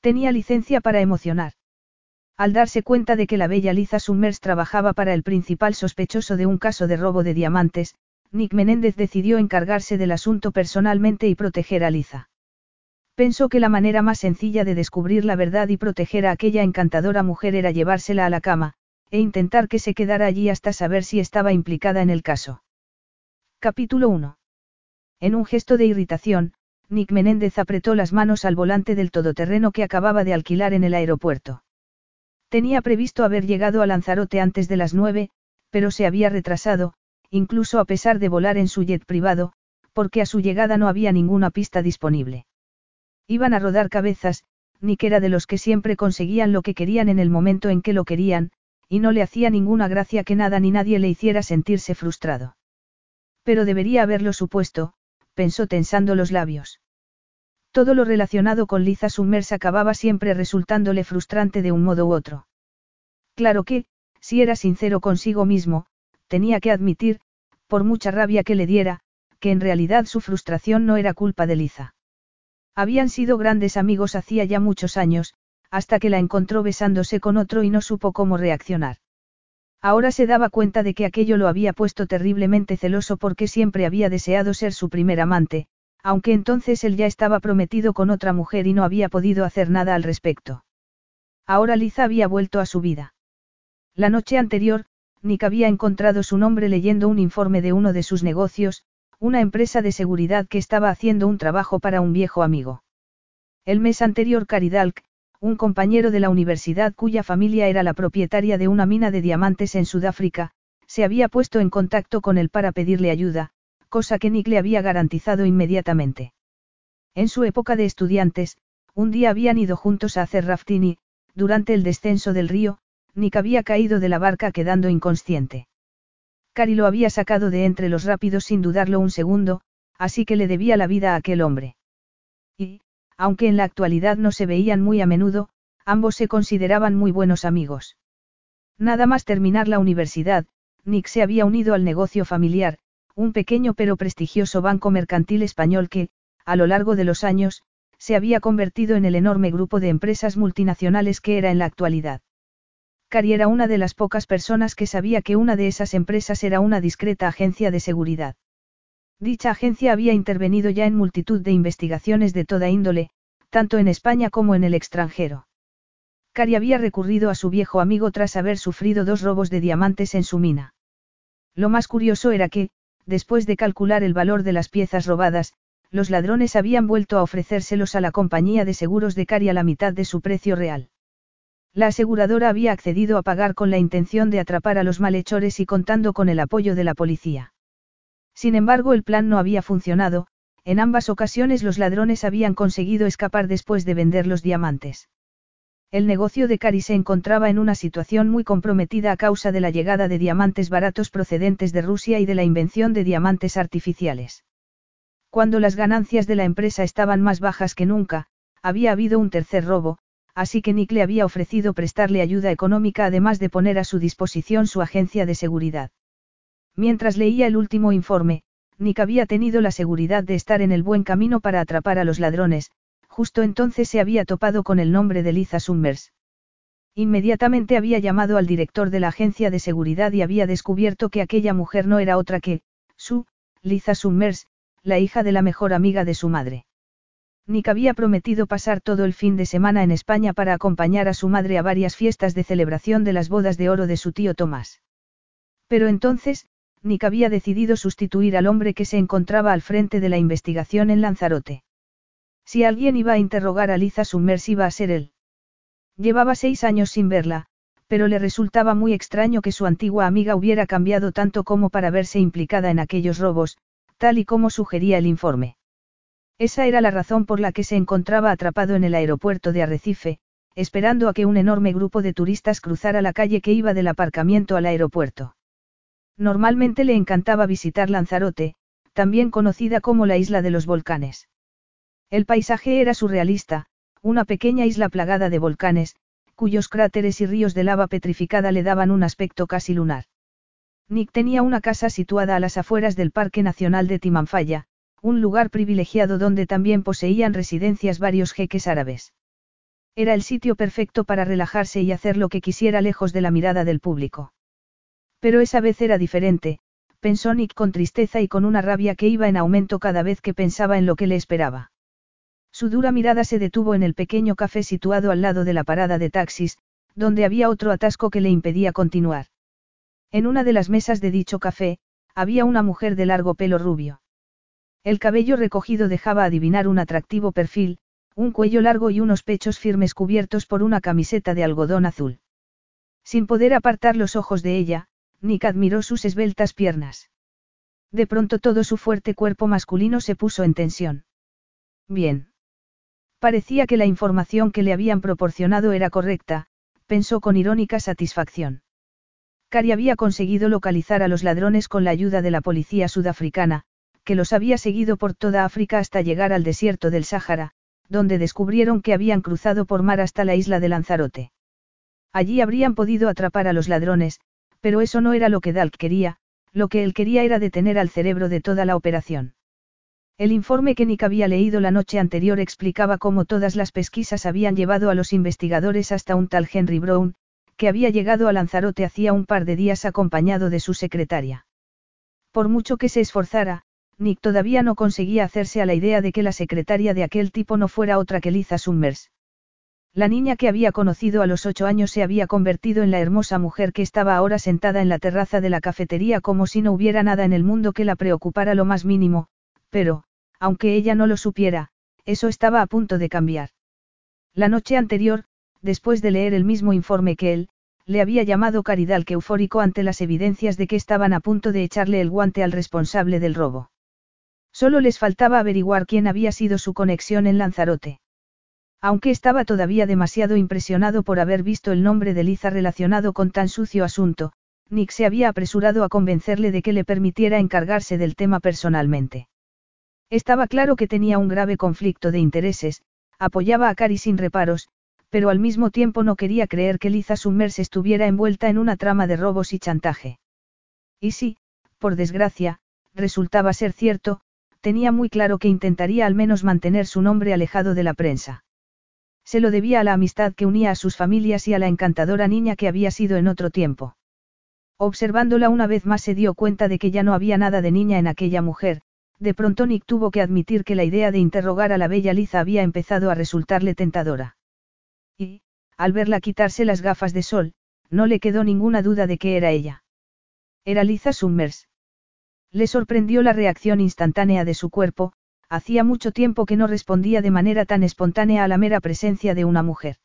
Tenía licencia para emocionar. Al darse cuenta de que la bella Liza Summers trabajaba para el principal sospechoso de un caso de robo de diamantes, Nick Menéndez decidió encargarse del asunto personalmente y proteger a Liza. Pensó que la manera más sencilla de descubrir la verdad y proteger a aquella encantadora mujer era llevársela a la cama, e intentar que se quedara allí hasta saber si estaba implicada en el caso. Capítulo 1. En un gesto de irritación, Nick Menéndez apretó las manos al volante del todoterreno que acababa de alquilar en el aeropuerto. Tenía previsto haber llegado a Lanzarote antes de las nueve, pero se había retrasado, incluso a pesar de volar en su jet privado, porque a su llegada no había ninguna pista disponible. Iban a rodar cabezas, Nick era de los que siempre conseguían lo que querían en el momento en que lo querían, y no le hacía ninguna gracia que nada ni nadie le hiciera sentirse frustrado. Pero debería haberlo supuesto, pensó tensando los labios. Todo lo relacionado con Liza Summers acababa siempre resultándole frustrante de un modo u otro. Claro que, si era sincero consigo mismo, tenía que admitir, por mucha rabia que le diera, que en realidad su frustración no era culpa de Liza. Habían sido grandes amigos hacía ya muchos años, hasta que la encontró besándose con otro y no supo cómo reaccionar. Ahora se daba cuenta de que aquello lo había puesto terriblemente celoso porque siempre había deseado ser su primer amante, aunque entonces él ya estaba prometido con otra mujer y no había podido hacer nada al respecto. Ahora Liza había vuelto a su vida. La noche anterior, Nick había encontrado su nombre leyendo un informe de uno de sus negocios, una empresa de seguridad que estaba haciendo un trabajo para un viejo amigo. El mes anterior Caridalk, un compañero de la universidad cuya familia era la propietaria de una mina de diamantes en Sudáfrica, se había puesto en contacto con él para pedirle ayuda, cosa que Nick le había garantizado inmediatamente. En su época de estudiantes, un día habían ido juntos a hacer rafting y, durante el descenso del río, Nick había caído de la barca quedando inconsciente. Cari lo había sacado de entre los rápidos sin dudarlo un segundo, así que le debía la vida a aquel hombre. Y, aunque en la actualidad no se veían muy a menudo, ambos se consideraban muy buenos amigos. Nada más terminar la universidad, Nick se había unido al negocio familiar, un pequeño pero prestigioso banco mercantil español que, a lo largo de los años, se había convertido en el enorme grupo de empresas multinacionales que era en la actualidad. Cari era una de las pocas personas que sabía que una de esas empresas era una discreta agencia de seguridad. Dicha agencia había intervenido ya en multitud de investigaciones de toda índole, tanto en España como en el extranjero. Cari había recurrido a su viejo amigo tras haber sufrido dos robos de diamantes en su mina. Lo más curioso era que, después de calcular el valor de las piezas robadas, los ladrones habían vuelto a ofrecérselos a la compañía de seguros de Cari a la mitad de su precio real. La aseguradora había accedido a pagar con la intención de atrapar a los malhechores y contando con el apoyo de la policía. Sin embargo, el plan no había funcionado, en ambas ocasiones los ladrones habían conseguido escapar después de vender los diamantes. El negocio de Cari se encontraba en una situación muy comprometida a causa de la llegada de diamantes baratos procedentes de Rusia y de la invención de diamantes artificiales. Cuando las ganancias de la empresa estaban más bajas que nunca, había habido un tercer robo, así que Nick le había ofrecido prestarle ayuda económica además de poner a su disposición su agencia de seguridad. Mientras leía el último informe, Nick había tenido la seguridad de estar en el buen camino para atrapar a los ladrones, justo entonces se había topado con el nombre de Liza Summers. Inmediatamente había llamado al director de la agencia de seguridad y había descubierto que aquella mujer no era otra que, su, Liza Summers, la hija de la mejor amiga de su madre. Nick había prometido pasar todo el fin de semana en España para acompañar a su madre a varias fiestas de celebración de las bodas de oro de su tío Tomás. Pero entonces, Nick había decidido sustituir al hombre que se encontraba al frente de la investigación en Lanzarote. Si alguien iba a interrogar a Liza Summers iba a ser él. Llevaba seis años sin verla, pero le resultaba muy extraño que su antigua amiga hubiera cambiado tanto como para verse implicada en aquellos robos, tal y como sugería el informe. Esa era la razón por la que se encontraba atrapado en el aeropuerto de Arrecife, esperando a que un enorme grupo de turistas cruzara la calle que iba del aparcamiento al aeropuerto. Normalmente le encantaba visitar Lanzarote, también conocida como la isla de los volcanes. El paisaje era surrealista, una pequeña isla plagada de volcanes, cuyos cráteres y ríos de lava petrificada le daban un aspecto casi lunar. Nick tenía una casa situada a las afueras del Parque Nacional de Timanfaya, un lugar privilegiado donde también poseían residencias varios jeques árabes. Era el sitio perfecto para relajarse y hacer lo que quisiera lejos de la mirada del público. Pero esa vez era diferente, pensó Nick con tristeza y con una rabia que iba en aumento cada vez que pensaba en lo que le esperaba. Su dura mirada se detuvo en el pequeño café situado al lado de la parada de taxis, donde había otro atasco que le impedía continuar. En una de las mesas de dicho café, había una mujer de largo pelo rubio. El cabello recogido dejaba adivinar un atractivo perfil, un cuello largo y unos pechos firmes cubiertos por una camiseta de algodón azul. Sin poder apartar los ojos de ella, Nick admiró sus esbeltas piernas. De pronto todo su fuerte cuerpo masculino se puso en tensión. Bien. Parecía que la información que le habían proporcionado era correcta, pensó con irónica satisfacción. Cari había conseguido localizar a los ladrones con la ayuda de la policía sudafricana, que los había seguido por toda África hasta llegar al desierto del Sáhara, donde descubrieron que habían cruzado por mar hasta la isla de Lanzarote. Allí habrían podido atrapar a los ladrones, pero eso no era lo que Dalk quería, lo que él quería era detener al cerebro de toda la operación. El informe que Nick había leído la noche anterior explicaba cómo todas las pesquisas habían llevado a los investigadores hasta un tal Henry Brown, que había llegado a Lanzarote hacía un par de días acompañado de su secretaria. Por mucho que se esforzara, Nick todavía no conseguía hacerse a la idea de que la secretaria de aquel tipo no fuera otra que Liza Summers. La niña que había conocido a los ocho años se había convertido en la hermosa mujer que estaba ahora sentada en la terraza de la cafetería como si no hubiera nada en el mundo que la preocupara lo más mínimo, pero, aunque ella no lo supiera, eso estaba a punto de cambiar. La noche anterior, después de leer el mismo informe que él, le había llamado Caridad que eufórico ante las evidencias de que estaban a punto de echarle el guante al responsable del robo. Solo les faltaba averiguar quién había sido su conexión en Lanzarote. Aunque estaba todavía demasiado impresionado por haber visto el nombre de Liza relacionado con tan sucio asunto, Nick se había apresurado a convencerle de que le permitiera encargarse del tema personalmente. Estaba claro que tenía un grave conflicto de intereses, apoyaba a Cari sin reparos, pero al mismo tiempo no quería creer que Liza Summers estuviera envuelta en una trama de robos y chantaje. Y si, por desgracia, resultaba ser cierto, tenía muy claro que intentaría al menos mantener su nombre alejado de la prensa. Se lo debía a la amistad que unía a sus familias y a la encantadora niña que había sido en otro tiempo. Observándola una vez más se dio cuenta de que ya no había nada de niña en aquella mujer, de pronto Nick tuvo que admitir que la idea de interrogar a la bella Liza había empezado a resultarle tentadora. Y, al verla quitarse las gafas de sol, no le quedó ninguna duda de que era ella. Era Liza Summers. Le sorprendió la reacción instantánea de su cuerpo, hacía mucho tiempo que no respondía de manera tan espontánea a la mera presencia de una mujer.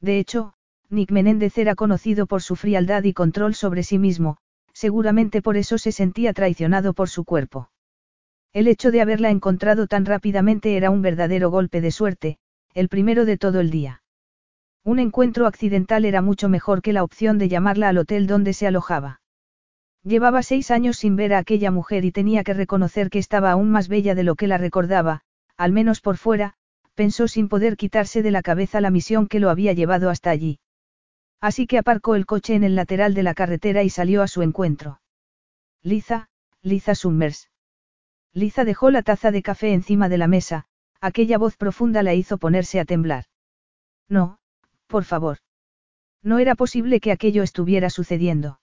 De hecho, Nick Menéndez era conocido por su frialdad y control sobre sí mismo, seguramente por eso se sentía traicionado por su cuerpo. El hecho de haberla encontrado tan rápidamente era un verdadero golpe de suerte, el primero de todo el día. Un encuentro accidental era mucho mejor que la opción de llamarla al hotel donde se alojaba. Llevaba seis años sin ver a aquella mujer y tenía que reconocer que estaba aún más bella de lo que la recordaba, al menos por fuera, pensó sin poder quitarse de la cabeza la misión que lo había llevado hasta allí. Así que aparcó el coche en el lateral de la carretera y salió a su encuentro. Liza, Liza Summers. Liza dejó la taza de café encima de la mesa, aquella voz profunda la hizo ponerse a temblar. No, por favor. No era posible que aquello estuviera sucediendo.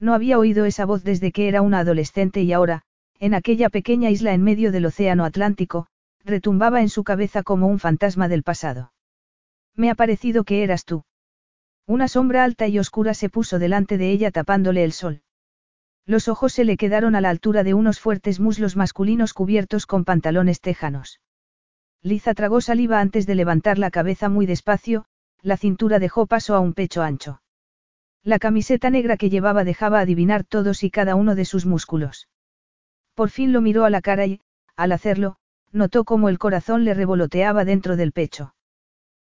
No había oído esa voz desde que era una adolescente y ahora, en aquella pequeña isla en medio del Océano Atlántico, retumbaba en su cabeza como un fantasma del pasado. Me ha parecido que eras tú. Una sombra alta y oscura se puso delante de ella tapándole el sol. Los ojos se le quedaron a la altura de unos fuertes muslos masculinos cubiertos con pantalones tejanos. Liza tragó saliva antes de levantar la cabeza muy despacio, la cintura dejó paso a un pecho ancho. La camiseta negra que llevaba dejaba adivinar todos y cada uno de sus músculos. Por fin lo miró a la cara y, al hacerlo, notó cómo el corazón le revoloteaba dentro del pecho.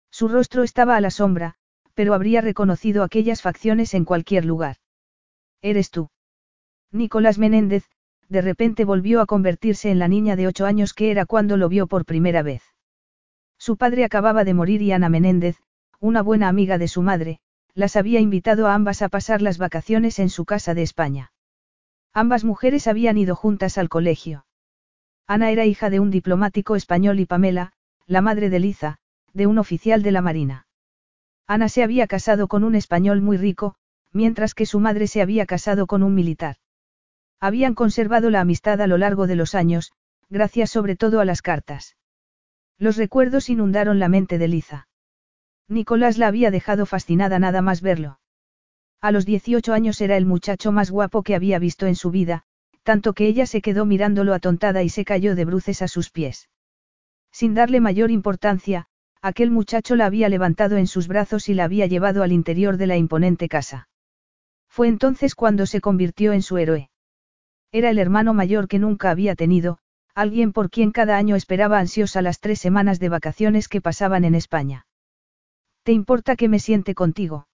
Su rostro estaba a la sombra, pero habría reconocido aquellas facciones en cualquier lugar. Eres tú. Nicolás Menéndez, de repente volvió a convertirse en la niña de ocho años que era cuando lo vio por primera vez. Su padre acababa de morir y Ana Menéndez, una buena amiga de su madre, las había invitado a ambas a pasar las vacaciones en su casa de España. Ambas mujeres habían ido juntas al colegio. Ana era hija de un diplomático español y Pamela, la madre de Liza, de un oficial de la Marina. Ana se había casado con un español muy rico, mientras que su madre se había casado con un militar. Habían conservado la amistad a lo largo de los años, gracias sobre todo a las cartas. Los recuerdos inundaron la mente de Liza. Nicolás la había dejado fascinada nada más verlo. A los 18 años era el muchacho más guapo que había visto en su vida, tanto que ella se quedó mirándolo atontada y se cayó de bruces a sus pies. Sin darle mayor importancia, aquel muchacho la había levantado en sus brazos y la había llevado al interior de la imponente casa. Fue entonces cuando se convirtió en su héroe. Era el hermano mayor que nunca había tenido, alguien por quien cada año esperaba ansiosa las tres semanas de vacaciones que pasaban en España. ¿Te importa que me siente contigo?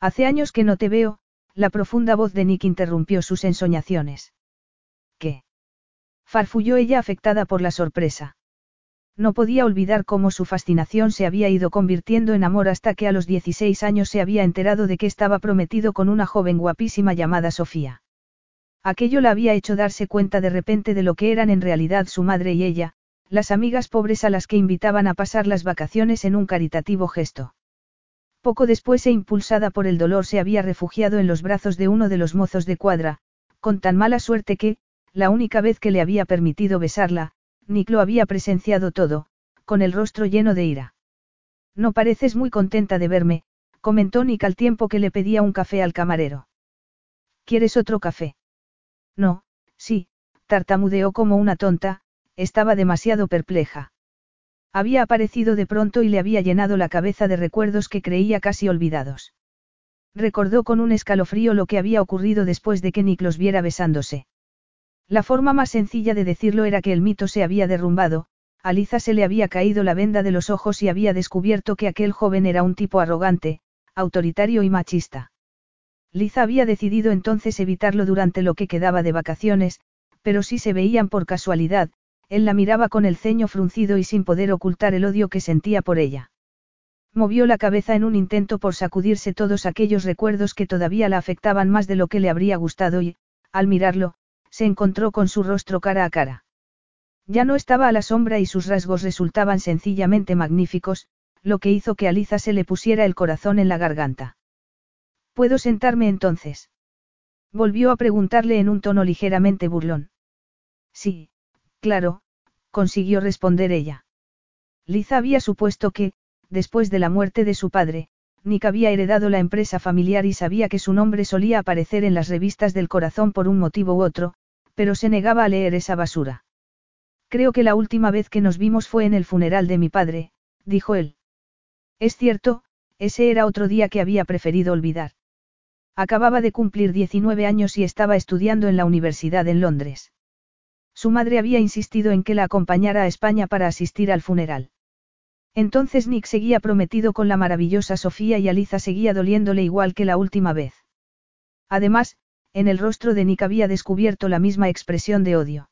Hace años que no te veo, la profunda voz de Nick interrumpió sus ensoñaciones. ¿Qué? Farfulló ella afectada por la sorpresa. No podía olvidar cómo su fascinación se había ido convirtiendo en amor hasta que a los 16 años se había enterado de que estaba prometido con una joven guapísima llamada Sofía. Aquello la había hecho darse cuenta de repente de lo que eran en realidad su madre y ella, las amigas pobres a las que invitaban a pasar las vacaciones en un caritativo gesto. Poco después e impulsada por el dolor se había refugiado en los brazos de uno de los mozos de cuadra, con tan mala suerte que, la única vez que le había permitido besarla, Nick lo había presenciado todo, con el rostro lleno de ira. No pareces muy contenta de verme, comentó Nick al tiempo que le pedía un café al camarero. ¿Quieres otro café? No, sí, tartamudeó como una tonta, estaba demasiado perpleja. Había aparecido de pronto y le había llenado la cabeza de recuerdos que creía casi olvidados. Recordó con un escalofrío lo que había ocurrido después de que Nick los viera besándose. La forma más sencilla de decirlo era que el mito se había derrumbado, a Liza se le había caído la venda de los ojos y había descubierto que aquel joven era un tipo arrogante, autoritario y machista. Liza había decidido entonces evitarlo durante lo que quedaba de vacaciones, pero si se veían por casualidad, él la miraba con el ceño fruncido y sin poder ocultar el odio que sentía por ella. Movió la cabeza en un intento por sacudirse todos aquellos recuerdos que todavía la afectaban más de lo que le habría gustado y, al mirarlo, se encontró con su rostro cara a cara. Ya no estaba a la sombra y sus rasgos resultaban sencillamente magníficos, lo que hizo que a Liza se le pusiera el corazón en la garganta. ¿Puedo sentarme entonces? Volvió a preguntarle en un tono ligeramente burlón. Sí, Claro, consiguió responder ella. Liza había supuesto que, después de la muerte de su padre, Nick había heredado la empresa familiar y sabía que su nombre solía aparecer en las revistas del corazón por un motivo u otro, pero se negaba a leer esa basura. Creo que la última vez que nos vimos fue en el funeral de mi padre, dijo él. Es cierto, ese era otro día que había preferido olvidar. Acababa de cumplir 19 años y estaba estudiando en la universidad en Londres. Su madre había insistido en que la acompañara a España para asistir al funeral. Entonces Nick seguía prometido con la maravillosa Sofía y Aliza seguía doliéndole igual que la última vez. Además, en el rostro de Nick había descubierto la misma expresión de odio.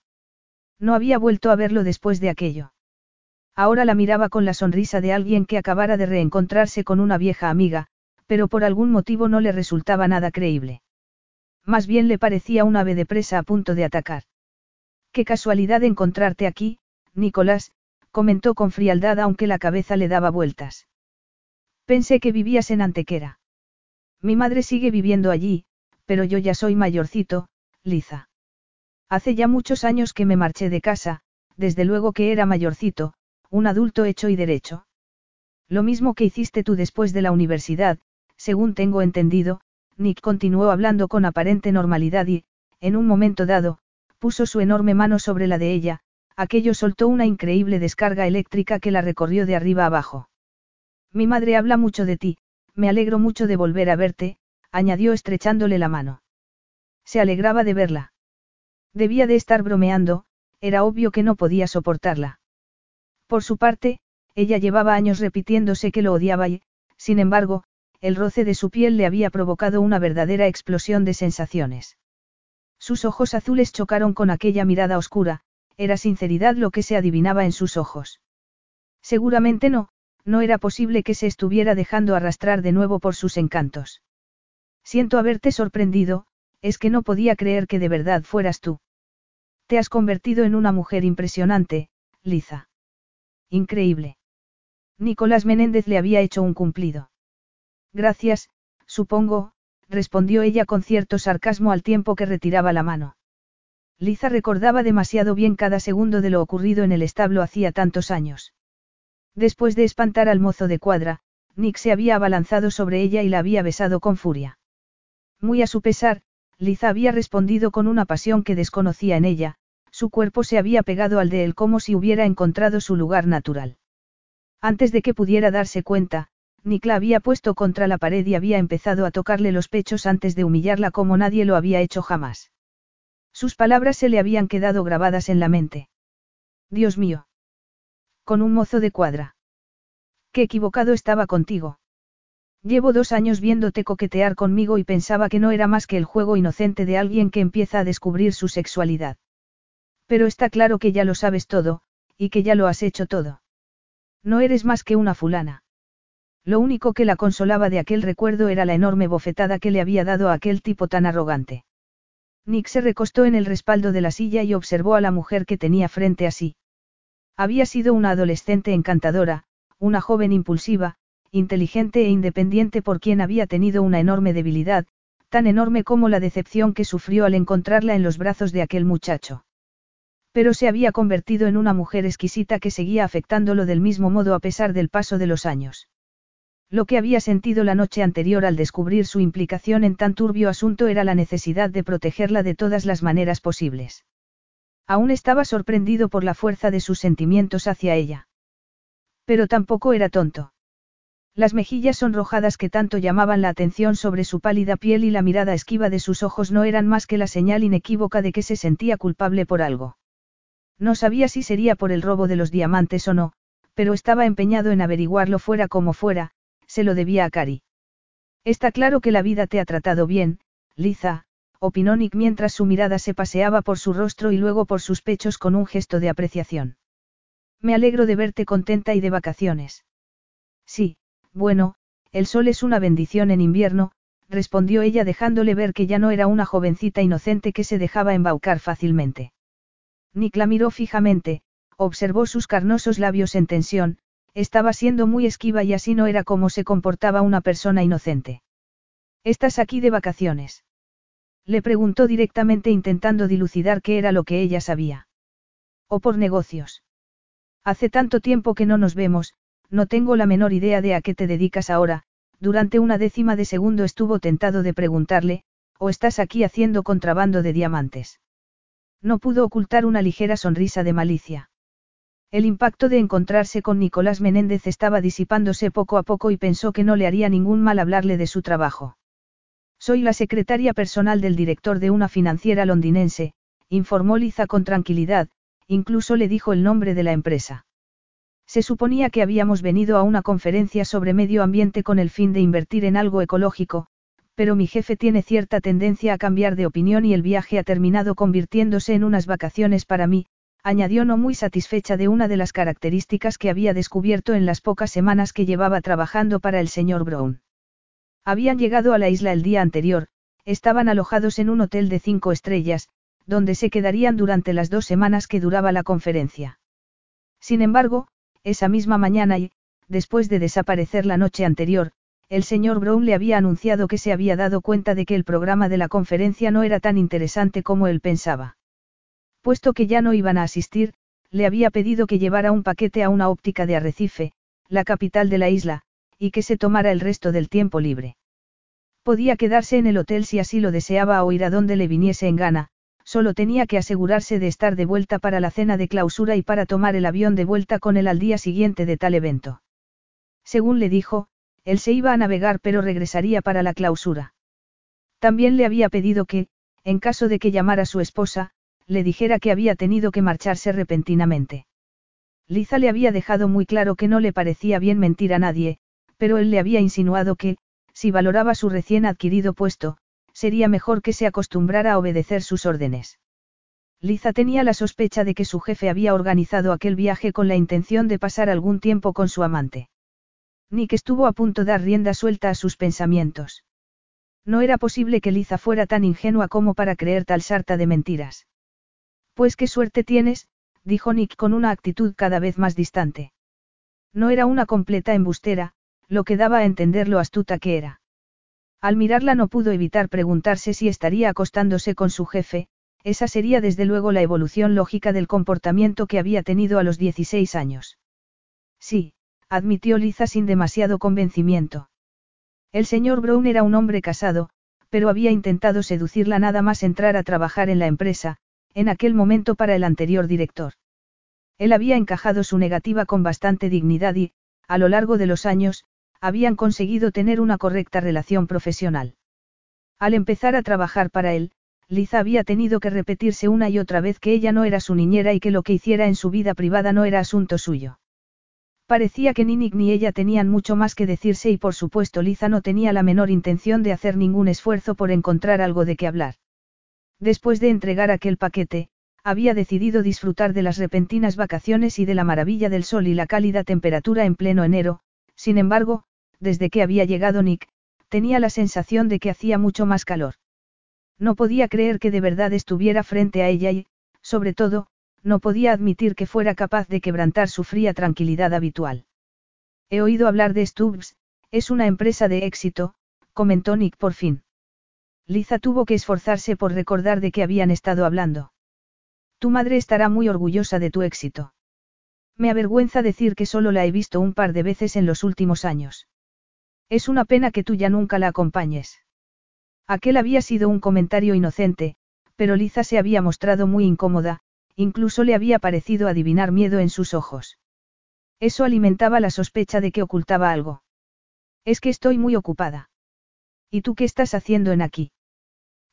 No había vuelto a verlo después de aquello. Ahora la miraba con la sonrisa de alguien que acabara de reencontrarse con una vieja amiga, pero por algún motivo no le resultaba nada creíble. Más bien le parecía un ave de presa a punto de atacar. Qué casualidad encontrarte aquí, Nicolás, comentó con frialdad aunque la cabeza le daba vueltas. Pensé que vivías en Antequera. Mi madre sigue viviendo allí, pero yo ya soy mayorcito, Liza. Hace ya muchos años que me marché de casa, desde luego que era mayorcito, un adulto hecho y derecho. Lo mismo que hiciste tú después de la universidad, según tengo entendido, Nick continuó hablando con aparente normalidad y, en un momento dado, puso su enorme mano sobre la de ella, aquello soltó una increíble descarga eléctrica que la recorrió de arriba abajo. Mi madre habla mucho de ti, me alegro mucho de volver a verte, añadió estrechándole la mano. Se alegraba de verla. Debía de estar bromeando, era obvio que no podía soportarla. Por su parte, ella llevaba años repitiéndose que lo odiaba y, sin embargo, el roce de su piel le había provocado una verdadera explosión de sensaciones. Sus ojos azules chocaron con aquella mirada oscura, era sinceridad lo que se adivinaba en sus ojos. Seguramente no, no era posible que se estuviera dejando arrastrar de nuevo por sus encantos. Siento haberte sorprendido, es que no podía creer que de verdad fueras tú. Te has convertido en una mujer impresionante, Liza. Increíble. Nicolás Menéndez le había hecho un cumplido. Gracias, supongo, respondió ella con cierto sarcasmo al tiempo que retiraba la mano. Liza recordaba demasiado bien cada segundo de lo ocurrido en el establo hacía tantos años. Después de espantar al mozo de cuadra, Nick se había abalanzado sobre ella y la había besado con furia. Muy a su pesar, Liza había respondido con una pasión que desconocía en ella, su cuerpo se había pegado al de él como si hubiera encontrado su lugar natural. Antes de que pudiera darse cuenta, Nick la había puesto contra la pared y había empezado a tocarle los pechos antes de humillarla como nadie lo había hecho jamás. Sus palabras se le habían quedado grabadas en la mente. Dios mío. Con un mozo de cuadra. Qué equivocado estaba contigo. Llevo dos años viéndote coquetear conmigo y pensaba que no era más que el juego inocente de alguien que empieza a descubrir su sexualidad. Pero está claro que ya lo sabes todo, y que ya lo has hecho todo. No eres más que una fulana. Lo único que la consolaba de aquel recuerdo era la enorme bofetada que le había dado a aquel tipo tan arrogante. Nick se recostó en el respaldo de la silla y observó a la mujer que tenía frente a sí. Había sido una adolescente encantadora, una joven impulsiva, inteligente e independiente por quien había tenido una enorme debilidad, tan enorme como la decepción que sufrió al encontrarla en los brazos de aquel muchacho. Pero se había convertido en una mujer exquisita que seguía afectándolo del mismo modo a pesar del paso de los años. Lo que había sentido la noche anterior al descubrir su implicación en tan turbio asunto era la necesidad de protegerla de todas las maneras posibles. Aún estaba sorprendido por la fuerza de sus sentimientos hacia ella. Pero tampoco era tonto. Las mejillas sonrojadas que tanto llamaban la atención sobre su pálida piel y la mirada esquiva de sus ojos no eran más que la señal inequívoca de que se sentía culpable por algo. No sabía si sería por el robo de los diamantes o no, pero estaba empeñado en averiguarlo fuera como fuera, se lo debía a Cari. Está claro que la vida te ha tratado bien, Liza, opinó Nick mientras su mirada se paseaba por su rostro y luego por sus pechos con un gesto de apreciación. Me alegro de verte contenta y de vacaciones. Sí, bueno, el sol es una bendición en invierno, respondió ella dejándole ver que ya no era una jovencita inocente que se dejaba embaucar fácilmente. Nick la miró fijamente, observó sus carnosos labios en tensión, estaba siendo muy esquiva y así no era como se comportaba una persona inocente. ¿Estás aquí de vacaciones? Le preguntó directamente intentando dilucidar qué era lo que ella sabía. ¿O por negocios? Hace tanto tiempo que no nos vemos, no tengo la menor idea de a qué te dedicas ahora, durante una décima de segundo estuvo tentado de preguntarle, ¿o estás aquí haciendo contrabando de diamantes? No pudo ocultar una ligera sonrisa de malicia. El impacto de encontrarse con Nicolás Menéndez estaba disipándose poco a poco y pensó que no le haría ningún mal hablarle de su trabajo. Soy la secretaria personal del director de una financiera londinense, informó Liza con tranquilidad, incluso le dijo el nombre de la empresa. Se suponía que habíamos venido a una conferencia sobre medio ambiente con el fin de invertir en algo ecológico, pero mi jefe tiene cierta tendencia a cambiar de opinión y el viaje ha terminado convirtiéndose en unas vacaciones para mí, añadió no muy satisfecha de una de las características que había descubierto en las pocas semanas que llevaba trabajando para el señor Brown. Habían llegado a la isla el día anterior, estaban alojados en un hotel de cinco estrellas, donde se quedarían durante las dos semanas que duraba la conferencia. Sin embargo, esa misma mañana y, después de desaparecer la noche anterior, el señor Brown le había anunciado que se había dado cuenta de que el programa de la conferencia no era tan interesante como él pensaba. Puesto que ya no iban a asistir, le había pedido que llevara un paquete a una óptica de Arrecife, la capital de la isla, y que se tomara el resto del tiempo libre. Podía quedarse en el hotel si así lo deseaba o ir a donde le viniese en gana, solo tenía que asegurarse de estar de vuelta para la cena de clausura y para tomar el avión de vuelta con él al día siguiente de tal evento. Según le dijo, él se iba a navegar pero regresaría para la clausura. También le había pedido que, en caso de que llamara a su esposa, le dijera que había tenido que marcharse repentinamente. Liza le había dejado muy claro que no le parecía bien mentir a nadie, pero él le había insinuado que, si valoraba su recién adquirido puesto, sería mejor que se acostumbrara a obedecer sus órdenes. Liza tenía la sospecha de que su jefe había organizado aquel viaje con la intención de pasar algún tiempo con su amante. Nick estuvo a punto de dar rienda suelta a sus pensamientos. No era posible que Liza fuera tan ingenua como para creer tal sarta de mentiras. Pues qué suerte tienes, dijo Nick con una actitud cada vez más distante. No era una completa embustera, lo que daba a entender lo astuta que era. Al mirarla no pudo evitar preguntarse si estaría acostándose con su jefe, esa sería desde luego la evolución lógica del comportamiento que había tenido a los 16 años. Sí, admitió Liza sin demasiado convencimiento. El señor Brown era un hombre casado, pero había intentado seducirla nada más entrar a trabajar en la empresa, en aquel momento para el anterior director. Él había encajado su negativa con bastante dignidad y, a lo largo de los años, habían conseguido tener una correcta relación profesional. Al empezar a trabajar para él, Liza había tenido que repetirse una y otra vez que ella no era su niñera y que lo que hiciera en su vida privada no era asunto suyo. Parecía que ni Nick ni ella tenían mucho más que decirse y por supuesto Liza no tenía la menor intención de hacer ningún esfuerzo por encontrar algo de qué hablar. Después de entregar aquel paquete, había decidido disfrutar de las repentinas vacaciones y de la maravilla del sol y la cálida temperatura en pleno enero, sin embargo, desde que había llegado Nick, tenía la sensación de que hacía mucho más calor. No podía creer que de verdad estuviera frente a ella y, sobre todo, no podía admitir que fuera capaz de quebrantar su fría tranquilidad habitual. He oído hablar de Stubbs, es una empresa de éxito, comentó Nick por fin. Liza tuvo que esforzarse por recordar de qué habían estado hablando. Tu madre estará muy orgullosa de tu éxito. Me avergüenza decir que solo la he visto un par de veces en los últimos años. Es una pena que tú ya nunca la acompañes. Aquel había sido un comentario inocente, pero Liza se había mostrado muy incómoda, incluso le había parecido adivinar miedo en sus ojos. Eso alimentaba la sospecha de que ocultaba algo. Es que estoy muy ocupada. ¿Y tú qué estás haciendo en aquí?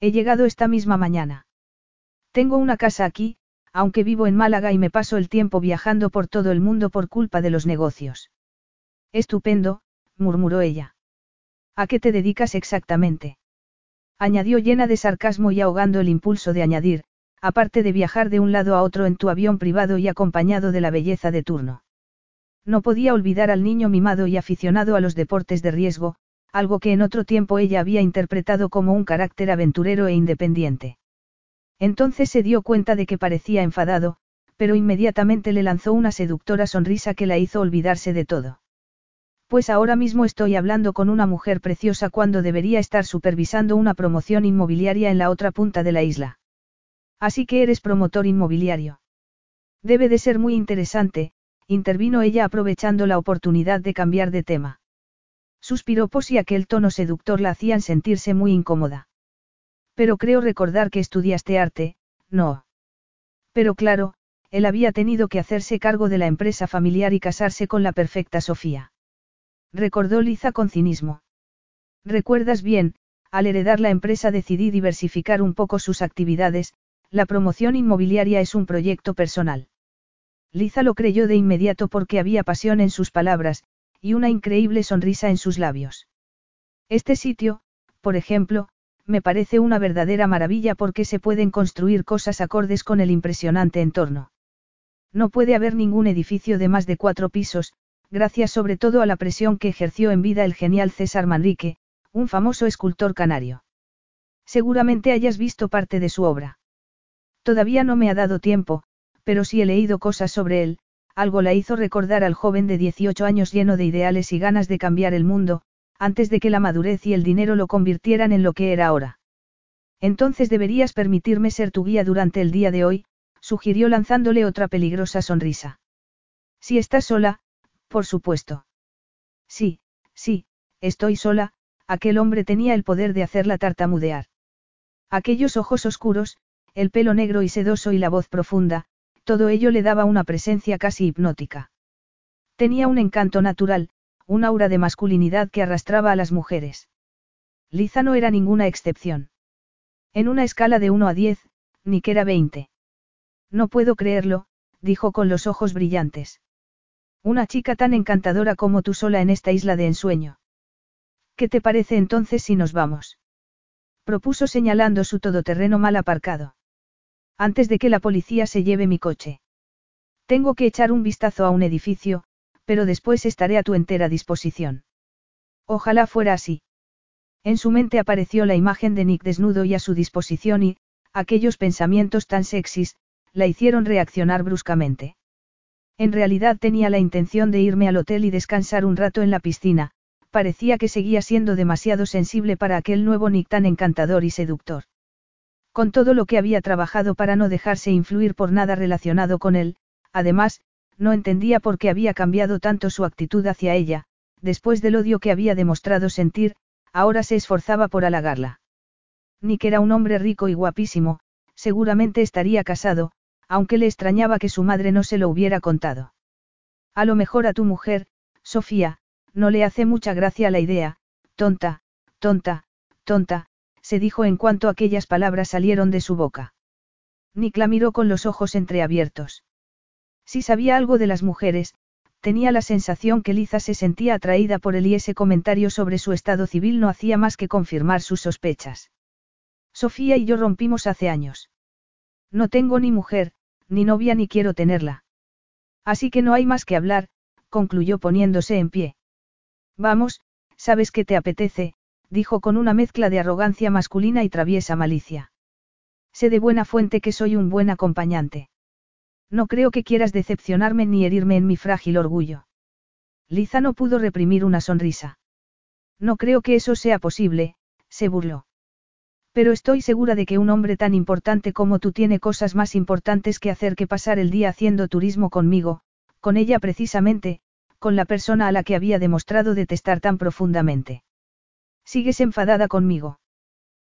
He llegado esta misma mañana. Tengo una casa aquí, aunque vivo en Málaga y me paso el tiempo viajando por todo el mundo por culpa de los negocios. Estupendo, murmuró ella. ¿A qué te dedicas exactamente? Añadió llena de sarcasmo y ahogando el impulso de añadir, aparte de viajar de un lado a otro en tu avión privado y acompañado de la belleza de turno. No podía olvidar al niño mimado y aficionado a los deportes de riesgo, algo que en otro tiempo ella había interpretado como un carácter aventurero e independiente. Entonces se dio cuenta de que parecía enfadado, pero inmediatamente le lanzó una seductora sonrisa que la hizo olvidarse de todo. Pues ahora mismo estoy hablando con una mujer preciosa cuando debería estar supervisando una promoción inmobiliaria en la otra punta de la isla. Así que eres promotor inmobiliario. Debe de ser muy interesante, intervino ella aprovechando la oportunidad de cambiar de tema. Suspiró pues y aquel tono seductor la hacían sentirse muy incómoda. Pero creo recordar que estudiaste arte, no. Pero claro, él había tenido que hacerse cargo de la empresa familiar y casarse con la perfecta Sofía. Recordó Liza con cinismo. Recuerdas bien, al heredar la empresa decidí diversificar un poco sus actividades, la promoción inmobiliaria es un proyecto personal. Liza lo creyó de inmediato porque había pasión en sus palabras, y una increíble sonrisa en sus labios. Este sitio, por ejemplo, me parece una verdadera maravilla porque se pueden construir cosas acordes con el impresionante entorno. No puede haber ningún edificio de más de cuatro pisos, gracias sobre todo a la presión que ejerció en vida el genial César Manrique, un famoso escultor canario. Seguramente hayas visto parte de su obra. Todavía no me ha dado tiempo, pero sí he leído cosas sobre él, algo la hizo recordar al joven de 18 años lleno de ideales y ganas de cambiar el mundo, antes de que la madurez y el dinero lo convirtieran en lo que era ahora. Entonces deberías permitirme ser tu guía durante el día de hoy, sugirió lanzándole otra peligrosa sonrisa. Si estás sola, por supuesto. Sí, sí, estoy sola, aquel hombre tenía el poder de hacerla tartamudear. Aquellos ojos oscuros, el pelo negro y sedoso y la voz profunda, todo ello le daba una presencia casi hipnótica. Tenía un encanto natural, un aura de masculinidad que arrastraba a las mujeres. Liza no era ninguna excepción. En una escala de 1 a 10, ni que era 20. No puedo creerlo, dijo con los ojos brillantes. Una chica tan encantadora como tú sola en esta isla de ensueño. ¿Qué te parece entonces si nos vamos? Propuso señalando su todoterreno mal aparcado. Antes de que la policía se lleve mi coche. Tengo que echar un vistazo a un edificio, pero después estaré a tu entera disposición. Ojalá fuera así. En su mente apareció la imagen de Nick desnudo y a su disposición y, aquellos pensamientos tan sexys, la hicieron reaccionar bruscamente. En realidad tenía la intención de irme al hotel y descansar un rato en la piscina, parecía que seguía siendo demasiado sensible para aquel nuevo Nick tan encantador y seductor. Con todo lo que había trabajado para no dejarse influir por nada relacionado con él, además, no entendía por qué había cambiado tanto su actitud hacia ella, después del odio que había demostrado sentir, ahora se esforzaba por halagarla. Nick era un hombre rico y guapísimo, seguramente estaría casado, aunque le extrañaba que su madre no se lo hubiera contado. A lo mejor a tu mujer, Sofía, no le hace mucha gracia la idea, tonta, tonta, tonta, se dijo en cuanto aquellas palabras salieron de su boca. Nick la miró con los ojos entreabiertos. Si sabía algo de las mujeres, tenía la sensación que Liza se sentía atraída por él y ese comentario sobre su estado civil no hacía más que confirmar sus sospechas. Sofía y yo rompimos hace años. No tengo ni mujer, ni novia ni quiero tenerla. Así que no hay más que hablar, concluyó poniéndose en pie. Vamos, sabes que te apetece, dijo con una mezcla de arrogancia masculina y traviesa malicia. Sé de buena fuente que soy un buen acompañante. No creo que quieras decepcionarme ni herirme en mi frágil orgullo. Liza no pudo reprimir una sonrisa. No creo que eso sea posible, se burló. Pero estoy segura de que un hombre tan importante como tú tiene cosas más importantes que hacer que pasar el día haciendo turismo conmigo, con ella precisamente, con la persona a la que había demostrado detestar tan profundamente. ¿Sigues enfadada conmigo?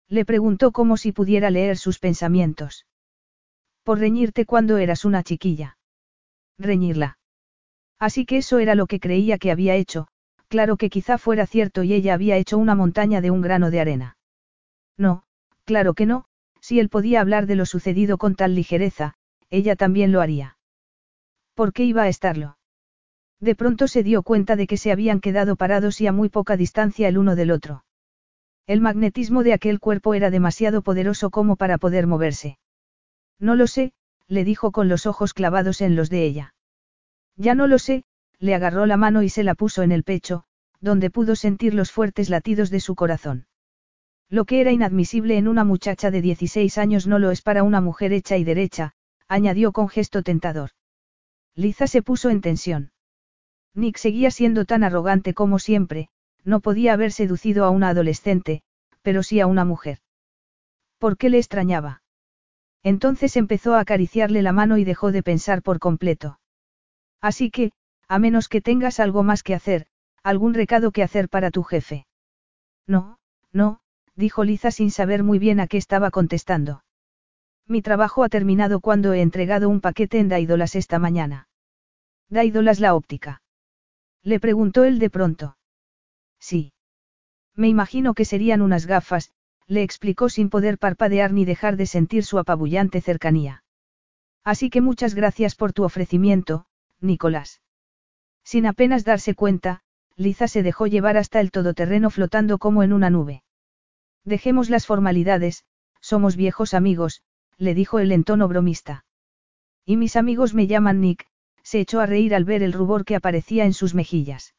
Le preguntó como si pudiera leer sus pensamientos. Por reñirte cuando eras una chiquilla. Reñirla. Así que eso era lo que creía que había hecho, claro que quizá fuera cierto y ella había hecho una montaña de un grano de arena. No, Claro que no, si él podía hablar de lo sucedido con tal ligereza, ella también lo haría. ¿Por qué iba a estarlo? De pronto se dio cuenta de que se habían quedado parados y a muy poca distancia el uno del otro. El magnetismo de aquel cuerpo era demasiado poderoso como para poder moverse. No lo sé, le dijo con los ojos clavados en los de ella. Ya no lo sé, le agarró la mano y se la puso en el pecho, donde pudo sentir los fuertes latidos de su corazón. Lo que era inadmisible en una muchacha de 16 años no lo es para una mujer hecha y derecha, añadió con gesto tentador. Liza se puso en tensión. Nick seguía siendo tan arrogante como siempre, no podía haber seducido a una adolescente, pero sí a una mujer. ¿Por qué le extrañaba? Entonces empezó a acariciarle la mano y dejó de pensar por completo. Así que, a menos que tengas algo más que hacer, algún recado que hacer para tu jefe. No, no, dijo Liza sin saber muy bien a qué estaba contestando. Mi trabajo ha terminado cuando he entregado un paquete en Daidolas esta mañana. ¿Daidolas la óptica? Le preguntó él de pronto. Sí. Me imagino que serían unas gafas, le explicó sin poder parpadear ni dejar de sentir su apabullante cercanía. Así que muchas gracias por tu ofrecimiento, Nicolás. Sin apenas darse cuenta, Liza se dejó llevar hasta el todoterreno flotando como en una nube. Dejemos las formalidades, somos viejos amigos, le dijo él en tono bromista. Y mis amigos me llaman Nick, se echó a reír al ver el rubor que aparecía en sus mejillas.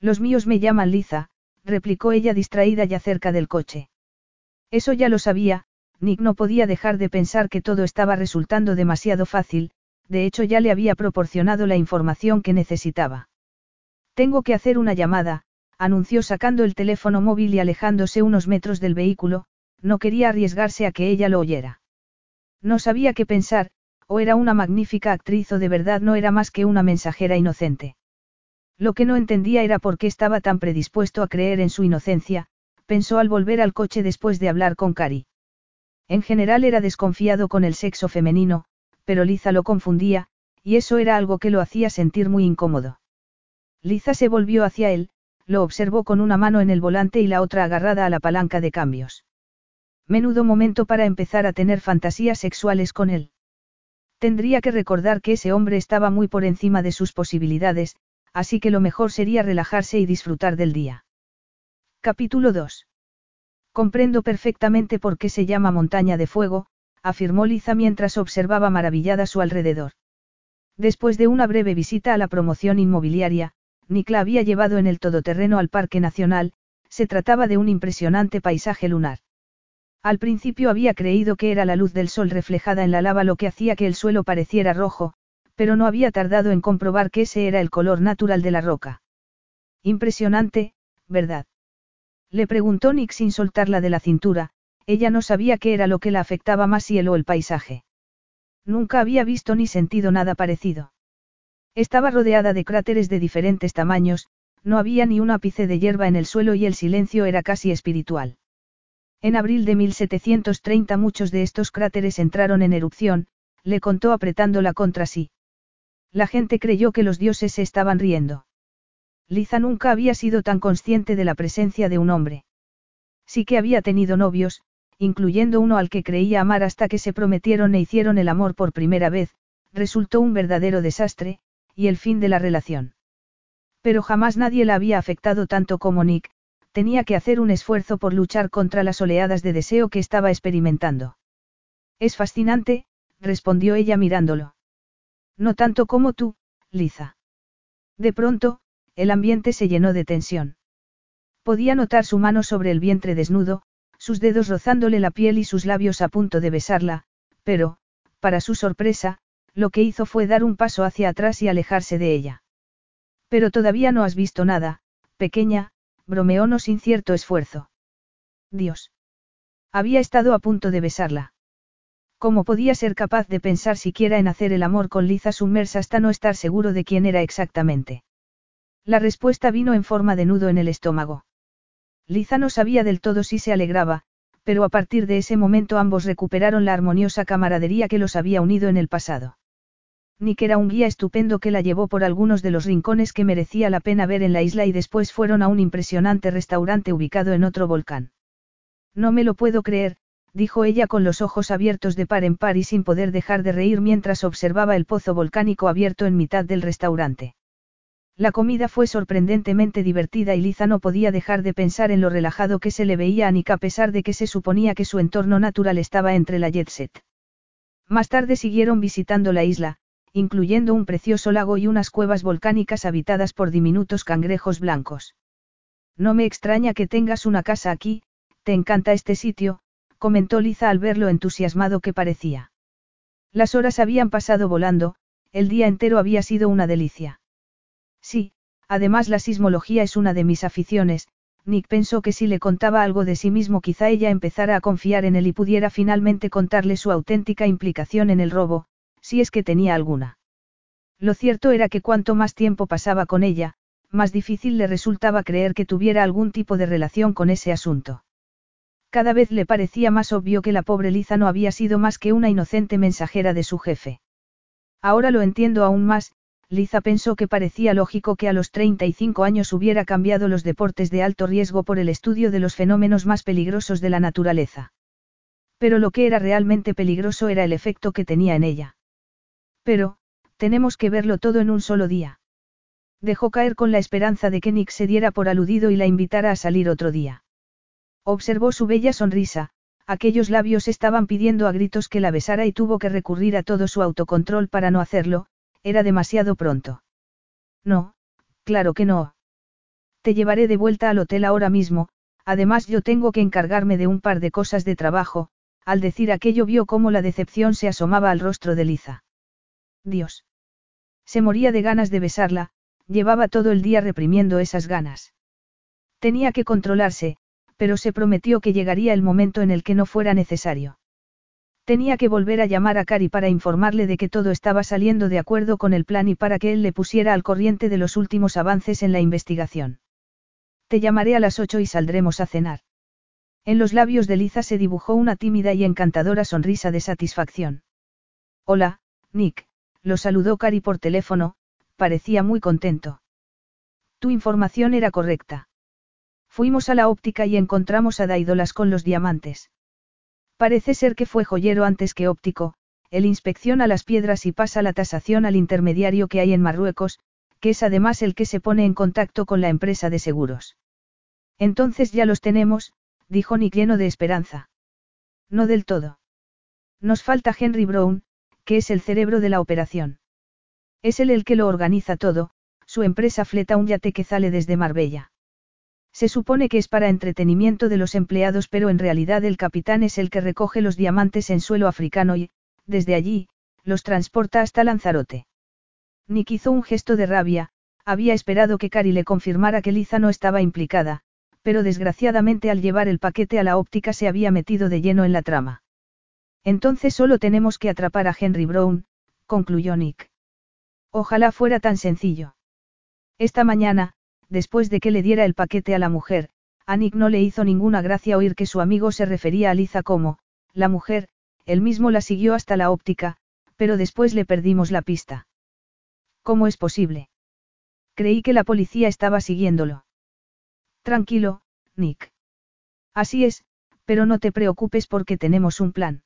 Los míos me llaman Liza, replicó ella distraída ya cerca del coche. Eso ya lo sabía, Nick no podía dejar de pensar que todo estaba resultando demasiado fácil, de hecho ya le había proporcionado la información que necesitaba. Tengo que hacer una llamada, anunció sacando el teléfono móvil y alejándose unos metros del vehículo, no quería arriesgarse a que ella lo oyera. No sabía qué pensar, o era una magnífica actriz o de verdad no era más que una mensajera inocente. Lo que no entendía era por qué estaba tan predispuesto a creer en su inocencia, pensó al volver al coche después de hablar con Cari. En general era desconfiado con el sexo femenino, pero Liza lo confundía, y eso era algo que lo hacía sentir muy incómodo. Liza se volvió hacia él, lo observó con una mano en el volante y la otra agarrada a la palanca de cambios. Menudo momento para empezar a tener fantasías sexuales con él. Tendría que recordar que ese hombre estaba muy por encima de sus posibilidades, así que lo mejor sería relajarse y disfrutar del día. Capítulo 2. Comprendo perfectamente por qué se llama montaña de fuego, afirmó Liza mientras observaba maravillada su alrededor. Después de una breve visita a la promoción inmobiliaria, Nick la había llevado en el todoterreno al Parque Nacional, se trataba de un impresionante paisaje lunar. Al principio había creído que era la luz del sol reflejada en la lava lo que hacía que el suelo pareciera rojo, pero no había tardado en comprobar que ese era el color natural de la roca. Impresionante, ¿verdad? Le preguntó Nick sin soltarla de la cintura, ella no sabía qué era lo que la afectaba más si o el paisaje. Nunca había visto ni sentido nada parecido. Estaba rodeada de cráteres de diferentes tamaños, no había ni un ápice de hierba en el suelo y el silencio era casi espiritual. En abril de 1730 muchos de estos cráteres entraron en erupción, le contó apretándola contra sí. La gente creyó que los dioses se estaban riendo. Liza nunca había sido tan consciente de la presencia de un hombre. Sí que había tenido novios, incluyendo uno al que creía amar hasta que se prometieron e hicieron el amor por primera vez, resultó un verdadero desastre, y el fin de la relación. Pero jamás nadie la había afectado tanto como Nick, tenía que hacer un esfuerzo por luchar contra las oleadas de deseo que estaba experimentando. Es fascinante, respondió ella mirándolo. No tanto como tú, Liza. De pronto, el ambiente se llenó de tensión. Podía notar su mano sobre el vientre desnudo, sus dedos rozándole la piel y sus labios a punto de besarla, pero, para su sorpresa, lo que hizo fue dar un paso hacia atrás y alejarse de ella. Pero todavía no has visto nada, pequeña, bromeó no sin cierto esfuerzo. Dios. Había estado a punto de besarla. ¿Cómo podía ser capaz de pensar siquiera en hacer el amor con Liza sumersa hasta no estar seguro de quién era exactamente? La respuesta vino en forma de nudo en el estómago. Liza no sabía del todo si se alegraba, pero a partir de ese momento ambos recuperaron la armoniosa camaradería que los había unido en el pasado. Nick era un guía estupendo que la llevó por algunos de los rincones que merecía la pena ver en la isla y después fueron a un impresionante restaurante ubicado en otro volcán. No me lo puedo creer, dijo ella con los ojos abiertos de par en par y sin poder dejar de reír mientras observaba el pozo volcánico abierto en mitad del restaurante. La comida fue sorprendentemente divertida y Liza no podía dejar de pensar en lo relajado que se le veía a Nick a pesar de que se suponía que su entorno natural estaba entre la jet set. Más tarde siguieron visitando la isla, incluyendo un precioso lago y unas cuevas volcánicas habitadas por diminutos cangrejos blancos. No me extraña que tengas una casa aquí, te encanta este sitio, comentó Liza al ver lo entusiasmado que parecía. Las horas habían pasado volando, el día entero había sido una delicia. Sí, además la sismología es una de mis aficiones, Nick pensó que si le contaba algo de sí mismo quizá ella empezara a confiar en él y pudiera finalmente contarle su auténtica implicación en el robo, si es que tenía alguna. Lo cierto era que cuanto más tiempo pasaba con ella, más difícil le resultaba creer que tuviera algún tipo de relación con ese asunto. Cada vez le parecía más obvio que la pobre Liza no había sido más que una inocente mensajera de su jefe. Ahora lo entiendo aún más, Liza pensó que parecía lógico que a los 35 años hubiera cambiado los deportes de alto riesgo por el estudio de los fenómenos más peligrosos de la naturaleza. Pero lo que era realmente peligroso era el efecto que tenía en ella. Pero, tenemos que verlo todo en un solo día. Dejó caer con la esperanza de que Nick se diera por aludido y la invitara a salir otro día. Observó su bella sonrisa, aquellos labios estaban pidiendo a gritos que la besara y tuvo que recurrir a todo su autocontrol para no hacerlo, era demasiado pronto. No, claro que no. Te llevaré de vuelta al hotel ahora mismo, además yo tengo que encargarme de un par de cosas de trabajo, al decir aquello vio cómo la decepción se asomaba al rostro de Liza. Dios. Se moría de ganas de besarla, llevaba todo el día reprimiendo esas ganas. Tenía que controlarse, pero se prometió que llegaría el momento en el que no fuera necesario. Tenía que volver a llamar a Cari para informarle de que todo estaba saliendo de acuerdo con el plan y para que él le pusiera al corriente de los últimos avances en la investigación. Te llamaré a las ocho y saldremos a cenar. En los labios de Liza se dibujó una tímida y encantadora sonrisa de satisfacción. Hola, Nick, lo saludó Cari por teléfono, parecía muy contento. Tu información era correcta. Fuimos a la óptica y encontramos a Daidolas con los diamantes. Parece ser que fue joyero antes que óptico, él inspecciona las piedras y pasa la tasación al intermediario que hay en Marruecos, que es además el que se pone en contacto con la empresa de seguros. Entonces ya los tenemos, dijo Nick lleno de esperanza. No del todo. Nos falta Henry Brown, que es el cerebro de la operación. Es él el que lo organiza todo, su empresa fleta un yate que sale desde Marbella. Se supone que es para entretenimiento de los empleados, pero en realidad el capitán es el que recoge los diamantes en suelo africano y, desde allí, los transporta hasta Lanzarote. Nick hizo un gesto de rabia, había esperado que Cari le confirmara que Liza no estaba implicada, pero desgraciadamente al llevar el paquete a la óptica se había metido de lleno en la trama. Entonces solo tenemos que atrapar a Henry Brown, concluyó Nick. Ojalá fuera tan sencillo. Esta mañana, después de que le diera el paquete a la mujer, a Nick no le hizo ninguna gracia oír que su amigo se refería a Liza como, la mujer, él mismo la siguió hasta la óptica, pero después le perdimos la pista. ¿Cómo es posible? Creí que la policía estaba siguiéndolo. Tranquilo, Nick. Así es, pero no te preocupes porque tenemos un plan.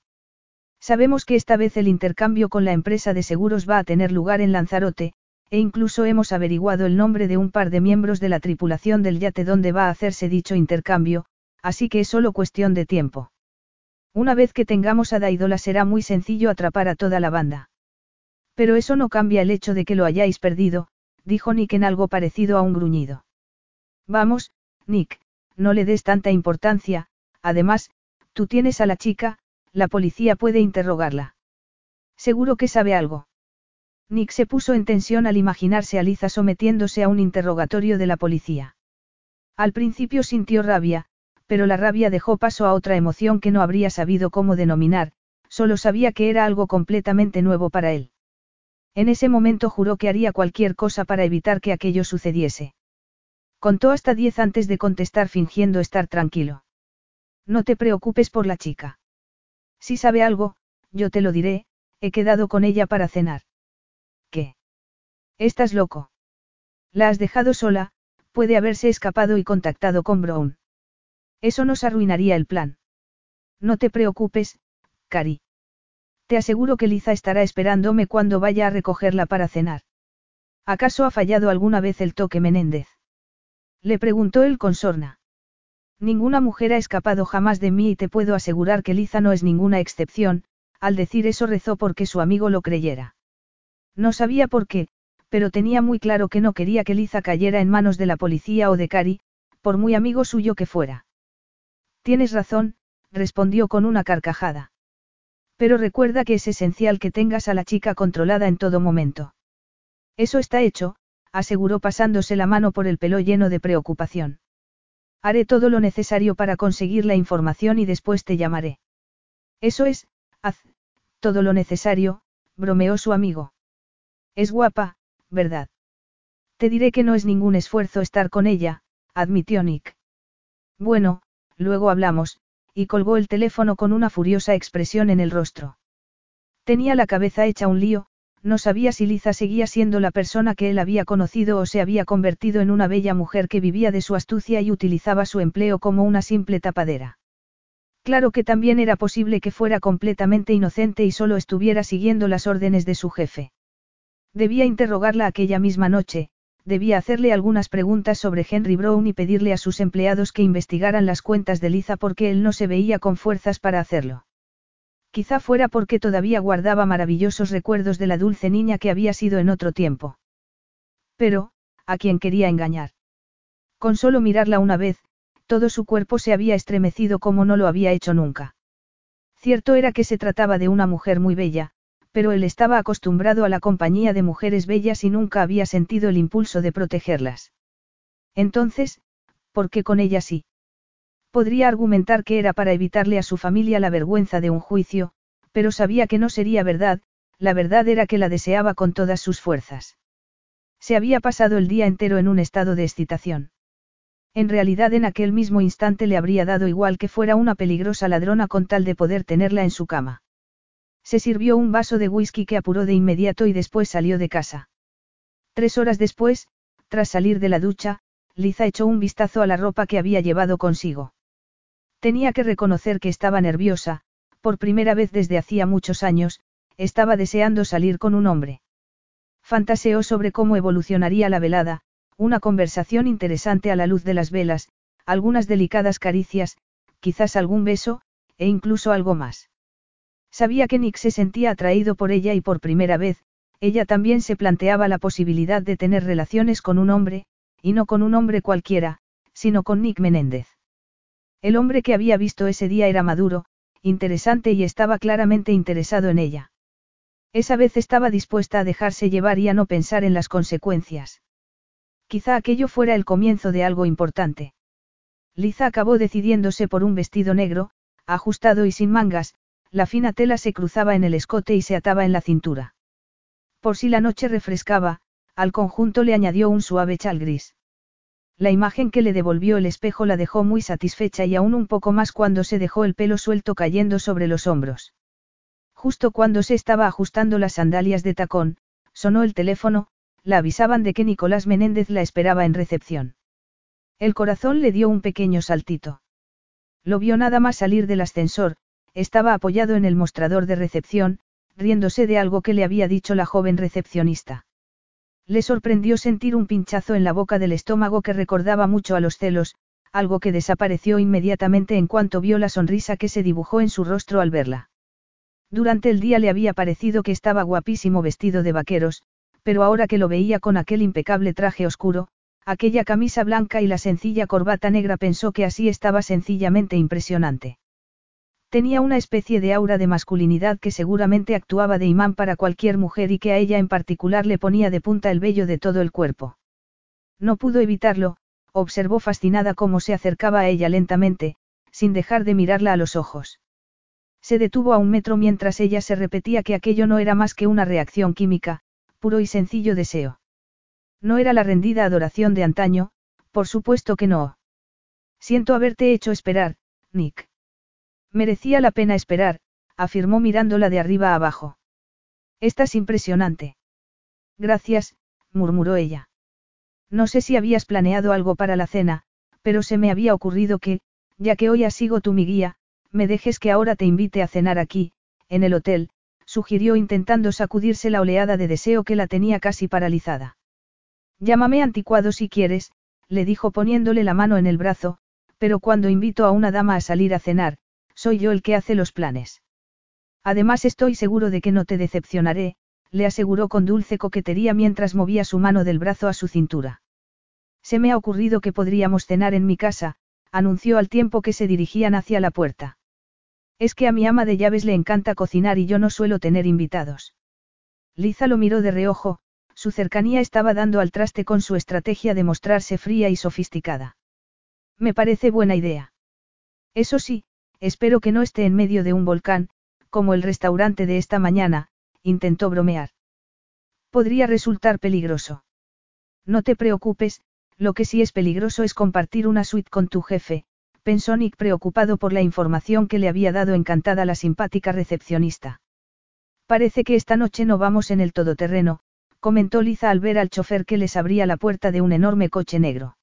Sabemos que esta vez el intercambio con la empresa de seguros va a tener lugar en Lanzarote, e incluso hemos averiguado el nombre de un par de miembros de la tripulación del yate donde va a hacerse dicho intercambio, así que es solo cuestión de tiempo. Una vez que tengamos a Daidola será muy sencillo atrapar a toda la banda. Pero eso no cambia el hecho de que lo hayáis perdido, dijo Nick en algo parecido a un gruñido. Vamos, Nick, no le des tanta importancia, además, tú tienes a la chica, la policía puede interrogarla. Seguro que sabe algo. Nick se puso en tensión al imaginarse a Liza sometiéndose a un interrogatorio de la policía. Al principio sintió rabia, pero la rabia dejó paso a otra emoción que no habría sabido cómo denominar, solo sabía que era algo completamente nuevo para él. En ese momento juró que haría cualquier cosa para evitar que aquello sucediese. Contó hasta diez antes de contestar fingiendo estar tranquilo. No te preocupes por la chica. Si sabe algo, yo te lo diré, he quedado con ella para cenar. Estás loco. La has dejado sola, puede haberse escapado y contactado con Brown. Eso nos arruinaría el plan. No te preocupes, Cari. Te aseguro que Liza estará esperándome cuando vaya a recogerla para cenar. ¿Acaso ha fallado alguna vez el toque Menéndez? Le preguntó él con sorna. Ninguna mujer ha escapado jamás de mí y te puedo asegurar que Liza no es ninguna excepción, al decir eso rezó porque su amigo lo creyera. No sabía por qué, pero tenía muy claro que no quería que Liza cayera en manos de la policía o de Cari, por muy amigo suyo que fuera. Tienes razón, respondió con una carcajada. Pero recuerda que es esencial que tengas a la chica controlada en todo momento. Eso está hecho, aseguró pasándose la mano por el pelo lleno de preocupación. Haré todo lo necesario para conseguir la información y después te llamaré. Eso es, haz, todo lo necesario, bromeó su amigo. Es guapa, ¿verdad? Te diré que no es ningún esfuerzo estar con ella, admitió Nick. Bueno, luego hablamos, y colgó el teléfono con una furiosa expresión en el rostro. Tenía la cabeza hecha un lío, no sabía si Liza seguía siendo la persona que él había conocido o se había convertido en una bella mujer que vivía de su astucia y utilizaba su empleo como una simple tapadera. Claro que también era posible que fuera completamente inocente y solo estuviera siguiendo las órdenes de su jefe. Debía interrogarla aquella misma noche, debía hacerle algunas preguntas sobre Henry Brown y pedirle a sus empleados que investigaran las cuentas de Liza porque él no se veía con fuerzas para hacerlo. Quizá fuera porque todavía guardaba maravillosos recuerdos de la dulce niña que había sido en otro tiempo. Pero, ¿a quién quería engañar? Con solo mirarla una vez, todo su cuerpo se había estremecido como no lo había hecho nunca. Cierto era que se trataba de una mujer muy bella, pero él estaba acostumbrado a la compañía de mujeres bellas y nunca había sentido el impulso de protegerlas. Entonces, ¿por qué con ella sí? Podría argumentar que era para evitarle a su familia la vergüenza de un juicio, pero sabía que no sería verdad, la verdad era que la deseaba con todas sus fuerzas. Se había pasado el día entero en un estado de excitación. En realidad en aquel mismo instante le habría dado igual que fuera una peligrosa ladrona con tal de poder tenerla en su cama. Se sirvió un vaso de whisky que apuró de inmediato y después salió de casa. Tres horas después, tras salir de la ducha, Liza echó un vistazo a la ropa que había llevado consigo. Tenía que reconocer que estaba nerviosa, por primera vez desde hacía muchos años, estaba deseando salir con un hombre. Fantaseó sobre cómo evolucionaría la velada, una conversación interesante a la luz de las velas, algunas delicadas caricias, quizás algún beso, e incluso algo más. Sabía que Nick se sentía atraído por ella y por primera vez, ella también se planteaba la posibilidad de tener relaciones con un hombre, y no con un hombre cualquiera, sino con Nick Menéndez. El hombre que había visto ese día era maduro, interesante y estaba claramente interesado en ella. Esa vez estaba dispuesta a dejarse llevar y a no pensar en las consecuencias. Quizá aquello fuera el comienzo de algo importante. Liza acabó decidiéndose por un vestido negro, ajustado y sin mangas, la fina tela se cruzaba en el escote y se ataba en la cintura. Por si la noche refrescaba, al conjunto le añadió un suave chal gris. La imagen que le devolvió el espejo la dejó muy satisfecha y aún un poco más cuando se dejó el pelo suelto cayendo sobre los hombros. Justo cuando se estaba ajustando las sandalias de tacón, sonó el teléfono, la avisaban de que Nicolás Menéndez la esperaba en recepción. El corazón le dio un pequeño saltito. Lo vio nada más salir del ascensor, estaba apoyado en el mostrador de recepción, riéndose de algo que le había dicho la joven recepcionista. Le sorprendió sentir un pinchazo en la boca del estómago que recordaba mucho a los celos, algo que desapareció inmediatamente en cuanto vio la sonrisa que se dibujó en su rostro al verla. Durante el día le había parecido que estaba guapísimo vestido de vaqueros, pero ahora que lo veía con aquel impecable traje oscuro, aquella camisa blanca y la sencilla corbata negra pensó que así estaba sencillamente impresionante. Tenía una especie de aura de masculinidad que seguramente actuaba de imán para cualquier mujer y que a ella en particular le ponía de punta el vello de todo el cuerpo. No pudo evitarlo, observó fascinada cómo se acercaba a ella lentamente, sin dejar de mirarla a los ojos. Se detuvo a un metro mientras ella se repetía que aquello no era más que una reacción química, puro y sencillo deseo. No era la rendida adoración de antaño, por supuesto que no. Siento haberte hecho esperar, Nick. Merecía la pena esperar, afirmó mirándola de arriba a abajo. Estás impresionante. Gracias, murmuró ella. No sé si habías planeado algo para la cena, pero se me había ocurrido que, ya que hoy has sido tú mi guía, me dejes que ahora te invite a cenar aquí, en el hotel, sugirió intentando sacudirse la oleada de deseo que la tenía casi paralizada. Llámame anticuado si quieres, le dijo poniéndole la mano en el brazo, pero cuando invito a una dama a salir a cenar, soy yo el que hace los planes. Además estoy seguro de que no te decepcionaré, le aseguró con dulce coquetería mientras movía su mano del brazo a su cintura. Se me ha ocurrido que podríamos cenar en mi casa, anunció al tiempo que se dirigían hacia la puerta. Es que a mi ama de llaves le encanta cocinar y yo no suelo tener invitados. Liza lo miró de reojo, su cercanía estaba dando al traste con su estrategia de mostrarse fría y sofisticada. Me parece buena idea. Eso sí, espero que no esté en medio de un volcán, como el restaurante de esta mañana, intentó bromear. Podría resultar peligroso. No te preocupes, lo que sí es peligroso es compartir una suite con tu jefe, pensó Nick preocupado por la información que le había dado encantada la simpática recepcionista. Parece que esta noche no vamos en el todoterreno, comentó Liza al ver al chofer que les abría la puerta de un enorme coche negro.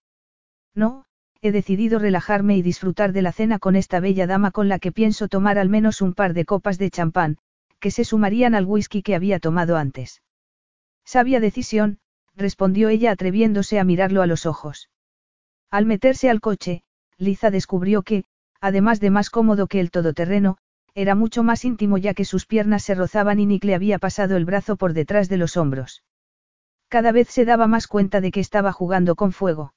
No, he decidido relajarme y disfrutar de la cena con esta bella dama con la que pienso tomar al menos un par de copas de champán, que se sumarían al whisky que había tomado antes. Sabia decisión, respondió ella atreviéndose a mirarlo a los ojos. Al meterse al coche, Liza descubrió que, además de más cómodo que el todoterreno, era mucho más íntimo ya que sus piernas se rozaban y Nick le había pasado el brazo por detrás de los hombros. Cada vez se daba más cuenta de que estaba jugando con fuego.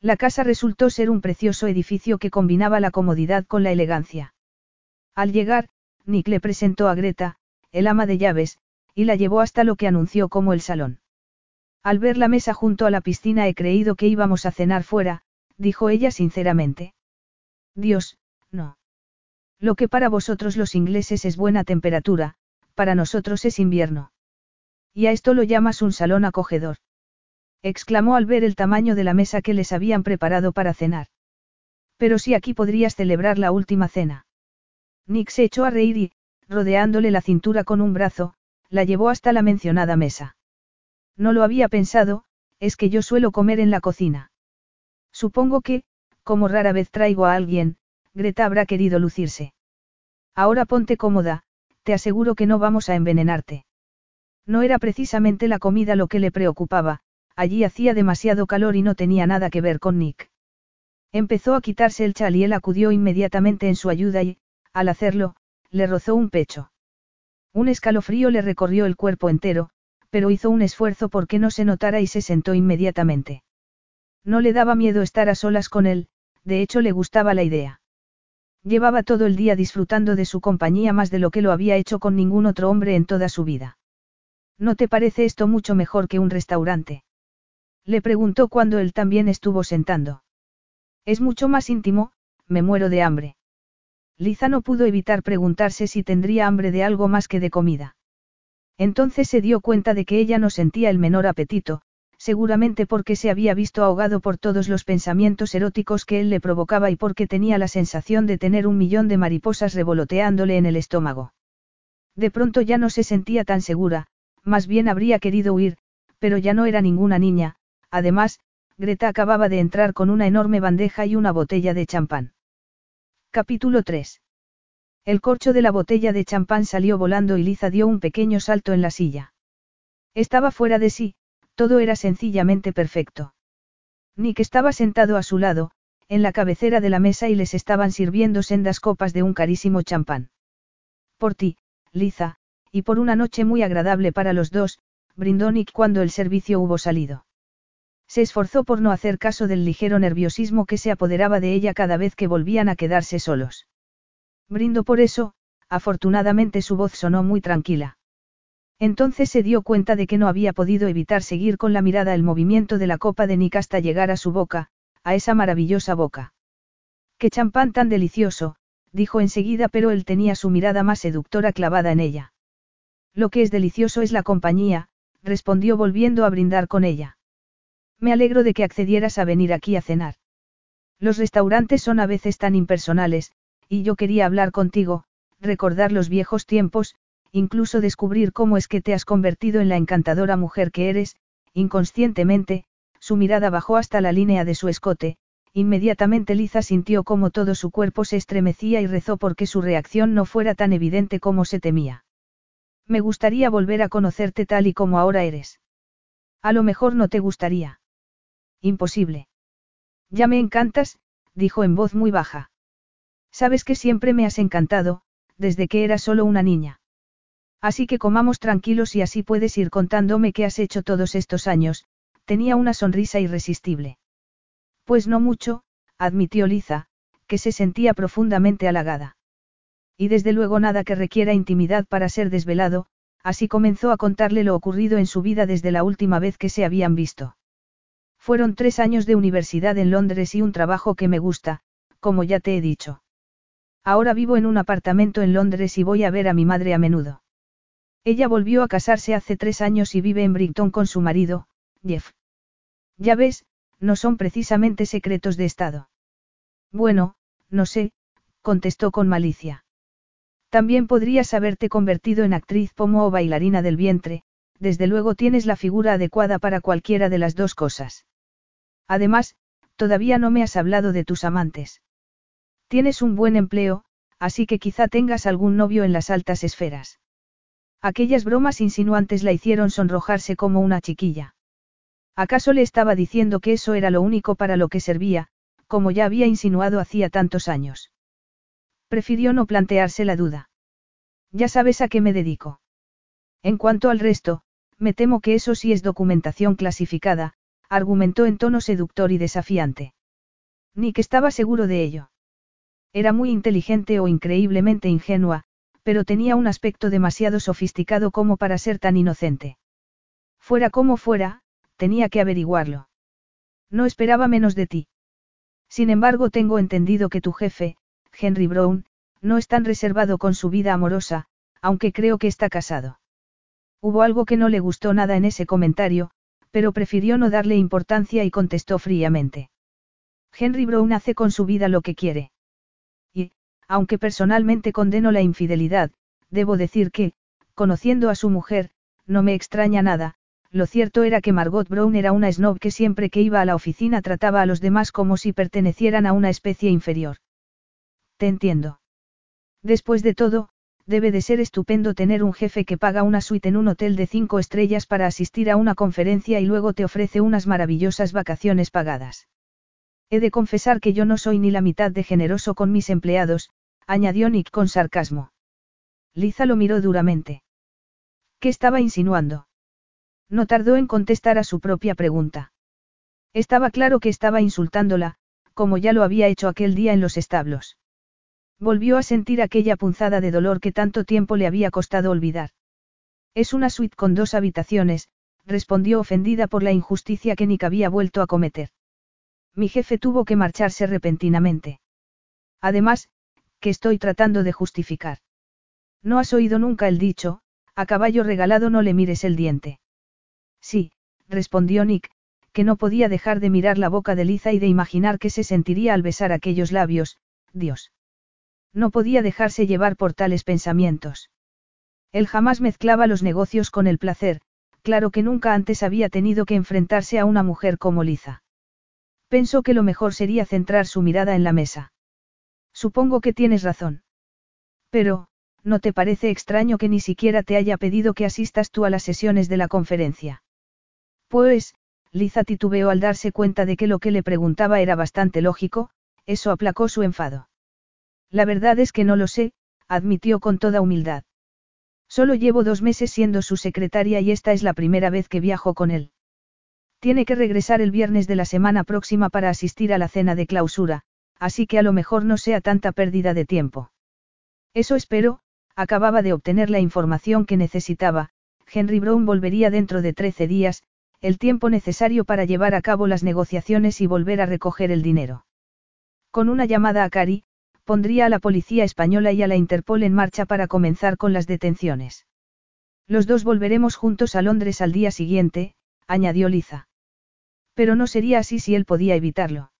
La casa resultó ser un precioso edificio que combinaba la comodidad con la elegancia. Al llegar, Nick le presentó a Greta, el ama de llaves, y la llevó hasta lo que anunció como el salón. Al ver la mesa junto a la piscina he creído que íbamos a cenar fuera, dijo ella sinceramente. Dios, no. Lo que para vosotros los ingleses es buena temperatura, para nosotros es invierno. Y a esto lo llamas un salón acogedor. Exclamó al ver el tamaño de la mesa que les habían preparado para cenar. Pero si aquí podrías celebrar la última cena. Nick se echó a reír y, rodeándole la cintura con un brazo, la llevó hasta la mencionada mesa. No lo había pensado, es que yo suelo comer en la cocina. Supongo que, como rara vez traigo a alguien, Greta habrá querido lucirse. Ahora ponte cómoda, te aseguro que no vamos a envenenarte. No era precisamente la comida lo que le preocupaba, allí hacía demasiado calor y no tenía nada que ver con Nick. Empezó a quitarse el chal y él acudió inmediatamente en su ayuda y, al hacerlo, le rozó un pecho. Un escalofrío le recorrió el cuerpo entero, pero hizo un esfuerzo porque no se notara y se sentó inmediatamente. No le daba miedo estar a solas con él, de hecho le gustaba la idea. Llevaba todo el día disfrutando de su compañía más de lo que lo había hecho con ningún otro hombre en toda su vida. ¿No te parece esto mucho mejor que un restaurante? Le preguntó cuando él también estuvo sentando. Es mucho más íntimo, me muero de hambre. Liza no pudo evitar preguntarse si tendría hambre de algo más que de comida. Entonces se dio cuenta de que ella no sentía el menor apetito, seguramente porque se había visto ahogado por todos los pensamientos eróticos que él le provocaba y porque tenía la sensación de tener un millón de mariposas revoloteándole en el estómago. De pronto ya no se sentía tan segura, más bien habría querido huir, pero ya no era ninguna niña, además, Greta acababa de entrar con una enorme bandeja y una botella de champán. Capítulo 3. El corcho de la botella de champán salió volando y Liza dio un pequeño salto en la silla. Estaba fuera de sí, todo era sencillamente perfecto. Nick estaba sentado a su lado, en la cabecera de la mesa y les estaban sirviendo sendas copas de un carísimo champán. Por ti, Liza, y por una noche muy agradable para los dos, brindó Nick cuando el servicio hubo salido. Se esforzó por no hacer caso del ligero nerviosismo que se apoderaba de ella cada vez que volvían a quedarse solos. Brindo por eso, afortunadamente su voz sonó muy tranquila. Entonces se dio cuenta de que no había podido evitar seguir con la mirada el movimiento de la copa de Nick hasta llegar a su boca, a esa maravillosa boca. ¡Qué champán tan delicioso! dijo enseguida, pero él tenía su mirada más seductora clavada en ella. Lo que es delicioso es la compañía, respondió volviendo a brindar con ella. Me alegro de que accedieras a venir aquí a cenar. Los restaurantes son a veces tan impersonales, y yo quería hablar contigo, recordar los viejos tiempos, incluso descubrir cómo es que te has convertido en la encantadora mujer que eres, inconscientemente, su mirada bajó hasta la línea de su escote, inmediatamente Liza sintió como todo su cuerpo se estremecía y rezó porque su reacción no fuera tan evidente como se temía. Me gustaría volver a conocerte tal y como ahora eres. A lo mejor no te gustaría. Imposible. Ya me encantas, dijo en voz muy baja. Sabes que siempre me has encantado, desde que era solo una niña. Así que comamos tranquilos y así puedes ir contándome qué has hecho todos estos años, tenía una sonrisa irresistible. Pues no mucho, admitió Liza, que se sentía profundamente halagada. Y desde luego nada que requiera intimidad para ser desvelado, así comenzó a contarle lo ocurrido en su vida desde la última vez que se habían visto. Fueron tres años de universidad en Londres y un trabajo que me gusta, como ya te he dicho. Ahora vivo en un apartamento en Londres y voy a ver a mi madre a menudo. Ella volvió a casarse hace tres años y vive en Brighton con su marido, Jeff. Ya ves, no son precisamente secretos de Estado. Bueno, no sé, contestó con malicia. También podrías haberte convertido en actriz pomo o bailarina del vientre, desde luego tienes la figura adecuada para cualquiera de las dos cosas. Además, todavía no me has hablado de tus amantes. Tienes un buen empleo, así que quizá tengas algún novio en las altas esferas. Aquellas bromas insinuantes la hicieron sonrojarse como una chiquilla. ¿Acaso le estaba diciendo que eso era lo único para lo que servía, como ya había insinuado hacía tantos años? Prefirió no plantearse la duda. Ya sabes a qué me dedico. En cuanto al resto, me temo que eso sí es documentación clasificada, argumentó en tono seductor y desafiante. Nick estaba seguro de ello. Era muy inteligente o increíblemente ingenua, pero tenía un aspecto demasiado sofisticado como para ser tan inocente. Fuera como fuera, tenía que averiguarlo. No esperaba menos de ti. Sin embargo, tengo entendido que tu jefe, Henry Brown, no es tan reservado con su vida amorosa, aunque creo que está casado. Hubo algo que no le gustó nada en ese comentario, pero prefirió no darle importancia y contestó fríamente. Henry Brown hace con su vida lo que quiere. Y, aunque personalmente condeno la infidelidad, debo decir que, conociendo a su mujer, no me extraña nada, lo cierto era que Margot Brown era una snob que siempre que iba a la oficina trataba a los demás como si pertenecieran a una especie inferior. Te entiendo. Después de todo, Debe de ser estupendo tener un jefe que paga una suite en un hotel de cinco estrellas para asistir a una conferencia y luego te ofrece unas maravillosas vacaciones pagadas. He de confesar que yo no soy ni la mitad de generoso con mis empleados, añadió Nick con sarcasmo. Liza lo miró duramente. ¿Qué estaba insinuando? No tardó en contestar a su propia pregunta. Estaba claro que estaba insultándola, como ya lo había hecho aquel día en los establos. Volvió a sentir aquella punzada de dolor que tanto tiempo le había costado olvidar. Es una suite con dos habitaciones, respondió ofendida por la injusticia que Nick había vuelto a cometer. Mi jefe tuvo que marcharse repentinamente. Además, que estoy tratando de justificar. No has oído nunca el dicho, a caballo regalado no le mires el diente. Sí, respondió Nick, que no podía dejar de mirar la boca de Liza y de imaginar qué se sentiría al besar aquellos labios, Dios. No podía dejarse llevar por tales pensamientos. Él jamás mezclaba los negocios con el placer, claro que nunca antes había tenido que enfrentarse a una mujer como Liza. Pensó que lo mejor sería centrar su mirada en la mesa. Supongo que tienes razón. Pero, ¿no te parece extraño que ni siquiera te haya pedido que asistas tú a las sesiones de la conferencia? Pues, Liza titubeó al darse cuenta de que lo que le preguntaba era bastante lógico, eso aplacó su enfado. La verdad es que no lo sé, admitió con toda humildad. Solo llevo dos meses siendo su secretaria y esta es la primera vez que viajo con él. Tiene que regresar el viernes de la semana próxima para asistir a la cena de clausura, así que a lo mejor no sea tanta pérdida de tiempo. Eso espero, acababa de obtener la información que necesitaba, Henry Brown volvería dentro de 13 días, el tiempo necesario para llevar a cabo las negociaciones y volver a recoger el dinero. Con una llamada a Cari, pondría a la policía española y a la Interpol en marcha para comenzar con las detenciones. Los dos volveremos juntos a Londres al día siguiente, añadió Liza. Pero no sería así si él podía evitarlo.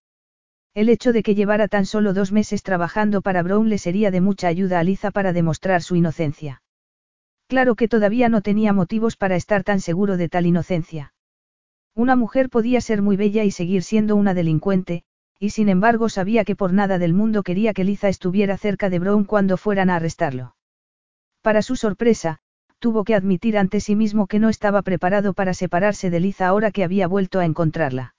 El hecho de que llevara tan solo dos meses trabajando para Brown le sería de mucha ayuda a Liza para demostrar su inocencia. Claro que todavía no tenía motivos para estar tan seguro de tal inocencia. Una mujer podía ser muy bella y seguir siendo una delincuente, y sin embargo sabía que por nada del mundo quería que Liza estuviera cerca de Brown cuando fueran a arrestarlo. Para su sorpresa, tuvo que admitir ante sí mismo que no estaba preparado para separarse de Liza ahora que había vuelto a encontrarla.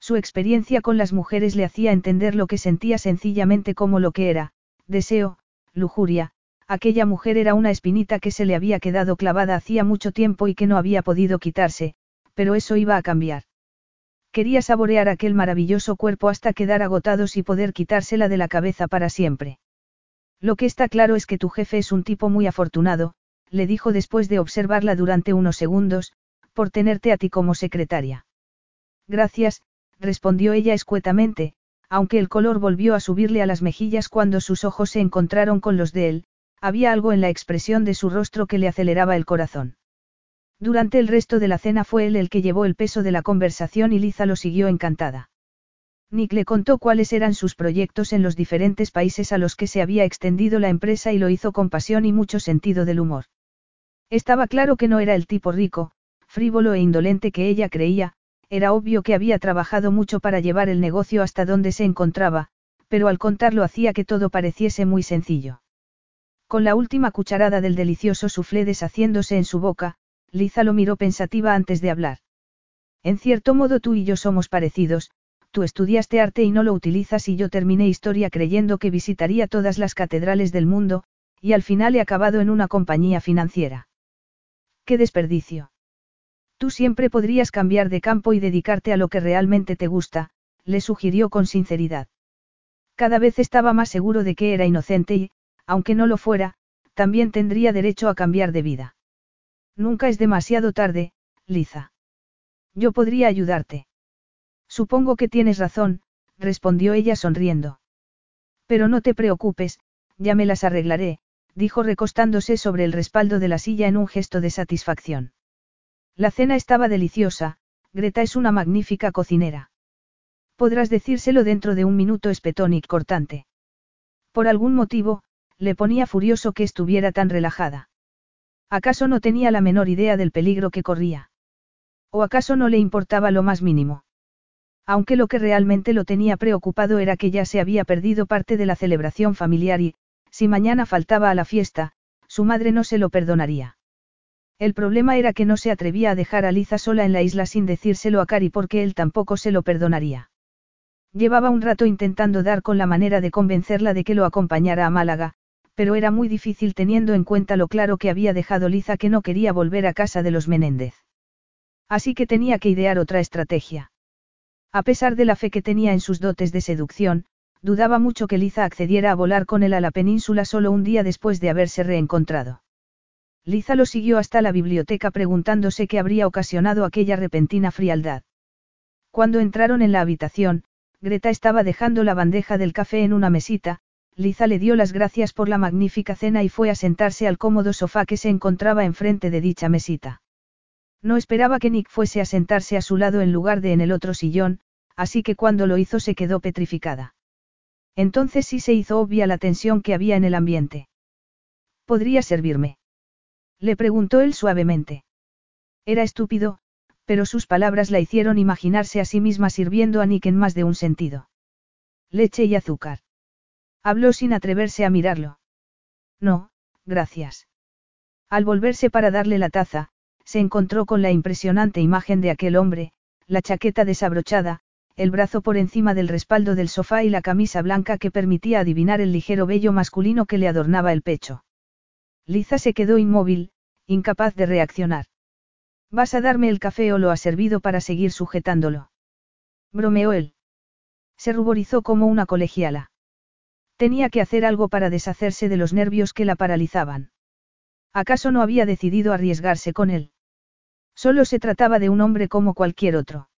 Su experiencia con las mujeres le hacía entender lo que sentía sencillamente como lo que era, deseo, lujuria, aquella mujer era una espinita que se le había quedado clavada hacía mucho tiempo y que no había podido quitarse, pero eso iba a cambiar. Quería saborear aquel maravilloso cuerpo hasta quedar agotados y poder quitársela de la cabeza para siempre. Lo que está claro es que tu jefe es un tipo muy afortunado, le dijo después de observarla durante unos segundos, por tenerte a ti como secretaria. Gracias, respondió ella escuetamente, aunque el color volvió a subirle a las mejillas cuando sus ojos se encontraron con los de él, había algo en la expresión de su rostro que le aceleraba el corazón. Durante el resto de la cena fue él el que llevó el peso de la conversación y Liza lo siguió encantada. Nick le contó cuáles eran sus proyectos en los diferentes países a los que se había extendido la empresa y lo hizo con pasión y mucho sentido del humor. Estaba claro que no era el tipo rico, frívolo e indolente que ella creía, era obvio que había trabajado mucho para llevar el negocio hasta donde se encontraba, pero al contarlo hacía que todo pareciese muy sencillo. Con la última cucharada del delicioso soufflé deshaciéndose en su boca, Liza lo miró pensativa antes de hablar. En cierto modo tú y yo somos parecidos, tú estudiaste arte y no lo utilizas y yo terminé historia creyendo que visitaría todas las catedrales del mundo, y al final he acabado en una compañía financiera. ¡Qué desperdicio! Tú siempre podrías cambiar de campo y dedicarte a lo que realmente te gusta, le sugirió con sinceridad. Cada vez estaba más seguro de que era inocente y, aunque no lo fuera, también tendría derecho a cambiar de vida. Nunca es demasiado tarde, Liza. Yo podría ayudarte. Supongo que tienes razón, respondió ella sonriendo. Pero no te preocupes, ya me las arreglaré, dijo recostándose sobre el respaldo de la silla en un gesto de satisfacción. La cena estaba deliciosa, Greta es una magnífica cocinera. Podrás decírselo dentro de un minuto espetónic cortante. Por algún motivo, le ponía furioso que estuviera tan relajada. ¿Acaso no tenía la menor idea del peligro que corría? ¿O acaso no le importaba lo más mínimo? Aunque lo que realmente lo tenía preocupado era que ya se había perdido parte de la celebración familiar y, si mañana faltaba a la fiesta, su madre no se lo perdonaría. El problema era que no se atrevía a dejar a Liza sola en la isla sin decírselo a Cari porque él tampoco se lo perdonaría. Llevaba un rato intentando dar con la manera de convencerla de que lo acompañara a Málaga, pero era muy difícil teniendo en cuenta lo claro que había dejado Liza que no quería volver a casa de los Menéndez. Así que tenía que idear otra estrategia. A pesar de la fe que tenía en sus dotes de seducción, dudaba mucho que Liza accediera a volar con él a la península solo un día después de haberse reencontrado. Liza lo siguió hasta la biblioteca preguntándose qué habría ocasionado aquella repentina frialdad. Cuando entraron en la habitación, Greta estaba dejando la bandeja del café en una mesita, Liza le dio las gracias por la magnífica cena y fue a sentarse al cómodo sofá que se encontraba enfrente de dicha mesita. No esperaba que Nick fuese a sentarse a su lado en lugar de en el otro sillón, así que cuando lo hizo se quedó petrificada. Entonces sí se hizo obvia la tensión que había en el ambiente. ¿Podría servirme? Le preguntó él suavemente. Era estúpido, pero sus palabras la hicieron imaginarse a sí misma sirviendo a Nick en más de un sentido. Leche y azúcar. Habló sin atreverse a mirarlo. No, gracias. Al volverse para darle la taza, se encontró con la impresionante imagen de aquel hombre, la chaqueta desabrochada, el brazo por encima del respaldo del sofá y la camisa blanca que permitía adivinar el ligero vello masculino que le adornaba el pecho. Liza se quedó inmóvil, incapaz de reaccionar. ¿Vas a darme el café o lo has servido para seguir sujetándolo? Bromeó él. Se ruborizó como una colegiala. Tenía que hacer algo para deshacerse de los nervios que la paralizaban. ¿Acaso no había decidido arriesgarse con él? Solo se trataba de un hombre como cualquier otro.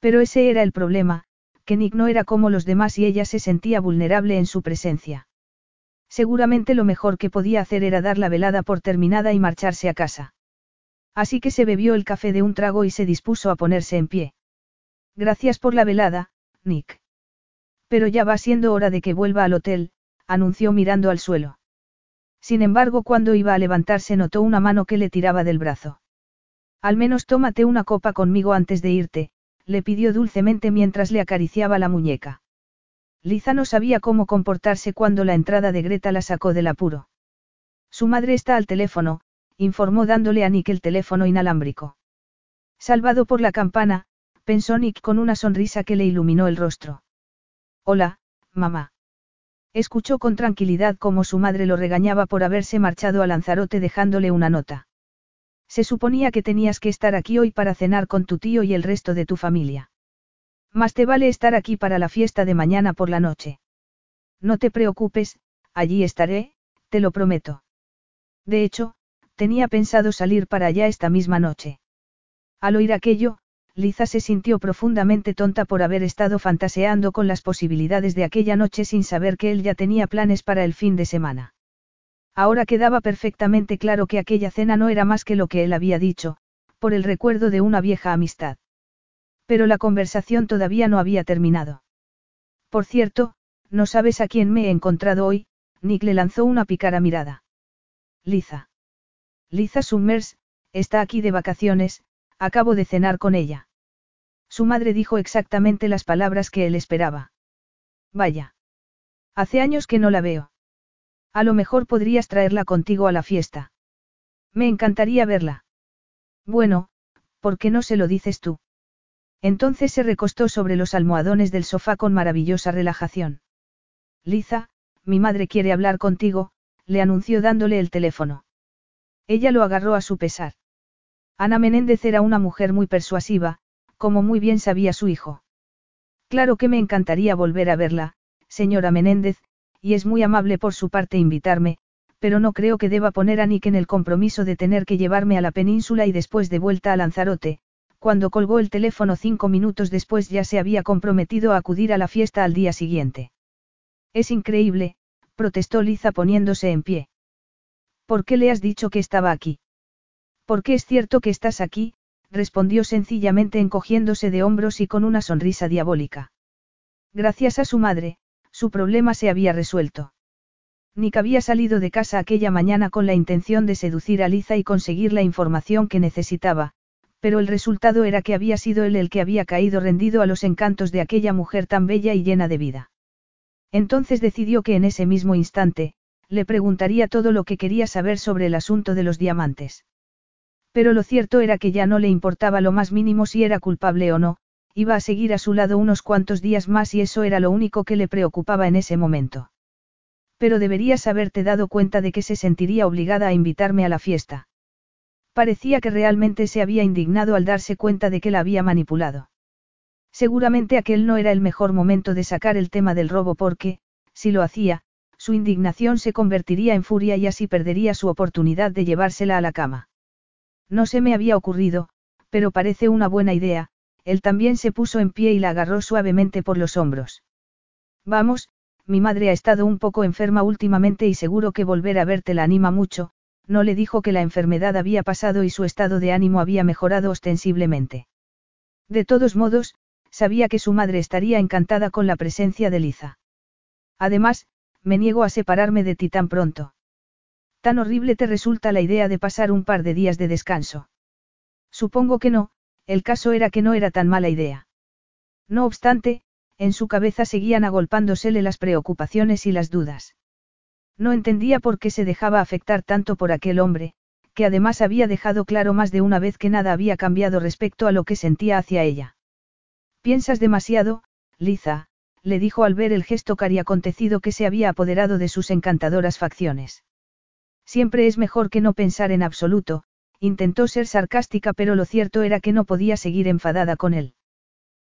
Pero ese era el problema, que Nick no era como los demás y ella se sentía vulnerable en su presencia. Seguramente lo mejor que podía hacer era dar la velada por terminada y marcharse a casa. Así que se bebió el café de un trago y se dispuso a ponerse en pie. Gracias por la velada, Nick. Pero ya va siendo hora de que vuelva al hotel, anunció mirando al suelo. Sin embargo, cuando iba a levantarse notó una mano que le tiraba del brazo. Al menos tómate una copa conmigo antes de irte, le pidió dulcemente mientras le acariciaba la muñeca. Liza no sabía cómo comportarse cuando la entrada de Greta la sacó del apuro. Su madre está al teléfono, informó dándole a Nick el teléfono inalámbrico. Salvado por la campana, pensó Nick con una sonrisa que le iluminó el rostro. Hola, mamá. Escuchó con tranquilidad cómo su madre lo regañaba por haberse marchado a Lanzarote dejándole una nota. Se suponía que tenías que estar aquí hoy para cenar con tu tío y el resto de tu familia. Más te vale estar aquí para la fiesta de mañana por la noche. No te preocupes, allí estaré, te lo prometo. De hecho, tenía pensado salir para allá esta misma noche. Al oír aquello, Liza se sintió profundamente tonta por haber estado fantaseando con las posibilidades de aquella noche sin saber que él ya tenía planes para el fin de semana. Ahora quedaba perfectamente claro que aquella cena no era más que lo que él había dicho, por el recuerdo de una vieja amistad. Pero la conversación todavía no había terminado. Por cierto, no sabes a quién me he encontrado hoy, Nick le lanzó una pícara mirada. Liza. Liza Summers, está aquí de vacaciones, acabo de cenar con ella. Su madre dijo exactamente las palabras que él esperaba. Vaya. Hace años que no la veo. A lo mejor podrías traerla contigo a la fiesta. Me encantaría verla. Bueno, ¿por qué no se lo dices tú? Entonces se recostó sobre los almohadones del sofá con maravillosa relajación. Liza, mi madre quiere hablar contigo, le anunció dándole el teléfono. Ella lo agarró a su pesar. Ana Menéndez era una mujer muy persuasiva, como muy bien sabía su hijo. Claro que me encantaría volver a verla, señora Menéndez, y es muy amable por su parte invitarme, pero no creo que deba poner a Nick en el compromiso de tener que llevarme a la península y después de vuelta a Lanzarote, cuando colgó el teléfono cinco minutos después ya se había comprometido a acudir a la fiesta al día siguiente. Es increíble, protestó Liza poniéndose en pie. ¿Por qué le has dicho que estaba aquí? Porque es cierto que estás aquí, respondió sencillamente encogiéndose de hombros y con una sonrisa diabólica. Gracias a su madre, su problema se había resuelto. Nick había salido de casa aquella mañana con la intención de seducir a Liza y conseguir la información que necesitaba, pero el resultado era que había sido él el que había caído rendido a los encantos de aquella mujer tan bella y llena de vida. Entonces decidió que en ese mismo instante, le preguntaría todo lo que quería saber sobre el asunto de los diamantes. Pero lo cierto era que ya no le importaba lo más mínimo si era culpable o no, iba a seguir a su lado unos cuantos días más y eso era lo único que le preocupaba en ese momento. Pero deberías haberte dado cuenta de que se sentiría obligada a invitarme a la fiesta. Parecía que realmente se había indignado al darse cuenta de que la había manipulado. Seguramente aquel no era el mejor momento de sacar el tema del robo porque, si lo hacía, su indignación se convertiría en furia y así perdería su oportunidad de llevársela a la cama. No se me había ocurrido, pero parece una buena idea, él también se puso en pie y la agarró suavemente por los hombros. Vamos, mi madre ha estado un poco enferma últimamente y seguro que volver a verte la anima mucho, no le dijo que la enfermedad había pasado y su estado de ánimo había mejorado ostensiblemente. De todos modos, sabía que su madre estaría encantada con la presencia de Liza. Además, me niego a separarme de ti tan pronto. Tan horrible te resulta la idea de pasar un par de días de descanso. Supongo que no, el caso era que no era tan mala idea. No obstante, en su cabeza seguían agolpándosele las preocupaciones y las dudas. No entendía por qué se dejaba afectar tanto por aquel hombre, que además había dejado claro más de una vez que nada había cambiado respecto a lo que sentía hacia ella. Piensas demasiado, Liza, le dijo al ver el gesto cariacontecido que se había apoderado de sus encantadoras facciones. Siempre es mejor que no pensar en absoluto, intentó ser sarcástica pero lo cierto era que no podía seguir enfadada con él.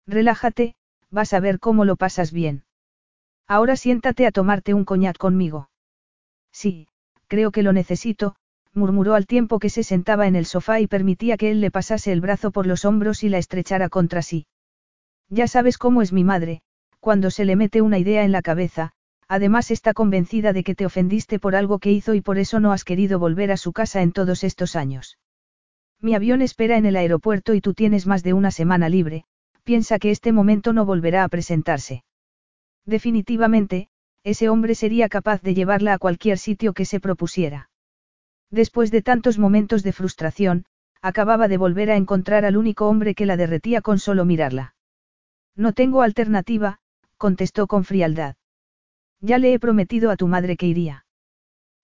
Relájate, vas a ver cómo lo pasas bien. Ahora siéntate a tomarte un coñac conmigo. Sí, creo que lo necesito, murmuró al tiempo que se sentaba en el sofá y permitía que él le pasase el brazo por los hombros y la estrechara contra sí. Ya sabes cómo es mi madre, cuando se le mete una idea en la cabeza, además está convencida de que te ofendiste por algo que hizo y por eso no has querido volver a su casa en todos estos años. Mi avión espera en el aeropuerto y tú tienes más de una semana libre, piensa que este momento no volverá a presentarse. Definitivamente, ese hombre sería capaz de llevarla a cualquier sitio que se propusiera. Después de tantos momentos de frustración, acababa de volver a encontrar al único hombre que la derretía con solo mirarla. No tengo alternativa, contestó con frialdad. Ya le he prometido a tu madre que iría.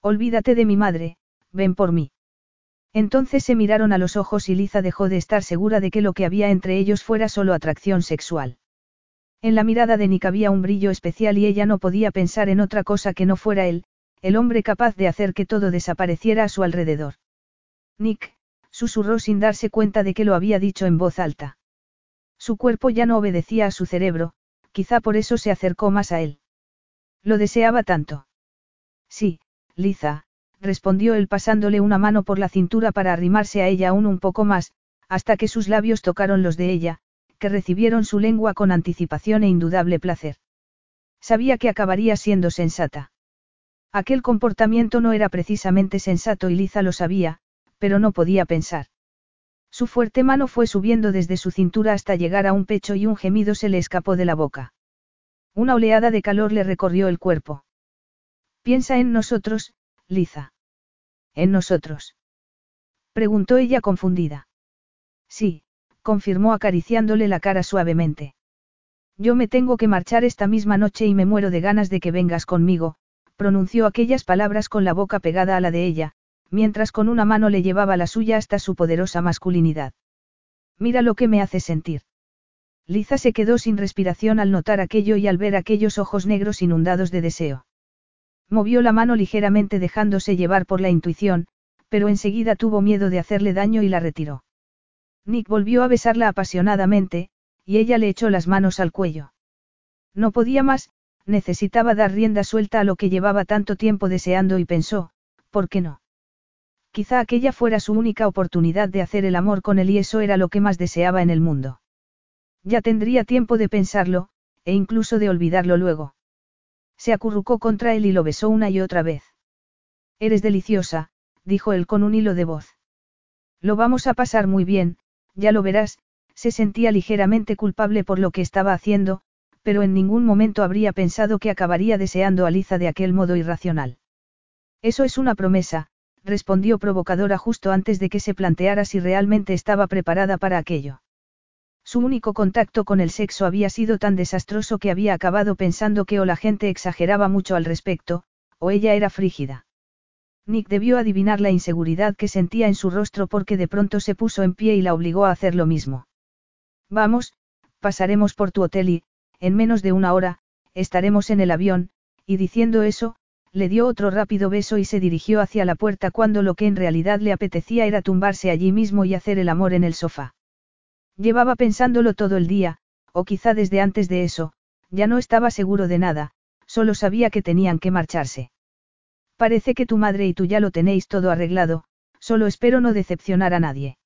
Olvídate de mi madre, ven por mí. Entonces se miraron a los ojos y Liza dejó de estar segura de que lo que había entre ellos fuera solo atracción sexual. En la mirada de Nick había un brillo especial y ella no podía pensar en otra cosa que no fuera él, el hombre capaz de hacer que todo desapareciera a su alrededor. Nick, susurró sin darse cuenta de que lo había dicho en voz alta. Su cuerpo ya no obedecía a su cerebro, quizá por eso se acercó más a él. Lo deseaba tanto. Sí, Liza, respondió él pasándole una mano por la cintura para arrimarse a ella aún un poco más, hasta que sus labios tocaron los de ella, que recibieron su lengua con anticipación e indudable placer. Sabía que acabaría siendo sensata. Aquel comportamiento no era precisamente sensato y Liza lo sabía, pero no podía pensar. Su fuerte mano fue subiendo desde su cintura hasta llegar a un pecho y un gemido se le escapó de la boca. Una oleada de calor le recorrió el cuerpo. Piensa en nosotros, Liza. ¿En nosotros? Preguntó ella confundida. Sí, confirmó acariciándole la cara suavemente. Yo me tengo que marchar esta misma noche y me muero de ganas de que vengas conmigo, pronunció aquellas palabras con la boca pegada a la de ella, mientras con una mano le llevaba la suya hasta su poderosa masculinidad. Mira lo que me hace sentir. Liza se quedó sin respiración al notar aquello y al ver aquellos ojos negros inundados de deseo. Movió la mano ligeramente dejándose llevar por la intuición, pero enseguida tuvo miedo de hacerle daño y la retiró. Nick volvió a besarla apasionadamente, y ella le echó las manos al cuello. No podía más, necesitaba dar rienda suelta a lo que llevaba tanto tiempo deseando y pensó, ¿por qué no? Quizá aquella fuera su única oportunidad de hacer el amor con él y eso era lo que más deseaba en el mundo. Ya tendría tiempo de pensarlo, e incluso de olvidarlo luego. Se acurrucó contra él y lo besó una y otra vez. Eres deliciosa, dijo él con un hilo de voz. Lo vamos a pasar muy bien, ya lo verás, se sentía ligeramente culpable por lo que estaba haciendo, pero en ningún momento habría pensado que acabaría deseando a Liza de aquel modo irracional. Eso es una promesa, respondió provocadora justo antes de que se planteara si realmente estaba preparada para aquello. Su único contacto con el sexo había sido tan desastroso que había acabado pensando que o la gente exageraba mucho al respecto, o ella era frígida. Nick debió adivinar la inseguridad que sentía en su rostro porque de pronto se puso en pie y la obligó a hacer lo mismo. Vamos, pasaremos por tu hotel y, en menos de una hora, estaremos en el avión, y diciendo eso, le dio otro rápido beso y se dirigió hacia la puerta cuando lo que en realidad le apetecía era tumbarse allí mismo y hacer el amor en el sofá. Llevaba pensándolo todo el día, o quizá desde antes de eso, ya no estaba seguro de nada, solo sabía que tenían que marcharse. Parece que tu madre y tú ya lo tenéis todo arreglado, solo espero no decepcionar a nadie.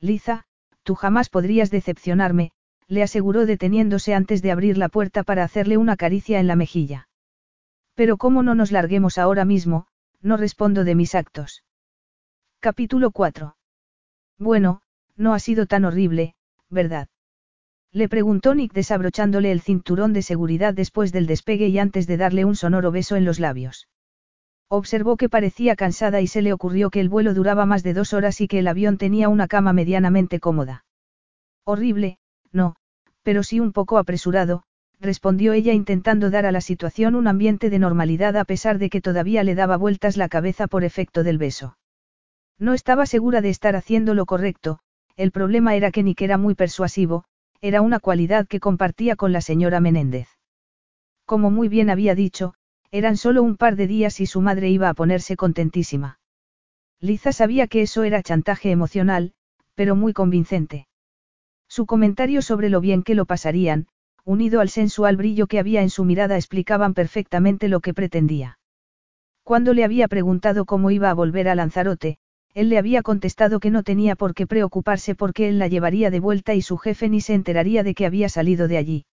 Liza, tú jamás podrías decepcionarme, le aseguró deteniéndose antes de abrir la puerta para hacerle una caricia en la mejilla. Pero cómo no nos larguemos ahora mismo, no respondo de mis actos. Capítulo 4. Bueno, no ha sido tan horrible, ¿verdad? Le preguntó Nick desabrochándole el cinturón de seguridad después del despegue y antes de darle un sonoro beso en los labios. Observó que parecía cansada y se le ocurrió que el vuelo duraba más de dos horas y que el avión tenía una cama medianamente cómoda. Horrible, no, pero sí un poco apresurado, respondió ella intentando dar a la situación un ambiente de normalidad a pesar de que todavía le daba vueltas la cabeza por efecto del beso. No estaba segura de estar haciendo lo correcto, el problema era que Nick era muy persuasivo, era una cualidad que compartía con la señora Menéndez. Como muy bien había dicho, eran solo un par de días y su madre iba a ponerse contentísima. Liza sabía que eso era chantaje emocional, pero muy convincente. Su comentario sobre lo bien que lo pasarían, unido al sensual brillo que había en su mirada explicaban perfectamente lo que pretendía. Cuando le había preguntado cómo iba a volver a Lanzarote, él le había contestado que no tenía por qué preocuparse porque él la llevaría de vuelta y su jefe ni se enteraría de que había salido de allí.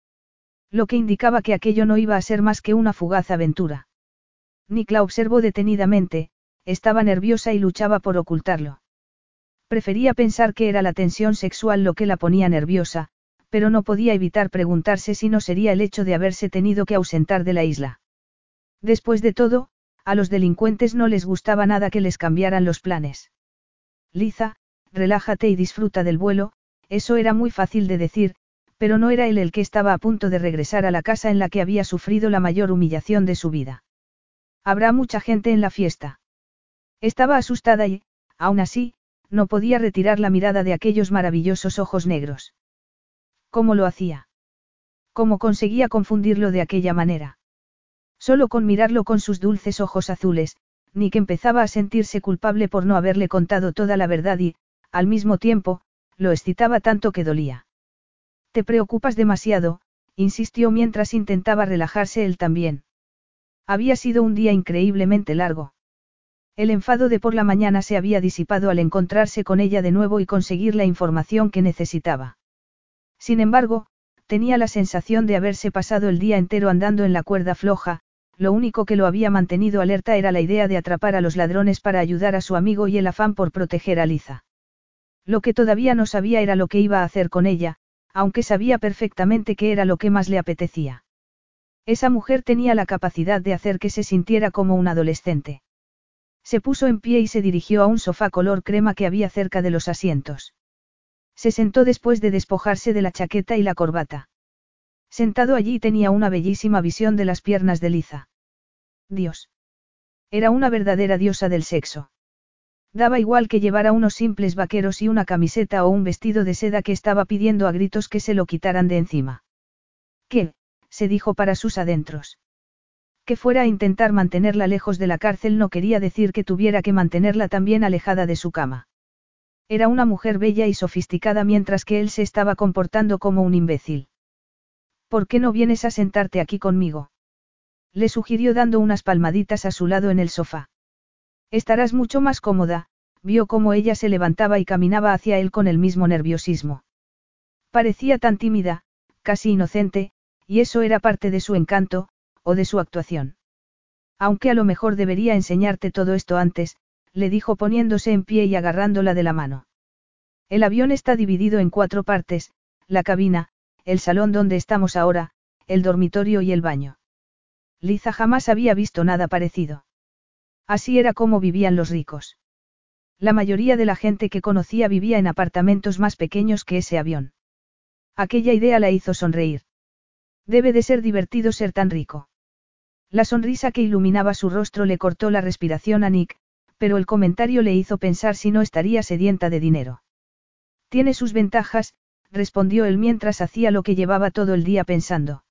Lo que indicaba que aquello no iba a ser más que una fugaz aventura. Nick la observó detenidamente, estaba nerviosa y luchaba por ocultarlo. Prefería pensar que era la tensión sexual lo que la ponía nerviosa, pero no podía evitar preguntarse si no sería el hecho de haberse tenido que ausentar de la isla. Después de todo, a los delincuentes no les gustaba nada que les cambiaran los planes. Liza, relájate y disfruta del vuelo, eso era muy fácil de decir, pero no era él el que estaba a punto de regresar a la casa en la que había sufrido la mayor humillación de su vida. Habrá mucha gente en la fiesta. Estaba asustada y, aún así, no podía retirar la mirada de aquellos maravillosos ojos negros. ¿Cómo lo hacía? ¿Cómo conseguía confundirlo de aquella manera? Solo con mirarlo con sus dulces ojos azules, Nick empezaba a sentirse culpable por no haberle contado toda la verdad y, al mismo tiempo, lo excitaba tanto que dolía. Te preocupas demasiado, insistió mientras intentaba relajarse él también. Había sido un día increíblemente largo. El enfado de por la mañana se había disipado al encontrarse con ella de nuevo y conseguir la información que necesitaba. Sin embargo, tenía la sensación de haberse pasado el día entero andando en la cuerda floja, lo único que lo había mantenido alerta era la idea de atrapar a los ladrones para ayudar a su amigo y el afán por proteger a Liza. Lo que todavía no sabía era lo que iba a hacer con ella, aunque sabía perfectamente que era lo que más le apetecía. Esa mujer tenía la capacidad de hacer que se sintiera como un adolescente. Se puso en pie y se dirigió a un sofá color crema que había cerca de los asientos. Se sentó después de despojarse de la chaqueta y la corbata. Sentado allí tenía una bellísima visión de las piernas de Liza. Dios. Era una verdadera diosa del sexo. Daba igual que llevara unos simples vaqueros y una camiseta o un vestido de seda que estaba pidiendo a gritos que se lo quitaran de encima. ¿Qué? se dijo para sus adentros. Que fuera a intentar mantenerla lejos de la cárcel no quería decir que tuviera que mantenerla también alejada de su cama. Era una mujer bella y sofisticada mientras que él se estaba comportando como un imbécil. ¿Por qué no vienes a sentarte aquí conmigo? Le sugirió dando unas palmaditas a su lado en el sofá. Estarás mucho más cómoda, vio cómo ella se levantaba y caminaba hacia él con el mismo nerviosismo. Parecía tan tímida, casi inocente, y eso era parte de su encanto, o de su actuación. Aunque a lo mejor debería enseñarte todo esto antes, le dijo poniéndose en pie y agarrándola de la mano. El avión está dividido en cuatro partes, la cabina, el salón donde estamos ahora, el dormitorio y el baño. Liza jamás había visto nada parecido. Así era como vivían los ricos. La mayoría de la gente que conocía vivía en apartamentos más pequeños que ese avión. Aquella idea la hizo sonreír. Debe de ser divertido ser tan rico. La sonrisa que iluminaba su rostro le cortó la respiración a Nick, pero el comentario le hizo pensar si no estaría sedienta de dinero. Tiene sus ventajas, respondió él mientras hacía lo que llevaba todo el día pensando.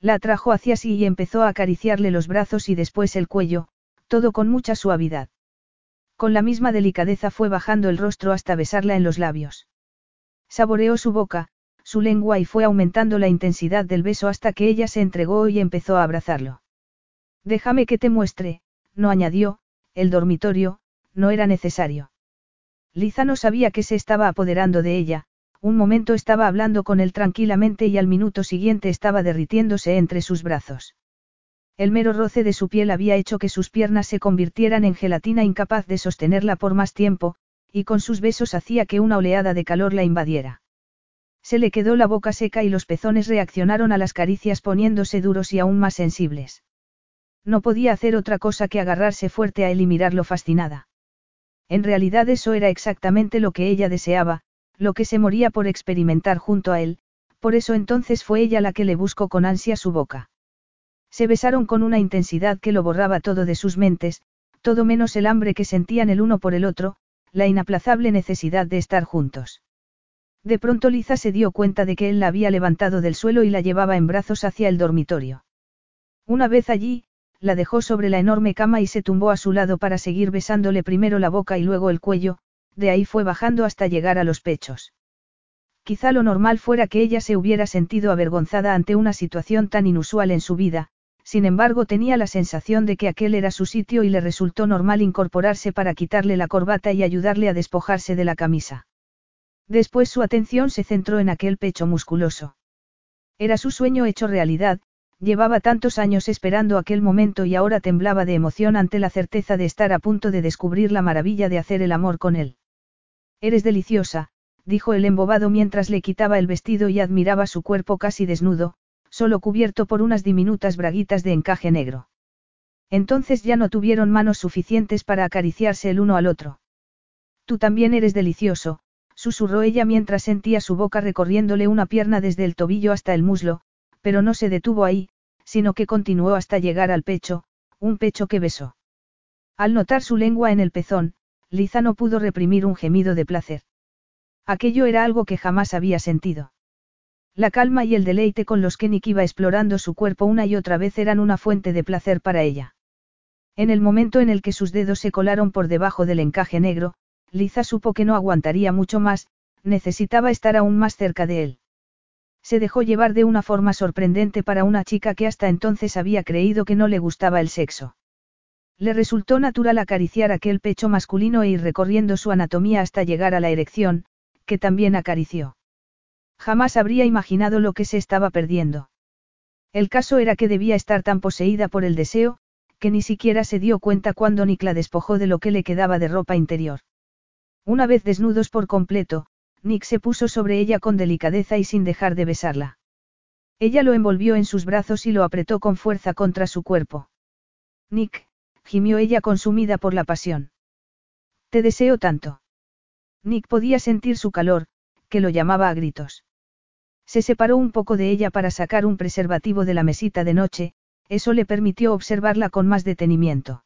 La atrajo hacia sí y empezó a acariciarle los brazos y después el cuello, todo con mucha suavidad. Con la misma delicadeza fue bajando el rostro hasta besarla en los labios. Saboreó su boca, su lengua y fue aumentando la intensidad del beso hasta que ella se entregó y empezó a abrazarlo. Déjame que te muestre, no añadió, el dormitorio, no era necesario. Liza no sabía que se estaba apoderando de ella, un momento estaba hablando con él tranquilamente y al minuto siguiente estaba derritiéndose entre sus brazos. El mero roce de su piel había hecho que sus piernas se convirtieran en gelatina incapaz de sostenerla por más tiempo, y con sus besos hacía que una oleada de calor la invadiera. Se le quedó la boca seca y los pezones reaccionaron a las caricias poniéndose duros y aún más sensibles. No podía hacer otra cosa que agarrarse fuerte a él y mirarlo fascinada. En realidad eso era exactamente lo que ella deseaba, lo que se moría por experimentar junto a él, por eso entonces fue ella la que le buscó con ansia su boca. Se besaron con una intensidad que lo borraba todo de sus mentes, todo menos el hambre que sentían el uno por el otro, la inaplazable necesidad de estar juntos. De pronto Liza se dio cuenta de que él la había levantado del suelo y la llevaba en brazos hacia el dormitorio. Una vez allí, la dejó sobre la enorme cama y se tumbó a su lado para seguir besándole primero la boca y luego el cuello, de ahí fue bajando hasta llegar a los pechos. Quizá lo normal fuera que ella se hubiera sentido avergonzada ante una situación tan inusual en su vida, sin embargo tenía la sensación de que aquel era su sitio y le resultó normal incorporarse para quitarle la corbata y ayudarle a despojarse de la camisa. Después su atención se centró en aquel pecho musculoso. Era su sueño hecho realidad, llevaba tantos años esperando aquel momento y ahora temblaba de emoción ante la certeza de estar a punto de descubrir la maravilla de hacer el amor con él. Eres deliciosa, dijo el embobado mientras le quitaba el vestido y admiraba su cuerpo casi desnudo, solo cubierto por unas diminutas braguitas de encaje negro. Entonces ya no tuvieron manos suficientes para acariciarse el uno al otro. Tú también eres delicioso, susurró ella mientras sentía su boca recorriéndole una pierna desde el tobillo hasta el muslo, pero no se detuvo ahí, sino que continuó hasta llegar al pecho, un pecho que besó. Al notar su lengua en el pezón, Liza no pudo reprimir un gemido de placer. Aquello era algo que jamás había sentido. La calma y el deleite con los que Nick iba explorando su cuerpo una y otra vez eran una fuente de placer para ella. En el momento en el que sus dedos se colaron por debajo del encaje negro, Liza supo que no aguantaría mucho más, necesitaba estar aún más cerca de él. Se dejó llevar de una forma sorprendente para una chica que hasta entonces había creído que no le gustaba el sexo. Le resultó natural acariciar aquel pecho masculino e ir recorriendo su anatomía hasta llegar a la erección, que también acarició. Jamás habría imaginado lo que se estaba perdiendo. El caso era que debía estar tan poseída por el deseo, que ni siquiera se dio cuenta cuando Nick la despojó de lo que le quedaba de ropa interior. Una vez desnudos por completo, Nick se puso sobre ella con delicadeza y sin dejar de besarla. Ella lo envolvió en sus brazos y lo apretó con fuerza contra su cuerpo. Nick, gimió ella consumida por la pasión. Te deseo tanto. Nick podía sentir su calor, que lo llamaba a gritos. Se separó un poco de ella para sacar un preservativo de la mesita de noche, eso le permitió observarla con más detenimiento.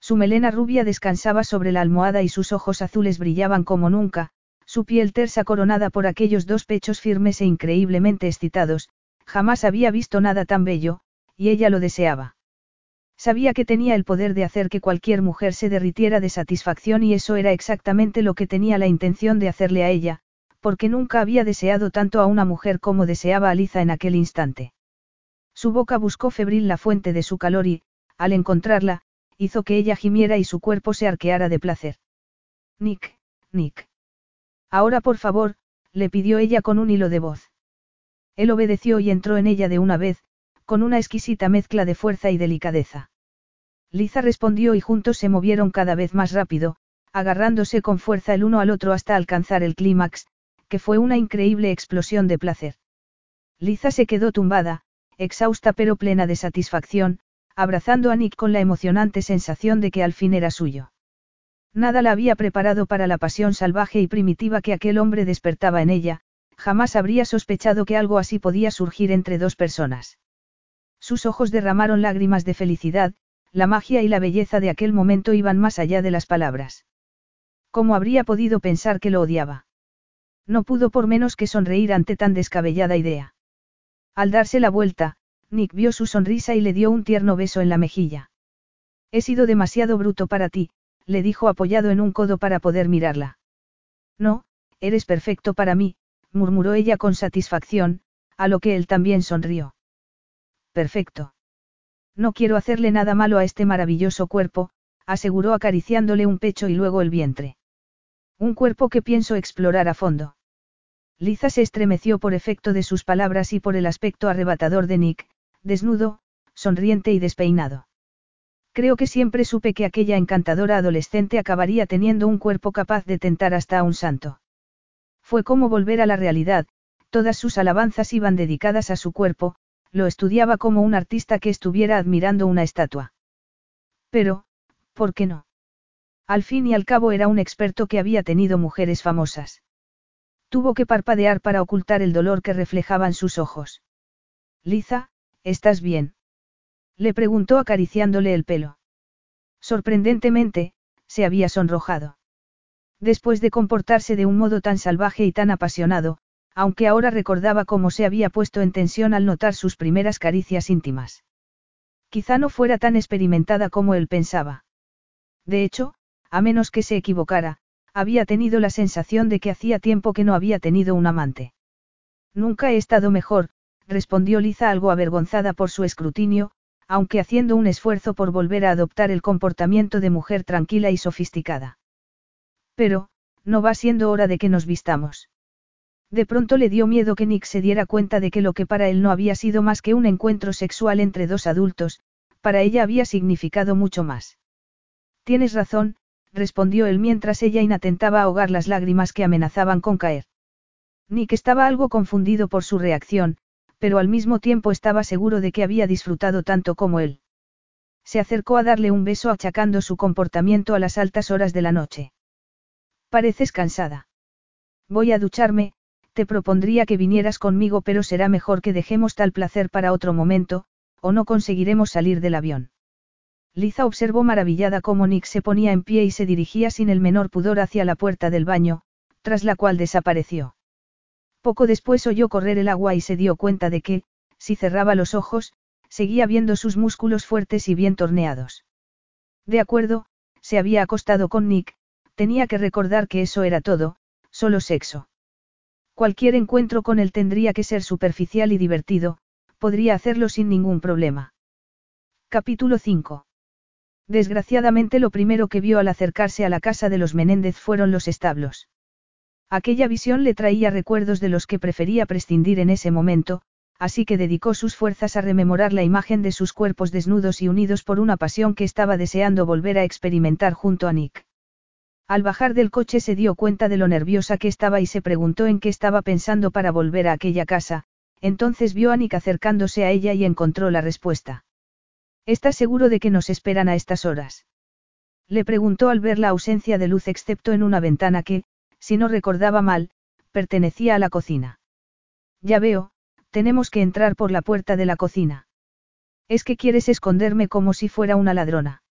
Su melena rubia descansaba sobre la almohada y sus ojos azules brillaban como nunca, su piel tersa coronada por aquellos dos pechos firmes e increíblemente excitados, jamás había visto nada tan bello, y ella lo deseaba. Sabía que tenía el poder de hacer que cualquier mujer se derritiera de satisfacción y eso era exactamente lo que tenía la intención de hacerle a ella, porque nunca había deseado tanto a una mujer como deseaba a Liza en aquel instante. Su boca buscó febril la fuente de su calor y, al encontrarla, hizo que ella gimiera y su cuerpo se arqueara de placer. Nick, Nick. Ahora por favor, le pidió ella con un hilo de voz. Él obedeció y entró en ella de una vez, con una exquisita mezcla de fuerza y delicadeza. Liza respondió y juntos se movieron cada vez más rápido, agarrándose con fuerza el uno al otro hasta alcanzar el clímax, que fue una increíble explosión de placer. Liza se quedó tumbada, exhausta pero plena de satisfacción, abrazando a Nick con la emocionante sensación de que al fin era suyo. Nada la había preparado para la pasión salvaje y primitiva que aquel hombre despertaba en ella, jamás habría sospechado que algo así podía surgir entre dos personas. Sus ojos derramaron lágrimas de felicidad, la magia y la belleza de aquel momento iban más allá de las palabras. ¿Cómo habría podido pensar que lo odiaba? No pudo por menos que sonreír ante tan descabellada idea. Al darse la vuelta, Nick vio su sonrisa y le dio un tierno beso en la mejilla. He sido demasiado bruto para ti, le dijo apoyado en un codo para poder mirarla. No, eres perfecto para mí, murmuró ella con satisfacción, a lo que él también sonrió. Perfecto. No quiero hacerle nada malo a este maravilloso cuerpo, aseguró acariciándole un pecho y luego el vientre. Un cuerpo que pienso explorar a fondo. Liza se estremeció por efecto de sus palabras y por el aspecto arrebatador de Nick, desnudo, sonriente y despeinado. Creo que siempre supe que aquella encantadora adolescente acabaría teniendo un cuerpo capaz de tentar hasta a un santo. Fue como volver a la realidad, todas sus alabanzas iban dedicadas a su cuerpo, lo estudiaba como un artista que estuviera admirando una estatua. Pero, ¿por qué no? Al fin y al cabo era un experto que había tenido mujeres famosas. Tuvo que parpadear para ocultar el dolor que reflejaban sus ojos. Liza, ¿estás bien? Le preguntó acariciándole el pelo. Sorprendentemente, se había sonrojado. Después de comportarse de un modo tan salvaje y tan apasionado, aunque ahora recordaba cómo se había puesto en tensión al notar sus primeras caricias íntimas. Quizá no fuera tan experimentada como él pensaba. De hecho, a menos que se equivocara, había tenido la sensación de que hacía tiempo que no había tenido un amante. Nunca he estado mejor, respondió Liza algo avergonzada por su escrutinio, aunque haciendo un esfuerzo por volver a adoptar el comportamiento de mujer tranquila y sofisticada. Pero, no va siendo hora de que nos vistamos. De pronto le dio miedo que Nick se diera cuenta de que lo que para él no había sido más que un encuentro sexual entre dos adultos, para ella había significado mucho más. Tienes razón, respondió él mientras ella inatentaba ahogar las lágrimas que amenazaban con caer. Nick estaba algo confundido por su reacción, pero al mismo tiempo estaba seguro de que había disfrutado tanto como él. Se acercó a darle un beso achacando su comportamiento a las altas horas de la noche. Pareces cansada. Voy a ducharme, te propondría que vinieras conmigo pero será mejor que dejemos tal placer para otro momento, o no conseguiremos salir del avión. Liza observó maravillada cómo Nick se ponía en pie y se dirigía sin el menor pudor hacia la puerta del baño, tras la cual desapareció. Poco después oyó correr el agua y se dio cuenta de que, si cerraba los ojos, seguía viendo sus músculos fuertes y bien torneados. De acuerdo, se había acostado con Nick, tenía que recordar que eso era todo, solo sexo. Cualquier encuentro con él tendría que ser superficial y divertido, podría hacerlo sin ningún problema. Capítulo 5. Desgraciadamente lo primero que vio al acercarse a la casa de los Menéndez fueron los establos. Aquella visión le traía recuerdos de los que prefería prescindir en ese momento, así que dedicó sus fuerzas a rememorar la imagen de sus cuerpos desnudos y unidos por una pasión que estaba deseando volver a experimentar junto a Nick. Al bajar del coche se dio cuenta de lo nerviosa que estaba y se preguntó en qué estaba pensando para volver a aquella casa, entonces vio a Nick acercándose a ella y encontró la respuesta. ¿Estás seguro de que nos esperan a estas horas? Le preguntó al ver la ausencia de luz excepto en una ventana que, si no recordaba mal, pertenecía a la cocina. Ya veo, tenemos que entrar por la puerta de la cocina. Es que quieres esconderme como si fuera una ladrona.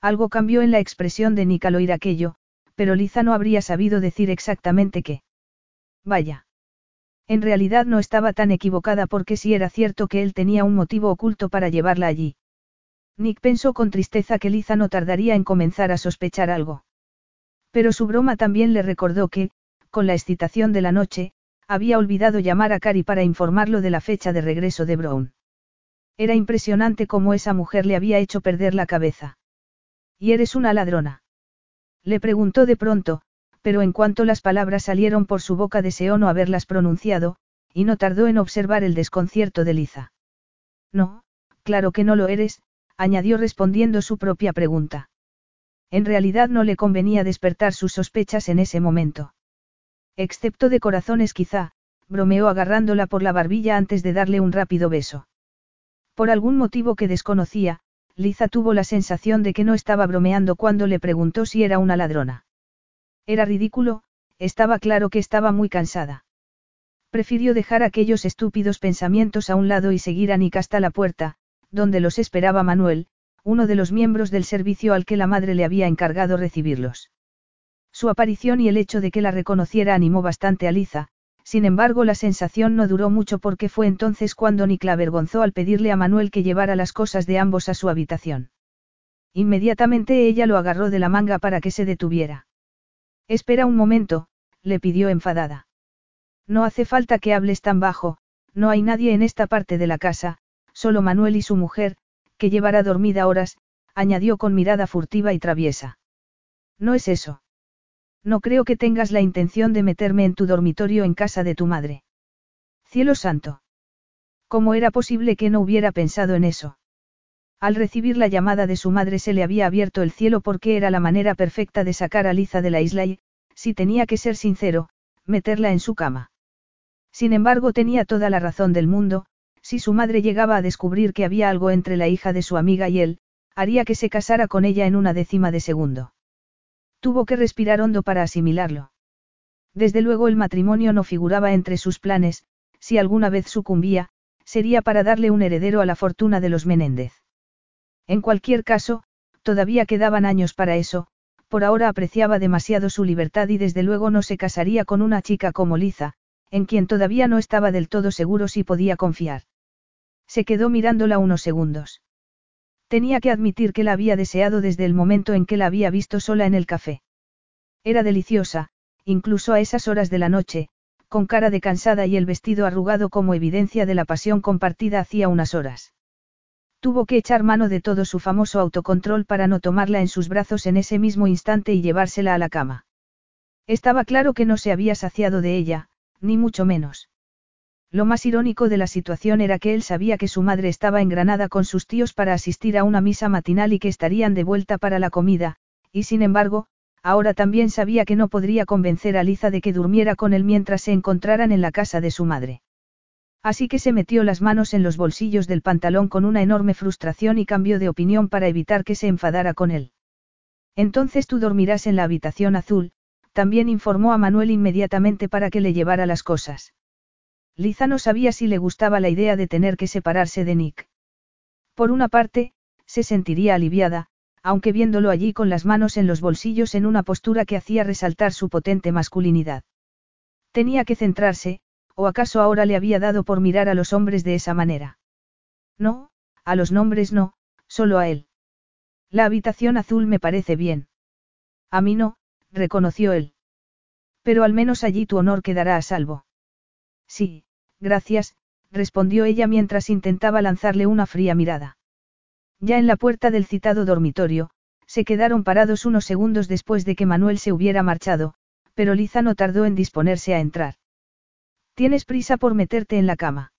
Algo cambió en la expresión de Nick al oír aquello, pero Liza no habría sabido decir exactamente qué. Vaya. En realidad no estaba tan equivocada porque si era cierto que él tenía un motivo oculto para llevarla allí. Nick pensó con tristeza que Liza no tardaría en comenzar a sospechar algo. Pero su broma también le recordó que, con la excitación de la noche, había olvidado llamar a Cari para informarlo de la fecha de regreso de Brown. Era impresionante cómo esa mujer le había hecho perder la cabeza. ¿Y eres una ladrona? Le preguntó de pronto, pero en cuanto las palabras salieron por su boca deseó no haberlas pronunciado, y no tardó en observar el desconcierto de Liza. No, claro que no lo eres, añadió respondiendo su propia pregunta. En realidad no le convenía despertar sus sospechas en ese momento. Excepto de corazones quizá, bromeó agarrándola por la barbilla antes de darle un rápido beso. Por algún motivo que desconocía, Liza tuvo la sensación de que no estaba bromeando cuando le preguntó si era una ladrona. Era ridículo, estaba claro que estaba muy cansada. Prefirió dejar aquellos estúpidos pensamientos a un lado y seguir a Nick hasta la puerta, donde los esperaba Manuel, uno de los miembros del servicio al que la madre le había encargado recibirlos. Su aparición y el hecho de que la reconociera animó bastante a Liza, sin embargo la sensación no duró mucho porque fue entonces cuando Nick la avergonzó al pedirle a Manuel que llevara las cosas de ambos a su habitación. Inmediatamente ella lo agarró de la manga para que se detuviera. Espera un momento, le pidió enfadada. No hace falta que hables tan bajo, no hay nadie en esta parte de la casa, solo Manuel y su mujer, que llevará dormida horas, añadió con mirada furtiva y traviesa. No es eso. No creo que tengas la intención de meterme en tu dormitorio en casa de tu madre. Cielo santo. ¿Cómo era posible que no hubiera pensado en eso? Al recibir la llamada de su madre se le había abierto el cielo porque era la manera perfecta de sacar a Liza de la isla y, si tenía que ser sincero, meterla en su cama. Sin embargo, tenía toda la razón del mundo, si su madre llegaba a descubrir que había algo entre la hija de su amiga y él, haría que se casara con ella en una décima de segundo. Tuvo que respirar hondo para asimilarlo. Desde luego el matrimonio no figuraba entre sus planes, si alguna vez sucumbía, sería para darle un heredero a la fortuna de los Menéndez. En cualquier caso, todavía quedaban años para eso, por ahora apreciaba demasiado su libertad y desde luego no se casaría con una chica como Liza, en quien todavía no estaba del todo seguro si podía confiar. Se quedó mirándola unos segundos. Tenía que admitir que la había deseado desde el momento en que la había visto sola en el café. Era deliciosa, incluso a esas horas de la noche, con cara de cansada y el vestido arrugado como evidencia de la pasión compartida hacía unas horas. Tuvo que echar mano de todo su famoso autocontrol para no tomarla en sus brazos en ese mismo instante y llevársela a la cama. Estaba claro que no se había saciado de ella, ni mucho menos. Lo más irónico de la situación era que él sabía que su madre estaba en Granada con sus tíos para asistir a una misa matinal y que estarían de vuelta para la comida, y sin embargo, ahora también sabía que no podría convencer a Liza de que durmiera con él mientras se encontraran en la casa de su madre. Así que se metió las manos en los bolsillos del pantalón con una enorme frustración y cambió de opinión para evitar que se enfadara con él. Entonces tú dormirás en la habitación azul, también informó a Manuel inmediatamente para que le llevara las cosas. Liza no sabía si le gustaba la idea de tener que separarse de Nick. Por una parte, se sentiría aliviada, aunque viéndolo allí con las manos en los bolsillos en una postura que hacía resaltar su potente masculinidad. Tenía que centrarse, o acaso ahora le había dado por mirar a los hombres de esa manera. No, a los nombres no, solo a él. La habitación azul me parece bien. A mí no, reconoció él. Pero al menos allí tu honor quedará a salvo. Sí, Gracias, respondió ella mientras intentaba lanzarle una fría mirada. Ya en la puerta del citado dormitorio, se quedaron parados unos segundos después de que Manuel se hubiera marchado, pero Liza no tardó en disponerse a entrar. ¿Tienes prisa por meterte en la cama?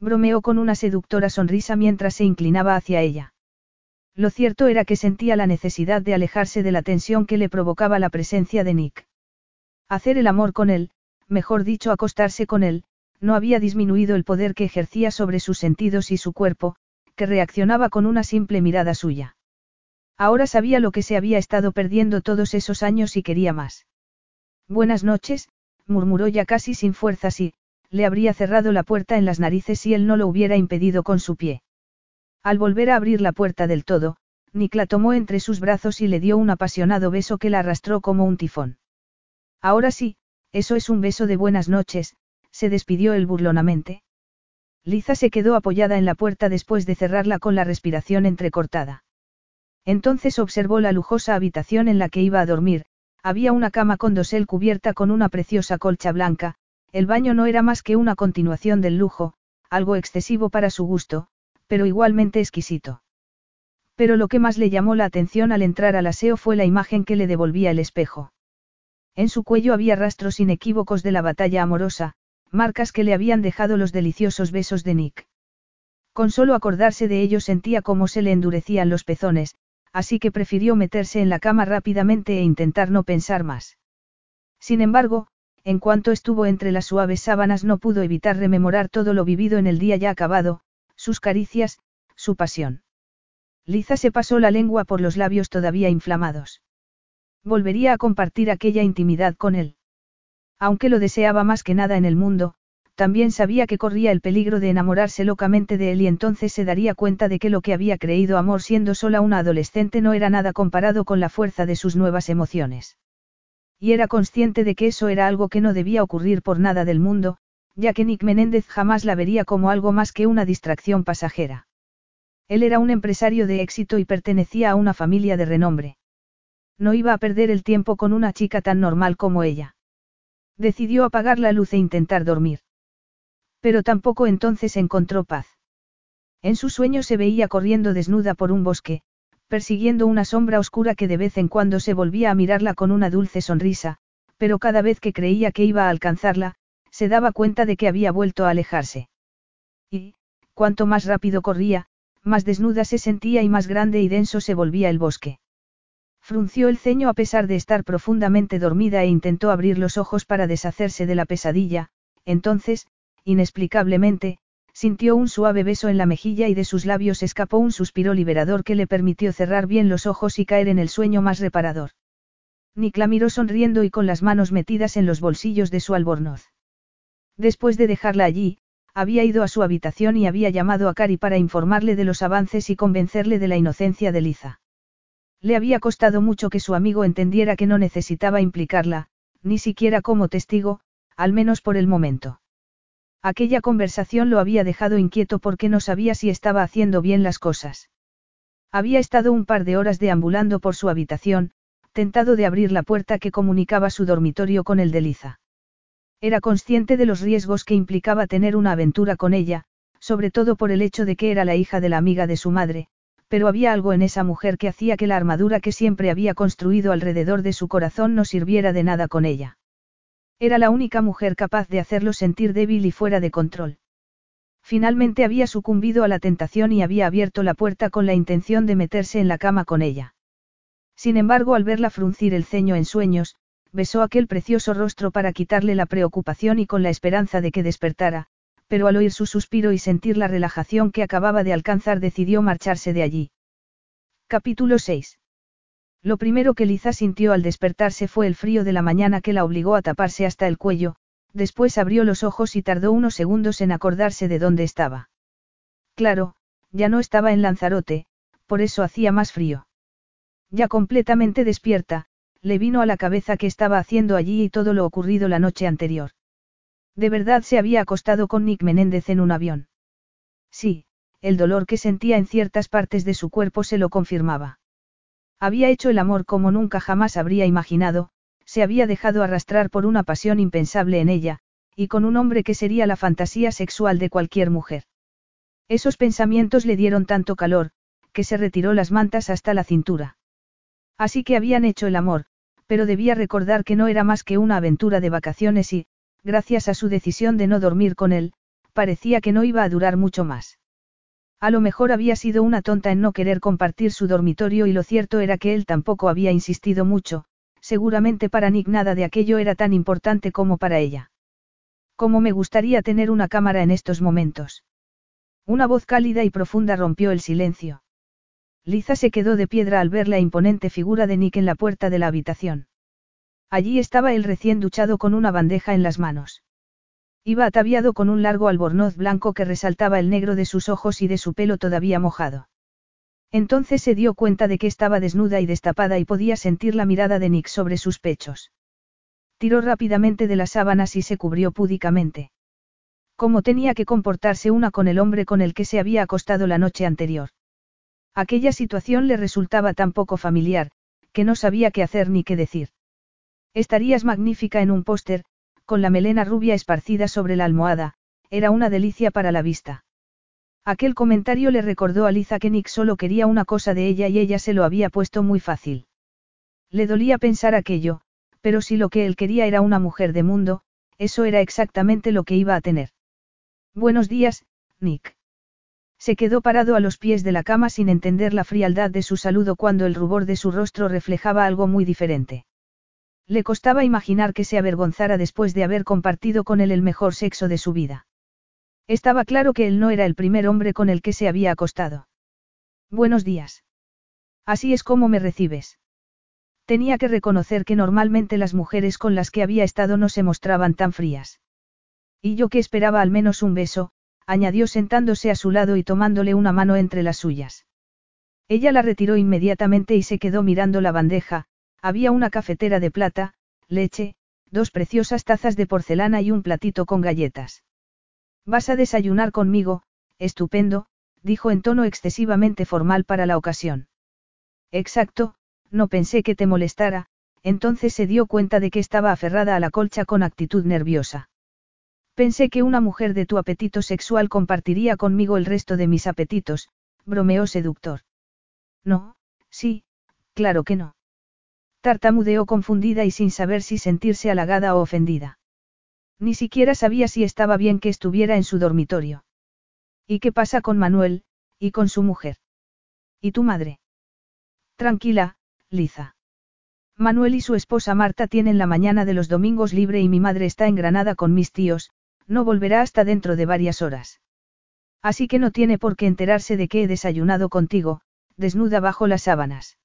Bromeó con una seductora sonrisa mientras se inclinaba hacia ella. Lo cierto era que sentía la necesidad de alejarse de la tensión que le provocaba la presencia de Nick. Hacer el amor con él, mejor dicho acostarse con él, no había disminuido el poder que ejercía sobre sus sentidos y su cuerpo, que reaccionaba con una simple mirada suya. Ahora sabía lo que se había estado perdiendo todos esos años y quería más. Buenas noches, murmuró ya casi sin fuerzas y, le habría cerrado la puerta en las narices si él no lo hubiera impedido con su pie. Al volver a abrir la puerta del todo, Nick la tomó entre sus brazos y le dio un apasionado beso que la arrastró como un tifón. Ahora sí, eso es un beso de buenas noches, se despidió él burlonamente. Liza se quedó apoyada en la puerta después de cerrarla con la respiración entrecortada. Entonces observó la lujosa habitación en la que iba a dormir, había una cama con dosel cubierta con una preciosa colcha blanca, el baño no era más que una continuación del lujo, algo excesivo para su gusto, pero igualmente exquisito. Pero lo que más le llamó la atención al entrar al aseo fue la imagen que le devolvía el espejo. En su cuello había rastros inequívocos de la batalla amorosa, marcas que le habían dejado los deliciosos besos de Nick. Con solo acordarse de ello sentía cómo se le endurecían los pezones, así que prefirió meterse en la cama rápidamente e intentar no pensar más. Sin embargo, en cuanto estuvo entre las suaves sábanas no pudo evitar rememorar todo lo vivido en el día ya acabado, sus caricias, su pasión. Liza se pasó la lengua por los labios todavía inflamados. Volvería a compartir aquella intimidad con él. Aunque lo deseaba más que nada en el mundo, también sabía que corría el peligro de enamorarse locamente de él y entonces se daría cuenta de que lo que había creído amor siendo sola una adolescente no era nada comparado con la fuerza de sus nuevas emociones. Y era consciente de que eso era algo que no debía ocurrir por nada del mundo, ya que Nick Menéndez jamás la vería como algo más que una distracción pasajera. Él era un empresario de éxito y pertenecía a una familia de renombre. No iba a perder el tiempo con una chica tan normal como ella. Decidió apagar la luz e intentar dormir. Pero tampoco entonces encontró paz. En su sueño se veía corriendo desnuda por un bosque, persiguiendo una sombra oscura que de vez en cuando se volvía a mirarla con una dulce sonrisa, pero cada vez que creía que iba a alcanzarla, se daba cuenta de que había vuelto a alejarse. Y, cuanto más rápido corría, más desnuda se sentía y más grande y denso se volvía el bosque. Frunció el ceño a pesar de estar profundamente dormida e intentó abrir los ojos para deshacerse de la pesadilla, entonces, inexplicablemente, sintió un suave beso en la mejilla y de sus labios escapó un suspiro liberador que le permitió cerrar bien los ojos y caer en el sueño más reparador. Nick la miró sonriendo y con las manos metidas en los bolsillos de su albornoz. Después de dejarla allí, había ido a su habitación y había llamado a Cari para informarle de los avances y convencerle de la inocencia de Liza. Le había costado mucho que su amigo entendiera que no necesitaba implicarla, ni siquiera como testigo, al menos por el momento. Aquella conversación lo había dejado inquieto porque no sabía si estaba haciendo bien las cosas. Había estado un par de horas deambulando por su habitación, tentado de abrir la puerta que comunicaba su dormitorio con el de Liza. Era consciente de los riesgos que implicaba tener una aventura con ella, sobre todo por el hecho de que era la hija de la amiga de su madre, pero había algo en esa mujer que hacía que la armadura que siempre había construido alrededor de su corazón no sirviera de nada con ella. Era la única mujer capaz de hacerlo sentir débil y fuera de control. Finalmente había sucumbido a la tentación y había abierto la puerta con la intención de meterse en la cama con ella. Sin embargo, al verla fruncir el ceño en sueños, besó aquel precioso rostro para quitarle la preocupación y con la esperanza de que despertara, pero al oír su suspiro y sentir la relajación que acababa de alcanzar decidió marcharse de allí. Capítulo 6. Lo primero que Liza sintió al despertarse fue el frío de la mañana que la obligó a taparse hasta el cuello, después abrió los ojos y tardó unos segundos en acordarse de dónde estaba. Claro, ya no estaba en Lanzarote, por eso hacía más frío. Ya completamente despierta, le vino a la cabeza que estaba haciendo allí y todo lo ocurrido la noche anterior. De verdad se había acostado con Nick Menéndez en un avión. Sí, el dolor que sentía en ciertas partes de su cuerpo se lo confirmaba. Había hecho el amor como nunca jamás habría imaginado, se había dejado arrastrar por una pasión impensable en ella, y con un hombre que sería la fantasía sexual de cualquier mujer. Esos pensamientos le dieron tanto calor, que se retiró las mantas hasta la cintura. Así que habían hecho el amor, pero debía recordar que no era más que una aventura de vacaciones y, gracias a su decisión de no dormir con él, parecía que no iba a durar mucho más. A lo mejor había sido una tonta en no querer compartir su dormitorio y lo cierto era que él tampoco había insistido mucho, seguramente para Nick nada de aquello era tan importante como para ella. Cómo me gustaría tener una cámara en estos momentos. Una voz cálida y profunda rompió el silencio. Liza se quedó de piedra al ver la imponente figura de Nick en la puerta de la habitación. Allí estaba él recién duchado con una bandeja en las manos. Iba ataviado con un largo albornoz blanco que resaltaba el negro de sus ojos y de su pelo todavía mojado. Entonces se dio cuenta de que estaba desnuda y destapada y podía sentir la mirada de Nick sobre sus pechos. Tiró rápidamente de las sábanas y se cubrió púdicamente. ¿Cómo tenía que comportarse una con el hombre con el que se había acostado la noche anterior? Aquella situación le resultaba tan poco familiar, que no sabía qué hacer ni qué decir. Estarías magnífica en un póster, con la melena rubia esparcida sobre la almohada, era una delicia para la vista. Aquel comentario le recordó a Liza que Nick solo quería una cosa de ella y ella se lo había puesto muy fácil. Le dolía pensar aquello, pero si lo que él quería era una mujer de mundo, eso era exactamente lo que iba a tener. Buenos días, Nick. Se quedó parado a los pies de la cama sin entender la frialdad de su saludo cuando el rubor de su rostro reflejaba algo muy diferente. Le costaba imaginar que se avergonzara después de haber compartido con él el mejor sexo de su vida. Estaba claro que él no era el primer hombre con el que se había acostado. Buenos días. Así es como me recibes. Tenía que reconocer que normalmente las mujeres con las que había estado no se mostraban tan frías. Y yo que esperaba al menos un beso, añadió sentándose a su lado y tomándole una mano entre las suyas. Ella la retiró inmediatamente y se quedó mirando la bandeja, había una cafetera de plata, leche, dos preciosas tazas de porcelana y un platito con galletas. Vas a desayunar conmigo, estupendo, dijo en tono excesivamente formal para la ocasión. Exacto, no pensé que te molestara, entonces se dio cuenta de que estaba aferrada a la colcha con actitud nerviosa. Pensé que una mujer de tu apetito sexual compartiría conmigo el resto de mis apetitos, bromeó seductor. No, sí, claro que no. Tartamudeó confundida y sin saber si sentirse halagada o ofendida. Ni siquiera sabía si estaba bien que estuviera en su dormitorio. ¿Y qué pasa con Manuel, y con su mujer? ¿Y tu madre? Tranquila, Liza. Manuel y su esposa Marta tienen la mañana de los domingos libre y mi madre está en Granada con mis tíos, no volverá hasta dentro de varias horas. Así que no tiene por qué enterarse de que he desayunado contigo, desnuda bajo las sábanas.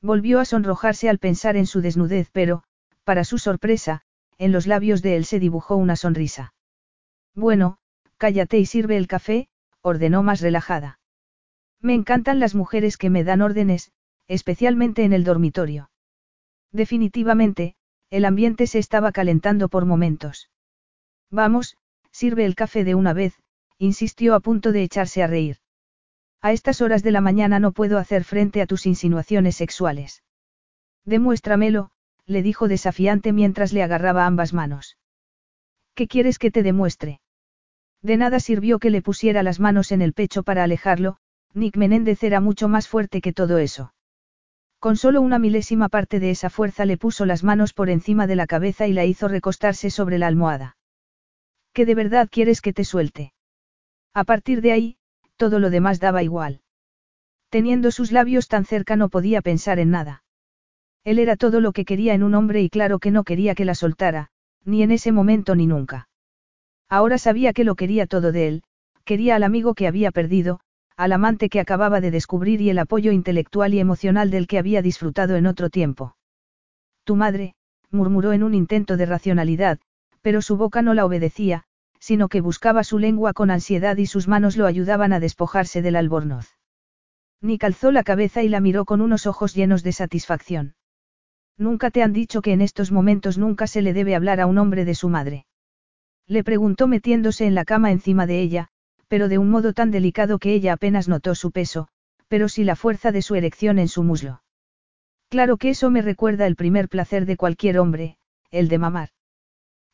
Volvió a sonrojarse al pensar en su desnudez, pero, para su sorpresa, en los labios de él se dibujó una sonrisa. Bueno, cállate y sirve el café, ordenó más relajada. Me encantan las mujeres que me dan órdenes, especialmente en el dormitorio. Definitivamente, el ambiente se estaba calentando por momentos. Vamos, sirve el café de una vez, insistió a punto de echarse a reír. A estas horas de la mañana no puedo hacer frente a tus insinuaciones sexuales. Demuéstramelo, le dijo desafiante mientras le agarraba ambas manos. ¿Qué quieres que te demuestre? De nada sirvió que le pusiera las manos en el pecho para alejarlo, Nick Menéndez era mucho más fuerte que todo eso. Con solo una milésima parte de esa fuerza le puso las manos por encima de la cabeza y la hizo recostarse sobre la almohada. ¿Qué de verdad quieres que te suelte? A partir de ahí, todo lo demás daba igual. Teniendo sus labios tan cerca no podía pensar en nada. Él era todo lo que quería en un hombre y claro que no quería que la soltara, ni en ese momento ni nunca. Ahora sabía que lo quería todo de él, quería al amigo que había perdido, al amante que acababa de descubrir y el apoyo intelectual y emocional del que había disfrutado en otro tiempo. Tu madre, murmuró en un intento de racionalidad, pero su boca no la obedecía, sino que buscaba su lengua con ansiedad y sus manos lo ayudaban a despojarse del albornoz. Ni calzó la cabeza y la miró con unos ojos llenos de satisfacción. Nunca te han dicho que en estos momentos nunca se le debe hablar a un hombre de su madre. Le preguntó metiéndose en la cama encima de ella, pero de un modo tan delicado que ella apenas notó su peso, pero sí la fuerza de su erección en su muslo. Claro que eso me recuerda el primer placer de cualquier hombre, el de mamar.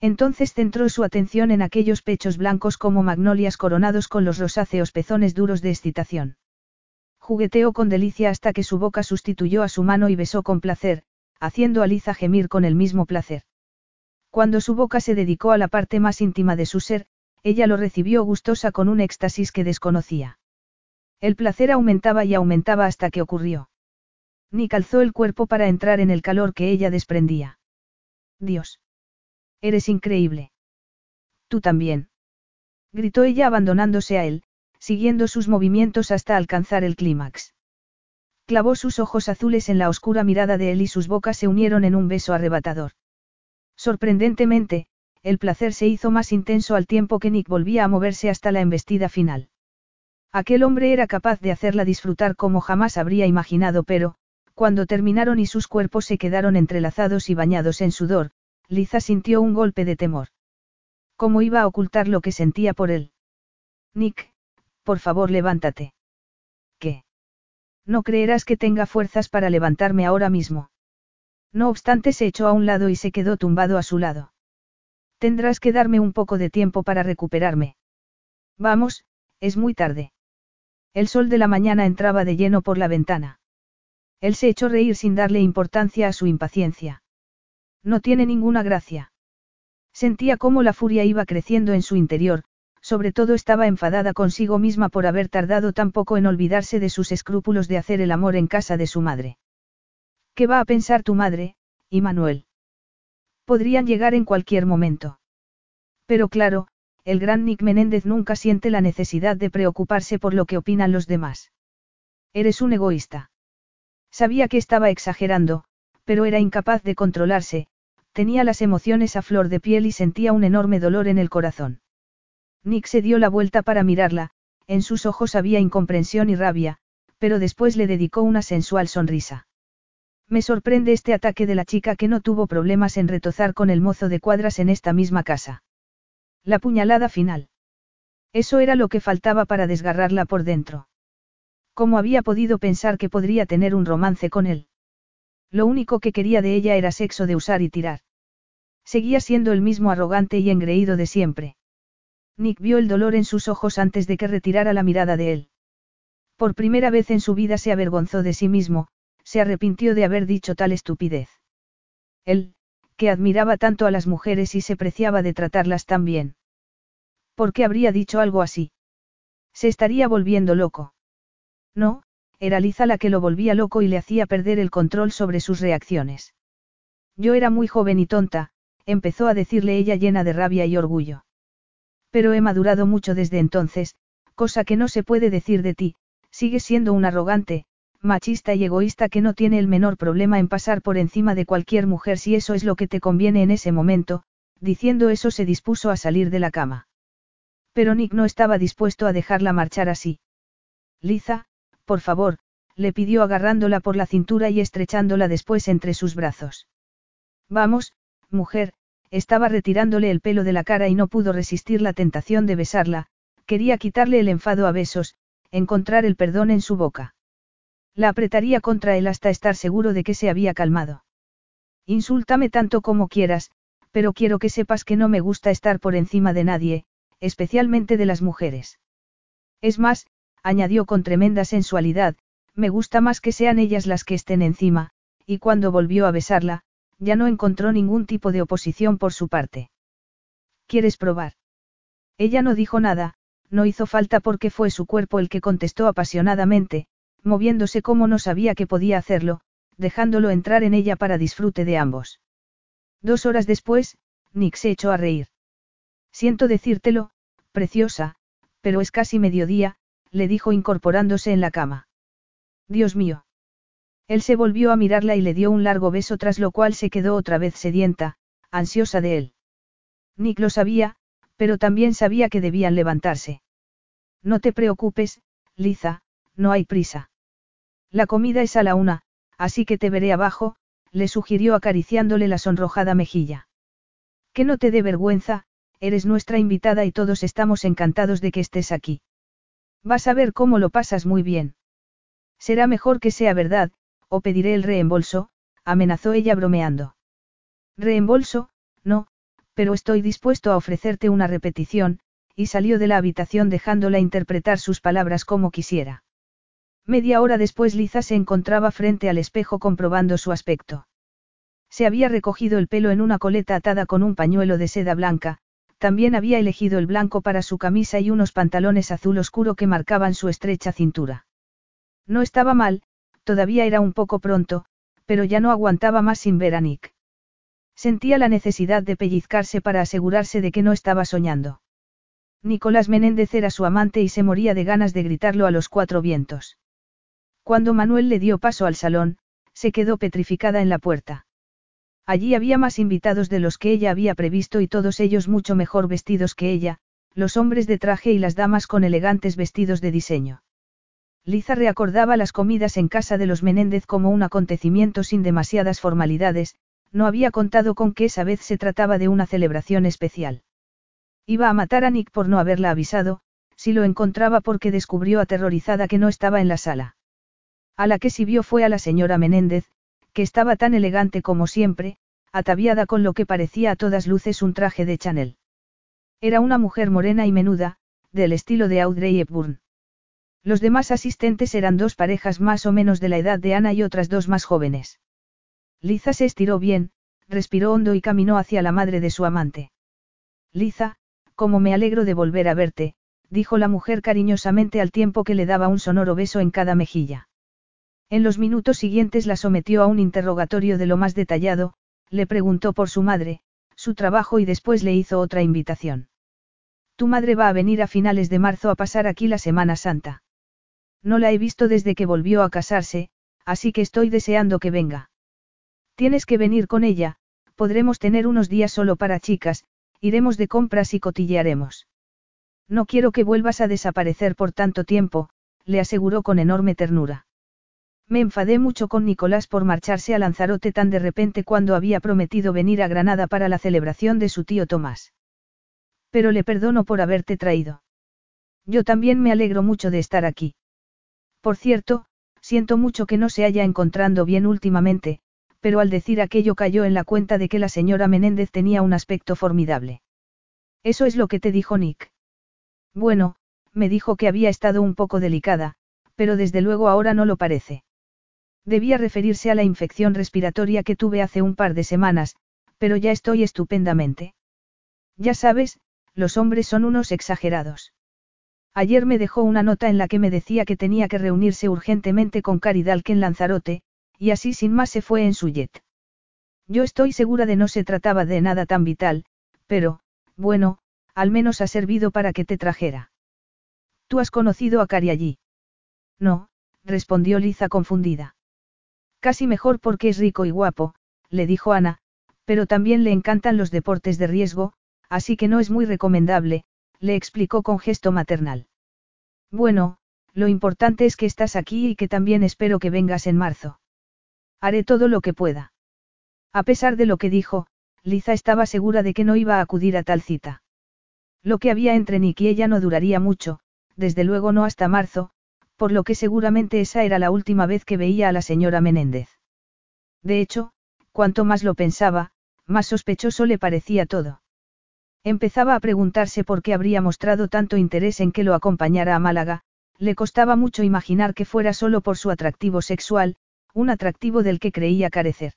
Entonces centró su atención en aquellos pechos blancos como magnolias coronados con los rosáceos pezones duros de excitación. Jugueteó con delicia hasta que su boca sustituyó a su mano y besó con placer, haciendo a Liza gemir con el mismo placer. Cuando su boca se dedicó a la parte más íntima de su ser, ella lo recibió gustosa con un éxtasis que desconocía. El placer aumentaba y aumentaba hasta que ocurrió. Ni calzó el cuerpo para entrar en el calor que ella desprendía. Dios. Eres increíble. Tú también. Gritó ella abandonándose a él, siguiendo sus movimientos hasta alcanzar el clímax. Clavó sus ojos azules en la oscura mirada de él y sus bocas se unieron en un beso arrebatador. Sorprendentemente, el placer se hizo más intenso al tiempo que Nick volvía a moverse hasta la embestida final. Aquel hombre era capaz de hacerla disfrutar como jamás habría imaginado, pero, cuando terminaron y sus cuerpos se quedaron entrelazados y bañados en sudor, Liza sintió un golpe de temor. ¿Cómo iba a ocultar lo que sentía por él? Nick, por favor levántate. ¿Qué? No creerás que tenga fuerzas para levantarme ahora mismo. No obstante se echó a un lado y se quedó tumbado a su lado. Tendrás que darme un poco de tiempo para recuperarme. Vamos, es muy tarde. El sol de la mañana entraba de lleno por la ventana. Él se echó reír sin darle importancia a su impaciencia. No tiene ninguna gracia. Sentía cómo la furia iba creciendo en su interior, sobre todo estaba enfadada consigo misma por haber tardado tan poco en olvidarse de sus escrúpulos de hacer el amor en casa de su madre. ¿Qué va a pensar tu madre, y Manuel? Podrían llegar en cualquier momento. Pero claro, el gran Nick Menéndez nunca siente la necesidad de preocuparse por lo que opinan los demás. Eres un egoísta. Sabía que estaba exagerando, pero era incapaz de controlarse, Tenía las emociones a flor de piel y sentía un enorme dolor en el corazón. Nick se dio la vuelta para mirarla, en sus ojos había incomprensión y rabia, pero después le dedicó una sensual sonrisa. Me sorprende este ataque de la chica que no tuvo problemas en retozar con el mozo de cuadras en esta misma casa. La puñalada final. Eso era lo que faltaba para desgarrarla por dentro. ¿Cómo había podido pensar que podría tener un romance con él? Lo único que quería de ella era sexo de usar y tirar. Seguía siendo el mismo arrogante y engreído de siempre. Nick vio el dolor en sus ojos antes de que retirara la mirada de él. Por primera vez en su vida se avergonzó de sí mismo, se arrepintió de haber dicho tal estupidez. Él, que admiraba tanto a las mujeres y se preciaba de tratarlas tan bien. ¿Por qué habría dicho algo así? Se estaría volviendo loco. No, era Liza la que lo volvía loco y le hacía perder el control sobre sus reacciones. Yo era muy joven y tonta, empezó a decirle ella llena de rabia y orgullo. Pero he madurado mucho desde entonces, cosa que no se puede decir de ti, sigues siendo un arrogante, machista y egoísta que no tiene el menor problema en pasar por encima de cualquier mujer si eso es lo que te conviene en ese momento, diciendo eso se dispuso a salir de la cama. Pero Nick no estaba dispuesto a dejarla marchar así. Liza, por favor, le pidió agarrándola por la cintura y estrechándola después entre sus brazos. Vamos, mujer, estaba retirándole el pelo de la cara y no pudo resistir la tentación de besarla, quería quitarle el enfado a besos, encontrar el perdón en su boca. La apretaría contra él hasta estar seguro de que se había calmado. Insúltame tanto como quieras, pero quiero que sepas que no me gusta estar por encima de nadie, especialmente de las mujeres. Es más, añadió con tremenda sensualidad, me gusta más que sean ellas las que estén encima, y cuando volvió a besarla, ya no encontró ningún tipo de oposición por su parte. ¿Quieres probar? Ella no dijo nada, no hizo falta porque fue su cuerpo el que contestó apasionadamente, moviéndose como no sabía que podía hacerlo, dejándolo entrar en ella para disfrute de ambos. Dos horas después, Nick se echó a reír. Siento decírtelo, preciosa, pero es casi mediodía, le dijo incorporándose en la cama. Dios mío. Él se volvió a mirarla y le dio un largo beso tras lo cual se quedó otra vez sedienta, ansiosa de él. Nick lo sabía, pero también sabía que debían levantarse. No te preocupes, Liza, no hay prisa. La comida es a la una, así que te veré abajo, le sugirió acariciándole la sonrojada mejilla. Que no te dé vergüenza, eres nuestra invitada y todos estamos encantados de que estés aquí. Vas a ver cómo lo pasas muy bien. Será mejor que sea verdad, o pediré el reembolso, amenazó ella bromeando. Reembolso, no, pero estoy dispuesto a ofrecerte una repetición, y salió de la habitación dejándola interpretar sus palabras como quisiera. Media hora después Liza se encontraba frente al espejo comprobando su aspecto. Se había recogido el pelo en una coleta atada con un pañuelo de seda blanca, también había elegido el blanco para su camisa y unos pantalones azul oscuro que marcaban su estrecha cintura. No estaba mal, todavía era un poco pronto, pero ya no aguantaba más sin ver a Nick. Sentía la necesidad de pellizcarse para asegurarse de que no estaba soñando. Nicolás Menéndez era su amante y se moría de ganas de gritarlo a los cuatro vientos. Cuando Manuel le dio paso al salón, se quedó petrificada en la puerta. Allí había más invitados de los que ella había previsto y todos ellos mucho mejor vestidos que ella, los hombres de traje y las damas con elegantes vestidos de diseño. Liza reacordaba las comidas en casa de los Menéndez como un acontecimiento sin demasiadas formalidades, no había contado con que esa vez se trataba de una celebración especial. Iba a matar a Nick por no haberla avisado, si lo encontraba porque descubrió aterrorizada que no estaba en la sala. A la que sí vio fue a la señora Menéndez, que estaba tan elegante como siempre, ataviada con lo que parecía a todas luces un traje de Chanel. Era una mujer morena y menuda, del estilo de Audrey Hepburn. Los demás asistentes eran dos parejas más o menos de la edad de Ana y otras dos más jóvenes. Liza se estiró bien, respiró hondo y caminó hacia la madre de su amante. Liza, como me alegro de volver a verte, dijo la mujer cariñosamente al tiempo que le daba un sonoro beso en cada mejilla. En los minutos siguientes la sometió a un interrogatorio de lo más detallado, le preguntó por su madre, su trabajo y después le hizo otra invitación. Tu madre va a venir a finales de marzo a pasar aquí la Semana Santa. No la he visto desde que volvió a casarse, así que estoy deseando que venga. Tienes que venir con ella, podremos tener unos días solo para chicas, iremos de compras y cotillearemos. No quiero que vuelvas a desaparecer por tanto tiempo, le aseguró con enorme ternura. Me enfadé mucho con Nicolás por marcharse a Lanzarote tan de repente cuando había prometido venir a Granada para la celebración de su tío Tomás. Pero le perdono por haberte traído. Yo también me alegro mucho de estar aquí. Por cierto, siento mucho que no se haya encontrando bien últimamente, pero al decir aquello cayó en la cuenta de que la señora Menéndez tenía un aspecto formidable. Eso es lo que te dijo Nick. Bueno, me dijo que había estado un poco delicada, pero desde luego ahora no lo parece. Debía referirse a la infección respiratoria que tuve hace un par de semanas, pero ya estoy estupendamente. Ya sabes, los hombres son unos exagerados. Ayer me dejó una nota en la que me decía que tenía que reunirse urgentemente con Caridal en Lanzarote, y así sin más se fue en su jet. Yo estoy segura de no se trataba de nada tan vital, pero, bueno, al menos ha servido para que te trajera. ¿Tú has conocido a Cari allí? No, respondió Liza confundida. Casi mejor porque es rico y guapo, le dijo Ana, pero también le encantan los deportes de riesgo, así que no es muy recomendable, le explicó con gesto maternal. Bueno, lo importante es que estás aquí y que también espero que vengas en marzo. Haré todo lo que pueda. A pesar de lo que dijo, Liza estaba segura de que no iba a acudir a tal cita. Lo que había entre Nick y ella no duraría mucho, desde luego no hasta marzo, por lo que seguramente esa era la última vez que veía a la señora Menéndez. De hecho, cuanto más lo pensaba, más sospechoso le parecía todo. Empezaba a preguntarse por qué habría mostrado tanto interés en que lo acompañara a Málaga, le costaba mucho imaginar que fuera solo por su atractivo sexual, un atractivo del que creía carecer.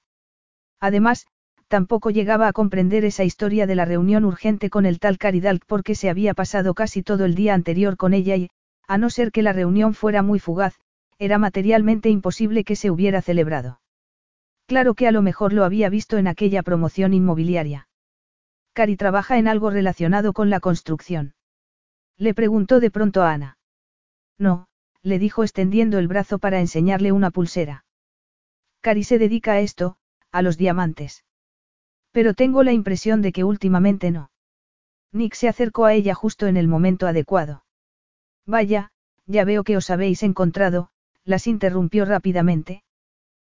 Además, tampoco llegaba a comprender esa historia de la reunión urgente con el tal Caridal porque se había pasado casi todo el día anterior con ella y, a no ser que la reunión fuera muy fugaz, era materialmente imposible que se hubiera celebrado. Claro que a lo mejor lo había visto en aquella promoción inmobiliaria. Cari trabaja en algo relacionado con la construcción. Le preguntó de pronto a Ana. No, le dijo extendiendo el brazo para enseñarle una pulsera. Cari se dedica a esto, a los diamantes. Pero tengo la impresión de que últimamente no. Nick se acercó a ella justo en el momento adecuado. Vaya, ya veo que os habéis encontrado, las interrumpió rápidamente.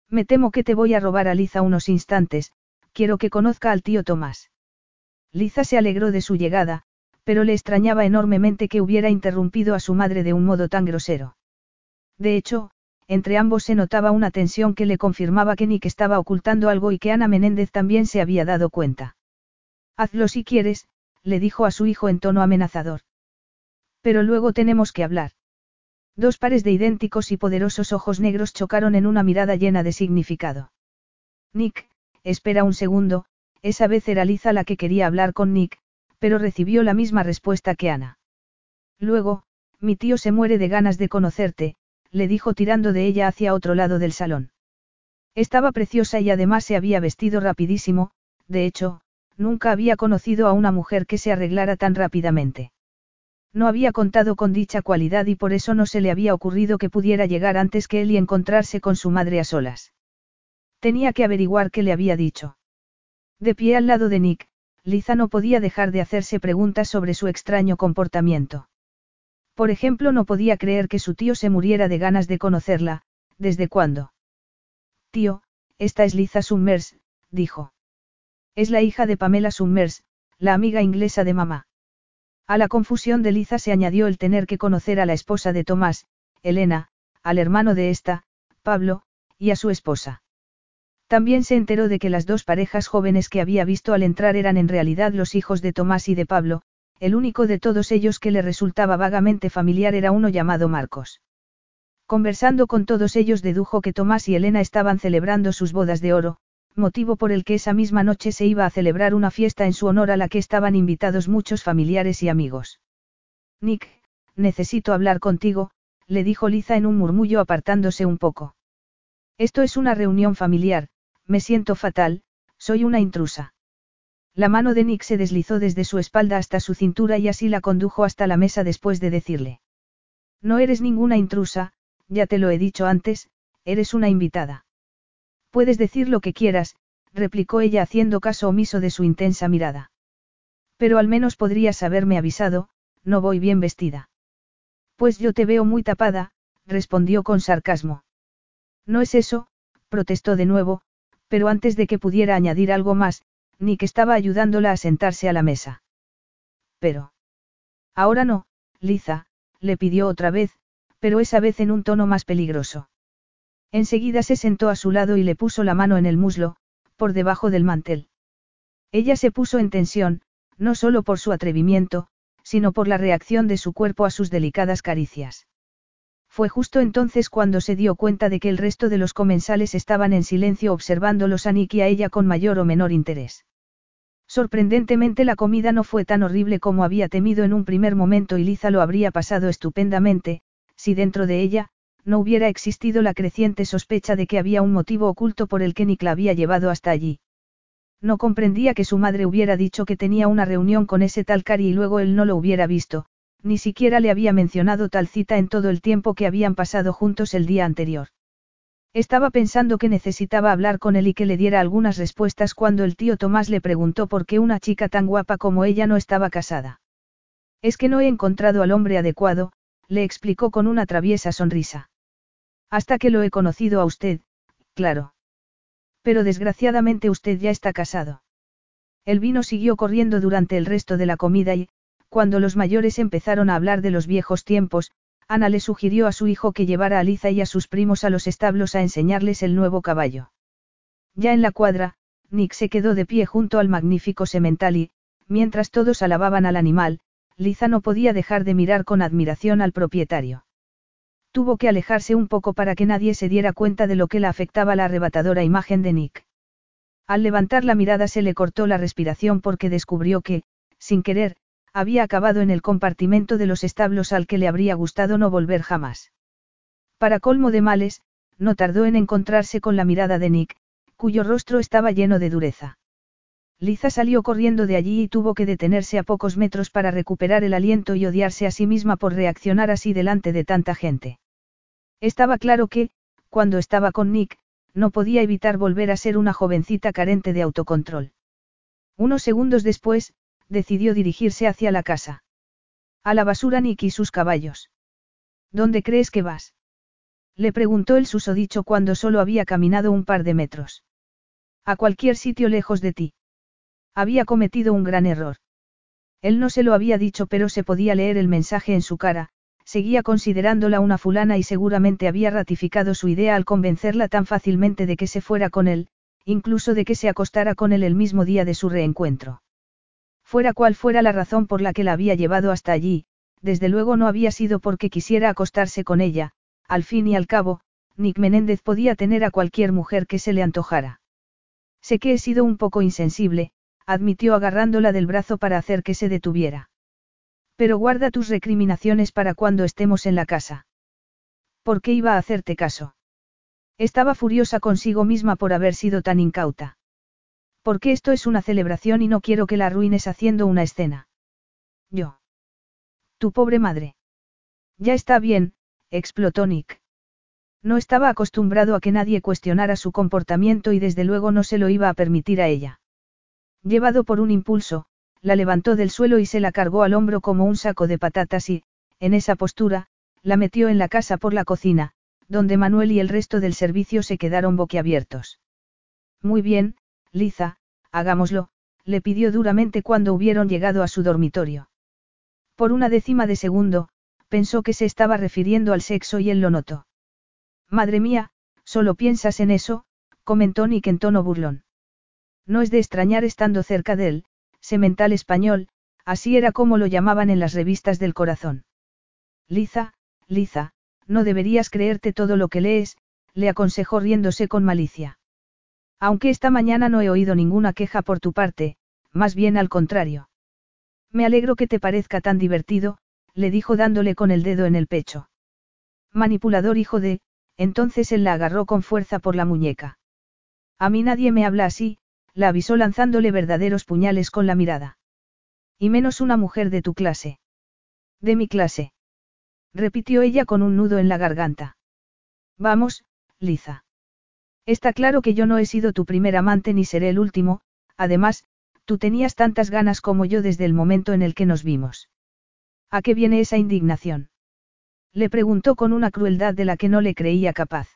Me temo que te voy a robar a Liza unos instantes, quiero que conozca al tío Tomás. Liza se alegró de su llegada, pero le extrañaba enormemente que hubiera interrumpido a su madre de un modo tan grosero. De hecho, entre ambos se notaba una tensión que le confirmaba que Nick estaba ocultando algo y que Ana Menéndez también se había dado cuenta. Hazlo si quieres, le dijo a su hijo en tono amenazador. Pero luego tenemos que hablar. Dos pares de idénticos y poderosos ojos negros chocaron en una mirada llena de significado. Nick, espera un segundo, esa vez era Liza la que quería hablar con Nick, pero recibió la misma respuesta que Ana. Luego, mi tío se muere de ganas de conocerte, le dijo tirando de ella hacia otro lado del salón. Estaba preciosa y además se había vestido rapidísimo, de hecho, nunca había conocido a una mujer que se arreglara tan rápidamente. No había contado con dicha cualidad y por eso no se le había ocurrido que pudiera llegar antes que él y encontrarse con su madre a solas. Tenía que averiguar qué le había dicho. De pie al lado de Nick, Liza no podía dejar de hacerse preguntas sobre su extraño comportamiento. Por ejemplo, no podía creer que su tío se muriera de ganas de conocerla, ¿desde cuándo? Tío, esta es Liza Summers, dijo. Es la hija de Pamela Summers, la amiga inglesa de mamá. A la confusión de Liza se añadió el tener que conocer a la esposa de Tomás, Elena, al hermano de esta, Pablo, y a su esposa. También se enteró de que las dos parejas jóvenes que había visto al entrar eran en realidad los hijos de Tomás y de Pablo, el único de todos ellos que le resultaba vagamente familiar era uno llamado Marcos. Conversando con todos ellos dedujo que Tomás y Elena estaban celebrando sus bodas de oro, motivo por el que esa misma noche se iba a celebrar una fiesta en su honor a la que estaban invitados muchos familiares y amigos. Nick, necesito hablar contigo, le dijo Liza en un murmullo apartándose un poco. Esto es una reunión familiar, me siento fatal, soy una intrusa. La mano de Nick se deslizó desde su espalda hasta su cintura y así la condujo hasta la mesa después de decirle. No eres ninguna intrusa, ya te lo he dicho antes, eres una invitada. Puedes decir lo que quieras, replicó ella haciendo caso omiso de su intensa mirada. Pero al menos podrías haberme avisado, no voy bien vestida. Pues yo te veo muy tapada, respondió con sarcasmo. No es eso, protestó de nuevo, pero antes de que pudiera añadir algo más, Nick estaba ayudándola a sentarse a la mesa. Pero. Ahora no, Liza, le pidió otra vez, pero esa vez en un tono más peligroso. Enseguida se sentó a su lado y le puso la mano en el muslo, por debajo del mantel. Ella se puso en tensión, no solo por su atrevimiento, sino por la reacción de su cuerpo a sus delicadas caricias. Fue justo entonces cuando se dio cuenta de que el resto de los comensales estaban en silencio observándolos a Nick y a ella con mayor o menor interés. Sorprendentemente la comida no fue tan horrible como había temido en un primer momento y Liza lo habría pasado estupendamente, si dentro de ella, no hubiera existido la creciente sospecha de que había un motivo oculto por el que Nick la había llevado hasta allí. No comprendía que su madre hubiera dicho que tenía una reunión con ese tal Cari y luego él no lo hubiera visto, ni siquiera le había mencionado tal cita en todo el tiempo que habían pasado juntos el día anterior. Estaba pensando que necesitaba hablar con él y que le diera algunas respuestas cuando el tío Tomás le preguntó por qué una chica tan guapa como ella no estaba casada. Es que no he encontrado al hombre adecuado, le explicó con una traviesa sonrisa. Hasta que lo he conocido a usted, claro. Pero desgraciadamente usted ya está casado. El vino siguió corriendo durante el resto de la comida y, cuando los mayores empezaron a hablar de los viejos tiempos, Ana le sugirió a su hijo que llevara a Liza y a sus primos a los establos a enseñarles el nuevo caballo. Ya en la cuadra, Nick se quedó de pie junto al magnífico semental y, mientras todos alababan al animal, Liza no podía dejar de mirar con admiración al propietario. Tuvo que alejarse un poco para que nadie se diera cuenta de lo que la afectaba la arrebatadora imagen de Nick. Al levantar la mirada se le cortó la respiración porque descubrió que, sin querer, había acabado en el compartimento de los establos al que le habría gustado no volver jamás. Para colmo de males, no tardó en encontrarse con la mirada de Nick, cuyo rostro estaba lleno de dureza. Liza salió corriendo de allí y tuvo que detenerse a pocos metros para recuperar el aliento y odiarse a sí misma por reaccionar así delante de tanta gente. Estaba claro que, cuando estaba con Nick, no podía evitar volver a ser una jovencita carente de autocontrol. Unos segundos después, decidió dirigirse hacia la casa. A la basura Nick y sus caballos. ¿Dónde crees que vas? Le preguntó el susodicho cuando solo había caminado un par de metros. A cualquier sitio lejos de ti. Había cometido un gran error. Él no se lo había dicho pero se podía leer el mensaje en su cara, seguía considerándola una fulana y seguramente había ratificado su idea al convencerla tan fácilmente de que se fuera con él, incluso de que se acostara con él el mismo día de su reencuentro. Fuera cual fuera la razón por la que la había llevado hasta allí, desde luego no había sido porque quisiera acostarse con ella, al fin y al cabo, Nick Menéndez podía tener a cualquier mujer que se le antojara. Sé que he sido un poco insensible, admitió agarrándola del brazo para hacer que se detuviera. Pero guarda tus recriminaciones para cuando estemos en la casa. ¿Por qué iba a hacerte caso? Estaba furiosa consigo misma por haber sido tan incauta. Porque esto es una celebración y no quiero que la arruines haciendo una escena. Yo. Tu pobre madre. Ya está bien, explotó Nick. No estaba acostumbrado a que nadie cuestionara su comportamiento y desde luego no se lo iba a permitir a ella. Llevado por un impulso, la levantó del suelo y se la cargó al hombro como un saco de patatas y, en esa postura, la metió en la casa por la cocina, donde Manuel y el resto del servicio se quedaron boquiabiertos. Muy bien, Liza, hagámoslo, le pidió duramente cuando hubieron llegado a su dormitorio. Por una décima de segundo, pensó que se estaba refiriendo al sexo y él lo notó. Madre mía, solo piensas en eso, comentó Nick en tono burlón. No es de extrañar estando cerca de él, semental español, así era como lo llamaban en las revistas del corazón. Liza, Liza, no deberías creerte todo lo que lees, le aconsejó riéndose con malicia. Aunque esta mañana no he oído ninguna queja por tu parte, más bien al contrario. Me alegro que te parezca tan divertido, le dijo dándole con el dedo en el pecho. Manipulador hijo de, entonces él la agarró con fuerza por la muñeca. A mí nadie me habla así, la avisó lanzándole verdaderos puñales con la mirada. Y menos una mujer de tu clase. De mi clase. Repitió ella con un nudo en la garganta. Vamos, Liza. Está claro que yo no he sido tu primer amante ni seré el último, además, tú tenías tantas ganas como yo desde el momento en el que nos vimos. ¿A qué viene esa indignación? Le preguntó con una crueldad de la que no le creía capaz.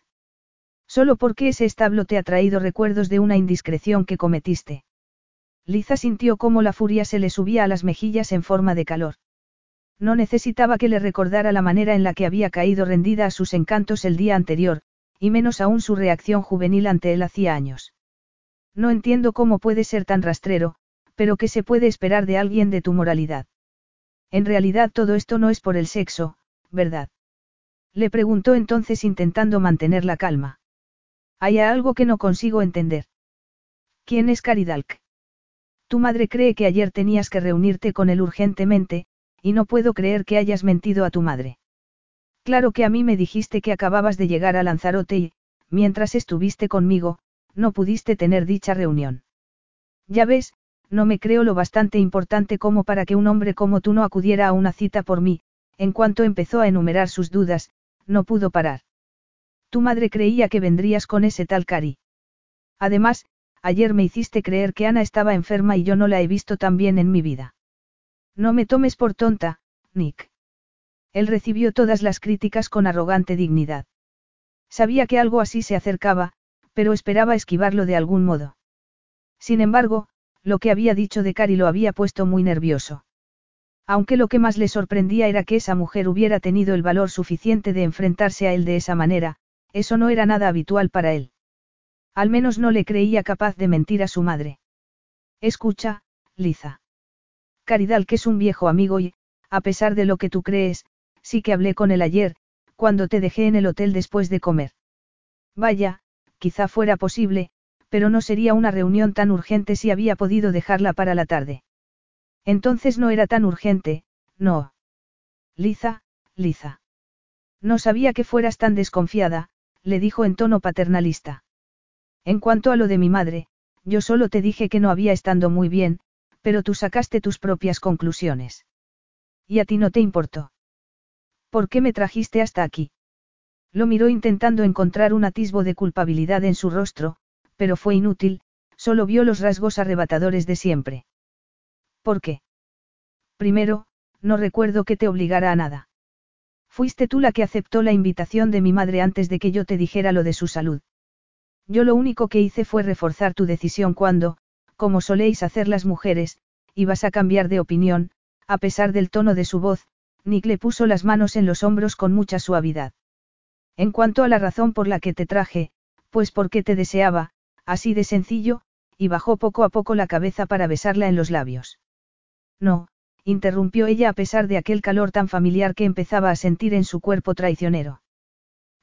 Solo porque ese establo te ha traído recuerdos de una indiscreción que cometiste. Liza sintió cómo la furia se le subía a las mejillas en forma de calor. No necesitaba que le recordara la manera en la que había caído rendida a sus encantos el día anterior, y menos aún su reacción juvenil ante él hacía años. No entiendo cómo puede ser tan rastrero, pero ¿qué se puede esperar de alguien de tu moralidad? En realidad todo esto no es por el sexo, ¿verdad? Le preguntó entonces intentando mantener la calma. Hay algo que no consigo entender. ¿Quién es Caridalc? Tu madre cree que ayer tenías que reunirte con él urgentemente, y no puedo creer que hayas mentido a tu madre. Claro que a mí me dijiste que acababas de llegar a Lanzarote y, mientras estuviste conmigo, no pudiste tener dicha reunión. Ya ves, no me creo lo bastante importante como para que un hombre como tú no acudiera a una cita por mí, en cuanto empezó a enumerar sus dudas, no pudo parar. Tu madre creía que vendrías con ese tal Cari. Además, ayer me hiciste creer que Ana estaba enferma y yo no la he visto tan bien en mi vida. No me tomes por tonta, Nick. Él recibió todas las críticas con arrogante dignidad. Sabía que algo así se acercaba, pero esperaba esquivarlo de algún modo. Sin embargo, lo que había dicho de Cari lo había puesto muy nervioso. Aunque lo que más le sorprendía era que esa mujer hubiera tenido el valor suficiente de enfrentarse a él de esa manera, eso no era nada habitual para él. Al menos no le creía capaz de mentir a su madre. Escucha, Liza. Caridal que es un viejo amigo y, a pesar de lo que tú crees, sí que hablé con él ayer, cuando te dejé en el hotel después de comer. Vaya, quizá fuera posible, pero no sería una reunión tan urgente si había podido dejarla para la tarde. Entonces no era tan urgente, no. Liza, Liza. No sabía que fueras tan desconfiada, le dijo en tono paternalista. En cuanto a lo de mi madre, yo solo te dije que no había estando muy bien, pero tú sacaste tus propias conclusiones. Y a ti no te importó. ¿Por qué me trajiste hasta aquí? Lo miró intentando encontrar un atisbo de culpabilidad en su rostro, pero fue inútil, solo vio los rasgos arrebatadores de siempre. ¿Por qué? Primero, no recuerdo que te obligara a nada. Fuiste tú la que aceptó la invitación de mi madre antes de que yo te dijera lo de su salud. Yo lo único que hice fue reforzar tu decisión cuando, como soléis hacer las mujeres, ibas a cambiar de opinión, a pesar del tono de su voz, Nick le puso las manos en los hombros con mucha suavidad. En cuanto a la razón por la que te traje, pues porque te deseaba, así de sencillo, y bajó poco a poco la cabeza para besarla en los labios. No, interrumpió ella a pesar de aquel calor tan familiar que empezaba a sentir en su cuerpo traicionero.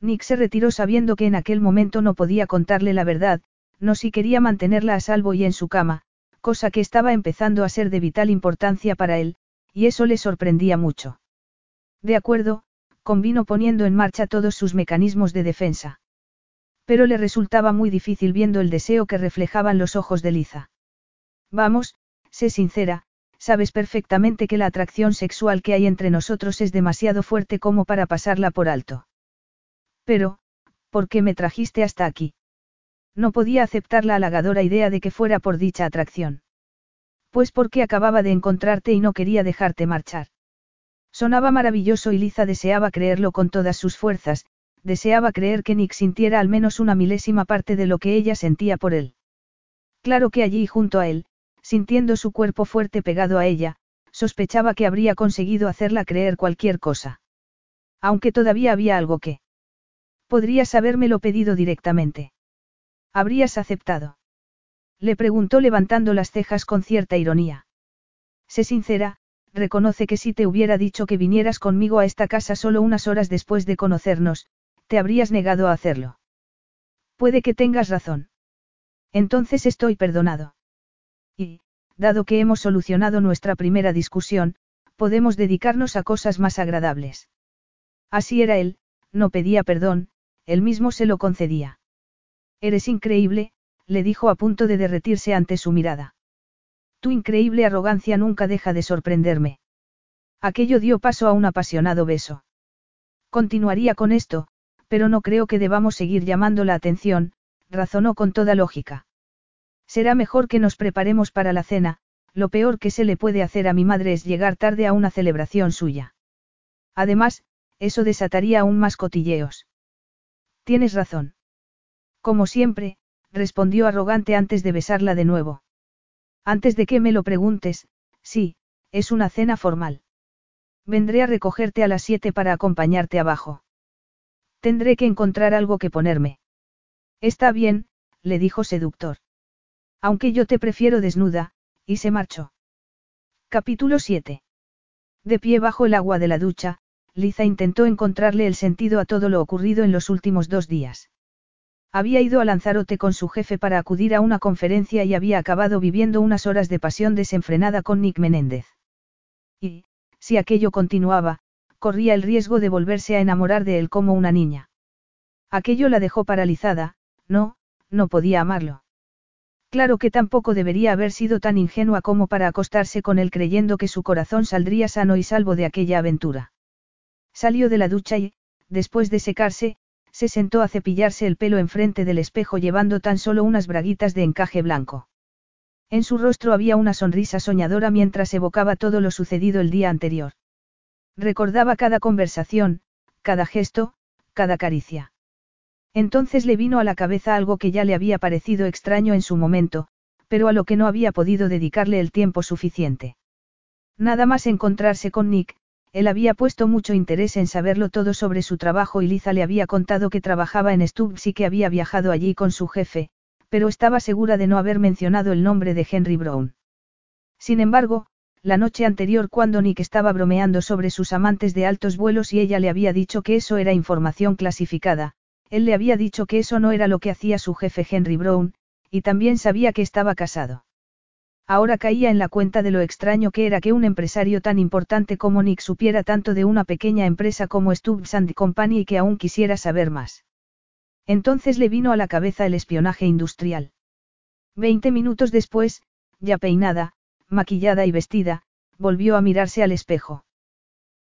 Nick se retiró sabiendo que en aquel momento no podía contarle la verdad, no si quería mantenerla a salvo y en su cama, cosa que estaba empezando a ser de vital importancia para él, y eso le sorprendía mucho. De acuerdo, convino poniendo en marcha todos sus mecanismos de defensa. Pero le resultaba muy difícil viendo el deseo que reflejaban los ojos de Liza. Vamos, sé sincera, sabes perfectamente que la atracción sexual que hay entre nosotros es demasiado fuerte como para pasarla por alto. Pero, ¿por qué me trajiste hasta aquí? No podía aceptar la halagadora idea de que fuera por dicha atracción. Pues porque acababa de encontrarte y no quería dejarte marchar. Sonaba maravilloso y Liza deseaba creerlo con todas sus fuerzas, deseaba creer que Nick sintiera al menos una milésima parte de lo que ella sentía por él. Claro que allí junto a él, sintiendo su cuerpo fuerte pegado a ella, sospechaba que habría conseguido hacerla creer cualquier cosa. Aunque todavía había algo que... Podrías habérmelo pedido directamente. ¿Habrías aceptado? Le preguntó levantando las cejas con cierta ironía. Sé sincera, reconoce que si te hubiera dicho que vinieras conmigo a esta casa solo unas horas después de conocernos, te habrías negado a hacerlo. Puede que tengas razón. Entonces estoy perdonado. Y, dado que hemos solucionado nuestra primera discusión, podemos dedicarnos a cosas más agradables. Así era él, no pedía perdón, él mismo se lo concedía. Eres increíble, le dijo a punto de derretirse ante su mirada. Tu increíble arrogancia nunca deja de sorprenderme. Aquello dio paso a un apasionado beso. Continuaría con esto, pero no creo que debamos seguir llamando la atención, razonó con toda lógica. Será mejor que nos preparemos para la cena, lo peor que se le puede hacer a mi madre es llegar tarde a una celebración suya. Además, eso desataría aún más cotilleos. Tienes razón. Como siempre, respondió arrogante antes de besarla de nuevo. Antes de que me lo preguntes, sí, es una cena formal. Vendré a recogerte a las siete para acompañarte abajo. Tendré que encontrar algo que ponerme. Está bien, le dijo seductor. Aunque yo te prefiero desnuda, y se marchó. Capítulo 7. De pie bajo el agua de la ducha, Liza intentó encontrarle el sentido a todo lo ocurrido en los últimos dos días. Había ido a Lanzarote con su jefe para acudir a una conferencia y había acabado viviendo unas horas de pasión desenfrenada con Nick Menéndez. Y, si aquello continuaba, corría el riesgo de volverse a enamorar de él como una niña. Aquello la dejó paralizada, no, no podía amarlo. Claro que tampoco debería haber sido tan ingenua como para acostarse con él creyendo que su corazón saldría sano y salvo de aquella aventura. Salió de la ducha y, después de secarse, se sentó a cepillarse el pelo enfrente del espejo llevando tan solo unas braguitas de encaje blanco. En su rostro había una sonrisa soñadora mientras evocaba todo lo sucedido el día anterior. Recordaba cada conversación, cada gesto, cada caricia. Entonces le vino a la cabeza algo que ya le había parecido extraño en su momento, pero a lo que no había podido dedicarle el tiempo suficiente. Nada más encontrarse con Nick, él había puesto mucho interés en saberlo todo sobre su trabajo y Liza le había contado que trabajaba en Stubbs y que había viajado allí con su jefe, pero estaba segura de no haber mencionado el nombre de Henry Brown. Sin embargo, la noche anterior cuando Nick estaba bromeando sobre sus amantes de altos vuelos y ella le había dicho que eso era información clasificada, él le había dicho que eso no era lo que hacía su jefe Henry Brown, y también sabía que estaba casado. Ahora caía en la cuenta de lo extraño que era que un empresario tan importante como Nick supiera tanto de una pequeña empresa como Stubbs Company y que aún quisiera saber más. Entonces le vino a la cabeza el espionaje industrial. Veinte minutos después, ya peinada, maquillada y vestida, volvió a mirarse al espejo.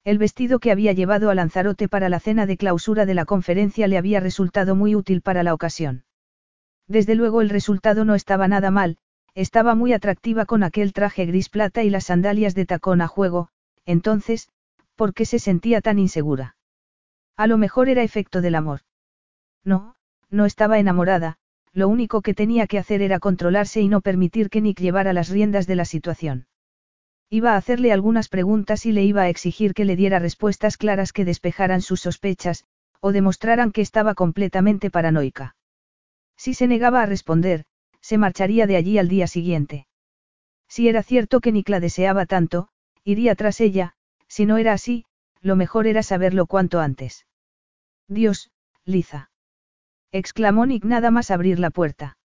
El vestido que había llevado a Lanzarote para la cena de clausura de la conferencia le había resultado muy útil para la ocasión. Desde luego el resultado no estaba nada mal, estaba muy atractiva con aquel traje gris plata y las sandalias de tacón a juego, entonces, ¿por qué se sentía tan insegura? A lo mejor era efecto del amor. No, no estaba enamorada, lo único que tenía que hacer era controlarse y no permitir que Nick llevara las riendas de la situación. Iba a hacerle algunas preguntas y le iba a exigir que le diera respuestas claras que despejaran sus sospechas, o demostraran que estaba completamente paranoica. Si se negaba a responder, se marcharía de allí al día siguiente. Si era cierto que Nick la deseaba tanto, iría tras ella, si no era así, lo mejor era saberlo cuanto antes. Dios, Liza. exclamó Nick nada más abrir la puerta.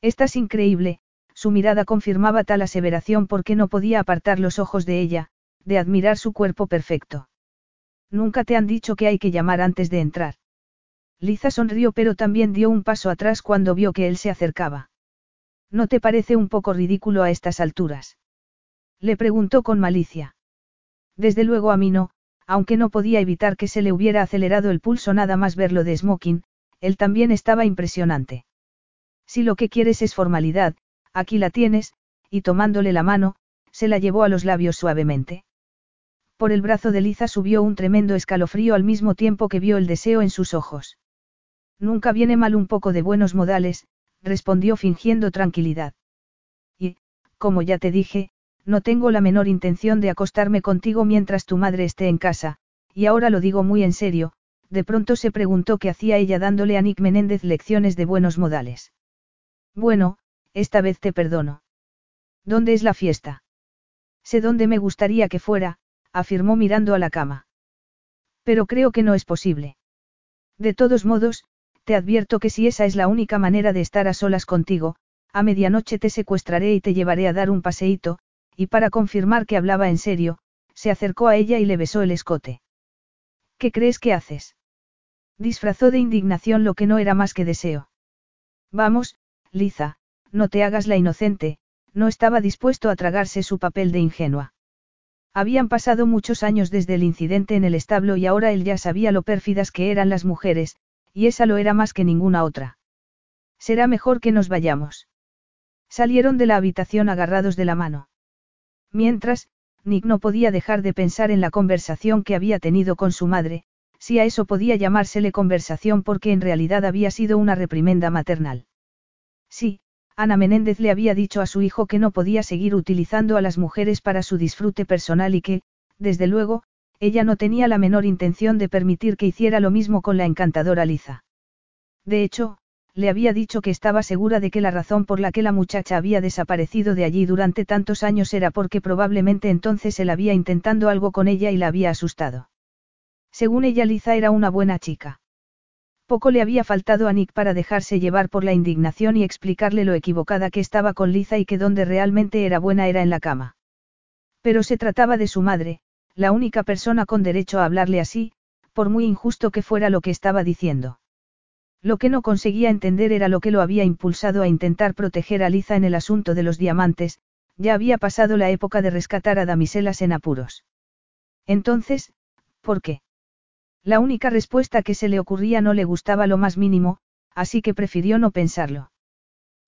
Estás increíble, su mirada confirmaba tal aseveración porque no podía apartar los ojos de ella, de admirar su cuerpo perfecto. Nunca te han dicho que hay que llamar antes de entrar. Liza sonrió pero también dio un paso atrás cuando vio que él se acercaba. ¿No te parece un poco ridículo a estas alturas? Le preguntó con malicia. Desde luego a mí no, aunque no podía evitar que se le hubiera acelerado el pulso nada más verlo de smoking, él también estaba impresionante. Si lo que quieres es formalidad, aquí la tienes, y tomándole la mano, se la llevó a los labios suavemente. Por el brazo de Liza subió un tremendo escalofrío al mismo tiempo que vio el deseo en sus ojos. Nunca viene mal un poco de buenos modales, respondió fingiendo tranquilidad. Y, como ya te dije, no tengo la menor intención de acostarme contigo mientras tu madre esté en casa, y ahora lo digo muy en serio, de pronto se preguntó qué hacía ella dándole a Nick Menéndez lecciones de buenos modales. Bueno, esta vez te perdono. ¿Dónde es la fiesta? Sé dónde me gustaría que fuera, afirmó mirando a la cama. Pero creo que no es posible. De todos modos, te advierto que si esa es la única manera de estar a solas contigo, a medianoche te secuestraré y te llevaré a dar un paseíto, y para confirmar que hablaba en serio, se acercó a ella y le besó el escote. ¿Qué crees que haces? Disfrazó de indignación lo que no era más que deseo. Vamos, Liza, no te hagas la inocente, no estaba dispuesto a tragarse su papel de ingenua. Habían pasado muchos años desde el incidente en el establo y ahora él ya sabía lo pérfidas que eran las mujeres, y esa lo era más que ninguna otra. Será mejor que nos vayamos. Salieron de la habitación agarrados de la mano. Mientras, Nick no podía dejar de pensar en la conversación que había tenido con su madre, si a eso podía llamársele conversación porque en realidad había sido una reprimenda maternal. Sí, Ana Menéndez le había dicho a su hijo que no podía seguir utilizando a las mujeres para su disfrute personal y que, desde luego, ella no tenía la menor intención de permitir que hiciera lo mismo con la encantadora Liza. De hecho, le había dicho que estaba segura de que la razón por la que la muchacha había desaparecido de allí durante tantos años era porque probablemente entonces él había intentando algo con ella y la había asustado. Según ella Liza era una buena chica. Poco le había faltado a Nick para dejarse llevar por la indignación y explicarle lo equivocada que estaba con Liza y que donde realmente era buena era en la cama. Pero se trataba de su madre, la única persona con derecho a hablarle así, por muy injusto que fuera lo que estaba diciendo. Lo que no conseguía entender era lo que lo había impulsado a intentar proteger a Liza en el asunto de los diamantes, ya había pasado la época de rescatar a damiselas en apuros. Entonces, ¿por qué? La única respuesta que se le ocurría no le gustaba lo más mínimo, así que prefirió no pensarlo.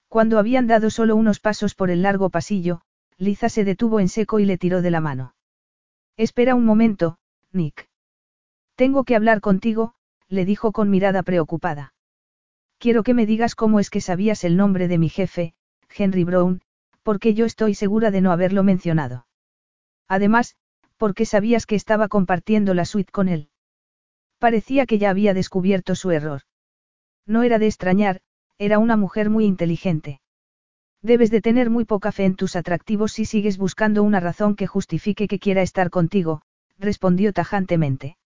Cuando habían dado solo unos pasos por el largo pasillo, Liza se detuvo en seco y le tiró de la mano. Espera un momento, Nick. Tengo que hablar contigo, le dijo con mirada preocupada. Quiero que me digas cómo es que sabías el nombre de mi jefe, Henry Brown, porque yo estoy segura de no haberlo mencionado. Además, porque sabías que estaba compartiendo la suite con él. Parecía que ya había descubierto su error. No era de extrañar, era una mujer muy inteligente. Debes de tener muy poca fe en tus atractivos si sigues buscando una razón que justifique que quiera estar contigo, respondió tajantemente.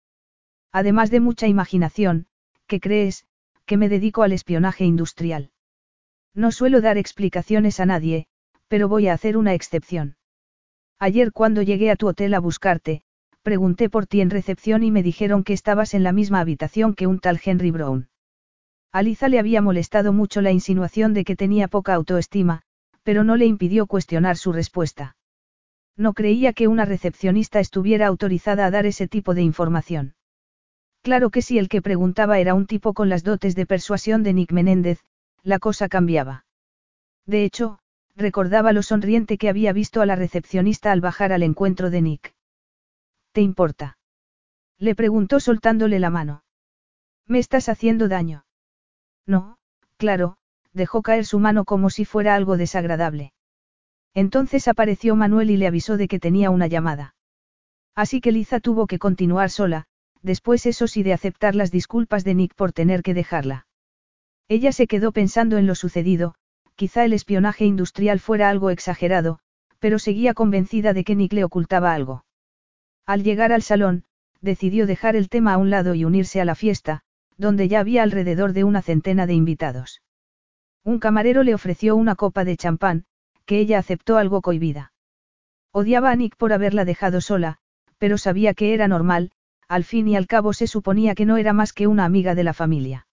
Además de mucha imaginación, ¿qué crees? Que me dedico al espionaje industrial. No suelo dar explicaciones a nadie, pero voy a hacer una excepción. Ayer cuando llegué a tu hotel a buscarte, Pregunté por ti en recepción y me dijeron que estabas en la misma habitación que un tal Henry Brown. A Liza le había molestado mucho la insinuación de que tenía poca autoestima, pero no le impidió cuestionar su respuesta. No creía que una recepcionista estuviera autorizada a dar ese tipo de información. Claro que si el que preguntaba era un tipo con las dotes de persuasión de Nick Menéndez, la cosa cambiaba. De hecho, recordaba lo sonriente que había visto a la recepcionista al bajar al encuentro de Nick. ¿Te importa? Le preguntó soltándole la mano. ¿Me estás haciendo daño? No, claro, dejó caer su mano como si fuera algo desagradable. Entonces apareció Manuel y le avisó de que tenía una llamada. Así que Liza tuvo que continuar sola, después eso sí de aceptar las disculpas de Nick por tener que dejarla. Ella se quedó pensando en lo sucedido, quizá el espionaje industrial fuera algo exagerado, pero seguía convencida de que Nick le ocultaba algo. Al llegar al salón, decidió dejar el tema a un lado y unirse a la fiesta, donde ya había alrededor de una centena de invitados. Un camarero le ofreció una copa de champán, que ella aceptó algo cohibida. Odiaba a Nick por haberla dejado sola, pero sabía que era normal, al fin y al cabo se suponía que no era más que una amiga de la familia.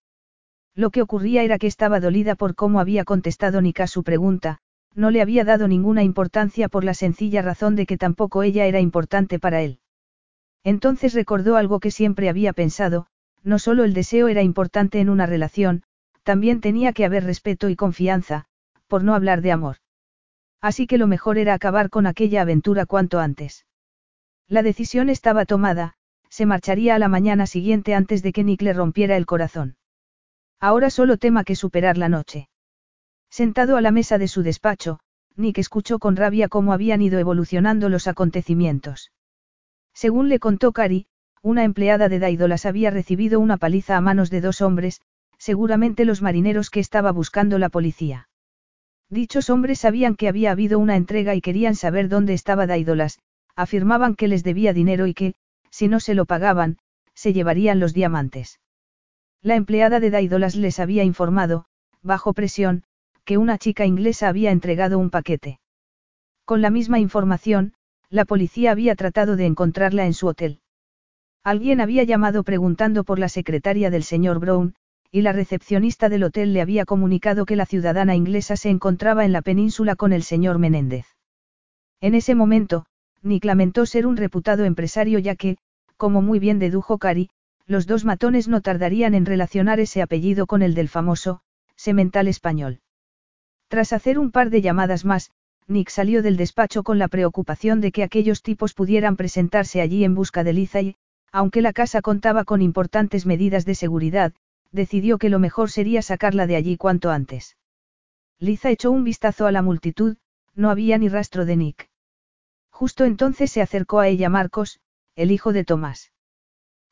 Lo que ocurría era que estaba dolida por cómo había contestado Nick a su pregunta, no le había dado ninguna importancia por la sencilla razón de que tampoco ella era importante para él. Entonces recordó algo que siempre había pensado, no solo el deseo era importante en una relación, también tenía que haber respeto y confianza, por no hablar de amor. Así que lo mejor era acabar con aquella aventura cuanto antes. La decisión estaba tomada, se marcharía a la mañana siguiente antes de que Nick le rompiera el corazón. Ahora solo tema que superar la noche. Sentado a la mesa de su despacho, Nick escuchó con rabia cómo habían ido evolucionando los acontecimientos. Según le contó Cari, una empleada de Daidolas había recibido una paliza a manos de dos hombres, seguramente los marineros que estaba buscando la policía. Dichos hombres sabían que había habido una entrega y querían saber dónde estaba Daidolas, afirmaban que les debía dinero y que, si no se lo pagaban, se llevarían los diamantes. La empleada de Daidolas les había informado, bajo presión, que una chica inglesa había entregado un paquete. Con la misma información, la policía había tratado de encontrarla en su hotel. Alguien había llamado preguntando por la secretaria del señor Brown, y la recepcionista del hotel le había comunicado que la ciudadana inglesa se encontraba en la península con el señor Menéndez. En ese momento, Nick lamentó ser un reputado empresario ya que, como muy bien dedujo Cari, los dos matones no tardarían en relacionar ese apellido con el del famoso, semental español. Tras hacer un par de llamadas más, Nick salió del despacho con la preocupación de que aquellos tipos pudieran presentarse allí en busca de Liza y, aunque la casa contaba con importantes medidas de seguridad, decidió que lo mejor sería sacarla de allí cuanto antes. Liza echó un vistazo a la multitud, no había ni rastro de Nick. Justo entonces se acercó a ella Marcos, el hijo de Tomás.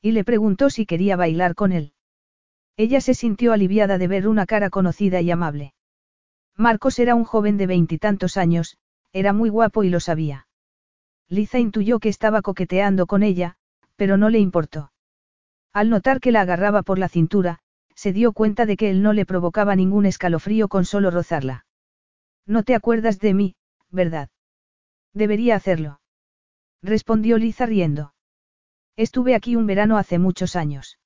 Y le preguntó si quería bailar con él. Ella se sintió aliviada de ver una cara conocida y amable. Marcos era un joven de veintitantos años, era muy guapo y lo sabía. Liza intuyó que estaba coqueteando con ella, pero no le importó. Al notar que la agarraba por la cintura, se dio cuenta de que él no le provocaba ningún escalofrío con solo rozarla. No te acuerdas de mí, ¿verdad? Debería hacerlo. Respondió Liza riendo. Estuve aquí un verano hace muchos años.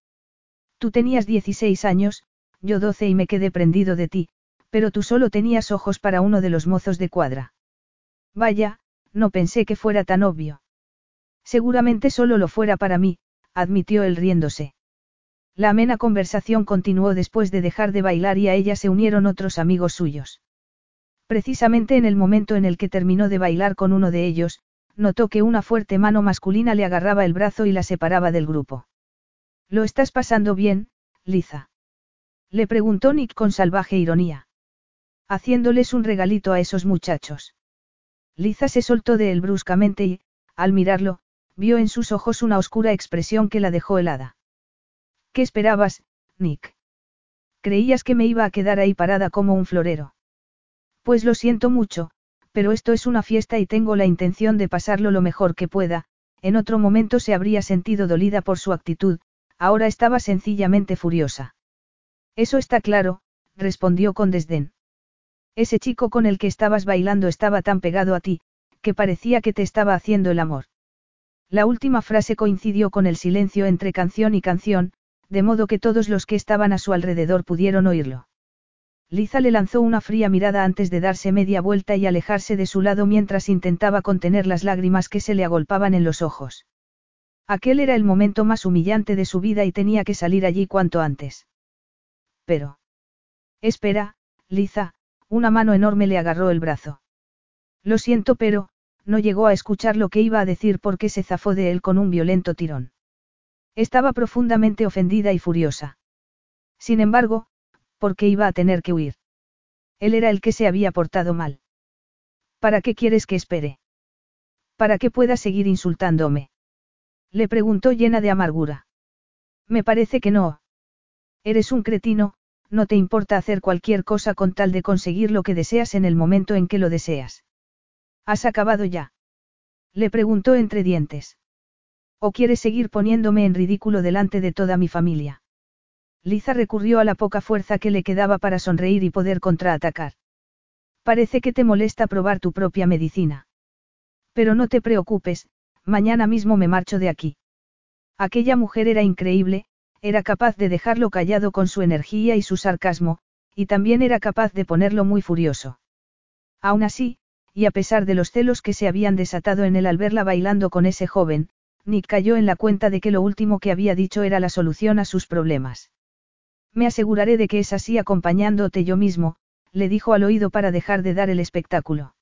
Tú tenías 16 años, yo 12 y me quedé prendido de ti, pero tú solo tenías ojos para uno de los mozos de cuadra. Vaya, no pensé que fuera tan obvio. Seguramente solo lo fuera para mí, admitió él riéndose. La amena conversación continuó después de dejar de bailar y a ella se unieron otros amigos suyos. Precisamente en el momento en el que terminó de bailar con uno de ellos, notó que una fuerte mano masculina le agarraba el brazo y la separaba del grupo. ¿Lo estás pasando bien, Liza? Le preguntó Nick con salvaje ironía. Haciéndoles un regalito a esos muchachos. Liza se soltó de él bruscamente y, al mirarlo, vio en sus ojos una oscura expresión que la dejó helada. ¿Qué esperabas, Nick? ¿Creías que me iba a quedar ahí parada como un florero? Pues lo siento mucho, pero esto es una fiesta y tengo la intención de pasarlo lo mejor que pueda, en otro momento se habría sentido dolida por su actitud, ahora estaba sencillamente furiosa. Eso está claro, respondió con desdén. Ese chico con el que estabas bailando estaba tan pegado a ti, que parecía que te estaba haciendo el amor. La última frase coincidió con el silencio entre canción y canción, de modo que todos los que estaban a su alrededor pudieron oírlo. Liza le lanzó una fría mirada antes de darse media vuelta y alejarse de su lado mientras intentaba contener las lágrimas que se le agolpaban en los ojos. Aquel era el momento más humillante de su vida y tenía que salir allí cuanto antes. Pero. Espera, Liza, una mano enorme le agarró el brazo. Lo siento, pero, no llegó a escuchar lo que iba a decir porque se zafó de él con un violento tirón. Estaba profundamente ofendida y furiosa. Sin embargo, porque iba a tener que huir. Él era el que se había portado mal. ¿Para qué quieres que espere? ¿Para que pueda seguir insultándome? Le preguntó llena de amargura. Me parece que no. Eres un cretino, no te importa hacer cualquier cosa con tal de conseguir lo que deseas en el momento en que lo deseas. ¿Has acabado ya? Le preguntó entre dientes. ¿O quieres seguir poniéndome en ridículo delante de toda mi familia? Liza recurrió a la poca fuerza que le quedaba para sonreír y poder contraatacar. Parece que te molesta probar tu propia medicina. Pero no te preocupes, mañana mismo me marcho de aquí. Aquella mujer era increíble, era capaz de dejarlo callado con su energía y su sarcasmo, y también era capaz de ponerlo muy furioso. Aún así, y a pesar de los celos que se habían desatado en él al verla bailando con ese joven, Nick cayó en la cuenta de que lo último que había dicho era la solución a sus problemas. Me aseguraré de que es así acompañándote yo mismo, le dijo al oído para dejar de dar el espectáculo.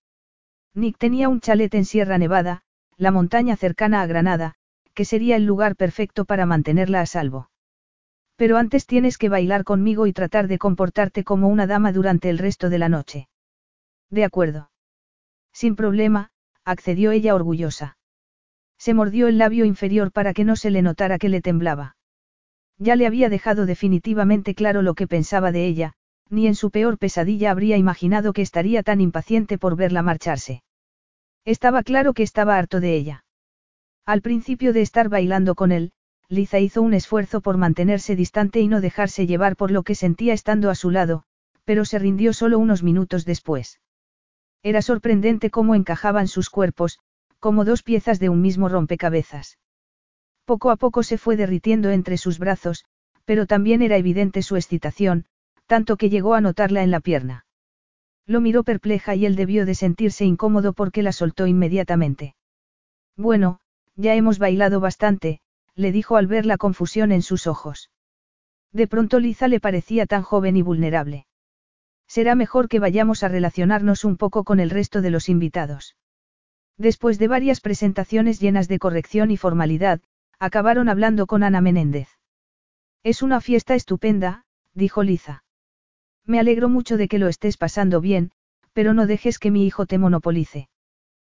Nick tenía un chalet en Sierra Nevada, la montaña cercana a Granada, que sería el lugar perfecto para mantenerla a salvo. Pero antes tienes que bailar conmigo y tratar de comportarte como una dama durante el resto de la noche. De acuerdo. Sin problema, accedió ella orgullosa. Se mordió el labio inferior para que no se le notara que le temblaba. Ya le había dejado definitivamente claro lo que pensaba de ella, ni en su peor pesadilla habría imaginado que estaría tan impaciente por verla marcharse. Estaba claro que estaba harto de ella. Al principio de estar bailando con él, Liza hizo un esfuerzo por mantenerse distante y no dejarse llevar por lo que sentía estando a su lado, pero se rindió solo unos minutos después. Era sorprendente cómo encajaban sus cuerpos, como dos piezas de un mismo rompecabezas. Poco a poco se fue derritiendo entre sus brazos, pero también era evidente su excitación, tanto que llegó a notarla en la pierna. Lo miró perpleja y él debió de sentirse incómodo porque la soltó inmediatamente. Bueno, ya hemos bailado bastante, le dijo al ver la confusión en sus ojos. De pronto Liza le parecía tan joven y vulnerable. Será mejor que vayamos a relacionarnos un poco con el resto de los invitados. Después de varias presentaciones llenas de corrección y formalidad, acabaron hablando con Ana Menéndez. Es una fiesta estupenda, dijo Liza. Me alegro mucho de que lo estés pasando bien, pero no dejes que mi hijo te monopolice.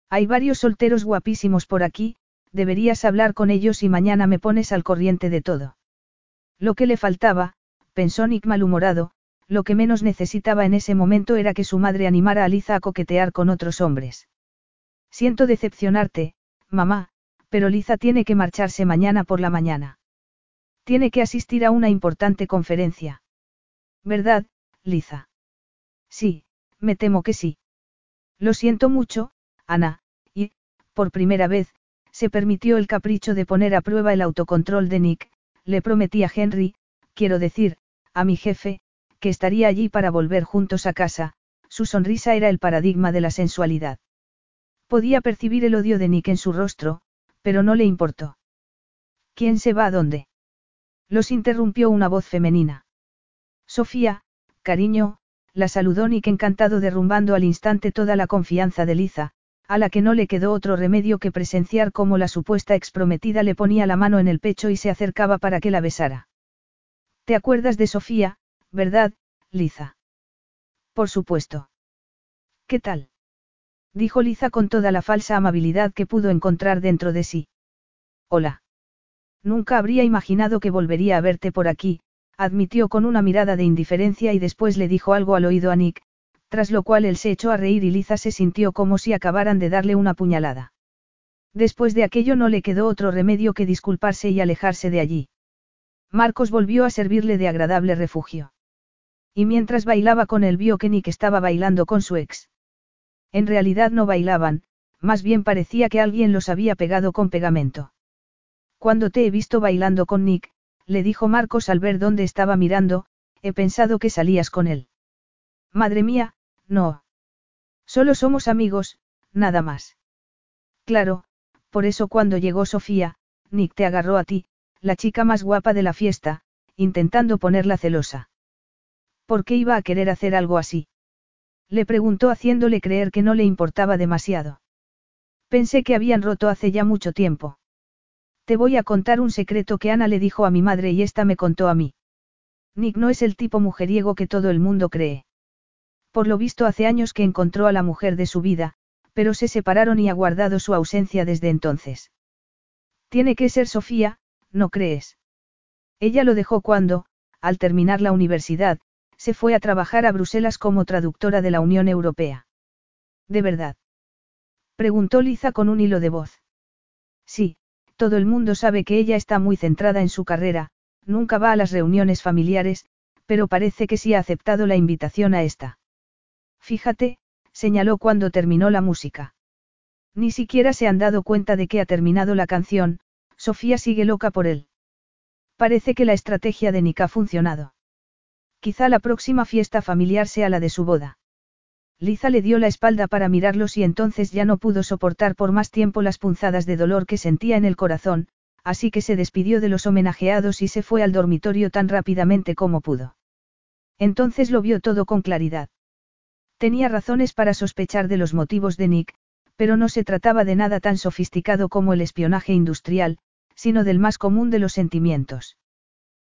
Hay varios solteros guapísimos por aquí, deberías hablar con ellos y mañana me pones al corriente de todo. Lo que le faltaba, pensó Nick malhumorado, lo que menos necesitaba en ese momento era que su madre animara a Liza a coquetear con otros hombres. Siento decepcionarte, mamá, pero Liza tiene que marcharse mañana por la mañana. Tiene que asistir a una importante conferencia. ¿Verdad, Liza? Sí, me temo que sí. Lo siento mucho, Ana, y, por primera vez, se permitió el capricho de poner a prueba el autocontrol de Nick, le prometí a Henry, quiero decir, a mi jefe, que estaría allí para volver juntos a casa, su sonrisa era el paradigma de la sensualidad. Podía percibir el odio de Nick en su rostro, pero no le importó. ¿Quién se va a dónde? Los interrumpió una voz femenina. Sofía, cariño, la saludó Nick encantado derrumbando al instante toda la confianza de Liza, a la que no le quedó otro remedio que presenciar cómo la supuesta exprometida le ponía la mano en el pecho y se acercaba para que la besara. ¿Te acuerdas de Sofía, verdad, Liza? Por supuesto. ¿Qué tal? Dijo Liza con toda la falsa amabilidad que pudo encontrar dentro de sí. Hola. Nunca habría imaginado que volvería a verte por aquí, admitió con una mirada de indiferencia y después le dijo algo al oído a Nick, tras lo cual él se echó a reír y Liza se sintió como si acabaran de darle una puñalada. Después de aquello no le quedó otro remedio que disculparse y alejarse de allí. Marcos volvió a servirle de agradable refugio. Y mientras bailaba con él vio que Nick estaba bailando con su ex. En realidad no bailaban, más bien parecía que alguien los había pegado con pegamento. Cuando te he visto bailando con Nick, le dijo Marcos al ver dónde estaba mirando, he pensado que salías con él. Madre mía, no. Solo somos amigos, nada más. Claro, por eso cuando llegó Sofía, Nick te agarró a ti, la chica más guapa de la fiesta, intentando ponerla celosa. ¿Por qué iba a querer hacer algo así? Le preguntó haciéndole creer que no le importaba demasiado. Pensé que habían roto hace ya mucho tiempo. Te voy a contar un secreto que Ana le dijo a mi madre y esta me contó a mí. Nick no es el tipo mujeriego que todo el mundo cree. Por lo visto hace años que encontró a la mujer de su vida, pero se separaron y ha guardado su ausencia desde entonces. Tiene que ser Sofía, ¿no crees? Ella lo dejó cuando, al terminar la universidad, se fue a trabajar a Bruselas como traductora de la Unión Europea. ¿De verdad? Preguntó Liza con un hilo de voz. Sí, todo el mundo sabe que ella está muy centrada en su carrera, nunca va a las reuniones familiares, pero parece que sí ha aceptado la invitación a esta. Fíjate, señaló cuando terminó la música. Ni siquiera se han dado cuenta de que ha terminado la canción, Sofía sigue loca por él. Parece que la estrategia de Nick ha funcionado. Quizá la próxima fiesta familiar sea la de su boda. Liza le dio la espalda para mirarlos y entonces ya no pudo soportar por más tiempo las punzadas de dolor que sentía en el corazón, así que se despidió de los homenajeados y se fue al dormitorio tan rápidamente como pudo. Entonces lo vio todo con claridad. Tenía razones para sospechar de los motivos de Nick, pero no se trataba de nada tan sofisticado como el espionaje industrial, sino del más común de los sentimientos.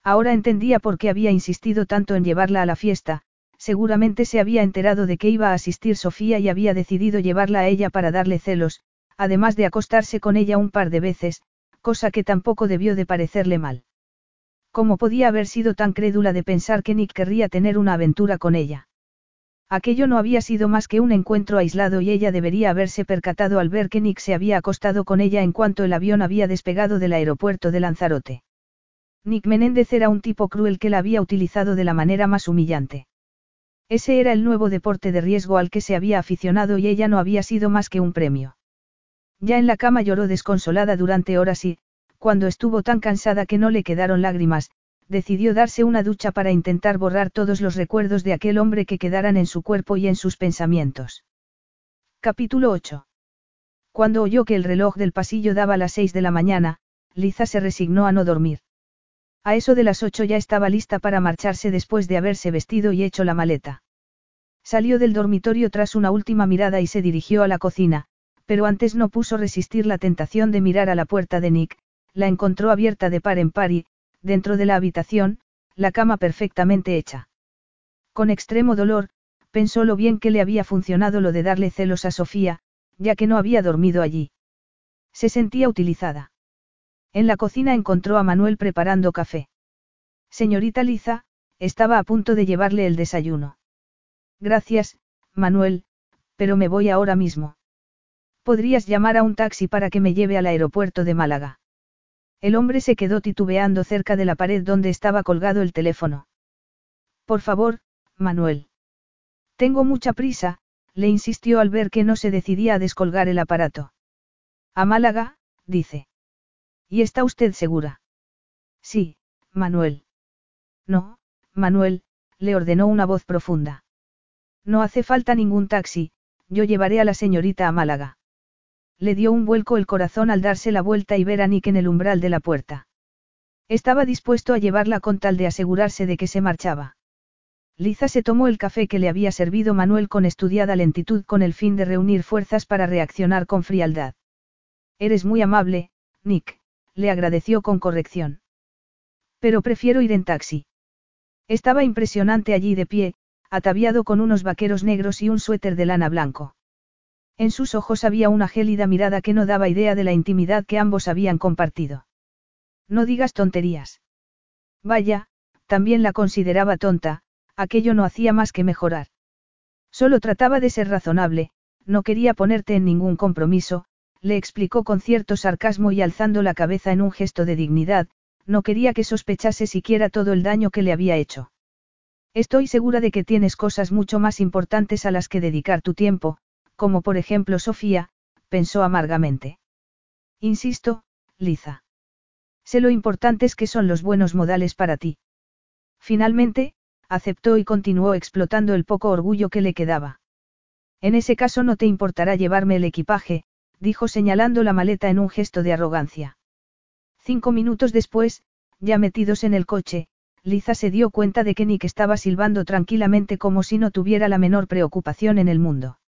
Ahora entendía por qué había insistido tanto en llevarla a la fiesta, seguramente se había enterado de que iba a asistir Sofía y había decidido llevarla a ella para darle celos, además de acostarse con ella un par de veces, cosa que tampoco debió de parecerle mal. ¿Cómo podía haber sido tan crédula de pensar que Nick querría tener una aventura con ella? Aquello no había sido más que un encuentro aislado y ella debería haberse percatado al ver que Nick se había acostado con ella en cuanto el avión había despegado del aeropuerto de Lanzarote. Nick Menéndez era un tipo cruel que la había utilizado de la manera más humillante. Ese era el nuevo deporte de riesgo al que se había aficionado y ella no había sido más que un premio. Ya en la cama lloró desconsolada durante horas y, cuando estuvo tan cansada que no le quedaron lágrimas, decidió darse una ducha para intentar borrar todos los recuerdos de aquel hombre que quedaran en su cuerpo y en sus pensamientos. Capítulo 8. Cuando oyó que el reloj del pasillo daba las seis de la mañana, Liza se resignó a no dormir. A eso de las ocho ya estaba lista para marcharse después de haberse vestido y hecho la maleta. Salió del dormitorio tras una última mirada y se dirigió a la cocina, pero antes no puso resistir la tentación de mirar a la puerta de Nick, la encontró abierta de par en par y, dentro de la habitación, la cama perfectamente hecha. Con extremo dolor, pensó lo bien que le había funcionado lo de darle celos a Sofía, ya que no había dormido allí. Se sentía utilizada. En la cocina encontró a Manuel preparando café. Señorita Liza, estaba a punto de llevarle el desayuno. Gracias, Manuel, pero me voy ahora mismo. Podrías llamar a un taxi para que me lleve al aeropuerto de Málaga. El hombre se quedó titubeando cerca de la pared donde estaba colgado el teléfono. Por favor, Manuel. Tengo mucha prisa, le insistió al ver que no se decidía a descolgar el aparato. A Málaga, dice. ¿Y está usted segura? Sí, Manuel. No, Manuel, le ordenó una voz profunda. No hace falta ningún taxi, yo llevaré a la señorita a Málaga. Le dio un vuelco el corazón al darse la vuelta y ver a Nick en el umbral de la puerta. Estaba dispuesto a llevarla con tal de asegurarse de que se marchaba. Liza se tomó el café que le había servido Manuel con estudiada lentitud con el fin de reunir fuerzas para reaccionar con frialdad. Eres muy amable, Nick, le agradeció con corrección. Pero prefiero ir en taxi. Estaba impresionante allí de pie, ataviado con unos vaqueros negros y un suéter de lana blanco. En sus ojos había una gélida mirada que no daba idea de la intimidad que ambos habían compartido. No digas tonterías. Vaya, también la consideraba tonta, aquello no hacía más que mejorar. Solo trataba de ser razonable, no quería ponerte en ningún compromiso, le explicó con cierto sarcasmo y alzando la cabeza en un gesto de dignidad, no quería que sospechase siquiera todo el daño que le había hecho. Estoy segura de que tienes cosas mucho más importantes a las que dedicar tu tiempo, como por ejemplo Sofía, pensó amargamente. Insisto, Liza. Sé lo importantes que son los buenos modales para ti. Finalmente, aceptó y continuó explotando el poco orgullo que le quedaba. En ese caso no te importará llevarme el equipaje, dijo señalando la maleta en un gesto de arrogancia. Cinco minutos después, ya metidos en el coche, Liza se dio cuenta de que Nick estaba silbando tranquilamente como si no tuviera la menor preocupación en el mundo.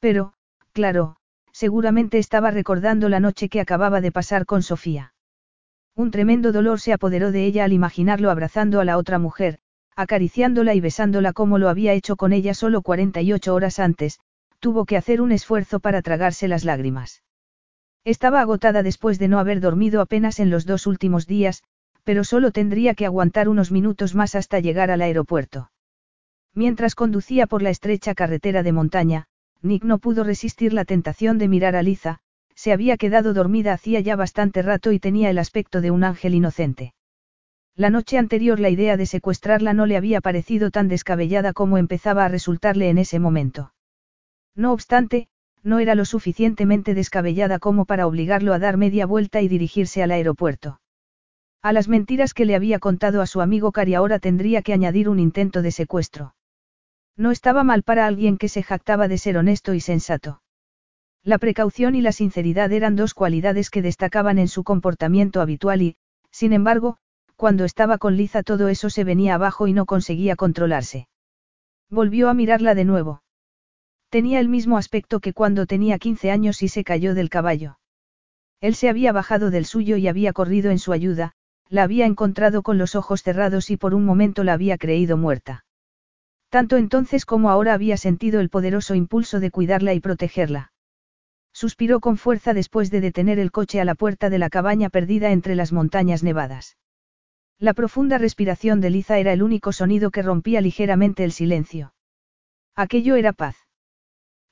Pero, claro, seguramente estaba recordando la noche que acababa de pasar con Sofía. Un tremendo dolor se apoderó de ella al imaginarlo abrazando a la otra mujer, acariciándola y besándola como lo había hecho con ella solo 48 horas antes, tuvo que hacer un esfuerzo para tragarse las lágrimas. Estaba agotada después de no haber dormido apenas en los dos últimos días, pero solo tendría que aguantar unos minutos más hasta llegar al aeropuerto. Mientras conducía por la estrecha carretera de montaña, Nick no pudo resistir la tentación de mirar a Liza, se había quedado dormida hacía ya bastante rato y tenía el aspecto de un ángel inocente. La noche anterior la idea de secuestrarla no le había parecido tan descabellada como empezaba a resultarle en ese momento. No obstante, no era lo suficientemente descabellada como para obligarlo a dar media vuelta y dirigirse al aeropuerto. A las mentiras que le había contado a su amigo Cari ahora tendría que añadir un intento de secuestro. No estaba mal para alguien que se jactaba de ser honesto y sensato. La precaución y la sinceridad eran dos cualidades que destacaban en su comportamiento habitual y, sin embargo, cuando estaba con Liza todo eso se venía abajo y no conseguía controlarse. Volvió a mirarla de nuevo. Tenía el mismo aspecto que cuando tenía 15 años y se cayó del caballo. Él se había bajado del suyo y había corrido en su ayuda, la había encontrado con los ojos cerrados y por un momento la había creído muerta. Tanto entonces como ahora había sentido el poderoso impulso de cuidarla y protegerla. Suspiró con fuerza después de detener el coche a la puerta de la cabaña perdida entre las montañas nevadas. La profunda respiración de Liza era el único sonido que rompía ligeramente el silencio. Aquello era paz.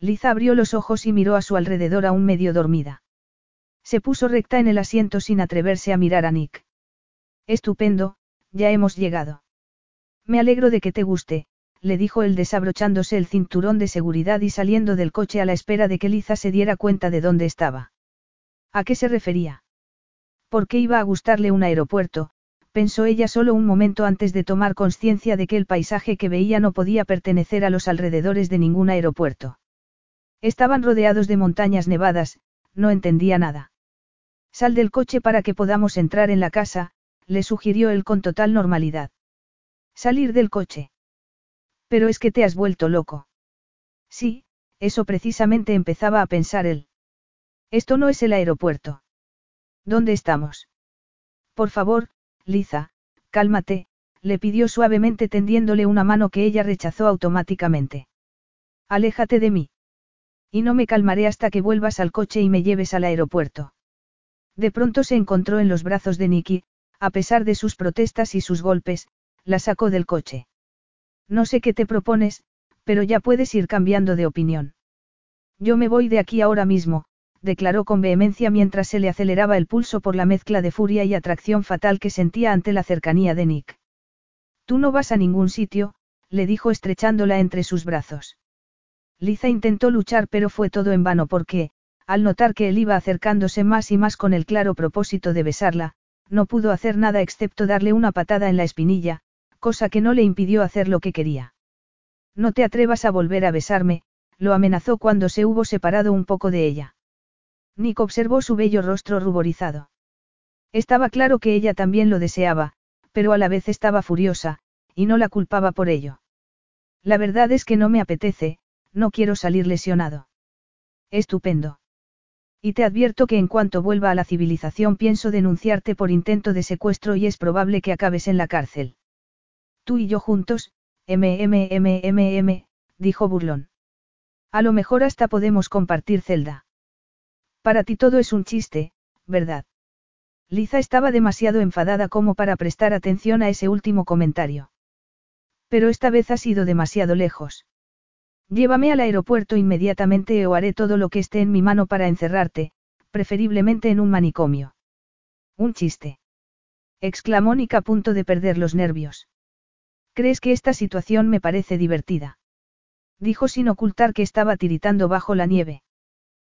Liza abrió los ojos y miró a su alrededor aún medio dormida. Se puso recta en el asiento sin atreverse a mirar a Nick. Estupendo, ya hemos llegado. Me alegro de que te guste, le dijo él desabrochándose el cinturón de seguridad y saliendo del coche a la espera de que Liza se diera cuenta de dónde estaba. ¿A qué se refería? ¿Por qué iba a gustarle un aeropuerto? pensó ella solo un momento antes de tomar conciencia de que el paisaje que veía no podía pertenecer a los alrededores de ningún aeropuerto. Estaban rodeados de montañas nevadas, no entendía nada. Sal del coche para que podamos entrar en la casa, le sugirió él con total normalidad. Salir del coche. Pero es que te has vuelto loco. Sí, eso precisamente empezaba a pensar él. Esto no es el aeropuerto. ¿Dónde estamos? Por favor, Liza, cálmate, le pidió suavemente tendiéndole una mano que ella rechazó automáticamente. Aléjate de mí. Y no me calmaré hasta que vuelvas al coche y me lleves al aeropuerto. De pronto se encontró en los brazos de Nicky, a pesar de sus protestas y sus golpes, la sacó del coche. No sé qué te propones, pero ya puedes ir cambiando de opinión. Yo me voy de aquí ahora mismo, declaró con vehemencia mientras se le aceleraba el pulso por la mezcla de furia y atracción fatal que sentía ante la cercanía de Nick. Tú no vas a ningún sitio, le dijo estrechándola entre sus brazos. Liza intentó luchar pero fue todo en vano porque, al notar que él iba acercándose más y más con el claro propósito de besarla, no pudo hacer nada excepto darle una patada en la espinilla, cosa que no le impidió hacer lo que quería. No te atrevas a volver a besarme, lo amenazó cuando se hubo separado un poco de ella. Nick observó su bello rostro ruborizado. Estaba claro que ella también lo deseaba, pero a la vez estaba furiosa, y no la culpaba por ello. La verdad es que no me apetece, no quiero salir lesionado. Estupendo. Y te advierto que en cuanto vuelva a la civilización pienso denunciarte por intento de secuestro y es probable que acabes en la cárcel. Tú y yo juntos, MMMMM, dijo Burlón. A lo mejor hasta podemos compartir celda. Para ti todo es un chiste, ¿verdad? Liza estaba demasiado enfadada como para prestar atención a ese último comentario. Pero esta vez ha sido demasiado lejos. Llévame al aeropuerto inmediatamente o haré todo lo que esté en mi mano para encerrarte, preferiblemente en un manicomio. Un chiste. exclamó Nick a punto de perder los nervios. ¿Crees que esta situación me parece divertida? Dijo sin ocultar que estaba tiritando bajo la nieve.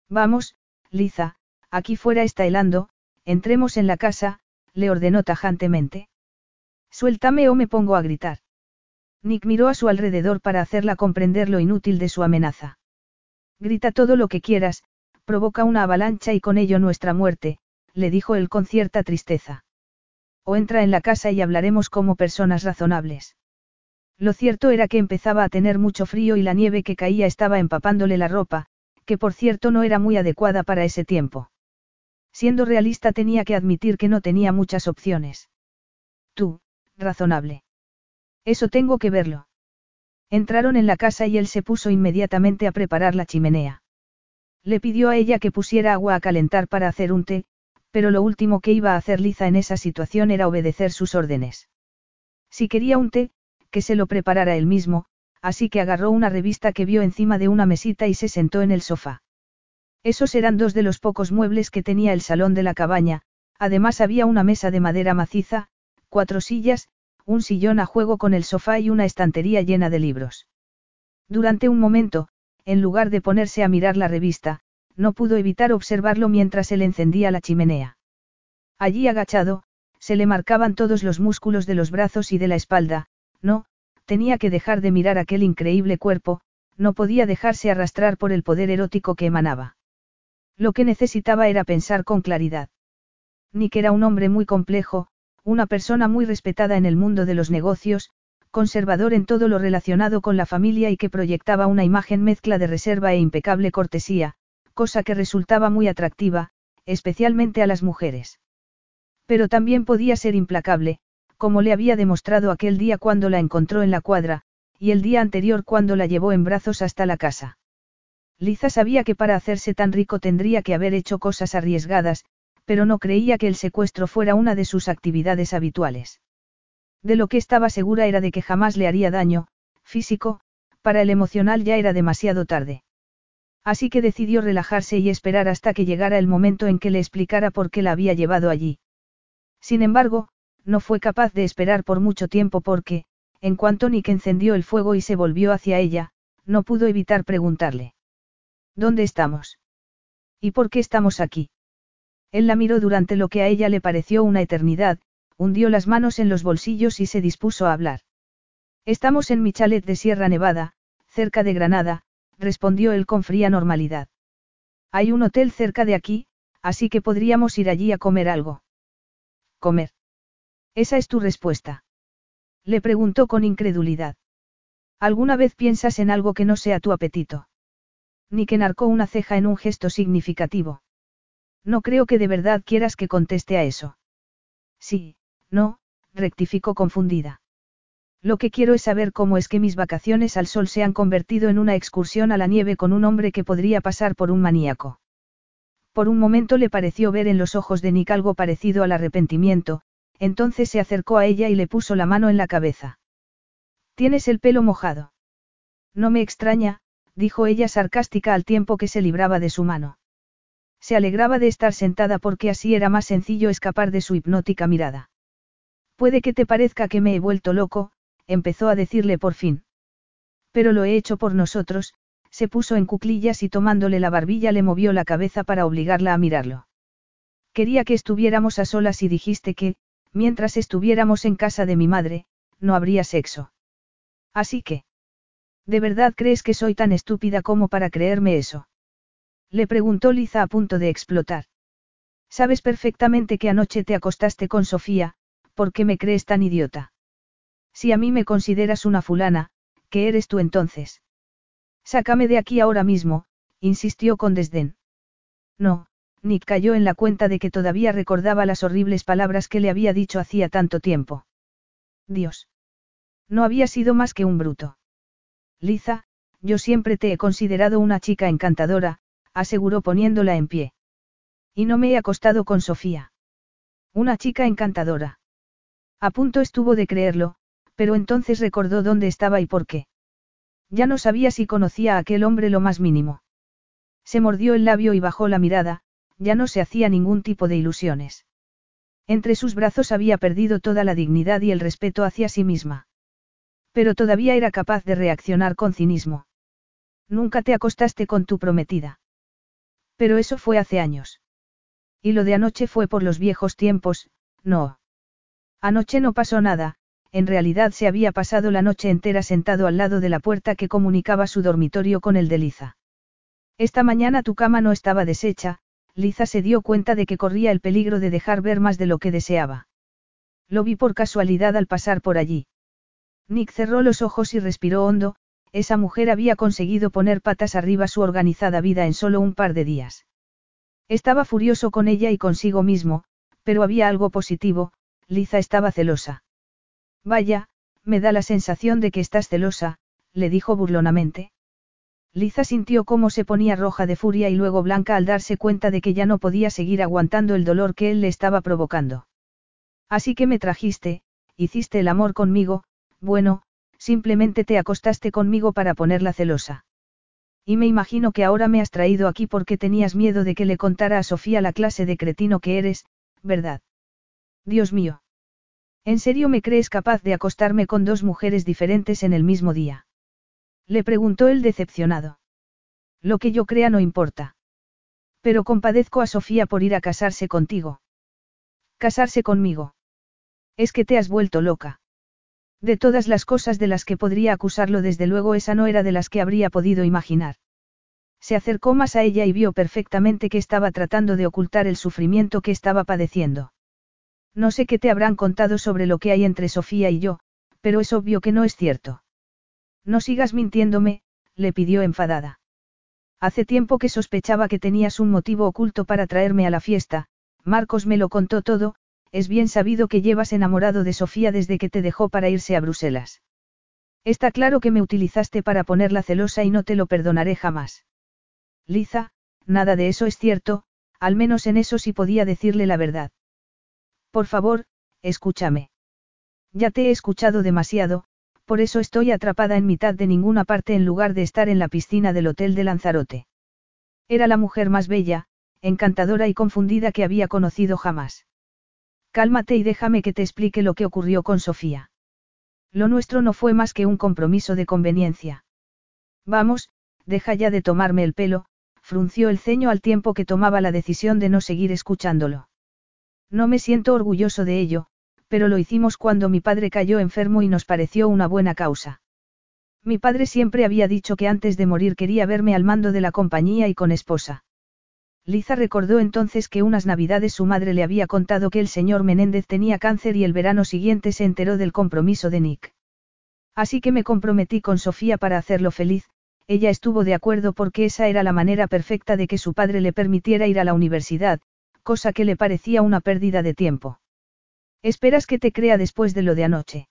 Vamos, Liza, aquí fuera está helando, entremos en la casa, le ordenó tajantemente. Suéltame o me pongo a gritar. Nick miró a su alrededor para hacerla comprender lo inútil de su amenaza. Grita todo lo que quieras, provoca una avalancha y con ello nuestra muerte, le dijo él con cierta tristeza. O entra en la casa y hablaremos como personas razonables. Lo cierto era que empezaba a tener mucho frío y la nieve que caía estaba empapándole la ropa, que por cierto no era muy adecuada para ese tiempo. Siendo realista tenía que admitir que no tenía muchas opciones. Tú, razonable. Eso tengo que verlo. Entraron en la casa y él se puso inmediatamente a preparar la chimenea. Le pidió a ella que pusiera agua a calentar para hacer un té, pero lo último que iba a hacer Liza en esa situación era obedecer sus órdenes. Si quería un té, que se lo preparara él mismo, así que agarró una revista que vio encima de una mesita y se sentó en el sofá. Esos eran dos de los pocos muebles que tenía el salón de la cabaña, además había una mesa de madera maciza, cuatro sillas, un sillón a juego con el sofá y una estantería llena de libros. Durante un momento, en lugar de ponerse a mirar la revista, no pudo evitar observarlo mientras él encendía la chimenea. Allí agachado, se le marcaban todos los músculos de los brazos y de la espalda, no, tenía que dejar de mirar aquel increíble cuerpo, no podía dejarse arrastrar por el poder erótico que emanaba. Lo que necesitaba era pensar con claridad. Nick era un hombre muy complejo, una persona muy respetada en el mundo de los negocios, conservador en todo lo relacionado con la familia y que proyectaba una imagen mezcla de reserva e impecable cortesía, cosa que resultaba muy atractiva, especialmente a las mujeres. Pero también podía ser implacable, como le había demostrado aquel día cuando la encontró en la cuadra, y el día anterior cuando la llevó en brazos hasta la casa. Liza sabía que para hacerse tan rico tendría que haber hecho cosas arriesgadas, pero no creía que el secuestro fuera una de sus actividades habituales. De lo que estaba segura era de que jamás le haría daño, físico, para el emocional ya era demasiado tarde. Así que decidió relajarse y esperar hasta que llegara el momento en que le explicara por qué la había llevado allí. Sin embargo, no fue capaz de esperar por mucho tiempo porque, en cuanto Nick encendió el fuego y se volvió hacia ella, no pudo evitar preguntarle. ¿Dónde estamos? ¿Y por qué estamos aquí? Él la miró durante lo que a ella le pareció una eternidad, hundió las manos en los bolsillos y se dispuso a hablar. Estamos en mi chalet de Sierra Nevada, cerca de Granada, respondió él con fría normalidad. Hay un hotel cerca de aquí, así que podríamos ir allí a comer algo. ¿Comer? Esa es tu respuesta. Le preguntó con incredulidad. ¿Alguna vez piensas en algo que no sea tu apetito? Nick enarcó una ceja en un gesto significativo. No creo que de verdad quieras que conteste a eso. Sí, no, rectificó confundida. Lo que quiero es saber cómo es que mis vacaciones al sol se han convertido en una excursión a la nieve con un hombre que podría pasar por un maníaco. Por un momento le pareció ver en los ojos de Nick algo parecido al arrepentimiento, entonces se acercó a ella y le puso la mano en la cabeza. Tienes el pelo mojado. No me extraña, dijo ella sarcástica al tiempo que se libraba de su mano. Se alegraba de estar sentada porque así era más sencillo escapar de su hipnótica mirada. Puede que te parezca que me he vuelto loco, empezó a decirle por fin. Pero lo he hecho por nosotros, se puso en cuclillas y tomándole la barbilla le movió la cabeza para obligarla a mirarlo. Quería que estuviéramos a solas y dijiste que, mientras estuviéramos en casa de mi madre, no habría sexo. Así que... ¿De verdad crees que soy tan estúpida como para creerme eso? Le preguntó Liza a punto de explotar. Sabes perfectamente que anoche te acostaste con Sofía, ¿por qué me crees tan idiota? Si a mí me consideras una fulana, ¿qué eres tú entonces? Sácame de aquí ahora mismo, insistió con desdén. No, Nick cayó en la cuenta de que todavía recordaba las horribles palabras que le había dicho hacía tanto tiempo. Dios. No había sido más que un bruto. Liza, yo siempre te he considerado una chica encantadora, aseguró poniéndola en pie. Y no me he acostado con Sofía. Una chica encantadora. A punto estuvo de creerlo, pero entonces recordó dónde estaba y por qué. Ya no sabía si conocía a aquel hombre lo más mínimo. Se mordió el labio y bajó la mirada, ya no se hacía ningún tipo de ilusiones. Entre sus brazos había perdido toda la dignidad y el respeto hacia sí misma. Pero todavía era capaz de reaccionar con cinismo. Nunca te acostaste con tu prometida. Pero eso fue hace años. Y lo de anoche fue por los viejos tiempos, no. Anoche no pasó nada, en realidad se había pasado la noche entera sentado al lado de la puerta que comunicaba su dormitorio con el de Liza. Esta mañana tu cama no estaba deshecha, Liza se dio cuenta de que corría el peligro de dejar ver más de lo que deseaba. Lo vi por casualidad al pasar por allí. Nick cerró los ojos y respiró hondo, esa mujer había conseguido poner patas arriba su organizada vida en solo un par de días. Estaba furioso con ella y consigo mismo, pero había algo positivo, Liza estaba celosa. Vaya, me da la sensación de que estás celosa, le dijo burlonamente. Liza sintió cómo se ponía roja de furia y luego blanca al darse cuenta de que ya no podía seguir aguantando el dolor que él le estaba provocando. Así que me trajiste, hiciste el amor conmigo, bueno, simplemente te acostaste conmigo para ponerla celosa. Y me imagino que ahora me has traído aquí porque tenías miedo de que le contara a Sofía la clase de cretino que eres, ¿verdad? Dios mío. ¿En serio me crees capaz de acostarme con dos mujeres diferentes en el mismo día? Le preguntó el decepcionado. Lo que yo crea no importa. Pero compadezco a Sofía por ir a casarse contigo. Casarse conmigo. Es que te has vuelto loca. De todas las cosas de las que podría acusarlo, desde luego esa no era de las que habría podido imaginar. Se acercó más a ella y vio perfectamente que estaba tratando de ocultar el sufrimiento que estaba padeciendo. No sé qué te habrán contado sobre lo que hay entre Sofía y yo, pero es obvio que no es cierto. No sigas mintiéndome, le pidió enfadada. Hace tiempo que sospechaba que tenías un motivo oculto para traerme a la fiesta, Marcos me lo contó todo, es bien sabido que llevas enamorado de Sofía desde que te dejó para irse a Bruselas. Está claro que me utilizaste para ponerla celosa y no te lo perdonaré jamás. Liza, nada de eso es cierto, al menos en eso sí podía decirle la verdad. Por favor, escúchame. Ya te he escuchado demasiado, por eso estoy atrapada en mitad de ninguna parte en lugar de estar en la piscina del Hotel de Lanzarote. Era la mujer más bella, encantadora y confundida que había conocido jamás. Cálmate y déjame que te explique lo que ocurrió con Sofía. Lo nuestro no fue más que un compromiso de conveniencia. Vamos, deja ya de tomarme el pelo, frunció el ceño al tiempo que tomaba la decisión de no seguir escuchándolo. No me siento orgulloso de ello, pero lo hicimos cuando mi padre cayó enfermo y nos pareció una buena causa. Mi padre siempre había dicho que antes de morir quería verme al mando de la compañía y con esposa. Liza recordó entonces que unas navidades su madre le había contado que el señor Menéndez tenía cáncer y el verano siguiente se enteró del compromiso de Nick. Así que me comprometí con Sofía para hacerlo feliz, ella estuvo de acuerdo porque esa era la manera perfecta de que su padre le permitiera ir a la universidad, cosa que le parecía una pérdida de tiempo. ¿Esperas que te crea después de lo de anoche?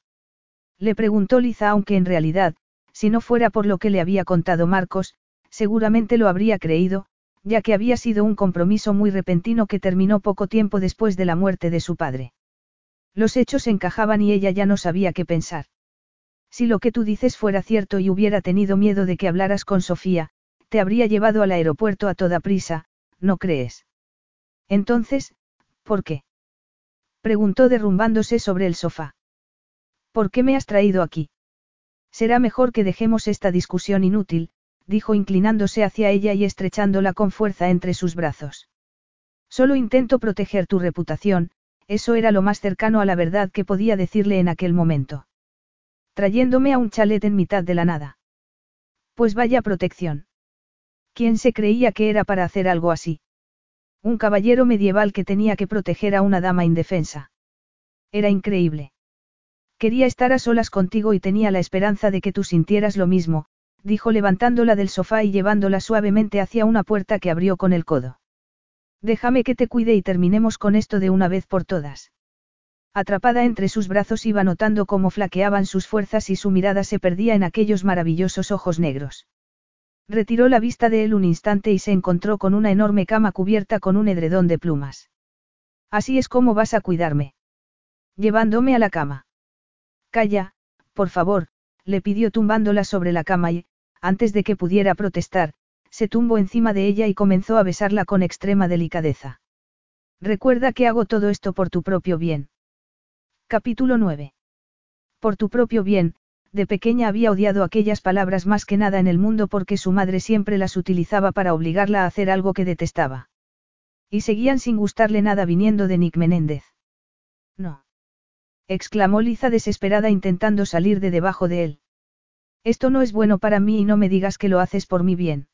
Le preguntó Liza aunque en realidad, si no fuera por lo que le había contado Marcos, seguramente lo habría creído, ya que había sido un compromiso muy repentino que terminó poco tiempo después de la muerte de su padre. Los hechos encajaban y ella ya no sabía qué pensar. Si lo que tú dices fuera cierto y hubiera tenido miedo de que hablaras con Sofía, te habría llevado al aeropuerto a toda prisa, ¿no crees? Entonces, ¿por qué? Preguntó derrumbándose sobre el sofá. ¿Por qué me has traído aquí? Será mejor que dejemos esta discusión inútil, dijo inclinándose hacia ella y estrechándola con fuerza entre sus brazos. Solo intento proteger tu reputación, eso era lo más cercano a la verdad que podía decirle en aquel momento. Trayéndome a un chalet en mitad de la nada. Pues vaya protección. ¿Quién se creía que era para hacer algo así? Un caballero medieval que tenía que proteger a una dama indefensa. Era increíble. Quería estar a solas contigo y tenía la esperanza de que tú sintieras lo mismo, dijo levantándola del sofá y llevándola suavemente hacia una puerta que abrió con el codo. Déjame que te cuide y terminemos con esto de una vez por todas. Atrapada entre sus brazos iba notando cómo flaqueaban sus fuerzas y su mirada se perdía en aquellos maravillosos ojos negros. Retiró la vista de él un instante y se encontró con una enorme cama cubierta con un edredón de plumas. Así es como vas a cuidarme. Llevándome a la cama. Calla, por favor, le pidió tumbándola sobre la cama y, antes de que pudiera protestar, se tumbó encima de ella y comenzó a besarla con extrema delicadeza. Recuerda que hago todo esto por tu propio bien. Capítulo 9. Por tu propio bien, de pequeña había odiado aquellas palabras más que nada en el mundo porque su madre siempre las utilizaba para obligarla a hacer algo que detestaba. Y seguían sin gustarle nada viniendo de Nick Menéndez. No. exclamó Liza desesperada intentando salir de debajo de él. Esto no es bueno para mí y no me digas que lo haces por mi bien.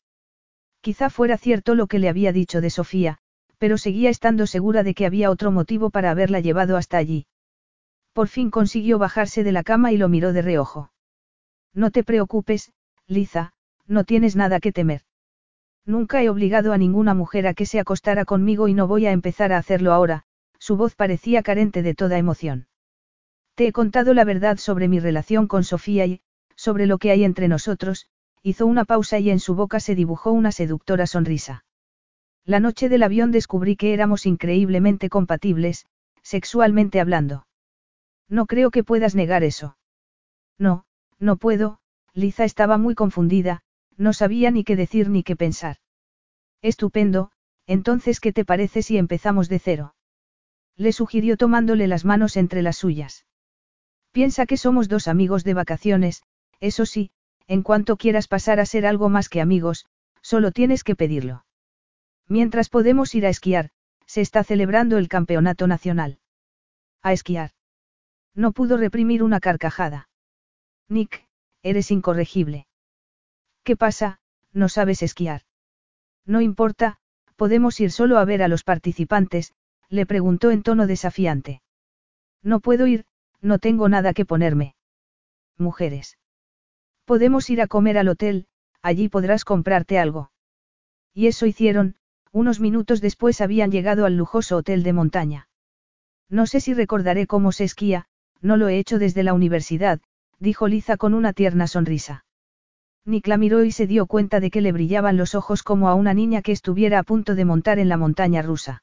Quizá fuera cierto lo que le había dicho de Sofía, pero seguía estando segura de que había otro motivo para haberla llevado hasta allí. Por fin consiguió bajarse de la cama y lo miró de reojo. No te preocupes, Liza, no tienes nada que temer. Nunca he obligado a ninguna mujer a que se acostara conmigo y no voy a empezar a hacerlo ahora, su voz parecía carente de toda emoción. Te he contado la verdad sobre mi relación con Sofía y, sobre lo que hay entre nosotros, hizo una pausa y en su boca se dibujó una seductora sonrisa. La noche del avión descubrí que éramos increíblemente compatibles, sexualmente hablando. No creo que puedas negar eso. No, no puedo, Liza estaba muy confundida, no sabía ni qué decir ni qué pensar. Estupendo, entonces ¿qué te parece si empezamos de cero? Le sugirió tomándole las manos entre las suyas. Piensa que somos dos amigos de vacaciones, eso sí, en cuanto quieras pasar a ser algo más que amigos, solo tienes que pedirlo. Mientras podemos ir a esquiar, se está celebrando el campeonato nacional. A esquiar. No pudo reprimir una carcajada. Nick, eres incorregible. ¿Qué pasa? No sabes esquiar. No importa, podemos ir solo a ver a los participantes, le preguntó en tono desafiante. No puedo ir, no tengo nada que ponerme. Mujeres. Podemos ir a comer al hotel, allí podrás comprarte algo. Y eso hicieron, unos minutos después habían llegado al lujoso hotel de montaña. No sé si recordaré cómo se esquía, no lo he hecho desde la universidad, dijo Liza con una tierna sonrisa. Nick la miró y se dio cuenta de que le brillaban los ojos como a una niña que estuviera a punto de montar en la montaña rusa.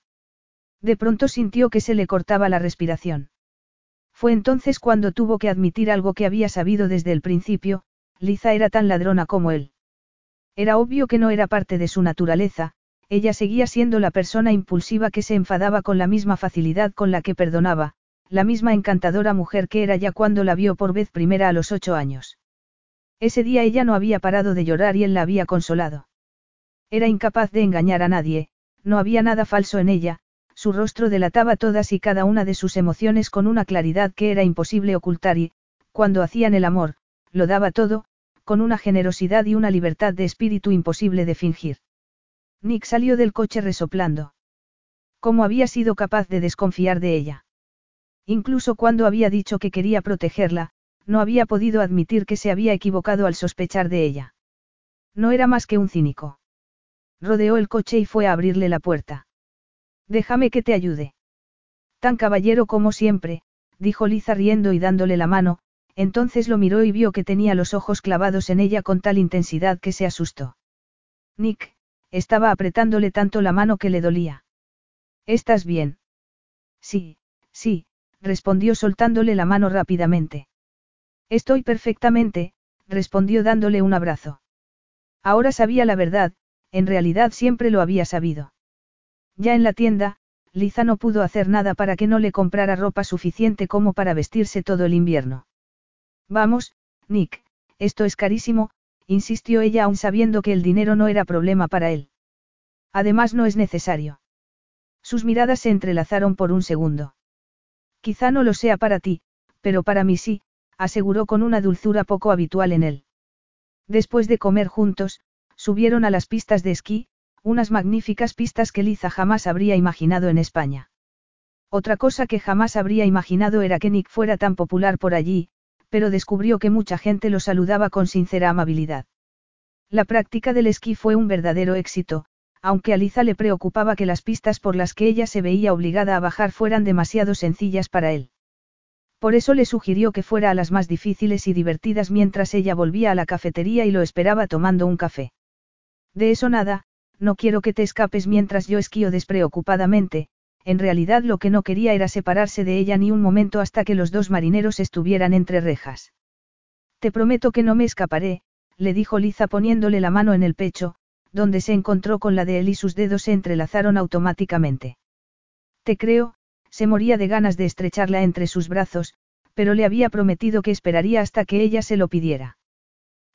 De pronto sintió que se le cortaba la respiración. Fue entonces cuando tuvo que admitir algo que había sabido desde el principio, Liza era tan ladrona como él. Era obvio que no era parte de su naturaleza, ella seguía siendo la persona impulsiva que se enfadaba con la misma facilidad con la que perdonaba, la misma encantadora mujer que era ya cuando la vio por vez primera a los ocho años. Ese día ella no había parado de llorar y él la había consolado. Era incapaz de engañar a nadie, no había nada falso en ella, su rostro delataba todas y cada una de sus emociones con una claridad que era imposible ocultar y, cuando hacían el amor, lo daba todo, con una generosidad y una libertad de espíritu imposible de fingir. Nick salió del coche resoplando. ¿Cómo había sido capaz de desconfiar de ella? Incluso cuando había dicho que quería protegerla, no había podido admitir que se había equivocado al sospechar de ella. No era más que un cínico. Rodeó el coche y fue a abrirle la puerta. Déjame que te ayude. Tan caballero como siempre, dijo Liza riendo y dándole la mano, entonces lo miró y vio que tenía los ojos clavados en ella con tal intensidad que se asustó. Nick, estaba apretándole tanto la mano que le dolía. ¿Estás bien? Sí, sí, respondió soltándole la mano rápidamente. Estoy perfectamente, respondió dándole un abrazo. Ahora sabía la verdad, en realidad siempre lo había sabido. Ya en la tienda, Liza no pudo hacer nada para que no le comprara ropa suficiente como para vestirse todo el invierno. Vamos, Nick, esto es carísimo, insistió ella aún sabiendo que el dinero no era problema para él. Además no es necesario. Sus miradas se entrelazaron por un segundo. Quizá no lo sea para ti, pero para mí sí, aseguró con una dulzura poco habitual en él. Después de comer juntos, subieron a las pistas de esquí, unas magníficas pistas que Liza jamás habría imaginado en España. Otra cosa que jamás habría imaginado era que Nick fuera tan popular por allí, pero descubrió que mucha gente lo saludaba con sincera amabilidad. La práctica del esquí fue un verdadero éxito, aunque a Liza le preocupaba que las pistas por las que ella se veía obligada a bajar fueran demasiado sencillas para él. Por eso le sugirió que fuera a las más difíciles y divertidas mientras ella volvía a la cafetería y lo esperaba tomando un café. De eso nada, no quiero que te escapes mientras yo esquío despreocupadamente, en realidad lo que no quería era separarse de ella ni un momento hasta que los dos marineros estuvieran entre rejas. Te prometo que no me escaparé, le dijo Liza poniéndole la mano en el pecho, donde se encontró con la de él y sus dedos se entrelazaron automáticamente. Te creo, se moría de ganas de estrecharla entre sus brazos, pero le había prometido que esperaría hasta que ella se lo pidiera.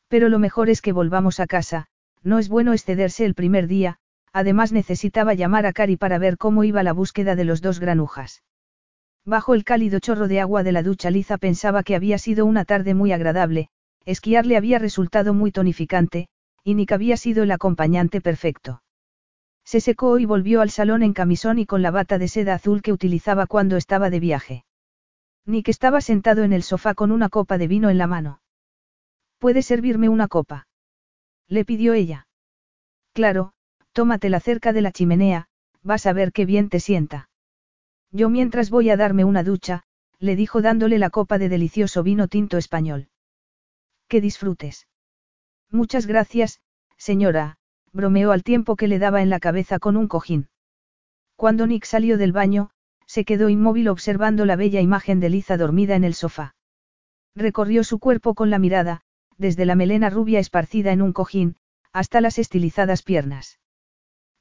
Pero lo mejor es que volvamos a casa, no es bueno excederse el primer día, además necesitaba llamar a Cari para ver cómo iba la búsqueda de los dos granujas. Bajo el cálido chorro de agua de la ducha Liza pensaba que había sido una tarde muy agradable, esquiar le había resultado muy tonificante, y Nick había sido el acompañante perfecto. Se secó y volvió al salón en camisón y con la bata de seda azul que utilizaba cuando estaba de viaje. Nick estaba sentado en el sofá con una copa de vino en la mano. ¿Puede servirme una copa? Le pidió ella. Claro, tómatela cerca de la chimenea, vas a ver qué bien te sienta. Yo mientras voy a darme una ducha, le dijo dándole la copa de delicioso vino tinto español. Que disfrutes. Muchas gracias, señora, bromeó al tiempo que le daba en la cabeza con un cojín. Cuando Nick salió del baño, se quedó inmóvil observando la bella imagen de Liza dormida en el sofá. Recorrió su cuerpo con la mirada, desde la melena rubia esparcida en un cojín, hasta las estilizadas piernas.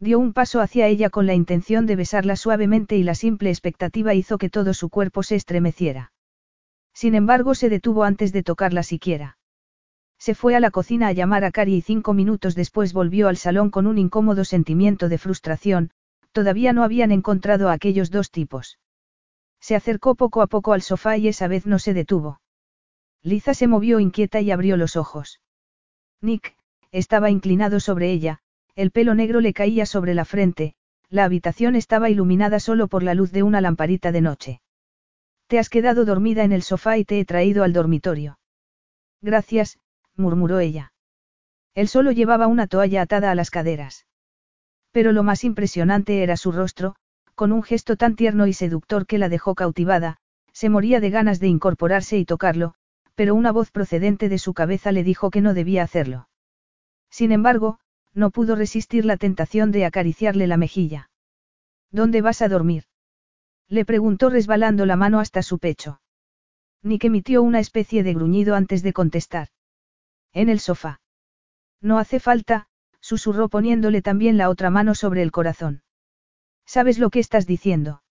Dio un paso hacia ella con la intención de besarla suavemente y la simple expectativa hizo que todo su cuerpo se estremeciera. Sin embargo, se detuvo antes de tocarla siquiera. Se fue a la cocina a llamar a Cari y cinco minutos después volvió al salón con un incómodo sentimiento de frustración, todavía no habían encontrado a aquellos dos tipos. Se acercó poco a poco al sofá y esa vez no se detuvo. Liza se movió inquieta y abrió los ojos. Nick, estaba inclinado sobre ella, el pelo negro le caía sobre la frente, la habitación estaba iluminada solo por la luz de una lamparita de noche. Te has quedado dormida en el sofá y te he traído al dormitorio. Gracias, murmuró ella. Él solo llevaba una toalla atada a las caderas. Pero lo más impresionante era su rostro, con un gesto tan tierno y seductor que la dejó cautivada, se moría de ganas de incorporarse y tocarlo, pero una voz procedente de su cabeza le dijo que no debía hacerlo. Sin embargo, no pudo resistir la tentación de acariciarle la mejilla. ¿Dónde vas a dormir? Le preguntó resbalando la mano hasta su pecho. Nick emitió una especie de gruñido antes de contestar. En el sofá. No hace falta, susurró poniéndole también la otra mano sobre el corazón. ¿Sabes lo que estás diciendo?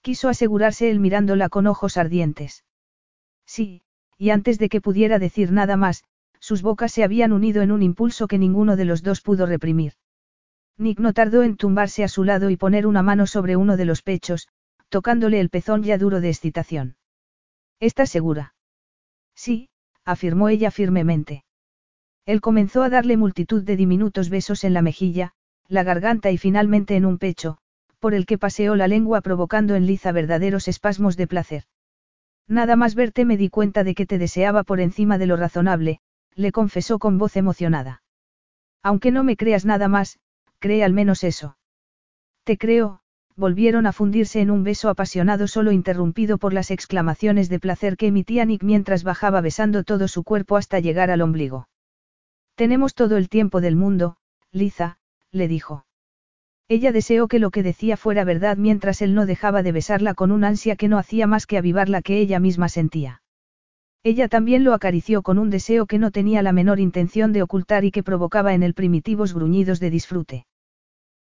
Quiso asegurarse él mirándola con ojos ardientes. Sí, y antes de que pudiera decir nada más, sus bocas se habían unido en un impulso que ninguno de los dos pudo reprimir. Nick no tardó en tumbarse a su lado y poner una mano sobre uno de los pechos, tocándole el pezón ya duro de excitación. ¿Estás segura? Sí, afirmó ella firmemente. Él comenzó a darle multitud de diminutos besos en la mejilla, la garganta y finalmente en un pecho, por el que paseó la lengua provocando en Liza verdaderos espasmos de placer. Nada más verte me di cuenta de que te deseaba por encima de lo razonable, le confesó con voz emocionada. Aunque no me creas nada más, cree al menos eso. Te creo, volvieron a fundirse en un beso apasionado solo interrumpido por las exclamaciones de placer que emitía Nick mientras bajaba besando todo su cuerpo hasta llegar al ombligo. Tenemos todo el tiempo del mundo, Liza, le dijo. Ella deseó que lo que decía fuera verdad mientras él no dejaba de besarla con un ansia que no hacía más que avivar la que ella misma sentía. Ella también lo acarició con un deseo que no tenía la menor intención de ocultar y que provocaba en él primitivos gruñidos de disfrute.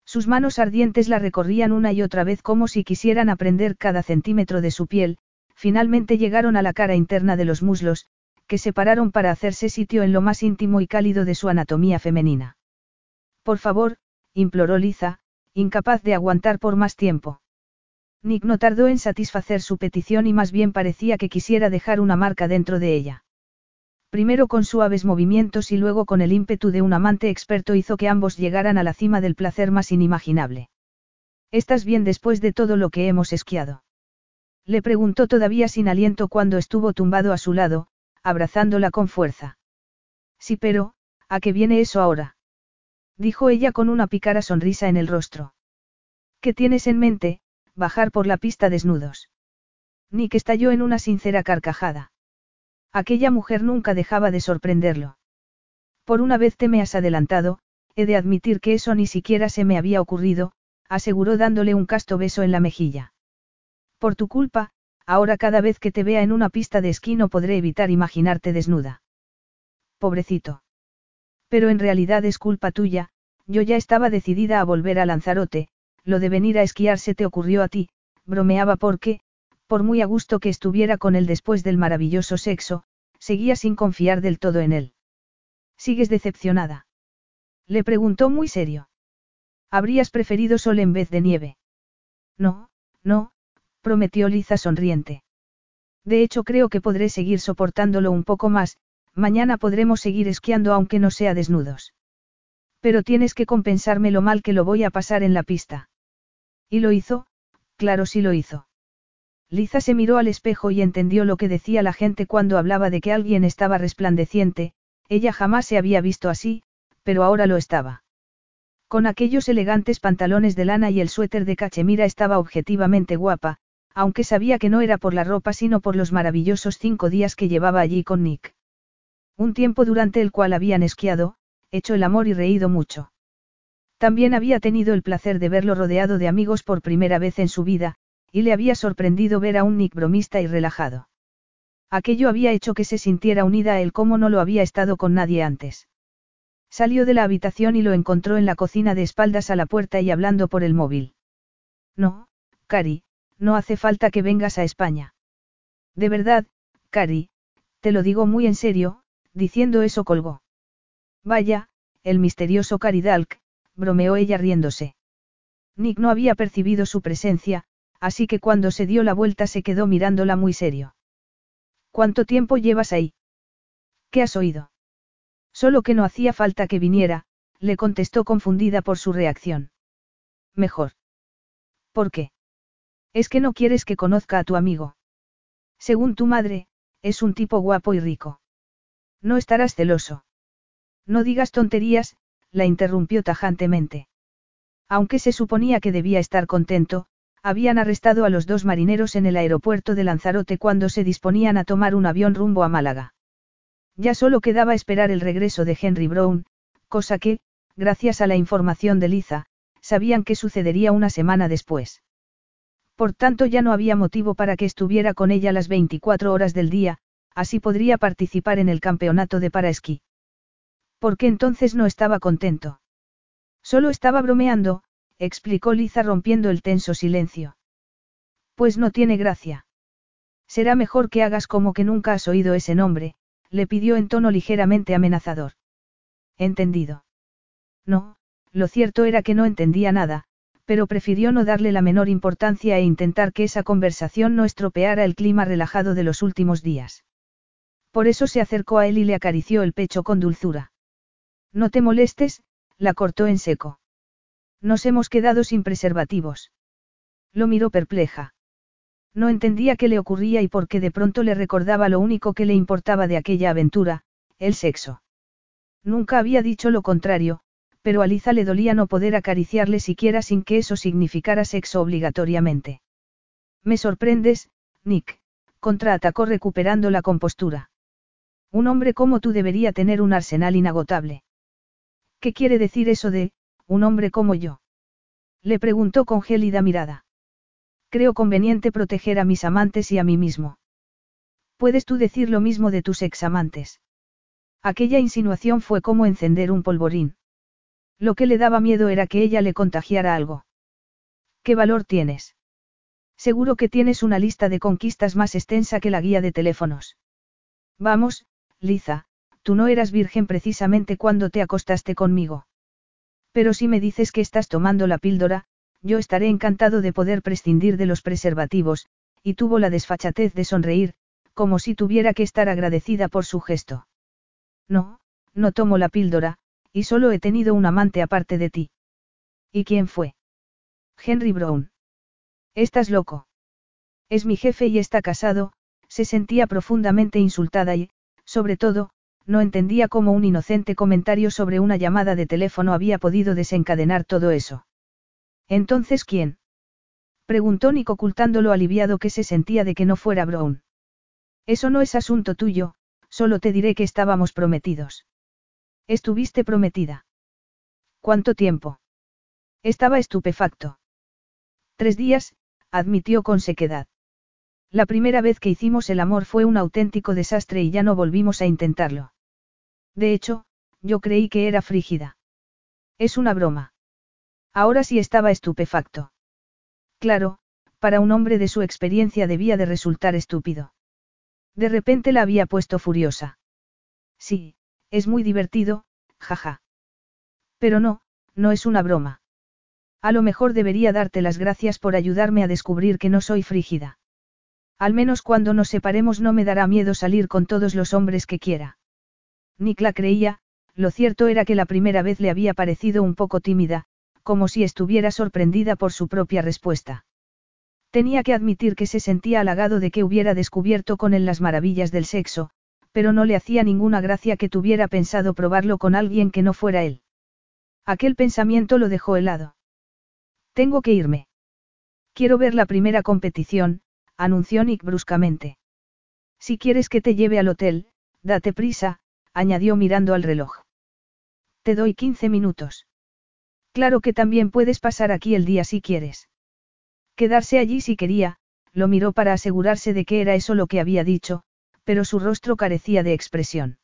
Sus manos ardientes la recorrían una y otra vez como si quisieran aprender cada centímetro de su piel, finalmente llegaron a la cara interna de los muslos, que se pararon para hacerse sitio en lo más íntimo y cálido de su anatomía femenina. Por favor, imploró Liza, incapaz de aguantar por más tiempo. Nick no tardó en satisfacer su petición y más bien parecía que quisiera dejar una marca dentro de ella. Primero con suaves movimientos y luego con el ímpetu de un amante experto hizo que ambos llegaran a la cima del placer más inimaginable. ¿Estás bien después de todo lo que hemos esquiado? Le preguntó todavía sin aliento cuando estuvo tumbado a su lado, abrazándola con fuerza. Sí, pero, ¿a qué viene eso ahora? Dijo ella con una pícara sonrisa en el rostro. ¿Qué tienes en mente, bajar por la pista desnudos? Nick estalló en una sincera carcajada. Aquella mujer nunca dejaba de sorprenderlo. Por una vez te me has adelantado, he de admitir que eso ni siquiera se me había ocurrido, aseguró dándole un casto beso en la mejilla. Por tu culpa, ahora cada vez que te vea en una pista de esquí no podré evitar imaginarte desnuda. Pobrecito. Pero en realidad es culpa tuya, yo ya estaba decidida a volver a Lanzarote, lo de venir a esquiar se te ocurrió a ti, bromeaba porque, por muy a gusto que estuviera con él después del maravilloso sexo, seguía sin confiar del todo en él. ¿Sigues decepcionada? Le preguntó muy serio. ¿Habrías preferido sol en vez de nieve? No, no, prometió Liza sonriente. De hecho creo que podré seguir soportándolo un poco más, mañana podremos seguir esquiando aunque no sea desnudos. Pero tienes que compensarme lo mal que lo voy a pasar en la pista. ¿Y lo hizo? Claro sí lo hizo. Liza se miró al espejo y entendió lo que decía la gente cuando hablaba de que alguien estaba resplandeciente, ella jamás se había visto así, pero ahora lo estaba. Con aquellos elegantes pantalones de lana y el suéter de cachemira estaba objetivamente guapa, aunque sabía que no era por la ropa sino por los maravillosos cinco días que llevaba allí con Nick. Un tiempo durante el cual habían esquiado, hecho el amor y reído mucho. También había tenido el placer de verlo rodeado de amigos por primera vez en su vida, y le había sorprendido ver a un Nick bromista y relajado. Aquello había hecho que se sintiera unida a él como no lo había estado con nadie antes. Salió de la habitación y lo encontró en la cocina de espaldas a la puerta y hablando por el móvil. No, Cari, no hace falta que vengas a España. De verdad, Cari, te lo digo muy en serio, diciendo eso colgó. Vaya, el misterioso Caridalk, bromeó ella riéndose. Nick no había percibido su presencia, así que cuando se dio la vuelta se quedó mirándola muy serio. ¿Cuánto tiempo llevas ahí? ¿Qué has oído? Solo que no hacía falta que viniera, le contestó confundida por su reacción. Mejor. ¿Por qué? Es que no quieres que conozca a tu amigo. Según tu madre, es un tipo guapo y rico. No estarás celoso. No digas tonterías, la interrumpió tajantemente. Aunque se suponía que debía estar contento, habían arrestado a los dos marineros en el aeropuerto de Lanzarote cuando se disponían a tomar un avión rumbo a Málaga. Ya solo quedaba esperar el regreso de Henry Brown, cosa que, gracias a la información de Liza, sabían que sucedería una semana después. Por tanto ya no había motivo para que estuviera con ella las 24 horas del día, así podría participar en el campeonato de paraesquí. ¿Por qué entonces no estaba contento? Solo estaba bromeando, explicó Liza rompiendo el tenso silencio. Pues no tiene gracia. Será mejor que hagas como que nunca has oído ese nombre, le pidió en tono ligeramente amenazador. Entendido. No, lo cierto era que no entendía nada, pero prefirió no darle la menor importancia e intentar que esa conversación no estropeara el clima relajado de los últimos días. Por eso se acercó a él y le acarició el pecho con dulzura. No te molestes, la cortó en seco. Nos hemos quedado sin preservativos. Lo miró perpleja. No entendía qué le ocurría y por qué de pronto le recordaba lo único que le importaba de aquella aventura, el sexo. Nunca había dicho lo contrario, pero a Liza le dolía no poder acariciarle siquiera sin que eso significara sexo obligatoriamente. Me sorprendes, Nick, contraatacó recuperando la compostura. Un hombre como tú debería tener un arsenal inagotable. ¿Qué quiere decir eso de, un hombre como yo? Le preguntó con gélida mirada. Creo conveniente proteger a mis amantes y a mí mismo. ¿Puedes tú decir lo mismo de tus examantes? Aquella insinuación fue como encender un polvorín. Lo que le daba miedo era que ella le contagiara algo. ¿Qué valor tienes? Seguro que tienes una lista de conquistas más extensa que la guía de teléfonos. Vamos, Liza, tú no eras virgen precisamente cuando te acostaste conmigo. Pero si me dices que estás tomando la píldora, yo estaré encantado de poder prescindir de los preservativos, y tuvo la desfachatez de sonreír, como si tuviera que estar agradecida por su gesto. No, no tomo la píldora, y solo he tenido un amante aparte de ti. ¿Y quién fue? Henry Brown. Estás loco. Es mi jefe y está casado, se sentía profundamente insultada y, sobre todo, no entendía cómo un inocente comentario sobre una llamada de teléfono había podido desencadenar todo eso. Entonces, ¿quién? Preguntó Nick ocultando lo aliviado que se sentía de que no fuera Brown. Eso no es asunto tuyo, solo te diré que estábamos prometidos. Estuviste prometida. ¿Cuánto tiempo? Estaba estupefacto. Tres días, admitió con sequedad. La primera vez que hicimos el amor fue un auténtico desastre y ya no volvimos a intentarlo. De hecho, yo creí que era frígida. Es una broma. Ahora sí estaba estupefacto. Claro, para un hombre de su experiencia debía de resultar estúpido. De repente la había puesto furiosa. Sí, es muy divertido, jaja. Pero no, no es una broma. A lo mejor debería darte las gracias por ayudarme a descubrir que no soy frígida. Al menos cuando nos separemos no me dará miedo salir con todos los hombres que quiera. Nick la creía, lo cierto era que la primera vez le había parecido un poco tímida, como si estuviera sorprendida por su propia respuesta. Tenía que admitir que se sentía halagado de que hubiera descubierto con él las maravillas del sexo, pero no le hacía ninguna gracia que tuviera pensado probarlo con alguien que no fuera él. Aquel pensamiento lo dejó helado. Tengo que irme. Quiero ver la primera competición, anunció Nick bruscamente. Si quieres que te lleve al hotel, date prisa, añadió mirando al reloj. Te doy 15 minutos. Claro que también puedes pasar aquí el día si quieres. Quedarse allí si quería, lo miró para asegurarse de que era eso lo que había dicho, pero su rostro carecía de expresión.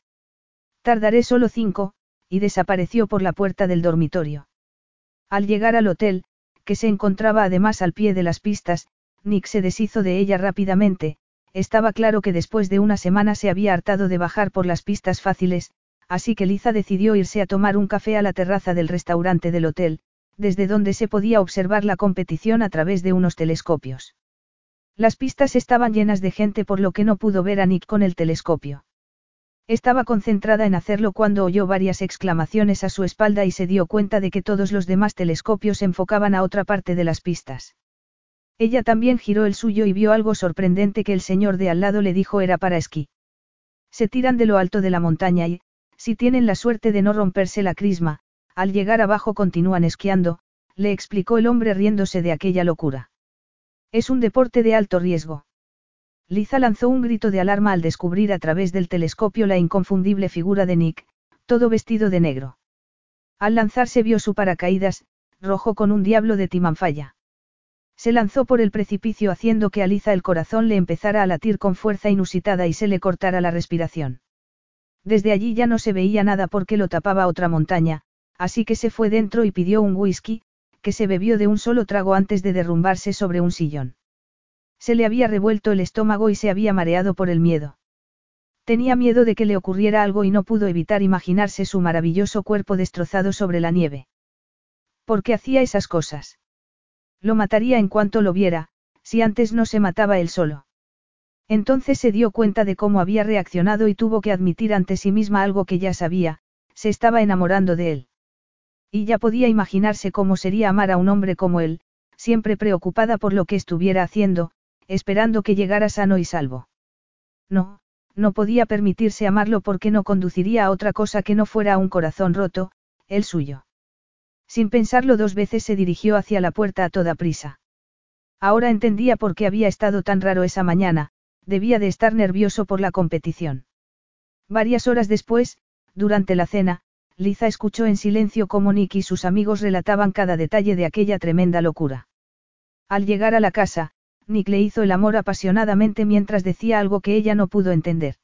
Tardaré solo cinco, y desapareció por la puerta del dormitorio. Al llegar al hotel, que se encontraba además al pie de las pistas, Nick se deshizo de ella rápidamente, estaba claro que después de una semana se había hartado de bajar por las pistas fáciles, así que Liza decidió irse a tomar un café a la terraza del restaurante del hotel, desde donde se podía observar la competición a través de unos telescopios. Las pistas estaban llenas de gente por lo que no pudo ver a Nick con el telescopio. Estaba concentrada en hacerlo cuando oyó varias exclamaciones a su espalda y se dio cuenta de que todos los demás telescopios enfocaban a otra parte de las pistas. Ella también giró el suyo y vio algo sorprendente que el señor de al lado le dijo era para esquí. Se tiran de lo alto de la montaña y, si tienen la suerte de no romperse la crisma, al llegar abajo continúan esquiando, le explicó el hombre riéndose de aquella locura. Es un deporte de alto riesgo. Liza lanzó un grito de alarma al descubrir a través del telescopio la inconfundible figura de Nick, todo vestido de negro. Al lanzarse vio su paracaídas, rojo con un diablo de timanfaya. Se lanzó por el precipicio haciendo que a Liza el corazón le empezara a latir con fuerza inusitada y se le cortara la respiración. Desde allí ya no se veía nada porque lo tapaba otra montaña, así que se fue dentro y pidió un whisky, que se bebió de un solo trago antes de derrumbarse sobre un sillón. Se le había revuelto el estómago y se había mareado por el miedo. Tenía miedo de que le ocurriera algo y no pudo evitar imaginarse su maravilloso cuerpo destrozado sobre la nieve. ¿Por qué hacía esas cosas? Lo mataría en cuanto lo viera, si antes no se mataba él solo. Entonces se dio cuenta de cómo había reaccionado y tuvo que admitir ante sí misma algo que ya sabía, se estaba enamorando de él. Y ya podía imaginarse cómo sería amar a un hombre como él, siempre preocupada por lo que estuviera haciendo, esperando que llegara sano y salvo. No, no podía permitirse amarlo porque no conduciría a otra cosa que no fuera a un corazón roto, el suyo. Sin pensarlo dos veces se dirigió hacia la puerta a toda prisa. Ahora entendía por qué había estado tan raro esa mañana, debía de estar nervioso por la competición. Varias horas después, durante la cena, Liza escuchó en silencio cómo Nick y sus amigos relataban cada detalle de aquella tremenda locura. Al llegar a la casa, Nick le hizo el amor apasionadamente mientras decía algo que ella no pudo entender.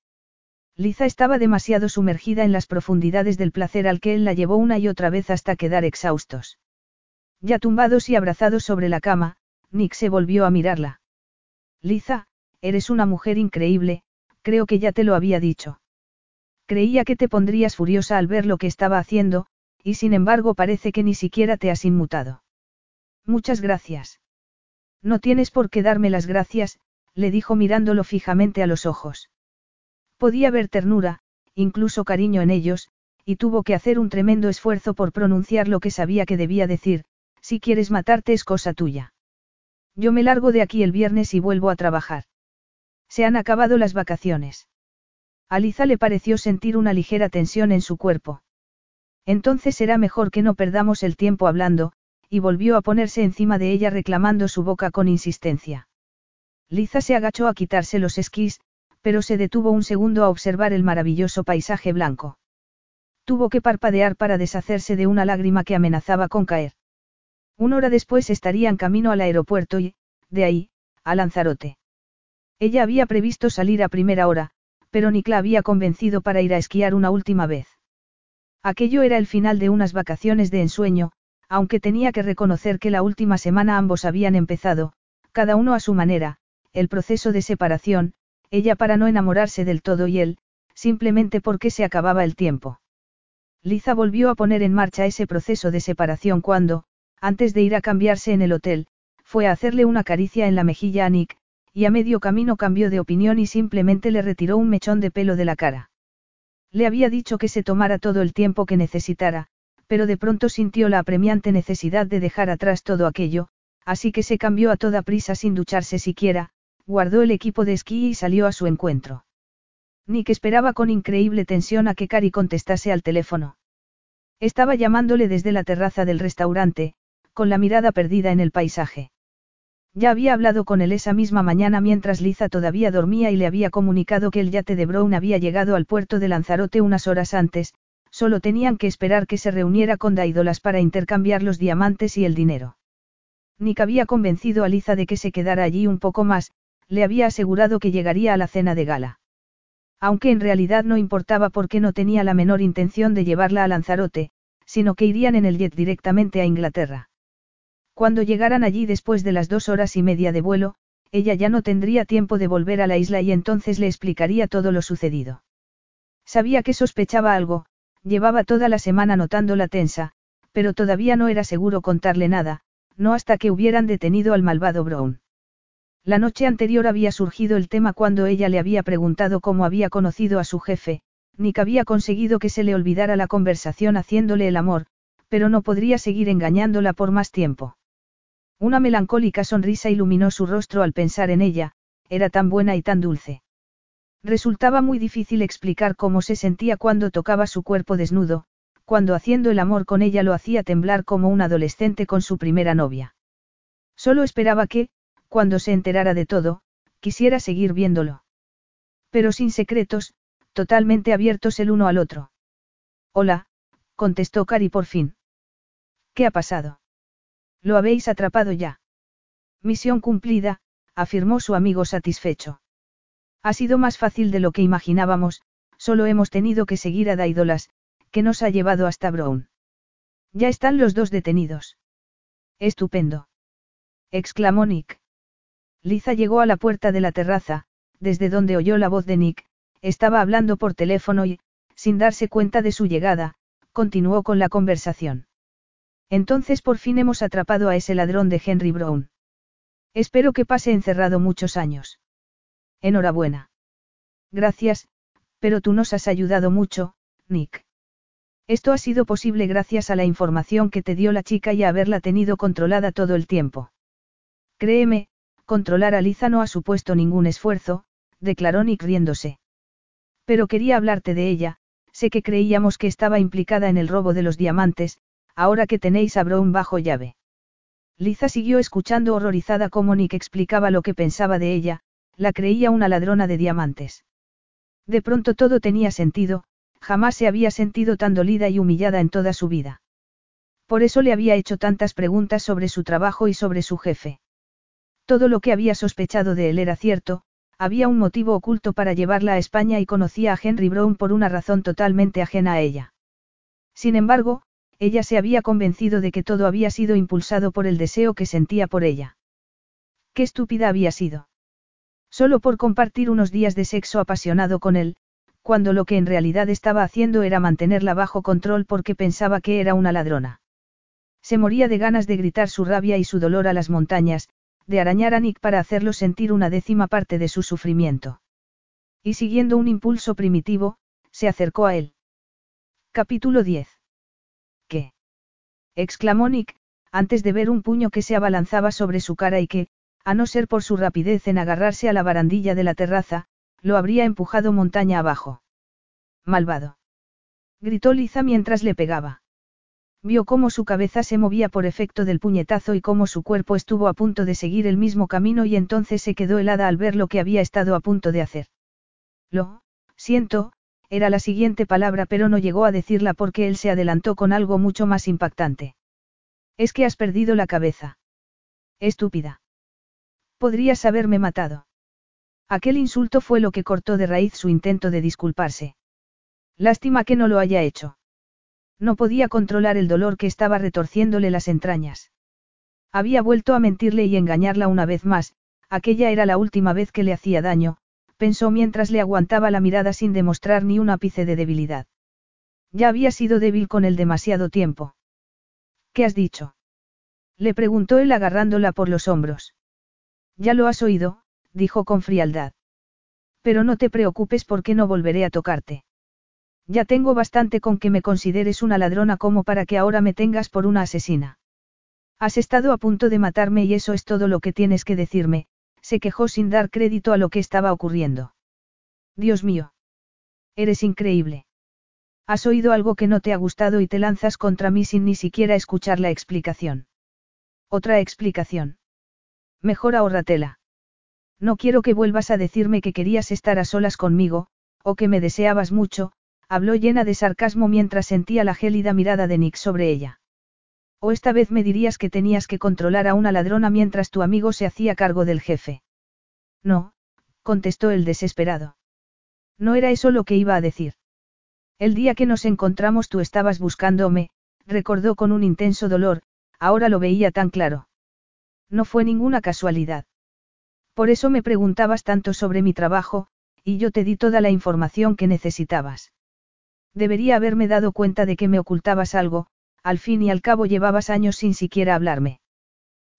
Liza estaba demasiado sumergida en las profundidades del placer al que él la llevó una y otra vez hasta quedar exhaustos. Ya tumbados y abrazados sobre la cama, Nick se volvió a mirarla. Liza, eres una mujer increíble, creo que ya te lo había dicho. Creía que te pondrías furiosa al ver lo que estaba haciendo, y sin embargo parece que ni siquiera te has inmutado. Muchas gracias. No tienes por qué darme las gracias, le dijo mirándolo fijamente a los ojos. Podía ver ternura, incluso cariño en ellos, y tuvo que hacer un tremendo esfuerzo por pronunciar lo que sabía que debía decir, si quieres matarte es cosa tuya. Yo me largo de aquí el viernes y vuelvo a trabajar. Se han acabado las vacaciones. A Liza le pareció sentir una ligera tensión en su cuerpo. Entonces será mejor que no perdamos el tiempo hablando, y volvió a ponerse encima de ella reclamando su boca con insistencia. Liza se agachó a quitarse los esquís, pero se detuvo un segundo a observar el maravilloso paisaje blanco. Tuvo que parpadear para deshacerse de una lágrima que amenazaba con caer. Una hora después estarían camino al aeropuerto y, de ahí, a Lanzarote. Ella había previsto salir a primera hora, pero Nick la había convencido para ir a esquiar una última vez. Aquello era el final de unas vacaciones de ensueño, aunque tenía que reconocer que la última semana ambos habían empezado, cada uno a su manera, el proceso de separación, ella para no enamorarse del todo y él, simplemente porque se acababa el tiempo. Liza volvió a poner en marcha ese proceso de separación cuando, antes de ir a cambiarse en el hotel, fue a hacerle una caricia en la mejilla a Nick, y a medio camino cambió de opinión y simplemente le retiró un mechón de pelo de la cara. Le había dicho que se tomara todo el tiempo que necesitara, pero de pronto sintió la apremiante necesidad de dejar atrás todo aquello, así que se cambió a toda prisa sin ducharse siquiera, guardó el equipo de esquí y salió a su encuentro. Nick esperaba con increíble tensión a que Cari contestase al teléfono. Estaba llamándole desde la terraza del restaurante, con la mirada perdida en el paisaje. Ya había hablado con él esa misma mañana mientras Liza todavía dormía y le había comunicado que el yate de Brown había llegado al puerto de Lanzarote unas horas antes, solo tenían que esperar que se reuniera con Daidolas para intercambiar los diamantes y el dinero. Nick había convencido a Liza de que se quedara allí un poco más, le había asegurado que llegaría a la cena de gala. Aunque en realidad no importaba porque no tenía la menor intención de llevarla a Lanzarote, sino que irían en el jet directamente a Inglaterra. Cuando llegaran allí después de las dos horas y media de vuelo, ella ya no tendría tiempo de volver a la isla y entonces le explicaría todo lo sucedido. Sabía que sospechaba algo, llevaba toda la semana notándola tensa, pero todavía no era seguro contarle nada, no hasta que hubieran detenido al malvado Brown. La noche anterior había surgido el tema cuando ella le había preguntado cómo había conocido a su jefe, ni que había conseguido que se le olvidara la conversación haciéndole el amor, pero no podría seguir engañándola por más tiempo. Una melancólica sonrisa iluminó su rostro al pensar en ella, era tan buena y tan dulce. Resultaba muy difícil explicar cómo se sentía cuando tocaba su cuerpo desnudo, cuando haciendo el amor con ella lo hacía temblar como un adolescente con su primera novia. Solo esperaba que, cuando se enterara de todo, quisiera seguir viéndolo. Pero sin secretos, totalmente abiertos el uno al otro. Hola, contestó Cari por fin. ¿Qué ha pasado? Lo habéis atrapado ya. Misión cumplida, afirmó su amigo satisfecho. Ha sido más fácil de lo que imaginábamos, solo hemos tenido que seguir a Daidolas, que nos ha llevado hasta Brown. Ya están los dos detenidos. Estupendo. exclamó Nick. Liza llegó a la puerta de la terraza, desde donde oyó la voz de Nick, estaba hablando por teléfono y, sin darse cuenta de su llegada, continuó con la conversación. Entonces por fin hemos atrapado a ese ladrón de Henry Brown. Espero que pase encerrado muchos años. Enhorabuena. Gracias, pero tú nos has ayudado mucho, Nick. Esto ha sido posible gracias a la información que te dio la chica y a haberla tenido controlada todo el tiempo. Créeme, controlar a Liza no ha supuesto ningún esfuerzo, declaró Nick riéndose. Pero quería hablarte de ella, sé que creíamos que estaba implicada en el robo de los diamantes, ahora que tenéis a Brown bajo llave. Liza siguió escuchando horrorizada cómo Nick explicaba lo que pensaba de ella, la creía una ladrona de diamantes. De pronto todo tenía sentido, jamás se había sentido tan dolida y humillada en toda su vida. Por eso le había hecho tantas preguntas sobre su trabajo y sobre su jefe. Todo lo que había sospechado de él era cierto, había un motivo oculto para llevarla a España y conocía a Henry Brown por una razón totalmente ajena a ella. Sin embargo, ella se había convencido de que todo había sido impulsado por el deseo que sentía por ella. Qué estúpida había sido. Solo por compartir unos días de sexo apasionado con él, cuando lo que en realidad estaba haciendo era mantenerla bajo control porque pensaba que era una ladrona. Se moría de ganas de gritar su rabia y su dolor a las montañas, de arañar a Nick para hacerlo sentir una décima parte de su sufrimiento. Y siguiendo un impulso primitivo, se acercó a él. Capítulo 10. ¿Qué? exclamó Nick, antes de ver un puño que se abalanzaba sobre su cara y que, a no ser por su rapidez en agarrarse a la barandilla de la terraza, lo habría empujado montaña abajo. Malvado. Gritó Liza mientras le pegaba. Vio cómo su cabeza se movía por efecto del puñetazo y cómo su cuerpo estuvo a punto de seguir el mismo camino y entonces se quedó helada al ver lo que había estado a punto de hacer. Lo, siento, era la siguiente palabra pero no llegó a decirla porque él se adelantó con algo mucho más impactante. Es que has perdido la cabeza. Estúpida. Podrías haberme matado. Aquel insulto fue lo que cortó de raíz su intento de disculparse. Lástima que no lo haya hecho. No podía controlar el dolor que estaba retorciéndole las entrañas. Había vuelto a mentirle y engañarla una vez más, aquella era la última vez que le hacía daño, pensó mientras le aguantaba la mirada sin demostrar ni un ápice de debilidad. Ya había sido débil con él demasiado tiempo. ¿Qué has dicho? Le preguntó él agarrándola por los hombros. Ya lo has oído, dijo con frialdad. Pero no te preocupes porque no volveré a tocarte. Ya tengo bastante con que me consideres una ladrona como para que ahora me tengas por una asesina. Has estado a punto de matarme y eso es todo lo que tienes que decirme, se quejó sin dar crédito a lo que estaba ocurriendo. Dios mío. Eres increíble. Has oído algo que no te ha gustado y te lanzas contra mí sin ni siquiera escuchar la explicación. Otra explicación. Mejor ahórratela. No quiero que vuelvas a decirme que querías estar a solas conmigo, o que me deseabas mucho, habló llena de sarcasmo mientras sentía la gélida mirada de Nick sobre ella. O esta vez me dirías que tenías que controlar a una ladrona mientras tu amigo se hacía cargo del jefe. No, contestó el desesperado. No era eso lo que iba a decir. El día que nos encontramos tú estabas buscándome, recordó con un intenso dolor, ahora lo veía tan claro. No fue ninguna casualidad. Por eso me preguntabas tanto sobre mi trabajo, y yo te di toda la información que necesitabas. Debería haberme dado cuenta de que me ocultabas algo, al fin y al cabo llevabas años sin siquiera hablarme.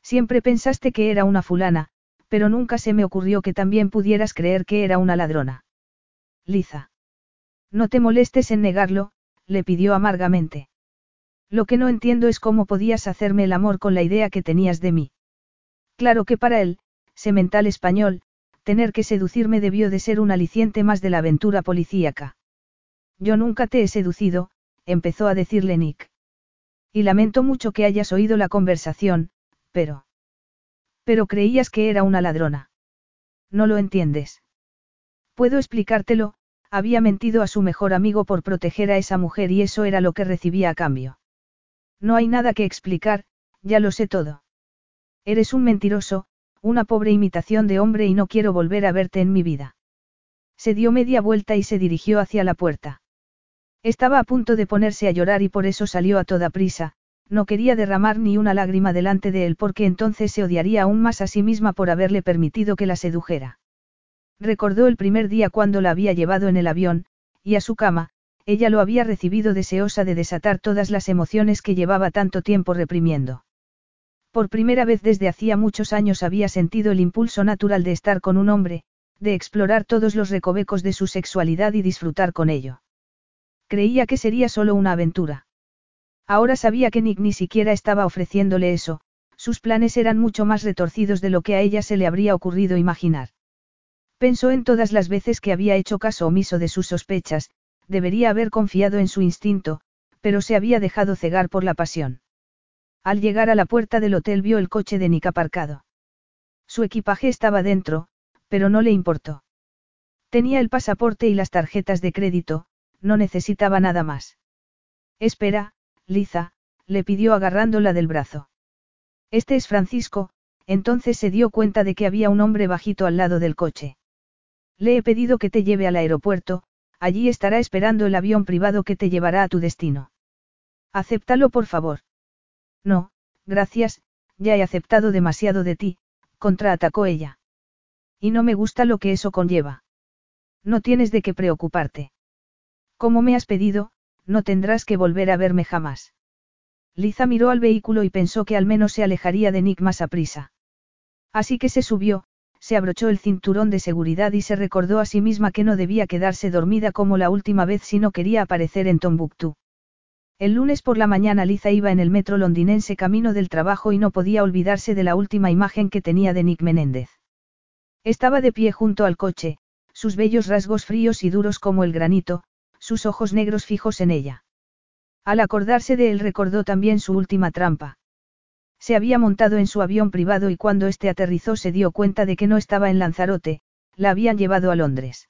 Siempre pensaste que era una fulana, pero nunca se me ocurrió que también pudieras creer que era una ladrona. Liza. No te molestes en negarlo, le pidió amargamente. Lo que no entiendo es cómo podías hacerme el amor con la idea que tenías de mí. Claro que para él, semental español, tener que seducirme debió de ser un aliciente más de la aventura policíaca. Yo nunca te he seducido, empezó a decirle Nick. Y lamento mucho que hayas oído la conversación, pero... Pero creías que era una ladrona. No lo entiendes. Puedo explicártelo, había mentido a su mejor amigo por proteger a esa mujer y eso era lo que recibía a cambio. No hay nada que explicar, ya lo sé todo. Eres un mentiroso, una pobre imitación de hombre y no quiero volver a verte en mi vida. Se dio media vuelta y se dirigió hacia la puerta. Estaba a punto de ponerse a llorar y por eso salió a toda prisa, no quería derramar ni una lágrima delante de él porque entonces se odiaría aún más a sí misma por haberle permitido que la sedujera. Recordó el primer día cuando la había llevado en el avión, y a su cama, ella lo había recibido deseosa de desatar todas las emociones que llevaba tanto tiempo reprimiendo. Por primera vez desde hacía muchos años había sentido el impulso natural de estar con un hombre, de explorar todos los recovecos de su sexualidad y disfrutar con ello. Creía que sería solo una aventura. Ahora sabía que Nick ni siquiera estaba ofreciéndole eso, Sus planes eran mucho más retorcidos de lo que a ella se le habría ocurrido imaginar. Pensó en todas las veces que había hecho caso omiso de sus sospechas, debería haber confiado en su instinto, pero se había dejado cegar por la pasión. Al llegar a la puerta del hotel vio el coche de Nick aparcado. Su equipaje estaba dentro, pero no le importó. Tenía el pasaporte y las tarjetas de crédito, no necesitaba nada más. Espera, Liza, le pidió agarrándola del brazo. Este es Francisco, entonces se dio cuenta de que había un hombre bajito al lado del coche. Le he pedido que te lleve al aeropuerto, allí estará esperando el avión privado que te llevará a tu destino. Acéptalo por favor. No, gracias, ya he aceptado demasiado de ti, contraatacó ella. Y no me gusta lo que eso conlleva. No tienes de qué preocuparte. Como me has pedido, no tendrás que volver a verme jamás. Liza miró al vehículo y pensó que al menos se alejaría de Nick más a prisa. Así que se subió, se abrochó el cinturón de seguridad y se recordó a sí misma que no debía quedarse dormida como la última vez si no quería aparecer en Tombuctú. El lunes por la mañana Liza iba en el metro londinense camino del trabajo y no podía olvidarse de la última imagen que tenía de Nick Menéndez. Estaba de pie junto al coche, sus bellos rasgos fríos y duros como el granito, sus ojos negros fijos en ella. Al acordarse de él recordó también su última trampa. Se había montado en su avión privado y cuando este aterrizó se dio cuenta de que no estaba en Lanzarote, la habían llevado a Londres.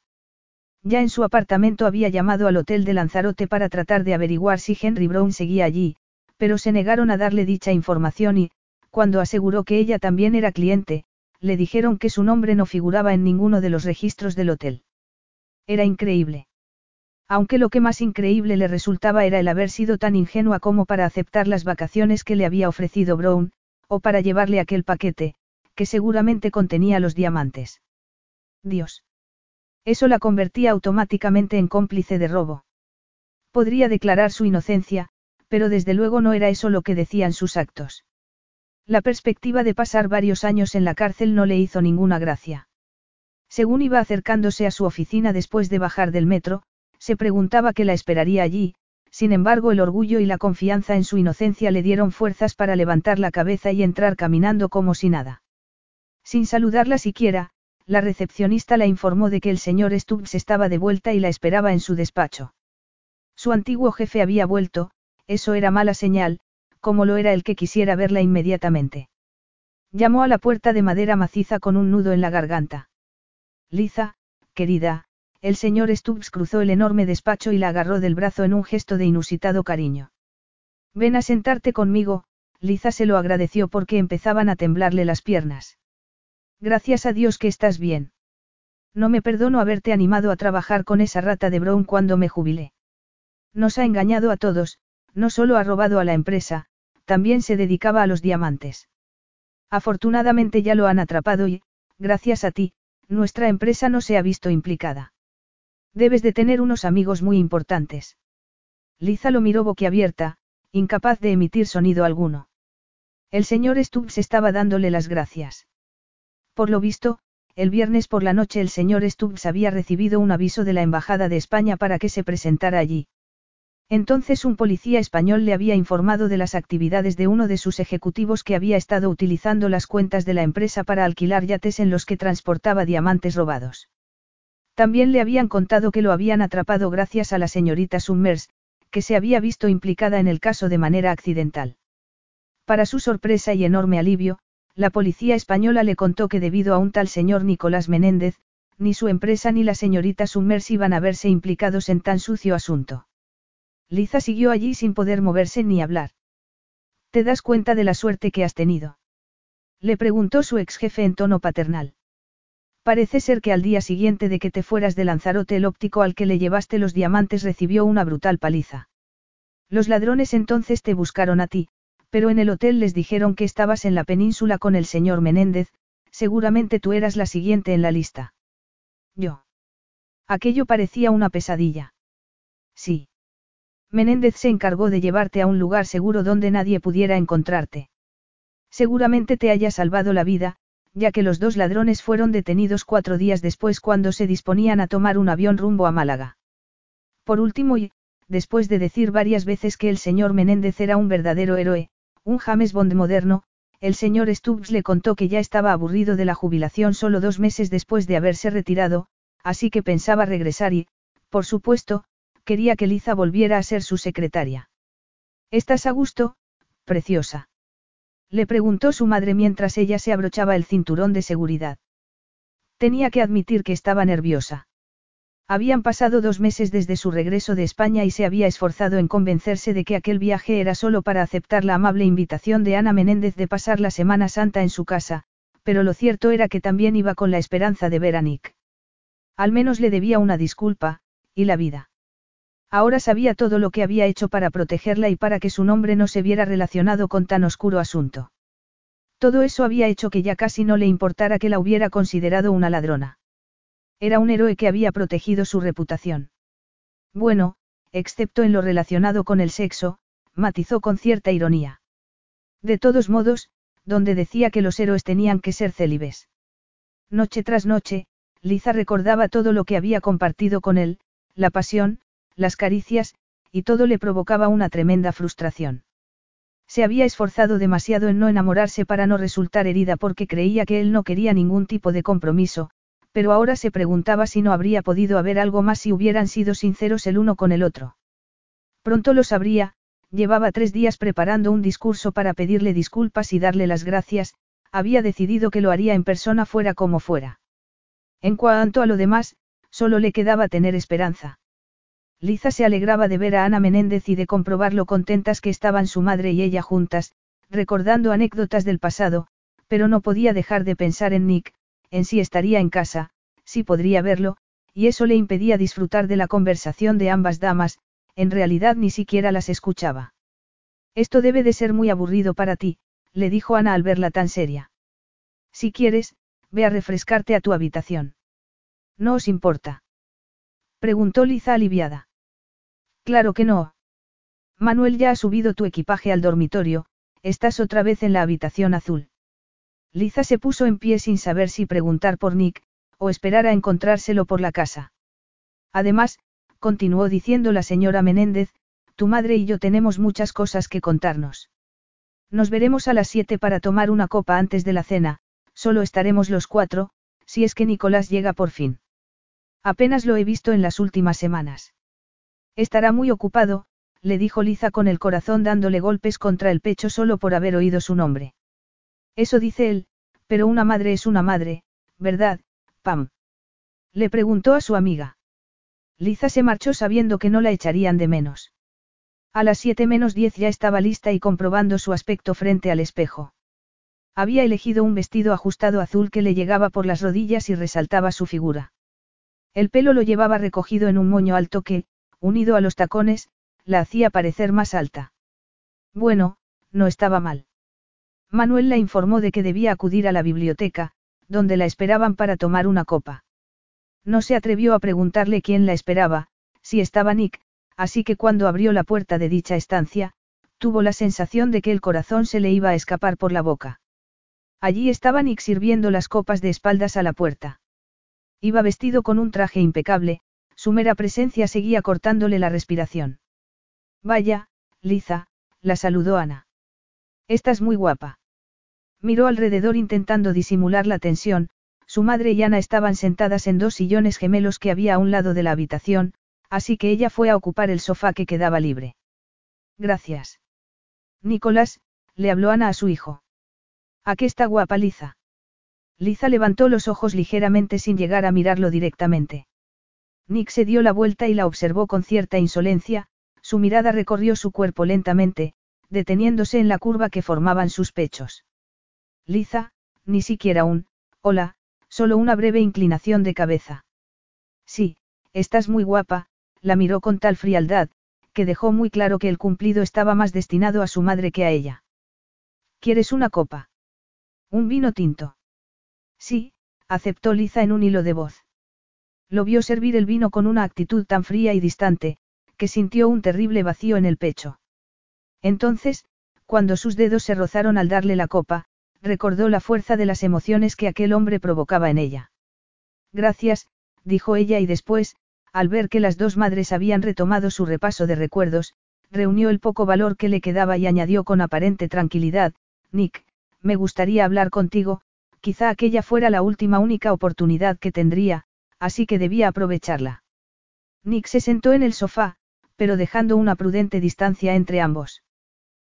Ya en su apartamento había llamado al hotel de Lanzarote para tratar de averiguar si Henry Brown seguía allí, pero se negaron a darle dicha información y, cuando aseguró que ella también era cliente, le dijeron que su nombre no figuraba en ninguno de los registros del hotel. Era increíble. Aunque lo que más increíble le resultaba era el haber sido tan ingenua como para aceptar las vacaciones que le había ofrecido Brown, o para llevarle aquel paquete, que seguramente contenía los diamantes. Dios. Eso la convertía automáticamente en cómplice de robo. Podría declarar su inocencia, pero desde luego no era eso lo que decían sus actos. La perspectiva de pasar varios años en la cárcel no le hizo ninguna gracia. Según iba acercándose a su oficina después de bajar del metro, se preguntaba qué la esperaría allí, sin embargo el orgullo y la confianza en su inocencia le dieron fuerzas para levantar la cabeza y entrar caminando como si nada. Sin saludarla siquiera, la recepcionista la informó de que el señor Stubbs estaba de vuelta y la esperaba en su despacho. Su antiguo jefe había vuelto, eso era mala señal, como lo era el que quisiera verla inmediatamente. Llamó a la puerta de madera maciza con un nudo en la garganta. Liza, querida, el señor Stubbs cruzó el enorme despacho y la agarró del brazo en un gesto de inusitado cariño. Ven a sentarte conmigo, Liza se lo agradeció porque empezaban a temblarle las piernas. Gracias a Dios que estás bien. No me perdono haberte animado a trabajar con esa rata de Brown cuando me jubilé. Nos ha engañado a todos, no solo ha robado a la empresa, también se dedicaba a los diamantes. Afortunadamente ya lo han atrapado y, gracias a ti, nuestra empresa no se ha visto implicada. Debes de tener unos amigos muy importantes. Liza lo miró boquiabierta, incapaz de emitir sonido alguno. El señor Stubbs estaba dándole las gracias. Por lo visto, el viernes por la noche el señor Stubbs había recibido un aviso de la Embajada de España para que se presentara allí. Entonces un policía español le había informado de las actividades de uno de sus ejecutivos que había estado utilizando las cuentas de la empresa para alquilar yates en los que transportaba diamantes robados. También le habían contado que lo habían atrapado gracias a la señorita Summers, que se había visto implicada en el caso de manera accidental. Para su sorpresa y enorme alivio, la policía española le contó que debido a un tal señor Nicolás Menéndez, ni su empresa ni la señorita Summers iban a verse implicados en tan sucio asunto. Liza siguió allí sin poder moverse ni hablar. ¿Te das cuenta de la suerte que has tenido? Le preguntó su ex jefe en tono paternal. Parece ser que al día siguiente de que te fueras de Lanzarote el óptico al que le llevaste los diamantes recibió una brutal paliza. Los ladrones entonces te buscaron a ti, pero en el hotel les dijeron que estabas en la península con el señor Menéndez, seguramente tú eras la siguiente en la lista. Yo. Aquello parecía una pesadilla. Sí. Menéndez se encargó de llevarte a un lugar seguro donde nadie pudiera encontrarte. Seguramente te haya salvado la vida, ya que los dos ladrones fueron detenidos cuatro días después cuando se disponían a tomar un avión rumbo a Málaga. Por último y, después de decir varias veces que el señor Menéndez era un verdadero héroe, un James Bond moderno, el señor Stubbs le contó que ya estaba aburrido de la jubilación solo dos meses después de haberse retirado, así que pensaba regresar y, por supuesto, quería que Liza volviera a ser su secretaria. ¿Estás a gusto, preciosa? Le preguntó su madre mientras ella se abrochaba el cinturón de seguridad. Tenía que admitir que estaba nerviosa. Habían pasado dos meses desde su regreso de España y se había esforzado en convencerse de que aquel viaje era solo para aceptar la amable invitación de Ana Menéndez de pasar la Semana Santa en su casa, pero lo cierto era que también iba con la esperanza de ver a Nick. Al menos le debía una disculpa, y la vida. Ahora sabía todo lo que había hecho para protegerla y para que su nombre no se viera relacionado con tan oscuro asunto. Todo eso había hecho que ya casi no le importara que la hubiera considerado una ladrona. Era un héroe que había protegido su reputación. Bueno, excepto en lo relacionado con el sexo, matizó con cierta ironía. De todos modos, donde decía que los héroes tenían que ser célibes. Noche tras noche, Liza recordaba todo lo que había compartido con él, la pasión, las caricias, y todo le provocaba una tremenda frustración. Se había esforzado demasiado en no enamorarse para no resultar herida porque creía que él no quería ningún tipo de compromiso, pero ahora se preguntaba si no habría podido haber algo más si hubieran sido sinceros el uno con el otro. Pronto lo sabría, llevaba tres días preparando un discurso para pedirle disculpas y darle las gracias, había decidido que lo haría en persona fuera como fuera. En cuanto a lo demás, solo le quedaba tener esperanza. Liza se alegraba de ver a Ana Menéndez y de comprobar lo contentas que estaban su madre y ella juntas, recordando anécdotas del pasado, pero no podía dejar de pensar en Nick, en si estaría en casa, si podría verlo, y eso le impedía disfrutar de la conversación de ambas damas, en realidad ni siquiera las escuchaba. Esto debe de ser muy aburrido para ti, le dijo Ana al verla tan seria. Si quieres, ve a refrescarte a tu habitación. ¿No os importa? Preguntó Liza aliviada. Claro que no. Manuel ya ha subido tu equipaje al dormitorio, estás otra vez en la habitación azul. Liza se puso en pie sin saber si preguntar por Nick, o esperar a encontrárselo por la casa. Además, continuó diciendo la señora Menéndez, tu madre y yo tenemos muchas cosas que contarnos. Nos veremos a las siete para tomar una copa antes de la cena, solo estaremos los cuatro, si es que Nicolás llega por fin. Apenas lo he visto en las últimas semanas. Estará muy ocupado, le dijo Liza con el corazón dándole golpes contra el pecho solo por haber oído su nombre. Eso dice él, pero una madre es una madre, ¿verdad, Pam? Le preguntó a su amiga. Liza se marchó sabiendo que no la echarían de menos. A las siete menos diez ya estaba lista y comprobando su aspecto frente al espejo. Había elegido un vestido ajustado azul que le llegaba por las rodillas y resaltaba su figura. El pelo lo llevaba recogido en un moño alto que, unido a los tacones, la hacía parecer más alta. Bueno, no estaba mal. Manuel la informó de que debía acudir a la biblioteca, donde la esperaban para tomar una copa. No se atrevió a preguntarle quién la esperaba, si estaba Nick, así que cuando abrió la puerta de dicha estancia, tuvo la sensación de que el corazón se le iba a escapar por la boca. Allí estaba Nick sirviendo las copas de espaldas a la puerta. Iba vestido con un traje impecable, su mera presencia seguía cortándole la respiración. Vaya, Liza, la saludó Ana. Estás muy guapa. Miró alrededor intentando disimular la tensión, su madre y Ana estaban sentadas en dos sillones gemelos que había a un lado de la habitación, así que ella fue a ocupar el sofá que quedaba libre. Gracias. Nicolás, le habló Ana a su hijo. ¿A qué está guapa Liza? Liza levantó los ojos ligeramente sin llegar a mirarlo directamente. Nick se dio la vuelta y la observó con cierta insolencia, su mirada recorrió su cuerpo lentamente, deteniéndose en la curva que formaban sus pechos. Liza, ni siquiera un, hola, solo una breve inclinación de cabeza. Sí, estás muy guapa, la miró con tal frialdad, que dejó muy claro que el cumplido estaba más destinado a su madre que a ella. ¿Quieres una copa? Un vino tinto. Sí, aceptó Liza en un hilo de voz. Lo vio servir el vino con una actitud tan fría y distante, que sintió un terrible vacío en el pecho. Entonces, cuando sus dedos se rozaron al darle la copa, recordó la fuerza de las emociones que aquel hombre provocaba en ella. Gracias, dijo ella y después, al ver que las dos madres habían retomado su repaso de recuerdos, reunió el poco valor que le quedaba y añadió con aparente tranquilidad, Nick, me gustaría hablar contigo, quizá aquella fuera la última única oportunidad que tendría, así que debía aprovecharla. Nick se sentó en el sofá, pero dejando una prudente distancia entre ambos.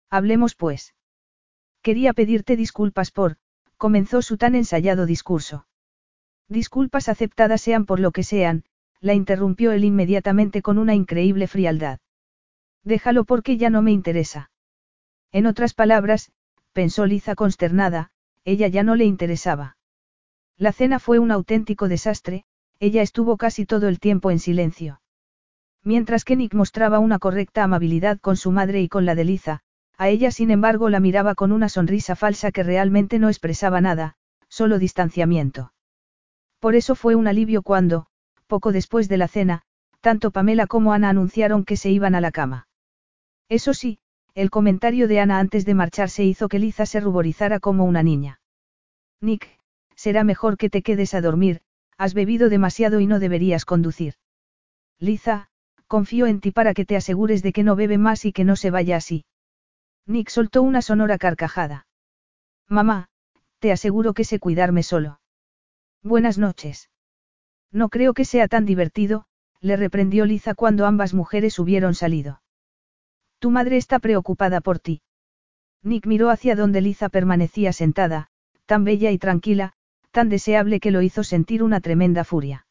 Hablemos pues. Quería pedirte disculpas por, comenzó su tan ensayado discurso. Disculpas aceptadas sean por lo que sean, la interrumpió él inmediatamente con una increíble frialdad. Déjalo porque ya no me interesa. En otras palabras, pensó Liza consternada, ella ya no le interesaba. La cena fue un auténtico desastre, ella estuvo casi todo el tiempo en silencio. Mientras que Nick mostraba una correcta amabilidad con su madre y con la de Liza, a ella sin embargo la miraba con una sonrisa falsa que realmente no expresaba nada, solo distanciamiento. Por eso fue un alivio cuando, poco después de la cena, tanto Pamela como Ana anunciaron que se iban a la cama. Eso sí, el comentario de Ana antes de marcharse hizo que Liza se ruborizara como una niña. Nick, será mejor que te quedes a dormir, has bebido demasiado y no deberías conducir. Liza, confío en ti para que te asegures de que no bebe más y que no se vaya así. Nick soltó una sonora carcajada. Mamá, te aseguro que sé cuidarme solo. Buenas noches. No creo que sea tan divertido, le reprendió Liza cuando ambas mujeres hubieron salido. Tu madre está preocupada por ti. Nick miró hacia donde Liza permanecía sentada, tan bella y tranquila, tan deseable que lo hizo sentir una tremenda furia.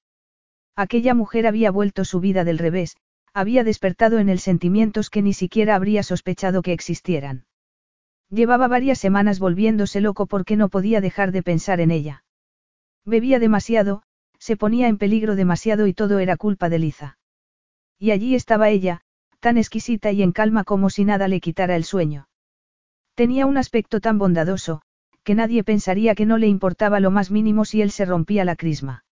Aquella mujer había vuelto su vida del revés, había despertado en él sentimientos que ni siquiera habría sospechado que existieran. Llevaba varias semanas volviéndose loco porque no podía dejar de pensar en ella. Bebía demasiado, se ponía en peligro demasiado y todo era culpa de Liza. Y allí estaba ella, tan exquisita y en calma como si nada le quitara el sueño. Tenía un aspecto tan bondadoso, que nadie pensaría que no le importaba lo más mínimo si él se rompía la crisma.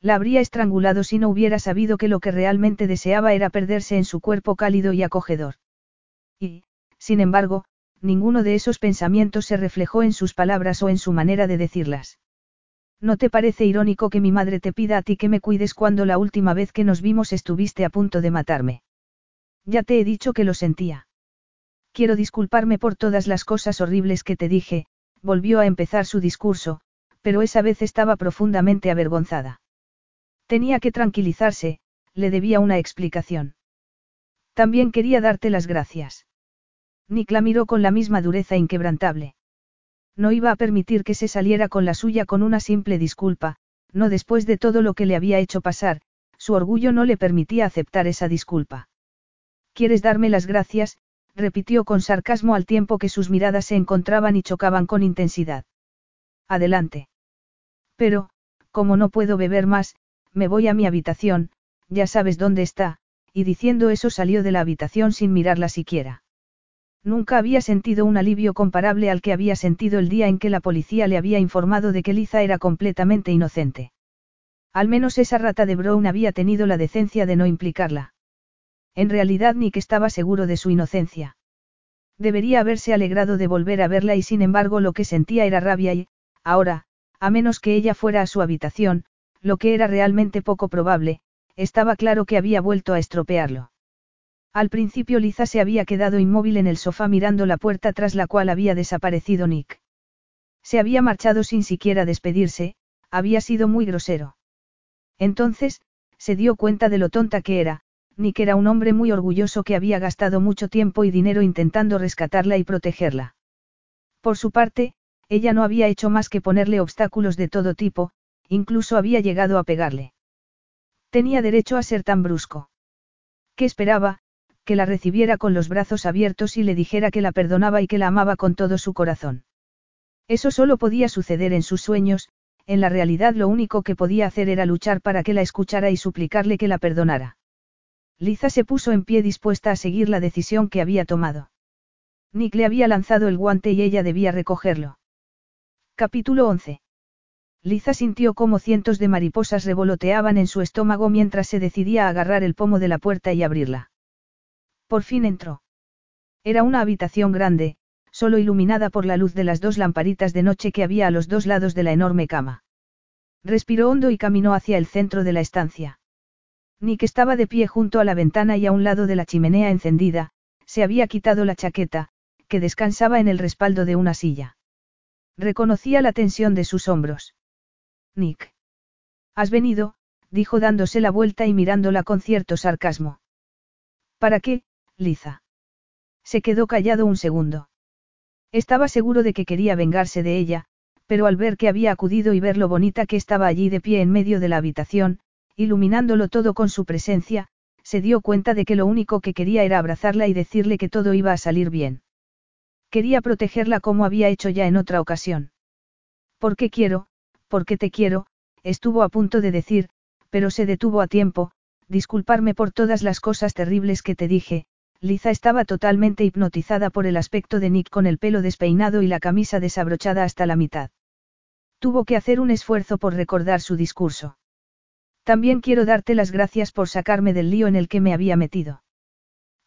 La habría estrangulado si no hubiera sabido que lo que realmente deseaba era perderse en su cuerpo cálido y acogedor. Y, sin embargo, ninguno de esos pensamientos se reflejó en sus palabras o en su manera de decirlas. ¿No te parece irónico que mi madre te pida a ti que me cuides cuando la última vez que nos vimos estuviste a punto de matarme? Ya te he dicho que lo sentía. Quiero disculparme por todas las cosas horribles que te dije, volvió a empezar su discurso, pero esa vez estaba profundamente avergonzada. Tenía que tranquilizarse, le debía una explicación. También quería darte las gracias. Nick la miró con la misma dureza inquebrantable. No iba a permitir que se saliera con la suya con una simple disculpa, no después de todo lo que le había hecho pasar, su orgullo no le permitía aceptar esa disculpa. ¿Quieres darme las gracias? repitió con sarcasmo al tiempo que sus miradas se encontraban y chocaban con intensidad. Adelante. Pero, como no puedo beber más, me voy a mi habitación, ya sabes dónde está, y diciendo eso salió de la habitación sin mirarla siquiera. Nunca había sentido un alivio comparable al que había sentido el día en que la policía le había informado de que Liza era completamente inocente. Al menos esa rata de Brown había tenido la decencia de no implicarla. En realidad Nick estaba seguro de su inocencia. Debería haberse alegrado de volver a verla y sin embargo lo que sentía era rabia y, ahora, a menos que ella fuera a su habitación, lo que era realmente poco probable, estaba claro que había vuelto a estropearlo. Al principio Liza se había quedado inmóvil en el sofá mirando la puerta tras la cual había desaparecido Nick. Se había marchado sin siquiera despedirse, había sido muy grosero. Entonces, se dio cuenta de lo tonta que era, Nick era un hombre muy orgulloso que había gastado mucho tiempo y dinero intentando rescatarla y protegerla. Por su parte, ella no había hecho más que ponerle obstáculos de todo tipo, incluso había llegado a pegarle. Tenía derecho a ser tan brusco. ¿Qué esperaba? Que la recibiera con los brazos abiertos y le dijera que la perdonaba y que la amaba con todo su corazón. Eso solo podía suceder en sus sueños, en la realidad lo único que podía hacer era luchar para que la escuchara y suplicarle que la perdonara. Liza se puso en pie dispuesta a seguir la decisión que había tomado. Nick le había lanzado el guante y ella debía recogerlo. Capítulo 11. Liza sintió como cientos de mariposas revoloteaban en su estómago mientras se decidía a agarrar el pomo de la puerta y abrirla. Por fin entró. Era una habitación grande, solo iluminada por la luz de las dos lamparitas de noche que había a los dos lados de la enorme cama. Respiró hondo y caminó hacia el centro de la estancia. Nick estaba de pie junto a la ventana y a un lado de la chimenea encendida, se había quitado la chaqueta, que descansaba en el respaldo de una silla. Reconocía la tensión de sus hombros. Nick. Has venido, dijo dándose la vuelta y mirándola con cierto sarcasmo. ¿Para qué, Liza? Se quedó callado un segundo. Estaba seguro de que quería vengarse de ella, pero al ver que había acudido y ver lo bonita que estaba allí de pie en medio de la habitación, iluminándolo todo con su presencia, se dio cuenta de que lo único que quería era abrazarla y decirle que todo iba a salir bien. Quería protegerla como había hecho ya en otra ocasión. ¿Por qué quiero? ¿Por qué te quiero? estuvo a punto de decir, pero se detuvo a tiempo, disculparme por todas las cosas terribles que te dije, Liza estaba totalmente hipnotizada por el aspecto de Nick con el pelo despeinado y la camisa desabrochada hasta la mitad. Tuvo que hacer un esfuerzo por recordar su discurso. También quiero darte las gracias por sacarme del lío en el que me había metido.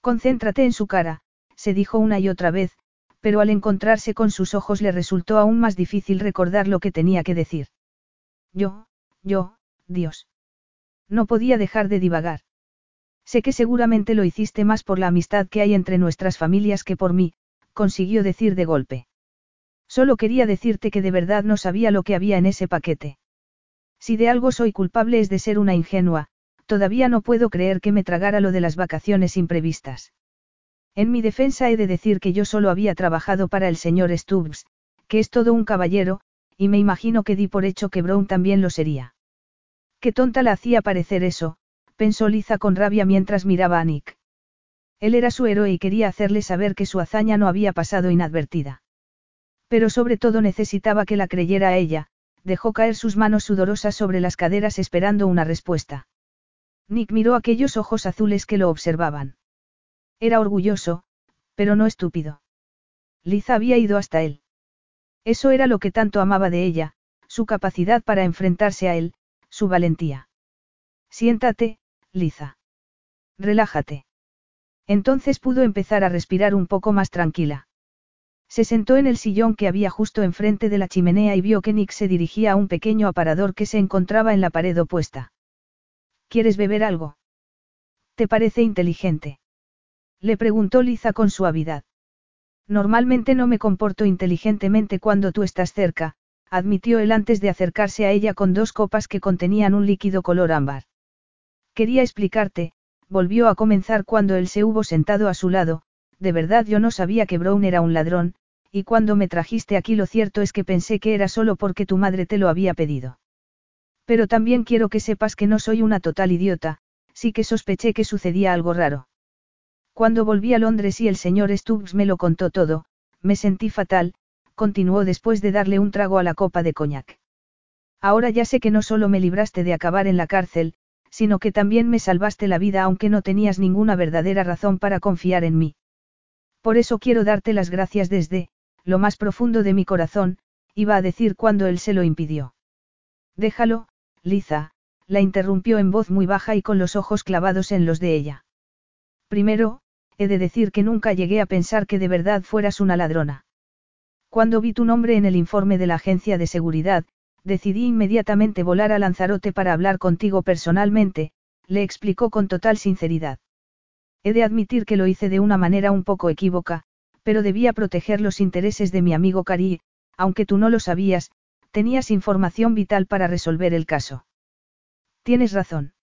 Concéntrate en su cara, se dijo una y otra vez, pero al encontrarse con sus ojos le resultó aún más difícil recordar lo que tenía que decir. Yo, yo, Dios. No podía dejar de divagar. Sé que seguramente lo hiciste más por la amistad que hay entre nuestras familias que por mí, consiguió decir de golpe. Solo quería decirte que de verdad no sabía lo que había en ese paquete. Si de algo soy culpable es de ser una ingenua, todavía no puedo creer que me tragara lo de las vacaciones imprevistas. En mi defensa he de decir que yo solo había trabajado para el señor Stubbs, que es todo un caballero, y me imagino que di por hecho que Brown también lo sería. Qué tonta la hacía parecer eso, pensó Liza con rabia mientras miraba a Nick. Él era su héroe y quería hacerle saber que su hazaña no había pasado inadvertida. Pero sobre todo necesitaba que la creyera a ella, dejó caer sus manos sudorosas sobre las caderas esperando una respuesta. Nick miró aquellos ojos azules que lo observaban. Era orgulloso, pero no estúpido. Liza había ido hasta él. Eso era lo que tanto amaba de ella, su capacidad para enfrentarse a él, su valentía. Siéntate, Liza. Relájate. Entonces pudo empezar a respirar un poco más tranquila. Se sentó en el sillón que había justo enfrente de la chimenea y vio que Nick se dirigía a un pequeño aparador que se encontraba en la pared opuesta. ¿Quieres beber algo? ¿Te parece inteligente? Le preguntó Liza con suavidad. Normalmente no me comporto inteligentemente cuando tú estás cerca, admitió él antes de acercarse a ella con dos copas que contenían un líquido color ámbar. Quería explicarte, volvió a comenzar cuando él se hubo sentado a su lado, de verdad yo no sabía que Brown era un ladrón, y cuando me trajiste aquí lo cierto es que pensé que era solo porque tu madre te lo había pedido. Pero también quiero que sepas que no soy una total idiota, sí que sospeché que sucedía algo raro. Cuando volví a Londres y el señor Stubbs me lo contó todo, me sentí fatal, continuó después de darle un trago a la copa de coñac. Ahora ya sé que no solo me libraste de acabar en la cárcel, sino que también me salvaste la vida aunque no tenías ninguna verdadera razón para confiar en mí. Por eso quiero darte las gracias desde, lo más profundo de mi corazón, iba a decir cuando él se lo impidió. Déjalo, Liza, la interrumpió en voz muy baja y con los ojos clavados en los de ella. Primero, he de decir que nunca llegué a pensar que de verdad fueras una ladrona. Cuando vi tu nombre en el informe de la agencia de seguridad, decidí inmediatamente volar a Lanzarote para hablar contigo personalmente, le explicó con total sinceridad. He de admitir que lo hice de una manera un poco equívoca, pero debía proteger los intereses de mi amigo Cari, aunque tú no lo sabías, tenías información vital para resolver el caso. Tienes razón.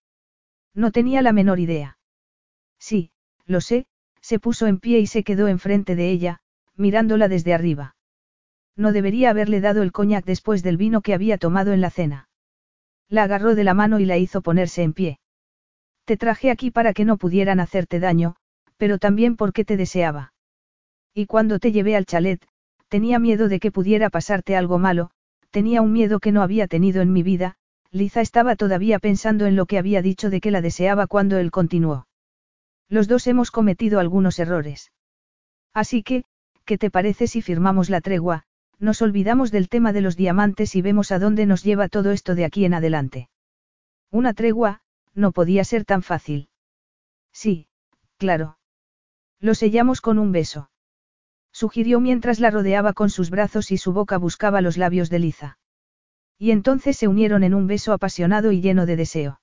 No tenía la menor idea. Sí, lo sé, se puso en pie y se quedó enfrente de ella, mirándola desde arriba. No debería haberle dado el coñac después del vino que había tomado en la cena. La agarró de la mano y la hizo ponerse en pie. Te traje aquí para que no pudieran hacerte daño, pero también porque te deseaba. Y cuando te llevé al chalet, tenía miedo de que pudiera pasarte algo malo, tenía un miedo que no había tenido en mi vida, Liza estaba todavía pensando en lo que había dicho de que la deseaba cuando él continuó. Los dos hemos cometido algunos errores. Así que, ¿qué te parece si firmamos la tregua, nos olvidamos del tema de los diamantes y vemos a dónde nos lleva todo esto de aquí en adelante. Una tregua, no podía ser tan fácil. Sí, claro. Lo sellamos con un beso. Sugirió mientras la rodeaba con sus brazos y su boca buscaba los labios de Liza. Y entonces se unieron en un beso apasionado y lleno de deseo.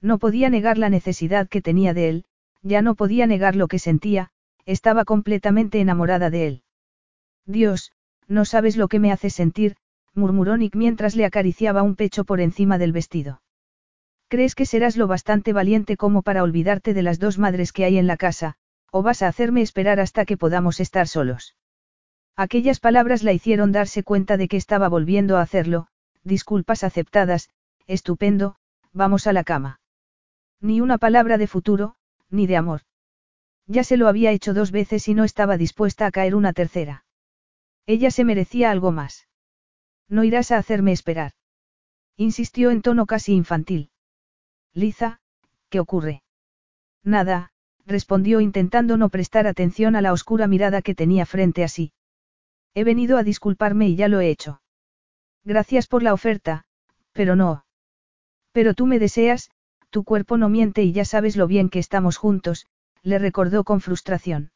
No podía negar la necesidad que tenía de él, ya no podía negar lo que sentía, estaba completamente enamorada de él. Dios, No sabes lo que me hace sentir, murmuró Nick mientras le acariciaba un pecho por encima del vestido. ¿Crees que serás lo bastante valiente como para olvidarte de las dos madres que hay en la casa, o vas a hacerme esperar hasta que podamos estar solos? Aquellas palabras la hicieron darse cuenta de que estaba volviendo a hacerlo, disculpas aceptadas, estupendo, vamos a la cama. Ni una palabra de futuro, ni de amor. Ya se lo había hecho dos veces y no estaba dispuesta a caer una tercera. Ella se merecía algo más. No irás a hacerme esperar. Insistió en tono casi infantil. Liza, ¿qué ocurre? Nada, respondió intentando no prestar atención a la oscura mirada que tenía frente a sí. He venido a disculparme y ya lo he hecho. Gracias por la oferta, pero no. Pero tú me deseas, tu cuerpo no miente y ya sabes lo bien que estamos juntos, le recordó con frustración.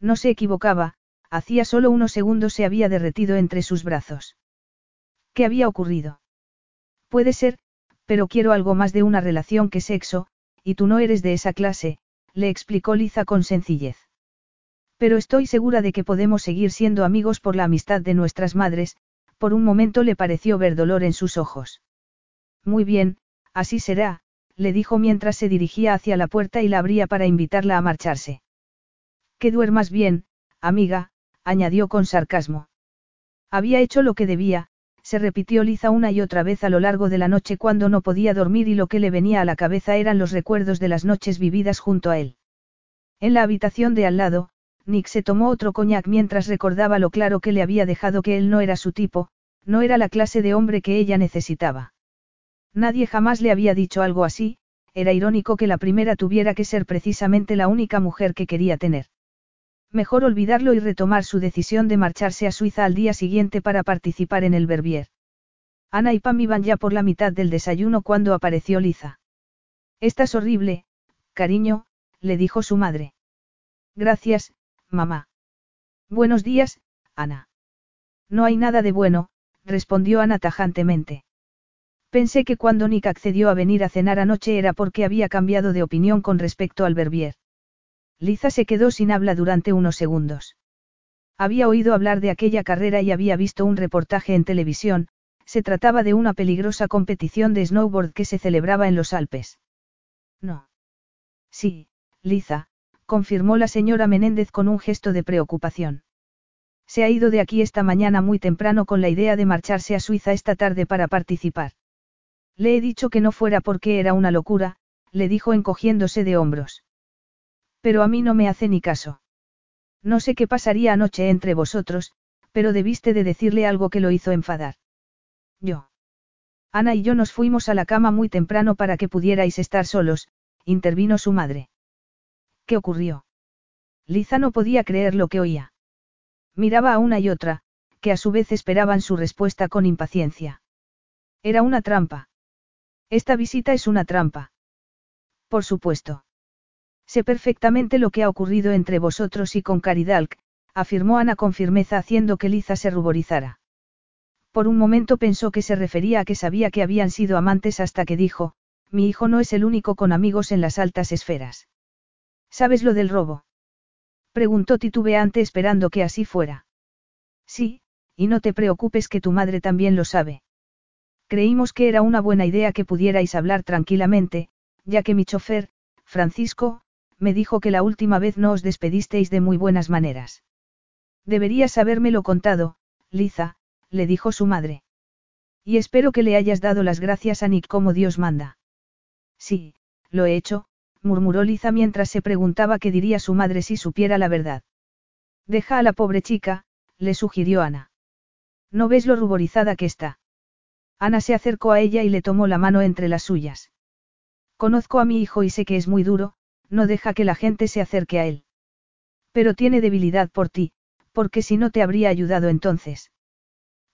No se equivocaba, hacía solo unos segundos se había derretido entre sus brazos. ¿Qué había ocurrido? Puede ser, pero quiero algo más de una relación que sexo, y tú no eres de esa clase, le explicó Liza con sencillez. Pero estoy segura de que podemos seguir siendo amigos por la amistad de nuestras madres, por un momento le pareció ver dolor en sus ojos. Muy bien, así será, le dijo mientras se dirigía hacia la puerta y la abría para invitarla a marcharse. Que duermas bien, amiga, añadió con sarcasmo. Había hecho lo que debía, se repitió Liza una y otra vez a lo largo de la noche cuando no podía dormir y lo que le venía a la cabeza eran los recuerdos de las noches vividas junto a él. En la habitación de al lado, Nick se tomó otro coñac mientras recordaba lo claro que le había dejado que él no era su tipo, no era la clase de hombre que ella necesitaba. Nadie jamás le había dicho algo así, era irónico que la primera tuviera que ser precisamente la única mujer que quería tener. Mejor olvidarlo y retomar su decisión de marcharse a Suiza al día siguiente para participar en el Verbier. Ana y Pam iban ya por la mitad del desayuno cuando apareció Liza. Estás horrible, cariño, le dijo su madre. Gracias, mamá. Buenos días, Ana. No hay nada de bueno, respondió Ana tajantemente. Pensé que cuando Nick accedió a venir a cenar anoche era porque había cambiado de opinión con respecto al Verbier. Liza se quedó sin habla durante unos segundos. Había oído hablar de aquella carrera y había visto un reportaje en televisión, se trataba de una peligrosa competición de snowboard que se celebraba en los Alpes. No. Sí, Liza, confirmó la señora Menéndez con un gesto de preocupación. Se ha ido de aquí esta mañana muy temprano con la idea de marcharse a Suiza esta tarde para participar. Le he dicho que no fuera porque era una locura, le dijo encogiéndose de hombros. Pero a mí no me hace ni caso. No sé qué pasaría anoche entre vosotros, pero debiste de decirle algo que lo hizo enfadar. Yo. Ana y yo nos fuimos a la cama muy temprano para que pudierais estar solos, intervino su madre. ¿Qué ocurrió? Liza no podía creer lo que oía. Miraba a una y otra, que a su vez esperaban su respuesta con impaciencia. Era una trampa. Esta visita es una trampa. Por supuesto. Sé perfectamente lo que ha ocurrido entre vosotros y con Caridalc, afirmó Ana con firmeza haciendo que Liza se ruborizara. Por un momento pensó que se refería a que sabía que habían sido amantes hasta que dijo, mi hijo no es el único con amigos en las altas esferas. ¿Sabes lo del robo? Preguntó titubeante esperando que así fuera. Sí, y no te preocupes que tu madre también lo sabe. Creímos que era una buena idea que pudierais hablar tranquilamente, ya que mi chofer, Francisco, me dijo que la última vez no os despedisteis de muy buenas maneras. Deberías habérmelo contado, Liza, le dijo su madre. Y espero que le hayas dado las gracias a Nick como Dios manda. Sí, lo he hecho, murmuró Liza mientras se preguntaba qué diría su madre si supiera la verdad. Deja a la pobre chica, le sugirió Ana. ¿No ves lo ruborizada que está? Ana se acercó a ella y le tomó la mano entre las suyas. Conozco a mi hijo y sé que es muy duro, no deja que la gente se acerque a él. Pero tiene debilidad por ti, porque si no te habría ayudado entonces.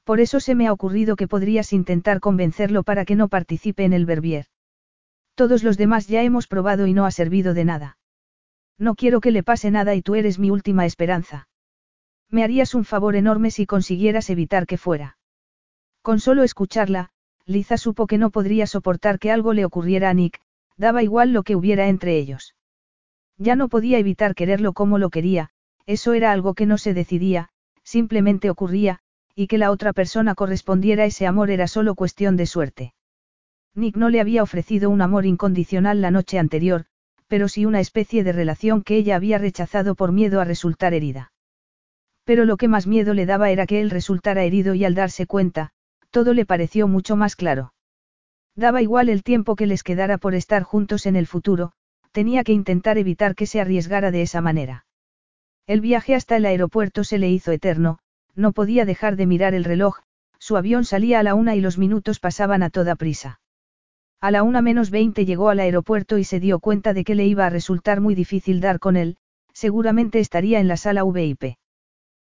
Por eso se me ha ocurrido que podrías intentar convencerlo para que no participe en el Verbier. Todos los demás ya hemos probado y no ha servido de nada. No quiero que le pase nada y tú eres mi última esperanza. Me harías un favor enorme si consiguieras evitar que fuera. Con solo escucharla, Liza supo que no podría soportar que algo le ocurriera a Nick, daba igual lo que hubiera entre ellos. Ya no podía evitar quererlo como lo quería, eso era algo que no se decidía, simplemente ocurría, y que la otra persona correspondiera a ese amor era solo cuestión de suerte. Nick no le había ofrecido un amor incondicional la noche anterior, pero sí una especie de relación que ella había rechazado por miedo a resultar herida. Pero lo que más miedo le daba era que él resultara herido y al darse cuenta, todo le pareció mucho más claro. Daba igual el tiempo que les quedara por estar juntos en el futuro, tenía que intentar evitar que se arriesgara de esa manera. El viaje hasta el aeropuerto se le hizo eterno, no podía dejar de mirar el reloj, su avión salía a la una y los minutos pasaban a toda prisa. A la una menos veinte llegó al aeropuerto y se dio cuenta de que le iba a resultar muy difícil dar con él, seguramente estaría en la sala VIP.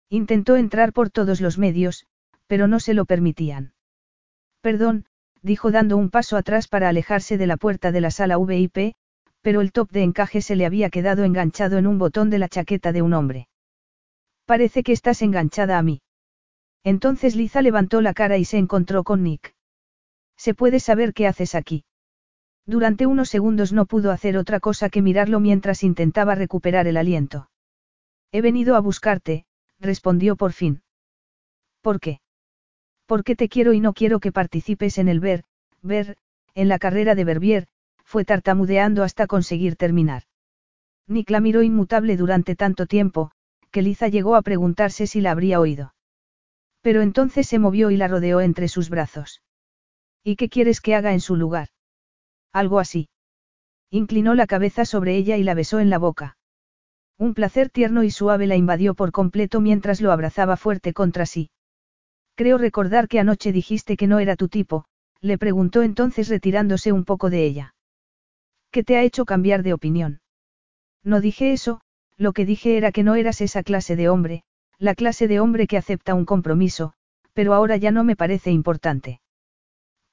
Intentó entrar por todos los medios, pero no se lo permitían. Perdón, dijo dando un paso atrás para alejarse de la puerta de la sala VIP, pero el top de encaje se le había quedado enganchado en un botón de la chaqueta de un hombre. Parece que estás enganchada a mí. Entonces Liza levantó la cara y se encontró con Nick. ¿Se puede saber qué haces aquí? Durante unos segundos no pudo hacer otra cosa que mirarlo mientras intentaba recuperar el aliento. He venido a buscarte, respondió por fin. ¿Por qué? Porque te quiero y no quiero que participes en el ver, ver, en la carrera de Verbier, fue tartamudeando hasta conseguir terminar. Nick la miró inmutable durante tanto tiempo, que Liza llegó a preguntarse si la habría oído. Pero entonces se movió y la rodeó entre sus brazos. ¿Y qué quieres que haga en su lugar? Algo así. Inclinó la cabeza sobre ella y la besó en la boca. Un placer tierno y suave la invadió por completo mientras lo abrazaba fuerte contra sí. Creo recordar que anoche dijiste que no era tu tipo, le preguntó entonces retirándose un poco de ella. ¿Qué te ha hecho cambiar de opinión? No dije eso, lo que dije era que no eras esa clase de hombre, la clase de hombre que acepta un compromiso, pero ahora ya no me parece importante.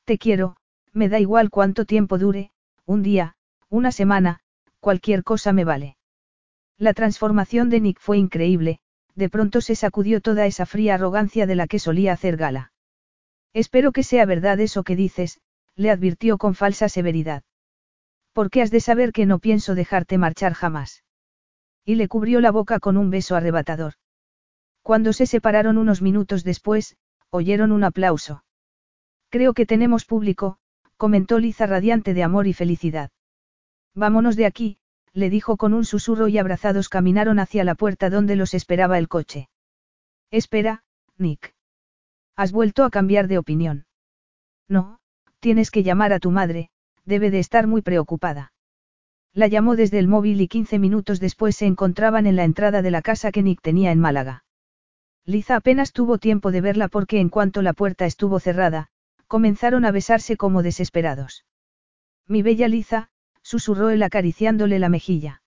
Te quiero, me da igual cuánto tiempo dure, un día, una semana, cualquier cosa me vale. La transformación de Nick fue increíble, de pronto se sacudió toda esa fría arrogancia de la que solía hacer gala. Espero que sea verdad eso que dices, le advirtió con falsa severidad. Porque has de saber que no pienso dejarte marchar jamás. Y le cubrió la boca con un beso arrebatador. Cuando se separaron unos minutos después, oyeron un aplauso. Creo que tenemos público, comentó Liza radiante de amor y felicidad. Vámonos de aquí, le dijo con un susurro y abrazados caminaron hacia la puerta donde los esperaba el coche. Espera, Nick. ¿Has vuelto a cambiar de opinión? No, tienes que llamar a tu madre, debe de estar muy preocupada. La llamó desde el móvil y 15 minutos después se encontraban en la entrada de la casa que Nick tenía en Málaga. Liza apenas tuvo tiempo de verla porque en cuanto la puerta estuvo cerrada, comenzaron a besarse como desesperados. Mi bella Liza, susurró él acariciándole la mejilla.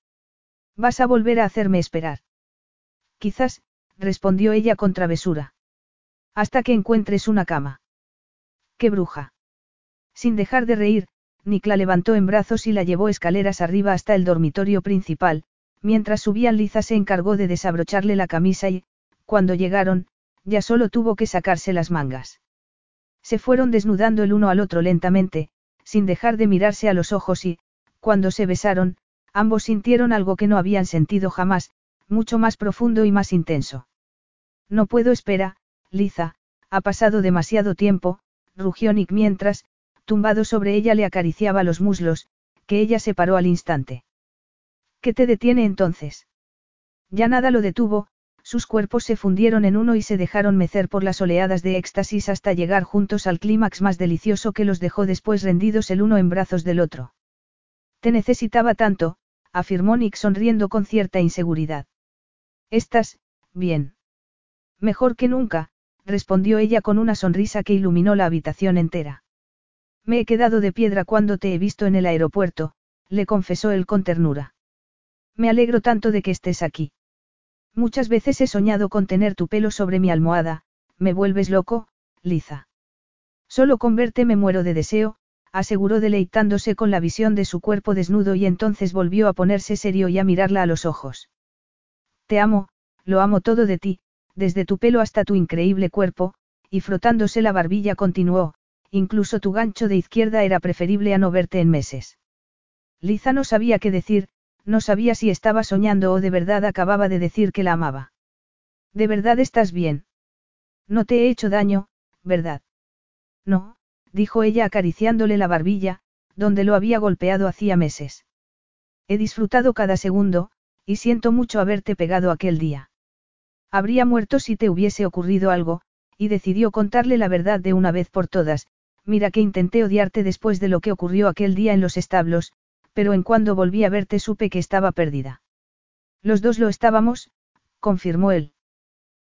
Vas a volver a hacerme esperar. Quizás, respondió ella con travesura. Hasta que encuentres una cama. ¡Qué bruja! Sin dejar de reír, Nick la levantó en brazos y la llevó escaleras arriba hasta el dormitorio principal, mientras subían Liza se encargó de desabrocharle la camisa y, cuando llegaron, ya solo tuvo que sacarse las mangas. Se fueron desnudando el uno al otro lentamente, sin dejar de mirarse a los ojos y, cuando se besaron, ambos sintieron algo que no habían sentido jamás, mucho más profundo y más intenso. No puedo esperar, Liza, ha pasado demasiado tiempo, rugió Nick mientras, tumbado sobre ella le acariciaba los muslos, que ella se paró al instante. ¿Qué te detiene entonces? Ya nada lo detuvo, sus cuerpos se fundieron en uno y se dejaron mecer por las oleadas de éxtasis hasta llegar juntos al clímax más delicioso que los dejó después rendidos el uno en brazos del otro. Te necesitaba tanto, afirmó Nick sonriendo con cierta inseguridad. Estás, bien. Mejor que nunca, respondió ella con una sonrisa que iluminó la habitación entera. Me he quedado de piedra cuando te he visto en el aeropuerto, le confesó él con ternura. Me alegro tanto de que estés aquí. Muchas veces he soñado con tener tu pelo sobre mi almohada, me vuelves loco, Liza. Solo con verte me muero de deseo, aseguró deleitándose con la visión de su cuerpo desnudo y entonces volvió a ponerse serio y a mirarla a los ojos. Te amo, lo amo todo de ti, desde tu pelo hasta tu increíble cuerpo, y frotándose la barbilla continuó, incluso tu gancho de izquierda era preferible a no verte en meses. Liza no sabía qué decir, no sabía si estaba soñando o de verdad acababa de decir que la amaba. ¿De verdad estás bien? No te he hecho daño, ¿verdad? No, dijo ella acariciándole la barbilla, donde lo había golpeado hacía meses. He disfrutado cada segundo, y siento mucho haberte pegado aquel día. Habría muerto si te hubiese ocurrido algo, y decidió contarle la verdad de una vez por todas, mira que intenté odiarte después de lo que ocurrió aquel día en los establos, pero en cuando volví a verte supe que estaba perdida. Los dos lo estábamos, confirmó él.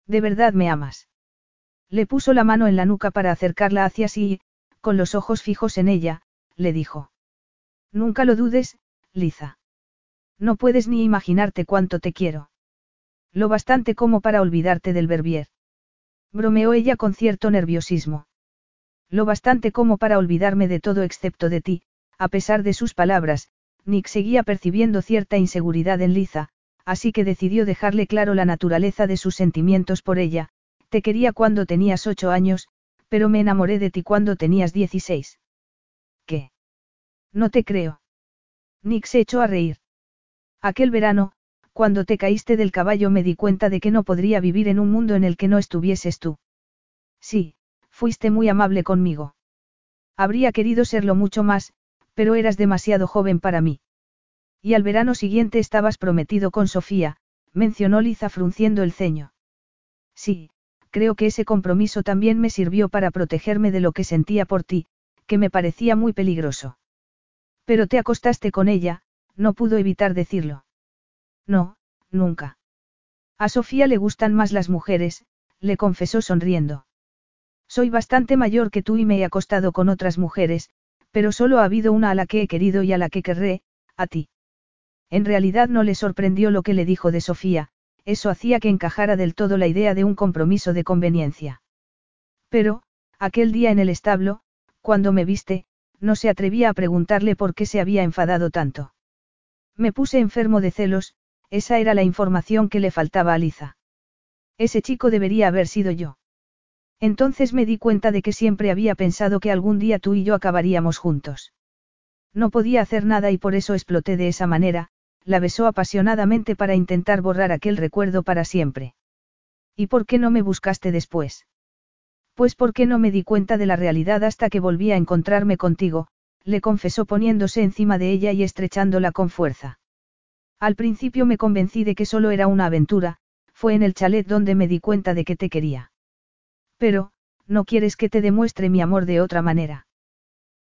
¿De verdad me amas? Le puso la mano en la nuca para acercarla hacia sí y, con los ojos fijos en ella, le dijo. Nunca lo dudes, Liza. No puedes ni imaginarte cuánto te quiero. Lo bastante como para olvidarte del Verbier. Bromeó ella con cierto nerviosismo. Lo bastante como para olvidarme de todo excepto de ti, a pesar de sus palabras, Nick seguía percibiendo cierta inseguridad en Liza, así que decidió dejarle claro la naturaleza de sus sentimientos por ella, te quería cuando tenías ocho años, pero me enamoré de ti cuando tenías dieciséis. ¿Qué? No te creo. Nick se echó a reír. Aquel verano, cuando te caíste del caballo me di cuenta de que no podría vivir en un mundo en el que no estuvieses tú. Sí, fuiste muy amable conmigo. Habría querido serlo mucho más, pero eras demasiado joven para mí. Y al verano siguiente estabas prometido con Sofía, mencionó Liza frunciendo el ceño. Sí, creo que ese compromiso también me sirvió para protegerme de lo que sentía por ti, que me parecía muy peligroso. Pero te acostaste con ella, no pudo evitar decirlo. No, nunca. A Sofía le gustan más las mujeres, le confesó sonriendo. Soy bastante mayor que tú y me he acostado con otras mujeres, pero solo ha habido una a la que he querido y a la que querré, a ti. En realidad no le sorprendió lo que le dijo de Sofía, eso hacía que encajara del todo la idea de un compromiso de conveniencia. Pero, aquel día en el establo, cuando me viste, no se atrevía a preguntarle por qué se había enfadado tanto. Me puse enfermo de celos, esa era la información que le faltaba a Liza. Ese chico debería haber sido yo. Entonces me di cuenta de que siempre había pensado que algún día tú y yo acabaríamos juntos. No podía hacer nada y por eso exploté de esa manera, la besó apasionadamente para intentar borrar aquel recuerdo para siempre. ¿Y por qué no me buscaste después? Pues porque no me di cuenta de la realidad hasta que volví a encontrarme contigo, le confesó poniéndose encima de ella y estrechándola con fuerza. Al principio me convencí de que solo era una aventura, fue en el chalet donde me di cuenta de que te quería. Pero, no quieres que te demuestre mi amor de otra manera.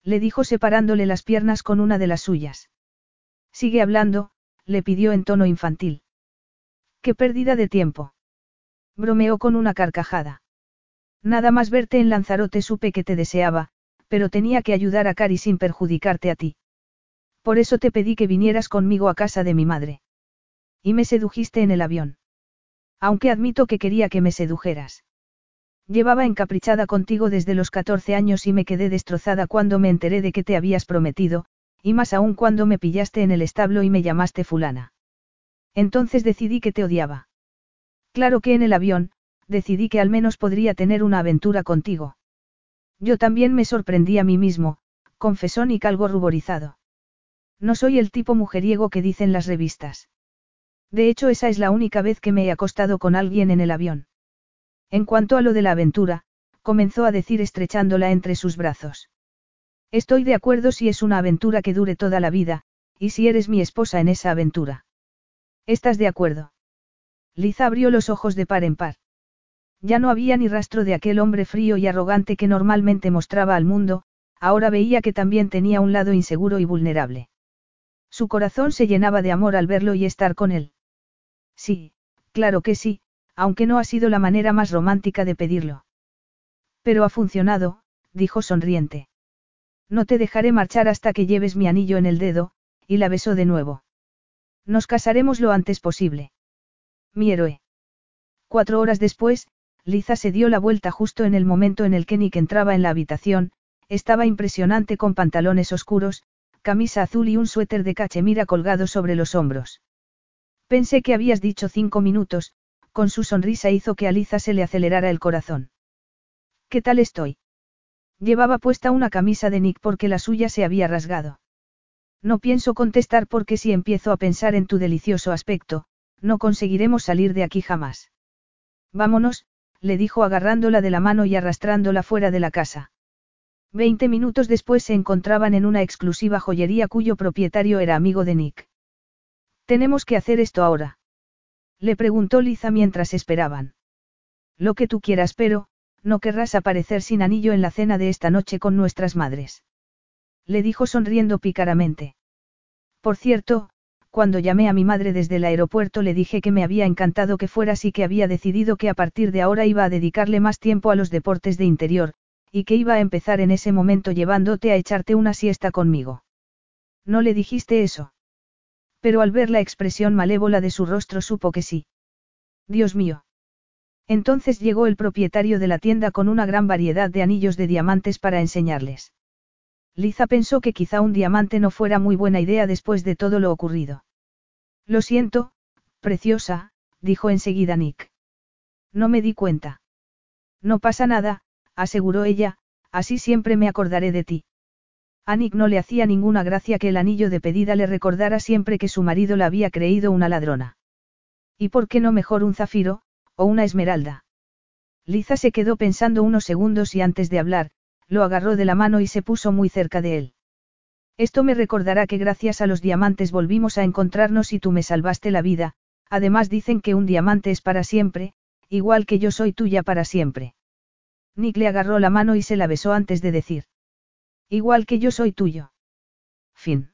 Le dijo separándole las piernas con una de las suyas. Sigue hablando, le pidió en tono infantil. Qué pérdida de tiempo. Bromeó con una carcajada. Nada más verte en Lanzarote supe que te deseaba, pero tenía que ayudar a Cari sin perjudicarte a ti. Por eso te pedí que vinieras conmigo a casa de mi madre. Y me sedujiste en el avión. Aunque admito que quería que me sedujeras. Llevaba encaprichada contigo desde los 14 años y me quedé destrozada cuando me enteré de que te habías prometido, y más aún cuando me pillaste en el establo y me llamaste fulana. Entonces decidí que te odiaba. Claro que en el avión, decidí que al menos podría tener una aventura contigo. Yo también me sorprendí a mí mismo, confesó Nick algo ruborizado. No soy el tipo mujeriego que dicen las revistas. De hecho, esa es la única vez que me he acostado con alguien en el avión. En cuanto a lo de la aventura, comenzó a decir estrechándola entre sus brazos. Estoy de acuerdo si es una aventura que dure toda la vida, y si eres mi esposa en esa aventura. ¿Estás de acuerdo? Liza abrió los ojos de par en par. Ya no había ni rastro de aquel hombre frío y arrogante que normalmente mostraba al mundo, ahora veía que también tenía un lado inseguro y vulnerable. Su corazón se llenaba de amor al verlo y estar con él. Sí, claro que sí, aunque no ha sido la manera más romántica de pedirlo. Pero ha funcionado, dijo sonriente. No te dejaré marchar hasta que lleves mi anillo en el dedo, y la besó de nuevo. Nos casaremos lo antes posible. Mi héroe. Cuatro horas después, Liza se dio la vuelta justo en el momento en el que Nick entraba en la habitación, estaba impresionante con pantalones oscuros, camisa azul y un suéter de cachemira colgado sobre los hombros. Pensé que habías dicho cinco minutos, con su sonrisa hizo que a Liza se le acelerara el corazón. ¿Qué tal estoy? Llevaba puesta una camisa de Nick porque la suya se había rasgado. No pienso contestar porque si empiezo a pensar en tu delicioso aspecto, no conseguiremos salir de aquí jamás. Vámonos, le dijo agarrándola de la mano y arrastrándola fuera de la casa. Veinte minutos después se encontraban en una exclusiva joyería cuyo propietario era amigo de Nick. Tenemos que hacer esto ahora. Le preguntó Liza mientras esperaban. Lo que tú quieras, pero, no querrás aparecer sin anillo en la cena de esta noche con nuestras madres. Le dijo sonriendo pícaramente. Por cierto, cuando llamé a mi madre desde el aeropuerto le dije que me había encantado que fueras y que había decidido que a partir de ahora iba a dedicarle más tiempo a los deportes de interior, y que iba a empezar en ese momento llevándote a echarte una siesta conmigo. ¿No le dijiste eso? Pero al ver la expresión malévola de su rostro supo que sí. Dios mío. Entonces llegó el propietario de la tienda con una gran variedad de anillos de diamantes para enseñarles. Liza pensó que quizá un diamante no fuera muy buena idea después de todo lo ocurrido. Lo siento, preciosa, dijo enseguida Nick. No me di cuenta. No pasa nada, aseguró ella, así siempre me acordaré de ti. A Nick no le hacía ninguna gracia que el anillo de pedida le recordara siempre que su marido la había creído una ladrona. ¿Y por qué no mejor un zafiro, o una esmeralda? Liza se quedó pensando unos segundos y antes de hablar, lo agarró de la mano y se puso muy cerca de él. Esto me recordará que gracias a los diamantes volvimos a encontrarnos y tú me salvaste la vida, además dicen que un diamante es para siempre, igual que yo soy tuya para siempre. Nick le agarró la mano y se la besó antes de decir. Igual que yo soy tuyo. Fin.